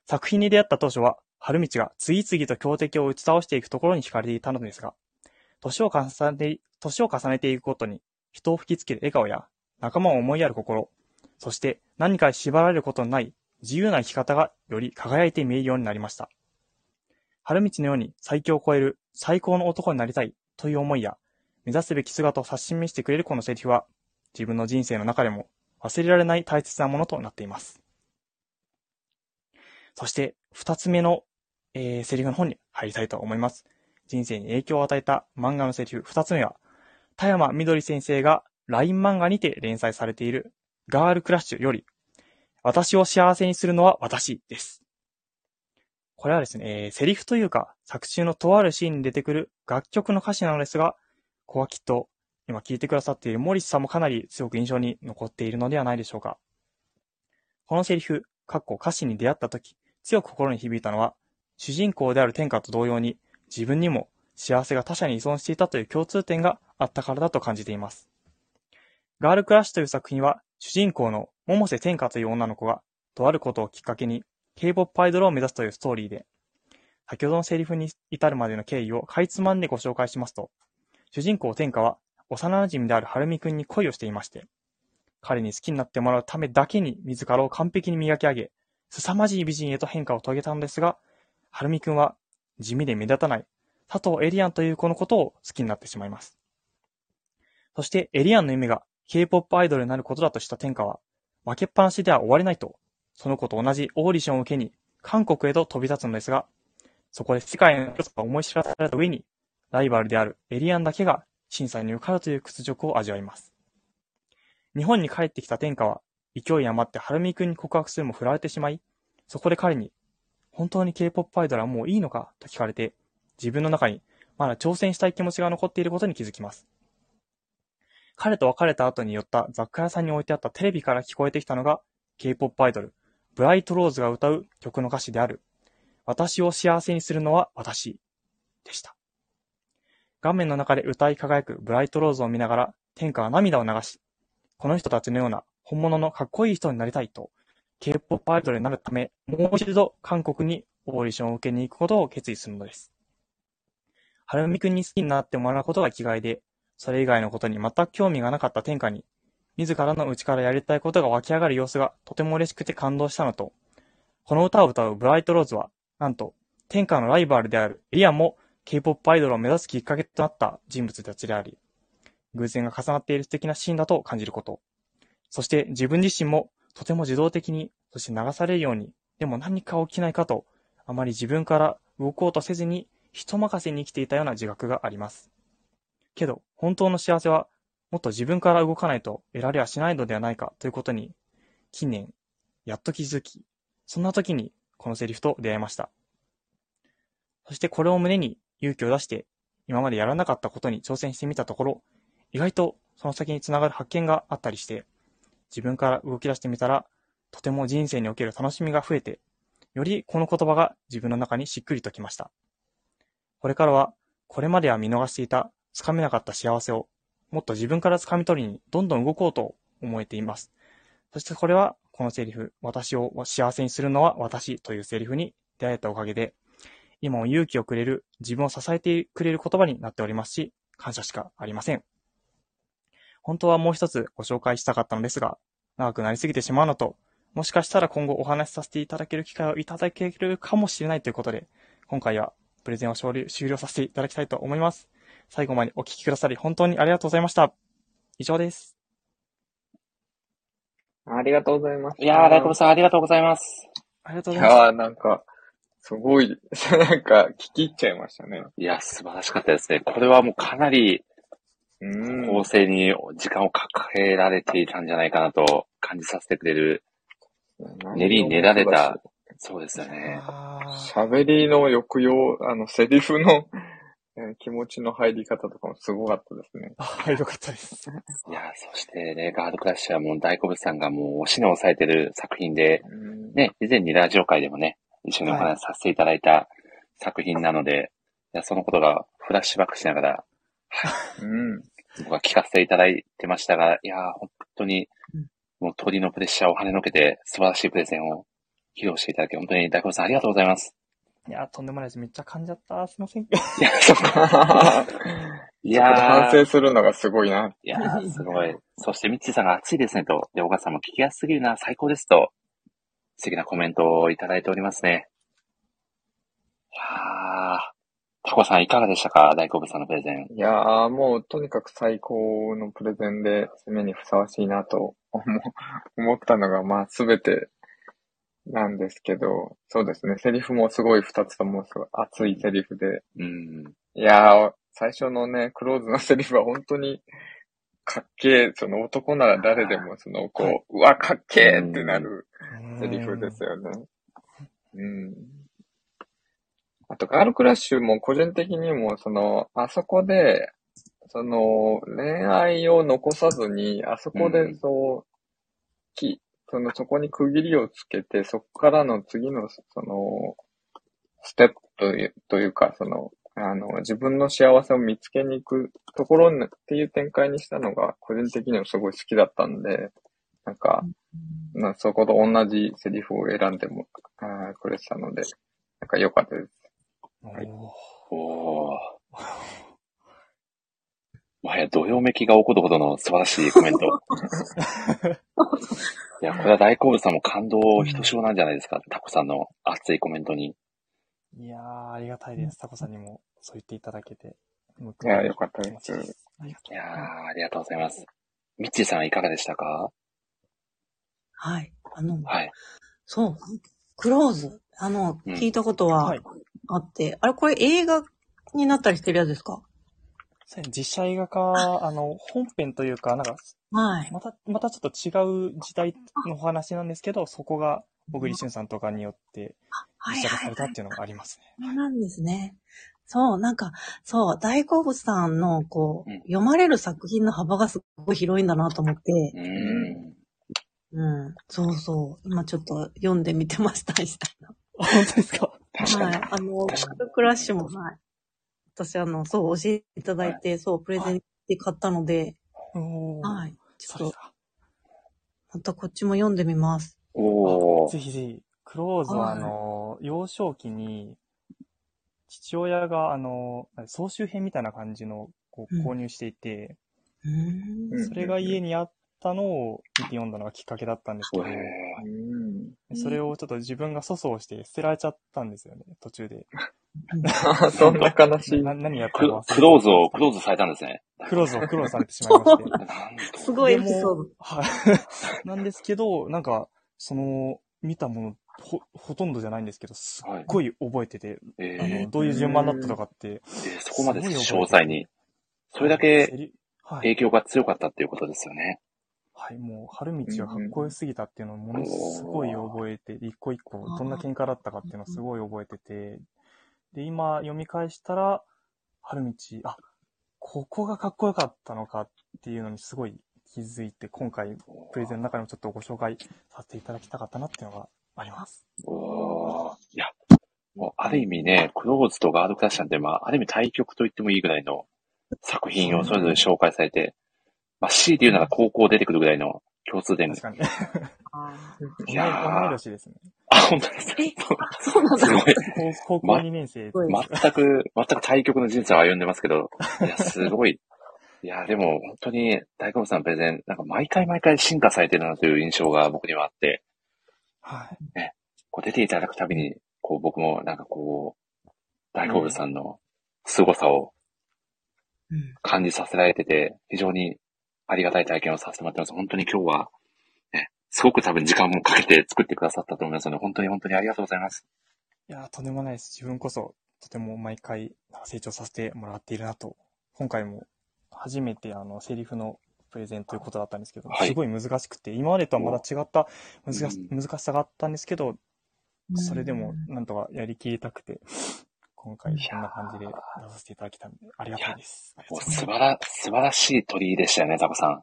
作品に出会った当初は、春道が次々と強敵を打ち倒していくところに惹かれていたのですが、年を重ねて、年を重ねていくごとに、人を吹きつける笑顔や、仲間を思いやる心、そして何か縛られることのない自由な生き方がより輝いて見えるようになりました。春道のように最強を超える最高の男になりたいという思いや、目指すべき姿を指し示してくれるこのセリフは、自分の人生の中でも忘れられない大切なものとなっています。そして、二つ目の、えー、セリフの本に入りたいと思います。人生に影響を与えた漫画のセリフ二つ目は、田山みどり先生が LINE 漫画にて連載されているガールクラッシュより、私を幸せにするのは私です。これはですね、えー、セリフというか、作中のとあるシーンに出てくる楽曲の歌詞なのですが、ここはきっと、今聴いてくださっているモリスさんもかなり強く印象に残っているのではないでしょうか。このセリフ、かっこ歌詞に出会った時、強く心に響いたのは、主人公である天下と同様に、自分にも幸せが他者に依存していたという共通点があったからだと感じています。ガールクラッシュという作品は、主人公の百瀬天下という女の子が、とあることをきっかけに、K-POP アイドルを目指すというストーリーで、先ほどのセリフに至るまでの経緯をかいつまんでご紹介しますと、主人公天下は、幼馴染である春美くんに恋をしていまして、彼に好きになってもらうためだけに自らを完璧に磨き上げ、凄まじい美人へと変化を遂げたのですが、春美くんは地味で目立たない佐藤エリアンという子のことを好きになってしまいます。そしてエリアンの夢が K-POP アイドルになることだとした天下は、負けっぱなしでは終われないと、その子と同じオーディションを受けに韓国へと飛び立つのですが、そこで世界の広さが思い知らされた上に、ライバルであるエリアンだけが審査に受かるという屈辱を味わいます。日本に帰ってきた天下は、勢い余ってハルミ君に告白するも振られてしまい、そこで彼に、本当に K-POP アイドルはもういいのかと聞かれて、自分の中にまだ挑戦したい気持ちが残っていることに気づきます。彼と別れた後に寄った雑貨屋さんに置いてあったテレビから聞こえてきたのが K-POP アイドル、ブライトローズが歌う曲の歌詞である、私を幸せにするのは私でした。画面の中で歌い輝くブライトローズを見ながら天下は涙を流し、この人たちのような本物のかっこいい人になりたいと、K-POP アイドルになるため、もう一度韓国にオーディションを受けに行くことを決意するのです。はるみくんに好きになってもらうことが生きがいで、それ以外のことに全く興味がなかった天下に、自らの内からやりたいことが湧き上がる様子がとても嬉しくて感動したのと、この歌を歌うブライトローズは、なんと、天下のライバルであるエリアも K-POP アイドルを目指すきっかけとなった人物たちであり、偶然が重なっている素敵なシーンだと感じること。そして自分自身もとても自動的に、そして流されるように、でも何か起きないかと、あまり自分から動こうとせずに人任せに生きていたような自覚があります。けど、本当の幸せは、もっと自分から動かないと得られはしないのではないかということに、近年、やっと気づき、そんな時にこのセリフと出会いました。そしてこれを胸に勇気を出して、今までやらなかったことに挑戦してみたところ、意外とその先につながる発見があったりして、自分から動き出してみたら、とても人生における楽しみが増えて、よりこの言葉が自分の中にしっくりときました。これからは、これまでは見逃していた、つかめなかった幸せを、もっと自分から掴み取りにどんどん動こうと思えています。そしてこれは、このセリフ、私を幸せにするのは私というセリフに出会えたおかげで、今も勇気をくれる、自分を支えてくれる言葉になっておりますし、感謝しかありません。本当はもう一つご紹介したかったのですが、長くなりすぎてしまうのと、もしかしたら今後お話しさせていただける機会をいただけるかもしれないということで、今回はプレゼンを終了終了させていただきたいと思います。最後までお聞きくださり本当にありがとうございました。以上です。ありがとうございます。いやー、大久保さんありがとうございます。ありがとういございます。やー、なんか、すごい、なんか、聞き入っちゃいましたね。いや、素晴らしかったですね。これはもうかなりうん。構成に時間をかけられていたんじゃないかなと感じさせてくれる、練りに練られた、そうですよね。あ喋りの抑揚、あの、セリフのえー 気持ちの入り方とかもすごかったですね。ーあ、よかったです。いや、そしてね、ガードクラッシュはもう大好物さんがもう推しに抑えてる作品で、うんね、以前にラジオ会でもね、一緒にお話しさせていただいた作品なので、いやそのことがフラッシュバックしながら、うん。僕は聞かせていただいてましたが、いやー、本当にうん、もう鳥のプレッシャーを跳ねのけて、素晴らしいプレゼンを披露していただき、本当に大好物さんありがとうございます。いや、とんでもないです。めっちゃ噛んじゃった。すいません。いや、そこ、いやー反省するのがすごいな。いやー、すごい。そして、ミッチーさんが熱いですねと、で、岡さんも聞きやすすぎるな、最高ですと、素敵なコメントをいただいておりますね。いやー、タコさんいかがでしたか？大好物さんのプレゼン。いやー、もうとにかく最高のプレゼンで、締めにふさわしいなと思思ったのが、まあすべてなんですけど、そうですね、セリフもすごい二つともすごい熱いセリフで、うん。いやー、最初のね、クローズのセリフは本当にかっけえ、その男なら誰でもその、こう、うわ、かっけえってなるセリフですよね。うん。あと、ガールクラッシュも個人的にも、その、あそこで、その、恋愛を残さずに、あそこでそう、き、その、そこに区切りをつけて、そこからの次の、その、ステップというというか、その、あの、自分の幸せを見つけに行くところにっていう展開にしたのが、個人的にはすごい好きだったんで、なんか、まあ、そこと同じセリフを選んでも、あーくれてたので、なんか良かったです。はい。おー。もはや、どよめきが起こるほどの素晴らしいコメント。いや、これは大好物さんも感動ひとしおなんじゃないですか、タコさんの熱いコメントに。いやー、ありがたいです。タコさんにもそう言っていただけて。いや、良かったです。ありがといやー、ありがとうございます。ミッチーさんはいかがでしたか？はい。あの、はい。そう、クローズ、あの、うん聞いたことはあって、あれ、これ映画になったりしてるやつですか？そうですね実写映画化、あの、本編というか、なんか、はい。また、またちょっと違う時代のお話なんですけど、そこが、小栗旬さんとかによって、はい実写化されたっていうのがありますね。そうなんですね。そう、なんか、そう、大好物さんの、こう、読まれる作品の幅がすごい広いんだなと思って、うん、そうそう、今ちょっと読んでみてました、みたいな。本当ですか？はい。あの、クラッシュも、はい。私、あの、そう、教えていただいて、そう、プレゼンで買ったので、はい。ちょっと、またこっちも読んでみます。おぜひぜひ。クローズは、あの、幼少期に、父親が、あの、総集編みたいな感じの、こう、うん購入していて、うんそれが家にあったのを見て読んだのがきっかけだったんですけど、それをちょっと自分が粗相して捨てられちゃったんですよね、途中で。そんな悲しい。な何やったクか忘れてクローズを、クローズされたんですね。クローズをクローズされてしまいまして。すごいエピソード。はい。なんですけど、なんか、その、見たもの、ほ、ほとんどじゃないんですけど、すっごい覚えてて、えあの、どういう順番だったとかって、えーそこまで詳細に。それだけ影響が強かったっていうことですよね。はい、もう、春道がかっこよすぎたっていうのをものすごい覚えて、一個一個、どんな喧嘩だったかっていうのをすごい覚えてて、で、今読み返したら、春道、あ、ここがかっこよかったのかっていうのにすごい気づいて、今回、プレゼンの中でもちょっとご紹介させていただきたかったなっていうのがあります。おーいや、もうある意味ね、クローズとガードクラッシャーって、まあ、ある意味対局と言ってもいいぐらいの作品をそれぞれ紹介されて、まあ、C で言うなら高校出てくるぐらいの共通点。確かに。いやー同い年ですね。あ、本当ですかそうなんだすごい。高校2年生。全く、全く対局の人生を歩んでますけど、いや、すごい。いや、でも、本当に、大久保さんプレゼン、なんか毎回毎回進化されてるなという印象が僕にはあって、はい。ね、こう出ていただくたびに、こう僕もなんかこう、大好物さんの凄さを感じさせられてて、非常にありがたい体験をさせてもらってます。本当に今日は、ね、すごく多分時間もかけて作ってくださったと思いますので、本当に本当にありがとうございます。いやー、とんでもないです。自分こそ、とても毎回成長させてもらっているなと。今回も初めてあの、セリフのプレゼンということだったんですけど、はいすごい難しくて、今までとはまた違った難し,、難しさがあったんですけど、それでもなんとかやりきりたくて、今回こんな感じで出させていただきたんで、ありがたいです。もう素晴ら、素晴らしい鳥居でしたよね、ザコさん。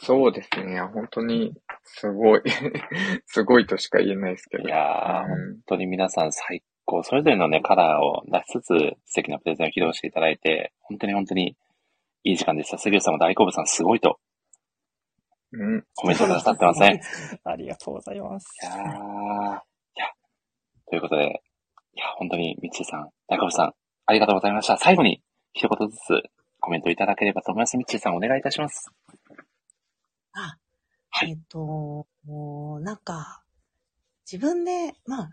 そうですね。本当に、すごい、すごいとしか言えないですけど。いやー、うん本当に皆さん最高。それぞれのね、カラーを出しつつ、素敵なプレゼンを披露していただいて、本当に本当にいい時間でした。杉浦さんも大好物さんすごいとうん。コメントくださってますね。ありがとうございます。いやー、いや、ということで、いや、本当に、みっちーさん、大好物さん、ありがとうございました。最後に、一言ずつコメントいただければと思います。みっちーさん、お願いいたします。あ、えっと、もうなんか、自分で、まあ、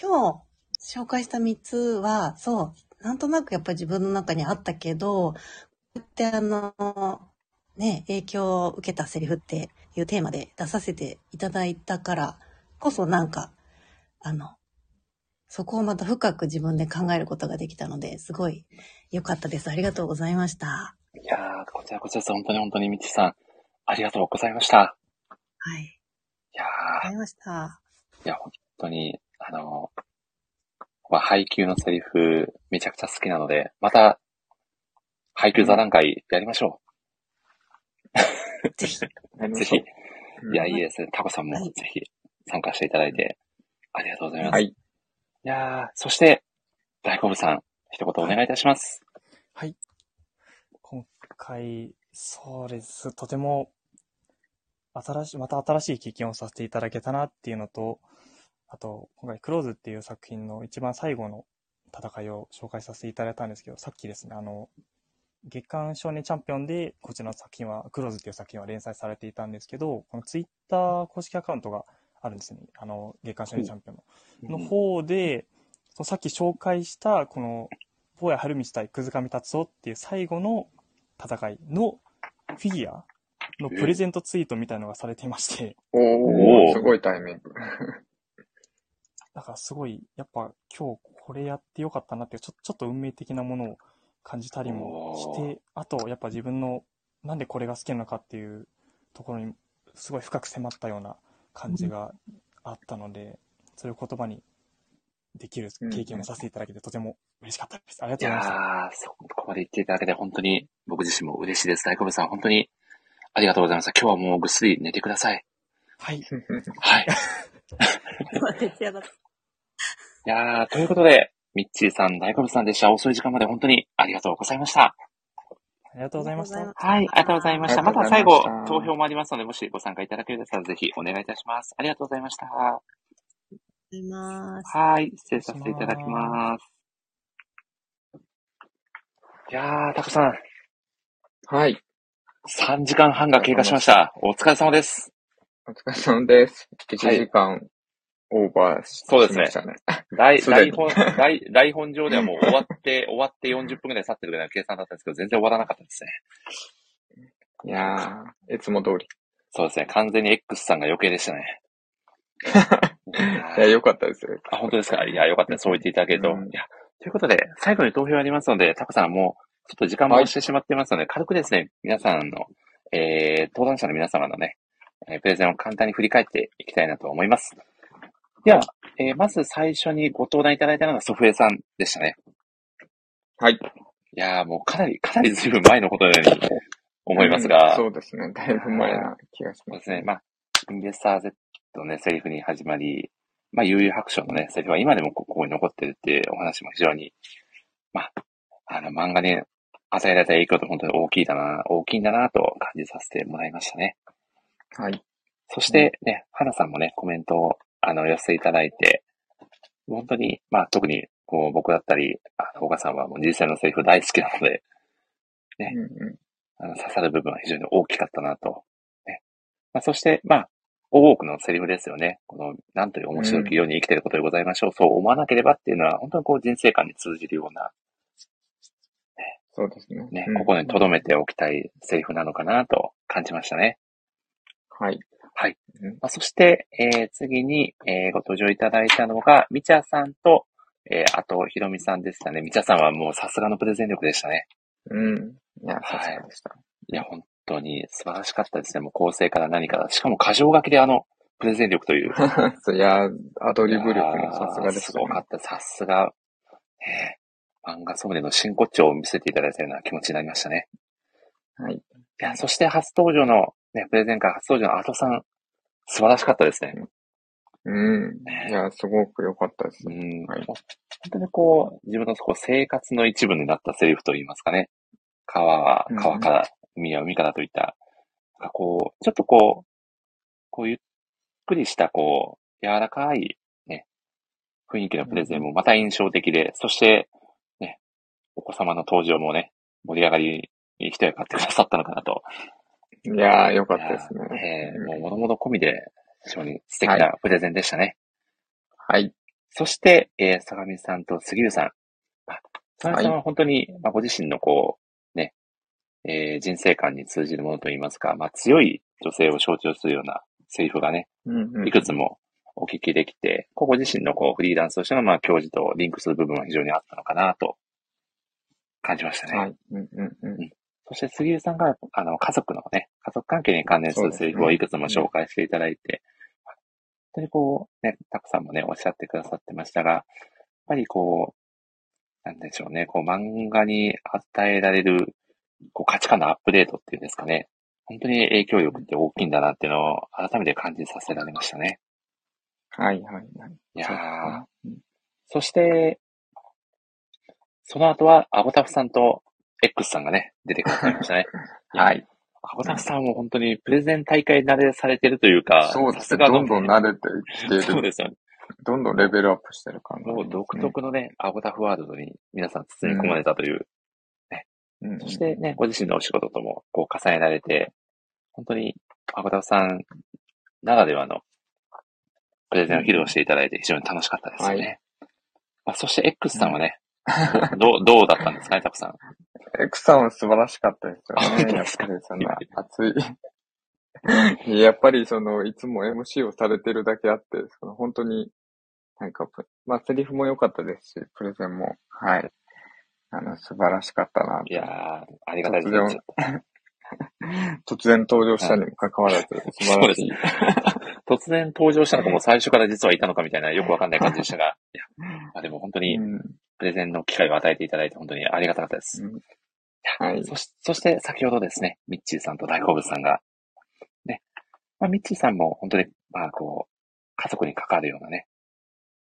今日紹介した3つは、そう、なんとなくやっぱり自分の中にあったけど、ってあの、ね、影響を受けたセリフっていうテーマで出させていただいたからこそなんか、あの、そこをまた深く自分で考えることができたので、すごい良かったです。ありがとうございました。いやー、こちらこそです。本当に本当にみっちーさん、ありがとうございました。はい。いやありました。ー、いや、本当に、あの、まあ、配給のセリフ、めちゃくちゃ好きなので、また、配給座談会やりましょ ぜひ。う。ぜひ。いや、いいですね。タコさんもぜひ参加していただいて、ありがとうございます。はい。いやー、そして、大好物さん、一言お願いいたします。はい。今回、そうです。とても、新しい、また新しい経験をさせていただけたなっていうのと、あと、今回、クローズっていう作品の一番最後の戦いを紹介させていただいたんですけど、さっきですね、あの、月刊少年チャンピオンで、こちらの作品は、クローズっていう作品は連載されていたんですけど、このツイッター公式アカウントがあるんですね。あの、月刊少年チャンピオンの。の方で、そのさっき紹介した、この、坊や春道対くず上達夫っていう最後の戦いのフィギュアのプレゼントツイートみたいのがされていまして、おおすごいタイミング。だからすごい、やっぱ今日これやってよかったなっていう、ちょちょっと運命的なものを感じたりもして、あと、やっぱ自分のなんでこれが好きなのかっていうところにすごい深く迫ったような感じがあったので、それを言葉にできる経験をさせていただけてとても嬉しかったです。ありがいとうございました。やー、そこまで言っていただけて本当に僕自身も嬉しいです。大好物さん、本当にありがとうございました。今日はもうぐっすり寝てください。はい。はい。今、徹夜だった。いやー、ということで、ミッチーさん、大好物さんでした。遅い時間まで本当にありがとうございました。ありがとうございました。はい、ありがとうございました。また最後投票もありますので、もしご参加いただけるでしたら、ぜひお願いいたします。ありがとうございました。ございます。はい、失礼させていただきます。いやー、タコさん。はい。3時間半が経過しました。お疲れ様です。お疲れ様です。1時間オーバーし,、そうですねましたね。台すでに台本、台台本上ではもう終わって、終わって40分くらい経ってるぐらいの計算だったんですけど、全然終わらなかったですね。いやー、いつも通り。そうですね。完全に X さんが余計でしたね。いや、よかったですよ。あ、本当ですか？いや、よかったです。そう言っていただけると。いや、ということで、最後に投票ありますので、タコさんもう、ちょっと時間も押してしまってますので、軽くですね、皆さんの、えー、登壇者の皆様のね、えープレゼンを簡単に振り返っていきたいなと思います。では、えーまず最初にご登壇いただいたのがソフエさんでしたね。はい。いやーもうかなり、かなりずいぶん前のことのように思いますが、うんそうですね。だいぶ前な気がします。そうですね。まあ、インベスター Z のね、セリフに始まり、まあ、悠々白書のね、セリフは今でもここに残ってるっていうお話も非常に、まあ、あの、漫画に与えられた影響って本当に大きいだな、大きいんだなと感じさせてもらいましたね。はい。そしてね、花さんもね、コメントを、あの、寄せていただいて、本当に、まあ、特に、こう、僕だったり、あの、岡さんはもう実際のセリフ大好きなので、ね、あの、刺さる部分は非常に大きかったなと。ね。まあ、そして、まあ、多くのセリフですよね。この、なんという面白き世に生きていることでございましょう。そう思わなければっていうのは、本当にこう、人生観に通じるような、そうですね。ね、うんここに留めておきたいセリフなのかなと感じましたね。はい。はい。まあ、そして、えー次に、えーご登場いただいたのが、みちゃさんと、えーあと、ひろみさんでしたね。みちゃさんはもうさすがのプレゼン力でしたね。うん。いや、さすはいがでした。いや、本当に素晴らしかったですね。もう構成から何から。しかも過剰書きであの、プレゼン力という。いや、アドリブ力がさすがでしたねすごかった。さすが、ね漫画ソムリエの真骨頂を見せていただいたような気持ちになりましたね。はい。いや、そして初登場の、ね、プレゼン会初登場のアトさん、素晴らしかったですね。うん。いや、すごく良かったです。うん。はい。本当にこう、自分のこう生活の一部になったセリフといいますかね。川はうん川から、海は海からといった、なんかこう、ちょっとこう、こうゆっくりしたこう、柔らかいね、雰囲気のプレゼンもまた印象的で、そして、ね、お子様の登場もね、盛り上がり、一役買ってくださったのかなと。いやー、良かったですね。えー、もう物々込みで、非常に素敵なプレゼンでしたね。はい。そして、えー、相模さんと杉浦さん。あ相模さんは本当に、まあ、ご自身のこう、ね、えー人生観に通じるものといいますか、まあ、強い女性を象徴するようなセリフがね、うんうんいくつもお聞きできて、こうご自身のこうフリーランスとしてのまあ教授とリンクする部分は非常にあったのかなと感じましたね。はい。うんうんうん。そして杉浦さんが、あの、家族のね、家族関係に関連するセリフをいくつも紹介していただいて、本当にこう、ね、たくさんもね、おっしゃってくださってましたが、やっぱりこう、なんでしょうね、こう、漫画に与えられる、こう、価値観のアップデートっていうんですかね、本当に影響力って大きいんだなっていうのを改めて感じさせられましたね。はいはいはい。いやー、そして、その後は、アボタフさんと X さんがね、出てくださいましたね。はい。アボタフさんも本当にプレゼン大会慣れされてるというか、そうですね。どんどん慣れてきてる。そうですよね。どんどんレベルアップしてる感じ、もう独特のね、アボタフワールドに皆さん包み込まれたという。うんそしてね、ご自身のお仕事ともこう重ねられて、本当にアボタフさんならではのプレゼンを披露していただいて非常に楽しかったですよね。まあ、そして X さんはね、どう、どうだったんですかね、タコさん。さんは素晴らしかったですよね。やっぱりそんな熱い。やっぱりその、いつも MC をされてるだけあって、その本当に、なんかプ、まあ、セリフも良かったですし、プレゼンも、はい。あの、素晴らしかったなといやー、ありがたいです突ね。然、突然登場したにもかかわらず、素晴らしい。突然登場したのかも最初から実はいたのかみたいなよくわかんない感じでしたが、いやまあでも本当にプレゼンの機会を与えていただいて本当にありがたかったです。はい。そしそして先ほどですね、ミッチーさんと大好物さんが、ね、まあ、ミッチーさんも本当に、まあこう、家族に関わるようなね、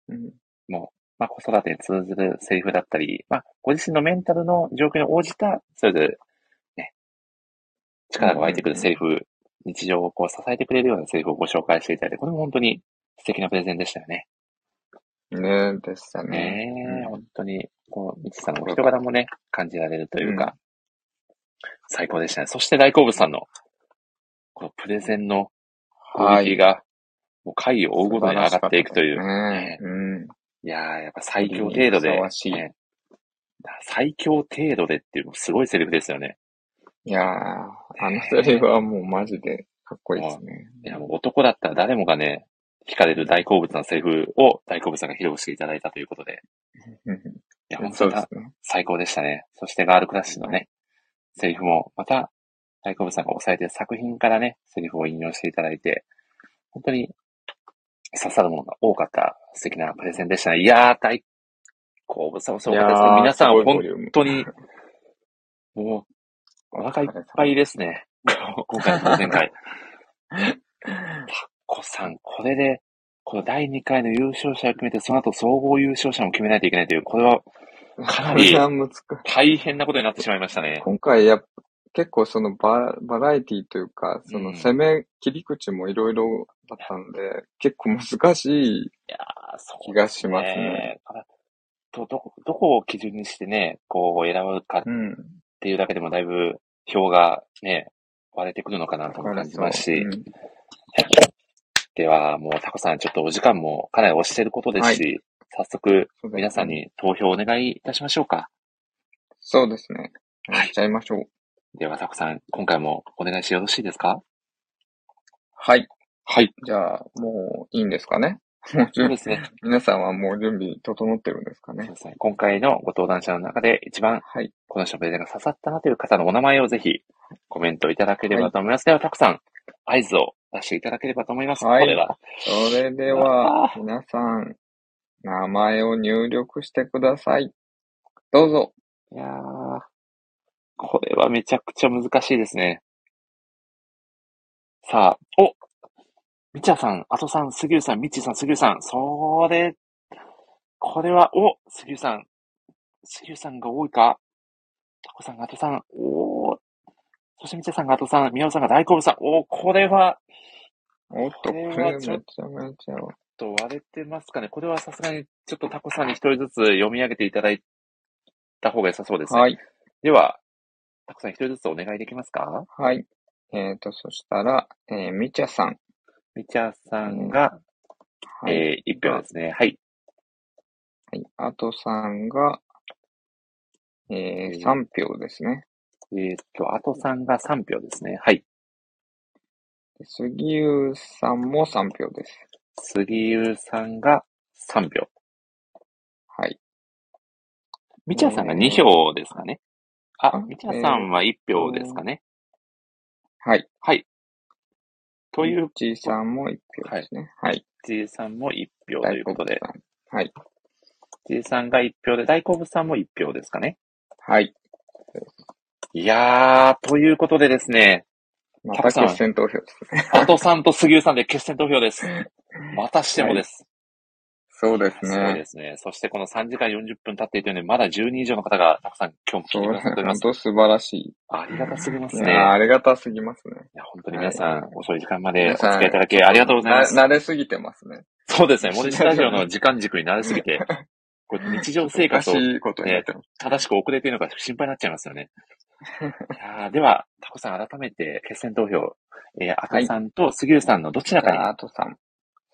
うんもう、まあ子育てに通ずるセリフだったり、まあご自身のメンタルの状況に応じた、それぞれ、ね、力が湧いてくるセリフ、日常をこう支えてくれるようなセリフをご紹介していただいて、これも本当に素敵なプレゼンでしたよね。ねえ、でしたね。ねえ、本当に、こう、ミチさんのお人柄もね、感じられるというか、最高でしたね。そして大好物さんの、このプレゼンのクオリティが、もう回を追うごとに上がっていくという。ねうん。いやー、やっぱ最強程度で、最強程度でっていう、すごいセリフですよね。いやー、あのセリフはもうマジでかっこいいですね。いや、もう男だったら誰もがね、惹かれる大好物なセリフを大好物さんが披露していただいたということで。いや、本当に。最高でしたね。そしてガールクラッシュのね、セリフも、また、大好物さんが押さえてる作品からね、セリフを引用していただいて、本当に刺さるものが多かった素敵なプレゼンでしたね。いやー、大好物さんもすごかったです皆さん本当に、もう、お腹いっぱいですね。今回のプレゼン会。タッコさん、これで、この第2回の優勝者を決めて、その後総合優勝者も決めないといけないという、これは、かなり大変なことになってしまいましたね。今回やっ結構そのババラエティというか、その攻め、切り口もいろいろだったんで、結構難しい気がしますね。ど、どこ、どこを基準にしてね、こう選ぶかっうん。ていうだけでもだいぶ票がね、割れてくるのかなとも感じますし、うんでは、もうタコさん、ちょっとお時間もかなり押していることですし、早速、そうですね皆さんに投票お願いいたしましょうか。そうですね。はいしちゃいましょう。では、タコさん、今回もお願いしてよろしいですか？はい。はい。じゃあ、もういいんですかね？もう準そうですね。皆さんはもう準備整ってるんですかね？そうですね。今回のご登壇者の中で一番、はい。この人プレゼンが刺さったなという方のお名前をぜひコメントいただければと思います。では、たくさん合図を出していただければと思います。はい。それでは、皆さん、名前を入力してください。どうぞ。いやー、これはめちゃくちゃ難しいですね。さあ、おみちゃさん、あとさん、すぎるさん、みっちーさん、すぎるさん、それ、これは、おすぎるさん、すぎるさんが多いか？たこさんがあとさん、おーそしてみちゃさんがあとさん、みやおさんが大好物さん、おーこれは、おっと、ここれはちょっ。と割れてますかね。これはさすがに、ちょっとタコさんに一人ずつ読み上げていただいた方が良さそうですね。はい。では、タコさん一人ずつお願いできますか？はい。えっ、と、そしたら、えー、みちゃさん。みちゃさんが、はい。えー、一票ですね。はい。はい。あとさんが、えー、3票ですね。えーっと、あとさんが3票ですね。はい。杉ゆさんも3票です。杉ゆさんが3票。はい。みちゃさんが2票ですかね。ああ、みちゃさんは1票ですかね。はい。はい。という、ちーさんも1票ですね。はい。じいさんも1票ということで、はい。じいさんが1票で、大好物さんも1票ですかね。はい。いやー、ということでですね、また決選投票ですね。あとさんと杉浦さんで決選投票です。またしてもです。そうですすごいねで。すね。そしてこの3時間40分経っているので、まだ10人以上の方がたくさん今日も聞いてくださっております。本当素晴らしい。ありがたすぎますね。ありがたすぎますね。いや、本当に皆さん、遅い時間までお付き合いいただきありがとうございます。な慣れすぎてますね。そうですね。森スタジオの時間軸に慣れすぎて、これ日常生活を、おかしいことになってます正しく遅れているのか心配になっちゃいますよね。いやーでは、タコさん改めて決選投票、えー、あとさんと杉浦さんのどちらかに、あとさん。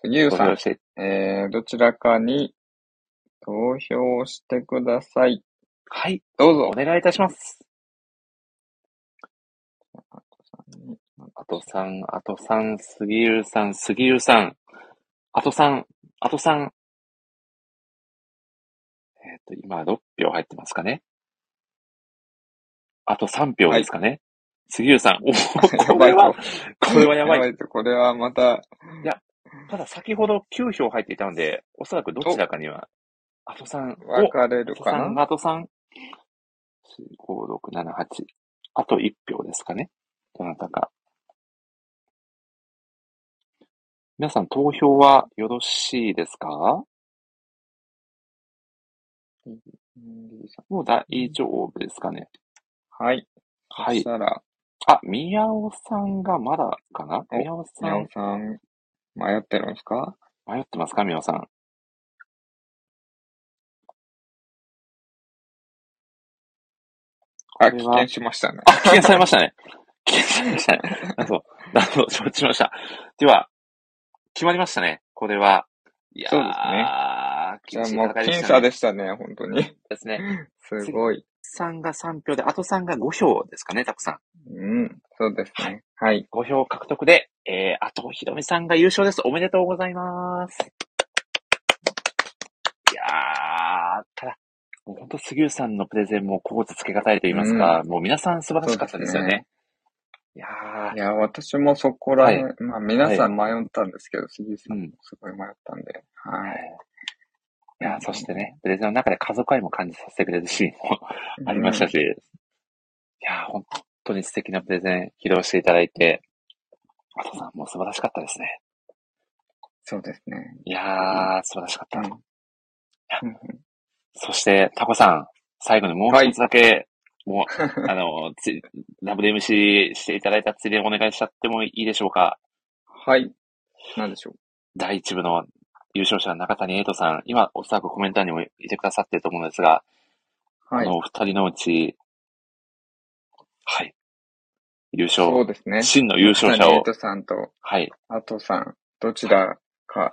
杉浦さんえー、どちらかに投票してください。はい。どうぞ。お願いいたします。あとさん、あとさん、杉浦さん、杉浦さん、あとさん、あとさん。えっ、と、今6票入ってますかね。あと3票ですかね。杉浦さん、おお、これは、これはやばい。と。これはまた、いや、ただ先ほど9票入っていたので、おそらくどちらかには、あとさん、分かれるかあとさん、なあとさん、4、5、6、7、8、あと1票ですかね。どなたか。皆さん投票はよろしいですか？もう大丈夫ですかね。はい。はいそしたら、あ、宮尾さん。がまだかな宮尾さ宮尾さん、迷ってるん。ですか迷ってますか宮尾さん。あ、これは棄権しましたね。あ、棄権されましたね。棄権されましたね。なるほど。なるほど。承知しました。では、決まりましたね。これは。いやーそうですね。じゃあもう、僅差でしたね、本当に。ですね。すごい。さんが3票で、あとさんが5票ですかね、たくさん。うん、そうですね。はい。5票獲得で、えー、あとひろみさんが優勝です。おめでとうございます。いやー、ただ、もう本当杉浦さんのプレゼンもここつけがたいと言いますか、もう皆さん素晴らしかったですよね。いやーいや、私もそこら辺、はいまあ皆さん迷ったんですけど、杉さんうんもすごい迷ったんで、はい。いや、そしてね、プレゼンの中で家族愛も感じさせてくれるシーンも ありましたし、いや、本当に素敵なプレゼン披露していただいて、あとさんも素晴らしかったですね。そうですね。いやー、素晴らしかった。うんそして、タコさん、最後にもう一つだけ もう、あの、つい、WMC していただいたついでお願いしちゃってもいいでしょうか？はい。なんでしょう。第一部の優勝者中谷瑛斗さん、今おそらくコメント欄にもいてくださってると思うんですが、はいあの、お二人のうち、はい。優勝、そうですね。真の優勝者を中谷エイ、トさんと、はい。アトさん、どちらか。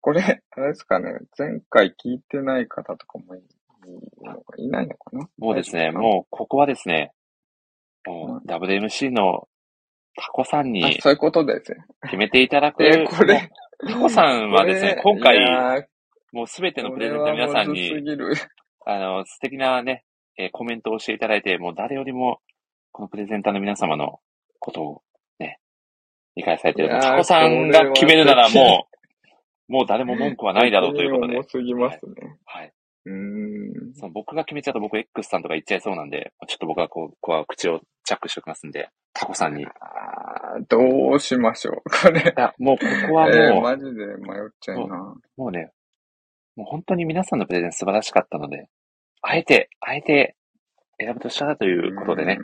これ、あれですかね、前回聞いてない方とかもいいないのかなもうですね、もう、ここはですね、もう、WMC のタコさんあにそういうことですね。決めていただく。えこれタコさんはですね、今回もうすべてのプレゼントの皆さんにあの、素敵なね、えーコメントをしていただいて、もう誰よりも、このプレゼンターの皆様のことをね、理解されている。タコさんが決めるならもう、もう誰も文句はないだろうということで重。すぎますね。はい。うーん。その僕が決めちゃうと僕 X さんとか言っちゃいそうなんで、ちょっと僕はこう、ここは口をチャックしておきますんで、タコさんに。どうしましょう。これ。いや、もうここはもう、えーマジで迷っちゃうな。もうね、もう本当に皆さんのプレゼン素晴らしかったので、あえて、あえて選ぶとしたらということでね。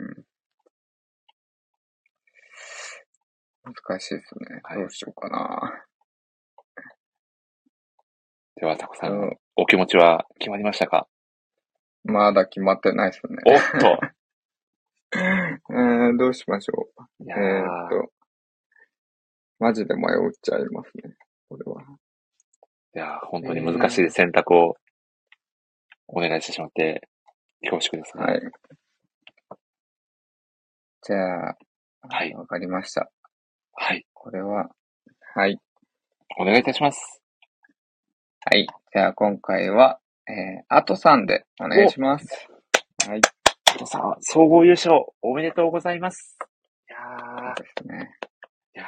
難しいですね。どうしようかな。では、タコさん、お気持ちは決まりましたか？まだ決まってないですね。おっと えー、どうしましょう。えーーっと、マジで迷っちゃいますね。これは。いやー、本当に難しい選択をお願いしてしまって、恐縮ですね。はい。じゃあ、はい。わかりました。はい。これは、はい。お願いいたします。はい。じゃあ、今回は、えー、あとさんでお願いします。はい。あとさん、総合優勝、おめでとうございます。いやー、ですね。いやー、い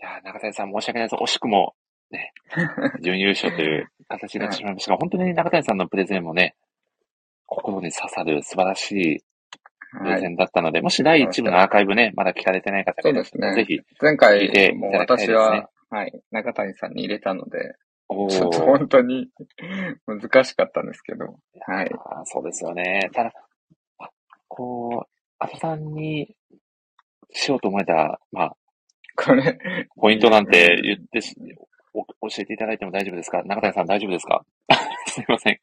やー中谷さん申し訳ないです。惜しくも、ね、準優勝という形になってしまいましたが、本当に中谷さんのプレゼンもね、心に刺さる素晴らしいプレゼンだったので、もし第1部のアーカイブね、まだ聞かれてない方がいらっしゃったら、ぜひ、前聞い回ていもただきたいですね私は、はい、中谷さんに入れたので、ちょっと本当に難しかったんですけど、はい。あーそうですよね。ただ、あこう、あとさんにしようと思えた、まあ、これ、ポイントなんて言ってし、お教えていただいても大丈夫ですか？中谷さん大丈夫ですか？すいません。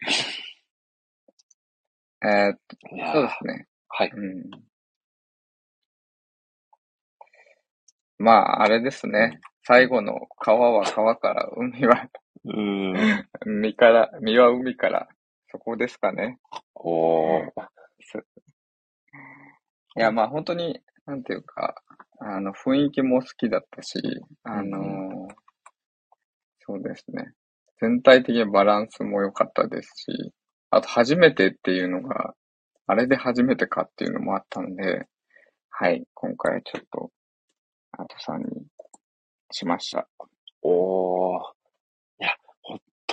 えーっとそうですね。はい。うん。まあ、あれですね。最後の川は川から、海は、うーん。海から、海は海から、そこですかね。おー。いや、まあ本当に、なんていうか、あの、雰囲気も好きだったし、あのーそうですね。全体的にバランスも良かったですし、あと初めてっていうのが、あれで初めてかっていうのもあったんで、はい、今回はちょっと、あとさんにしました。おー。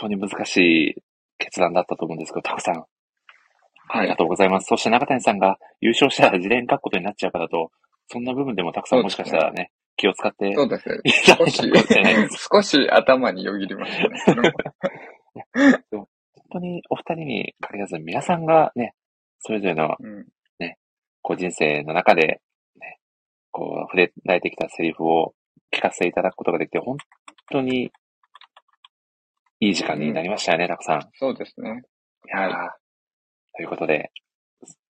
当に難しい決断だったと思うんですけど、たくさん。ありがとうございます。そして中谷さんが優勝したら自伝書くことになっちゃうからと、そんな部分でもたくさんもしかしたらね、気を使って。そうですね少し 少し頭によぎりましたね。本当にお二人に限らず、皆さんがね、それぞれのうんね、こう人生の中で、ね、こう触れられてきたセリフを聞かせていただくことができて、本当にいい時間になりましたよね、たくさん。そうですね。いやーということで、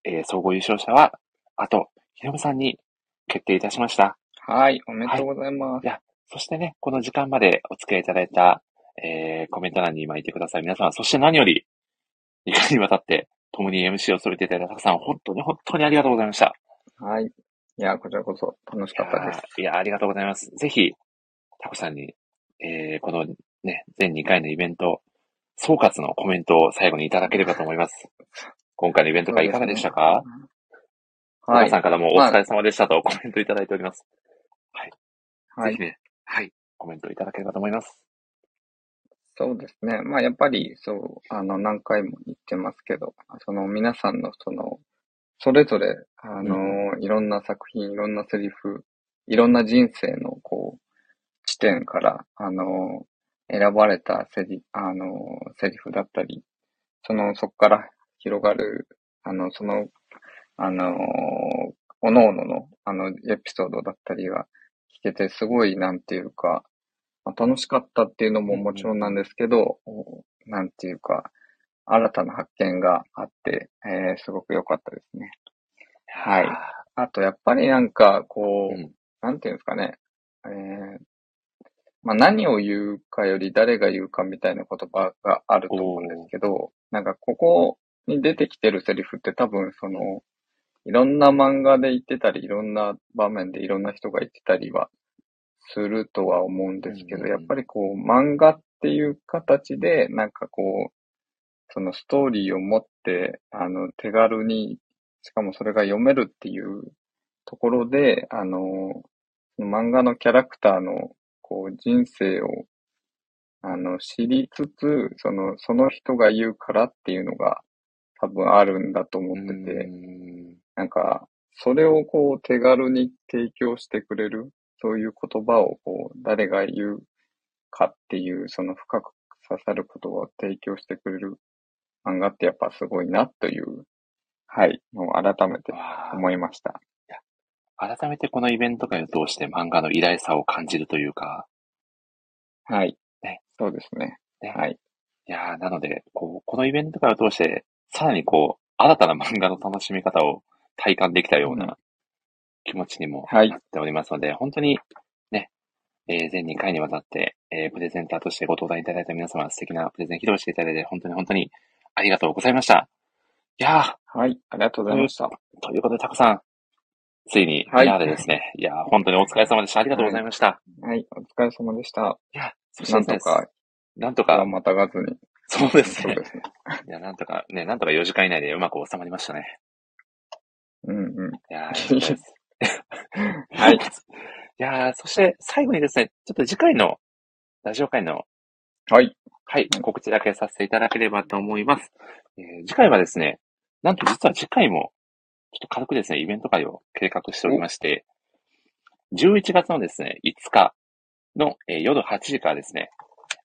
えー総合優勝者は、あと、ひろむさんに決定いたしました。はい、おめでとうございます。いや、そしてね、この時間までお付き合いいただいた、えー、コメント欄に今いてください皆様、そして何より、2回にわたって、共に MC を務めていただいたたくさん、本当に本当にありがとうございました。はい。いや、こちらこそ楽しかったです。いや、ありがとうございます。ぜひ、タコさんに、えー、このね、全2回のイベント、総括のコメントを最後にいただければと思います。今回のイベント会いかがでしたか？はい小川さんからもおまあ疲れ様でしたとコメントいただいております。はい。はいぜひね、はい、コメントいただければと思います。そうですね。まあ、やっぱり、そう、あの、何回も言ってますけど、その皆さんのその、それぞれ、あの、いろんな作品、いろんなセリフ、いろんな人生の、こう、地点から、あの、選ばれたセリ、あの、セリフだったり、その、そこから広がる、あの、その、あのー、おのおのの、あの、エピソードだったりが聞けて、すごい、なんていうか、まあ、楽しかったっていうのももちろんなんですけど、なんていうか、新たな発見があって、えー、すごく良かったですね。はい。あと、やっぱりなんか、こう、なんていうんですかね、えー、まあ、何を言うかより誰が言うかみたいな言葉があると思うんですけど、なんかここに出てきてるセリフって多分その、いろんな漫画で言ってたり、いろんな場面でいろんな人が言ってたりはするとは思うんですけど、やっぱりこう、漫画っていう形で、なんかこう、そのストーリーを持って、あの、手軽に、しかもそれが読めるっていうところで、あの、漫画のキャラクターの、こう、人生を、あの、知りつつ、その、その人が言うからっていうのが多分あるんだと思ってて、なんか、それをこう、手軽に提供してくれる、そういう言葉をこう、誰が言うかっていう、その深く刺さる言葉を提供してくれる漫画ってやっぱすごいなという、はい、のを改めて思いました。改めてこのイベント会を通して漫画の偉大さを感じるというか。はい。ね。そうですね。ねはい。いやーなので、こう、このイベント会を通して、さらにこう、新たな漫画の楽しみ方を体感できたような気持ちにもなっておりますので、本当にね、えー全2回にわたって、えープレゼンターとしてご登壇いただいた皆様、素敵なプレゼン披露していただいて、本当に本当にありがとうございました。いやー。はい、ありがとうございました。ということで、タコさん、ついに、はいでですね、いやー本当にお疲れ様でした。ありがとうございました。はい、お疲れ様でした。いや、そしてなんとか、なんとか、またがずに。そうですね。すね。いや、なんとか、ね、なんとか4時間以内でうまく収まりましたね。うんうん。いや はい。いやー、そして最後にですね、ちょっと次回のラジオ会の、はい。はい、告知だけさせていただければと思います。えー次回はですね、なんと実は次回も、ちょっと軽くですね、イベント会を計画しておりまして、11月のですね、5日の、えー夜8時からですね、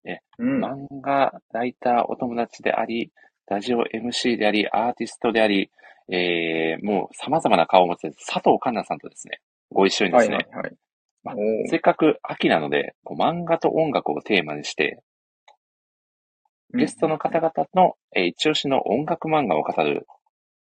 え漫画ライターお友達であり、ラジオ MC であり、アーティストであり、えーもう様々な顔を持つ佐藤環奈さんとですね、ご一緒にですね、はいはいはい。まあせっかく秋なので、こう漫画と音楽をテーマにして、ゲストの方々の、えー一押しの音楽漫画を語る、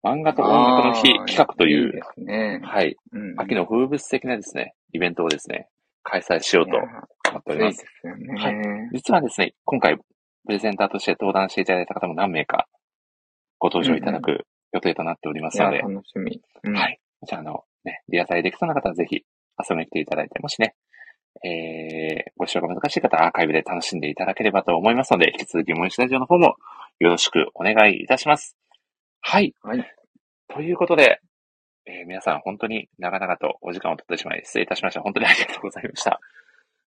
漫画と音楽の日企画という、いいですね。はい、うん秋の風物的なですね、イベントをですね、開催しようと思っております。いいですよね。はい。実はですね、今回、プレゼンターとして登壇していただいた方も何名かご登場いただく予定となっておりますので、いや楽しみ。うんはい。じゃあ、あの、ね、リアタイできそうな方はぜひ遊びに来ていただいて、もしね、えー、ご視聴が難しい方はアーカイブで楽しんでいただければと思いますので、引き続き森下ラジオの方もよろしくお願いいたします。はい。はい。ということで、えー皆さん本当に長々とお時間を取ってしまい失礼いたしました。本当にありがとうございました。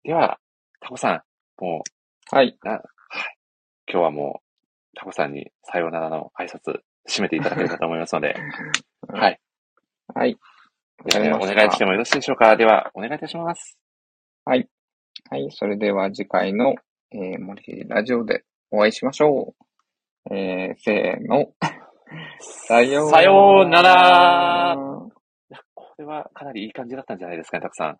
では、タコさん、もう、はい。な、はい。今日はもう、タコさんにさようならの挨拶、締めていただければと思いますので、はい。はい。ではねお願いしてもよろしいでしょうかでは、お願いいたします。はい。はい。それでは次回の、えー、森ラジオでお会いしましょう。えー、せーの。さようさようならいやこれはかなりいい感じだったんじゃないですかね、たくさん。い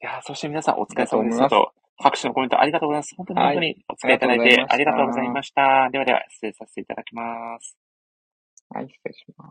やーそして皆さんお疲れ様でしたありがと拍手のコメントありがとうございます。本当にはい本当にお付き合いいただいてあありりがとうございました。ではでは、失礼させていただきます。はい、失礼します。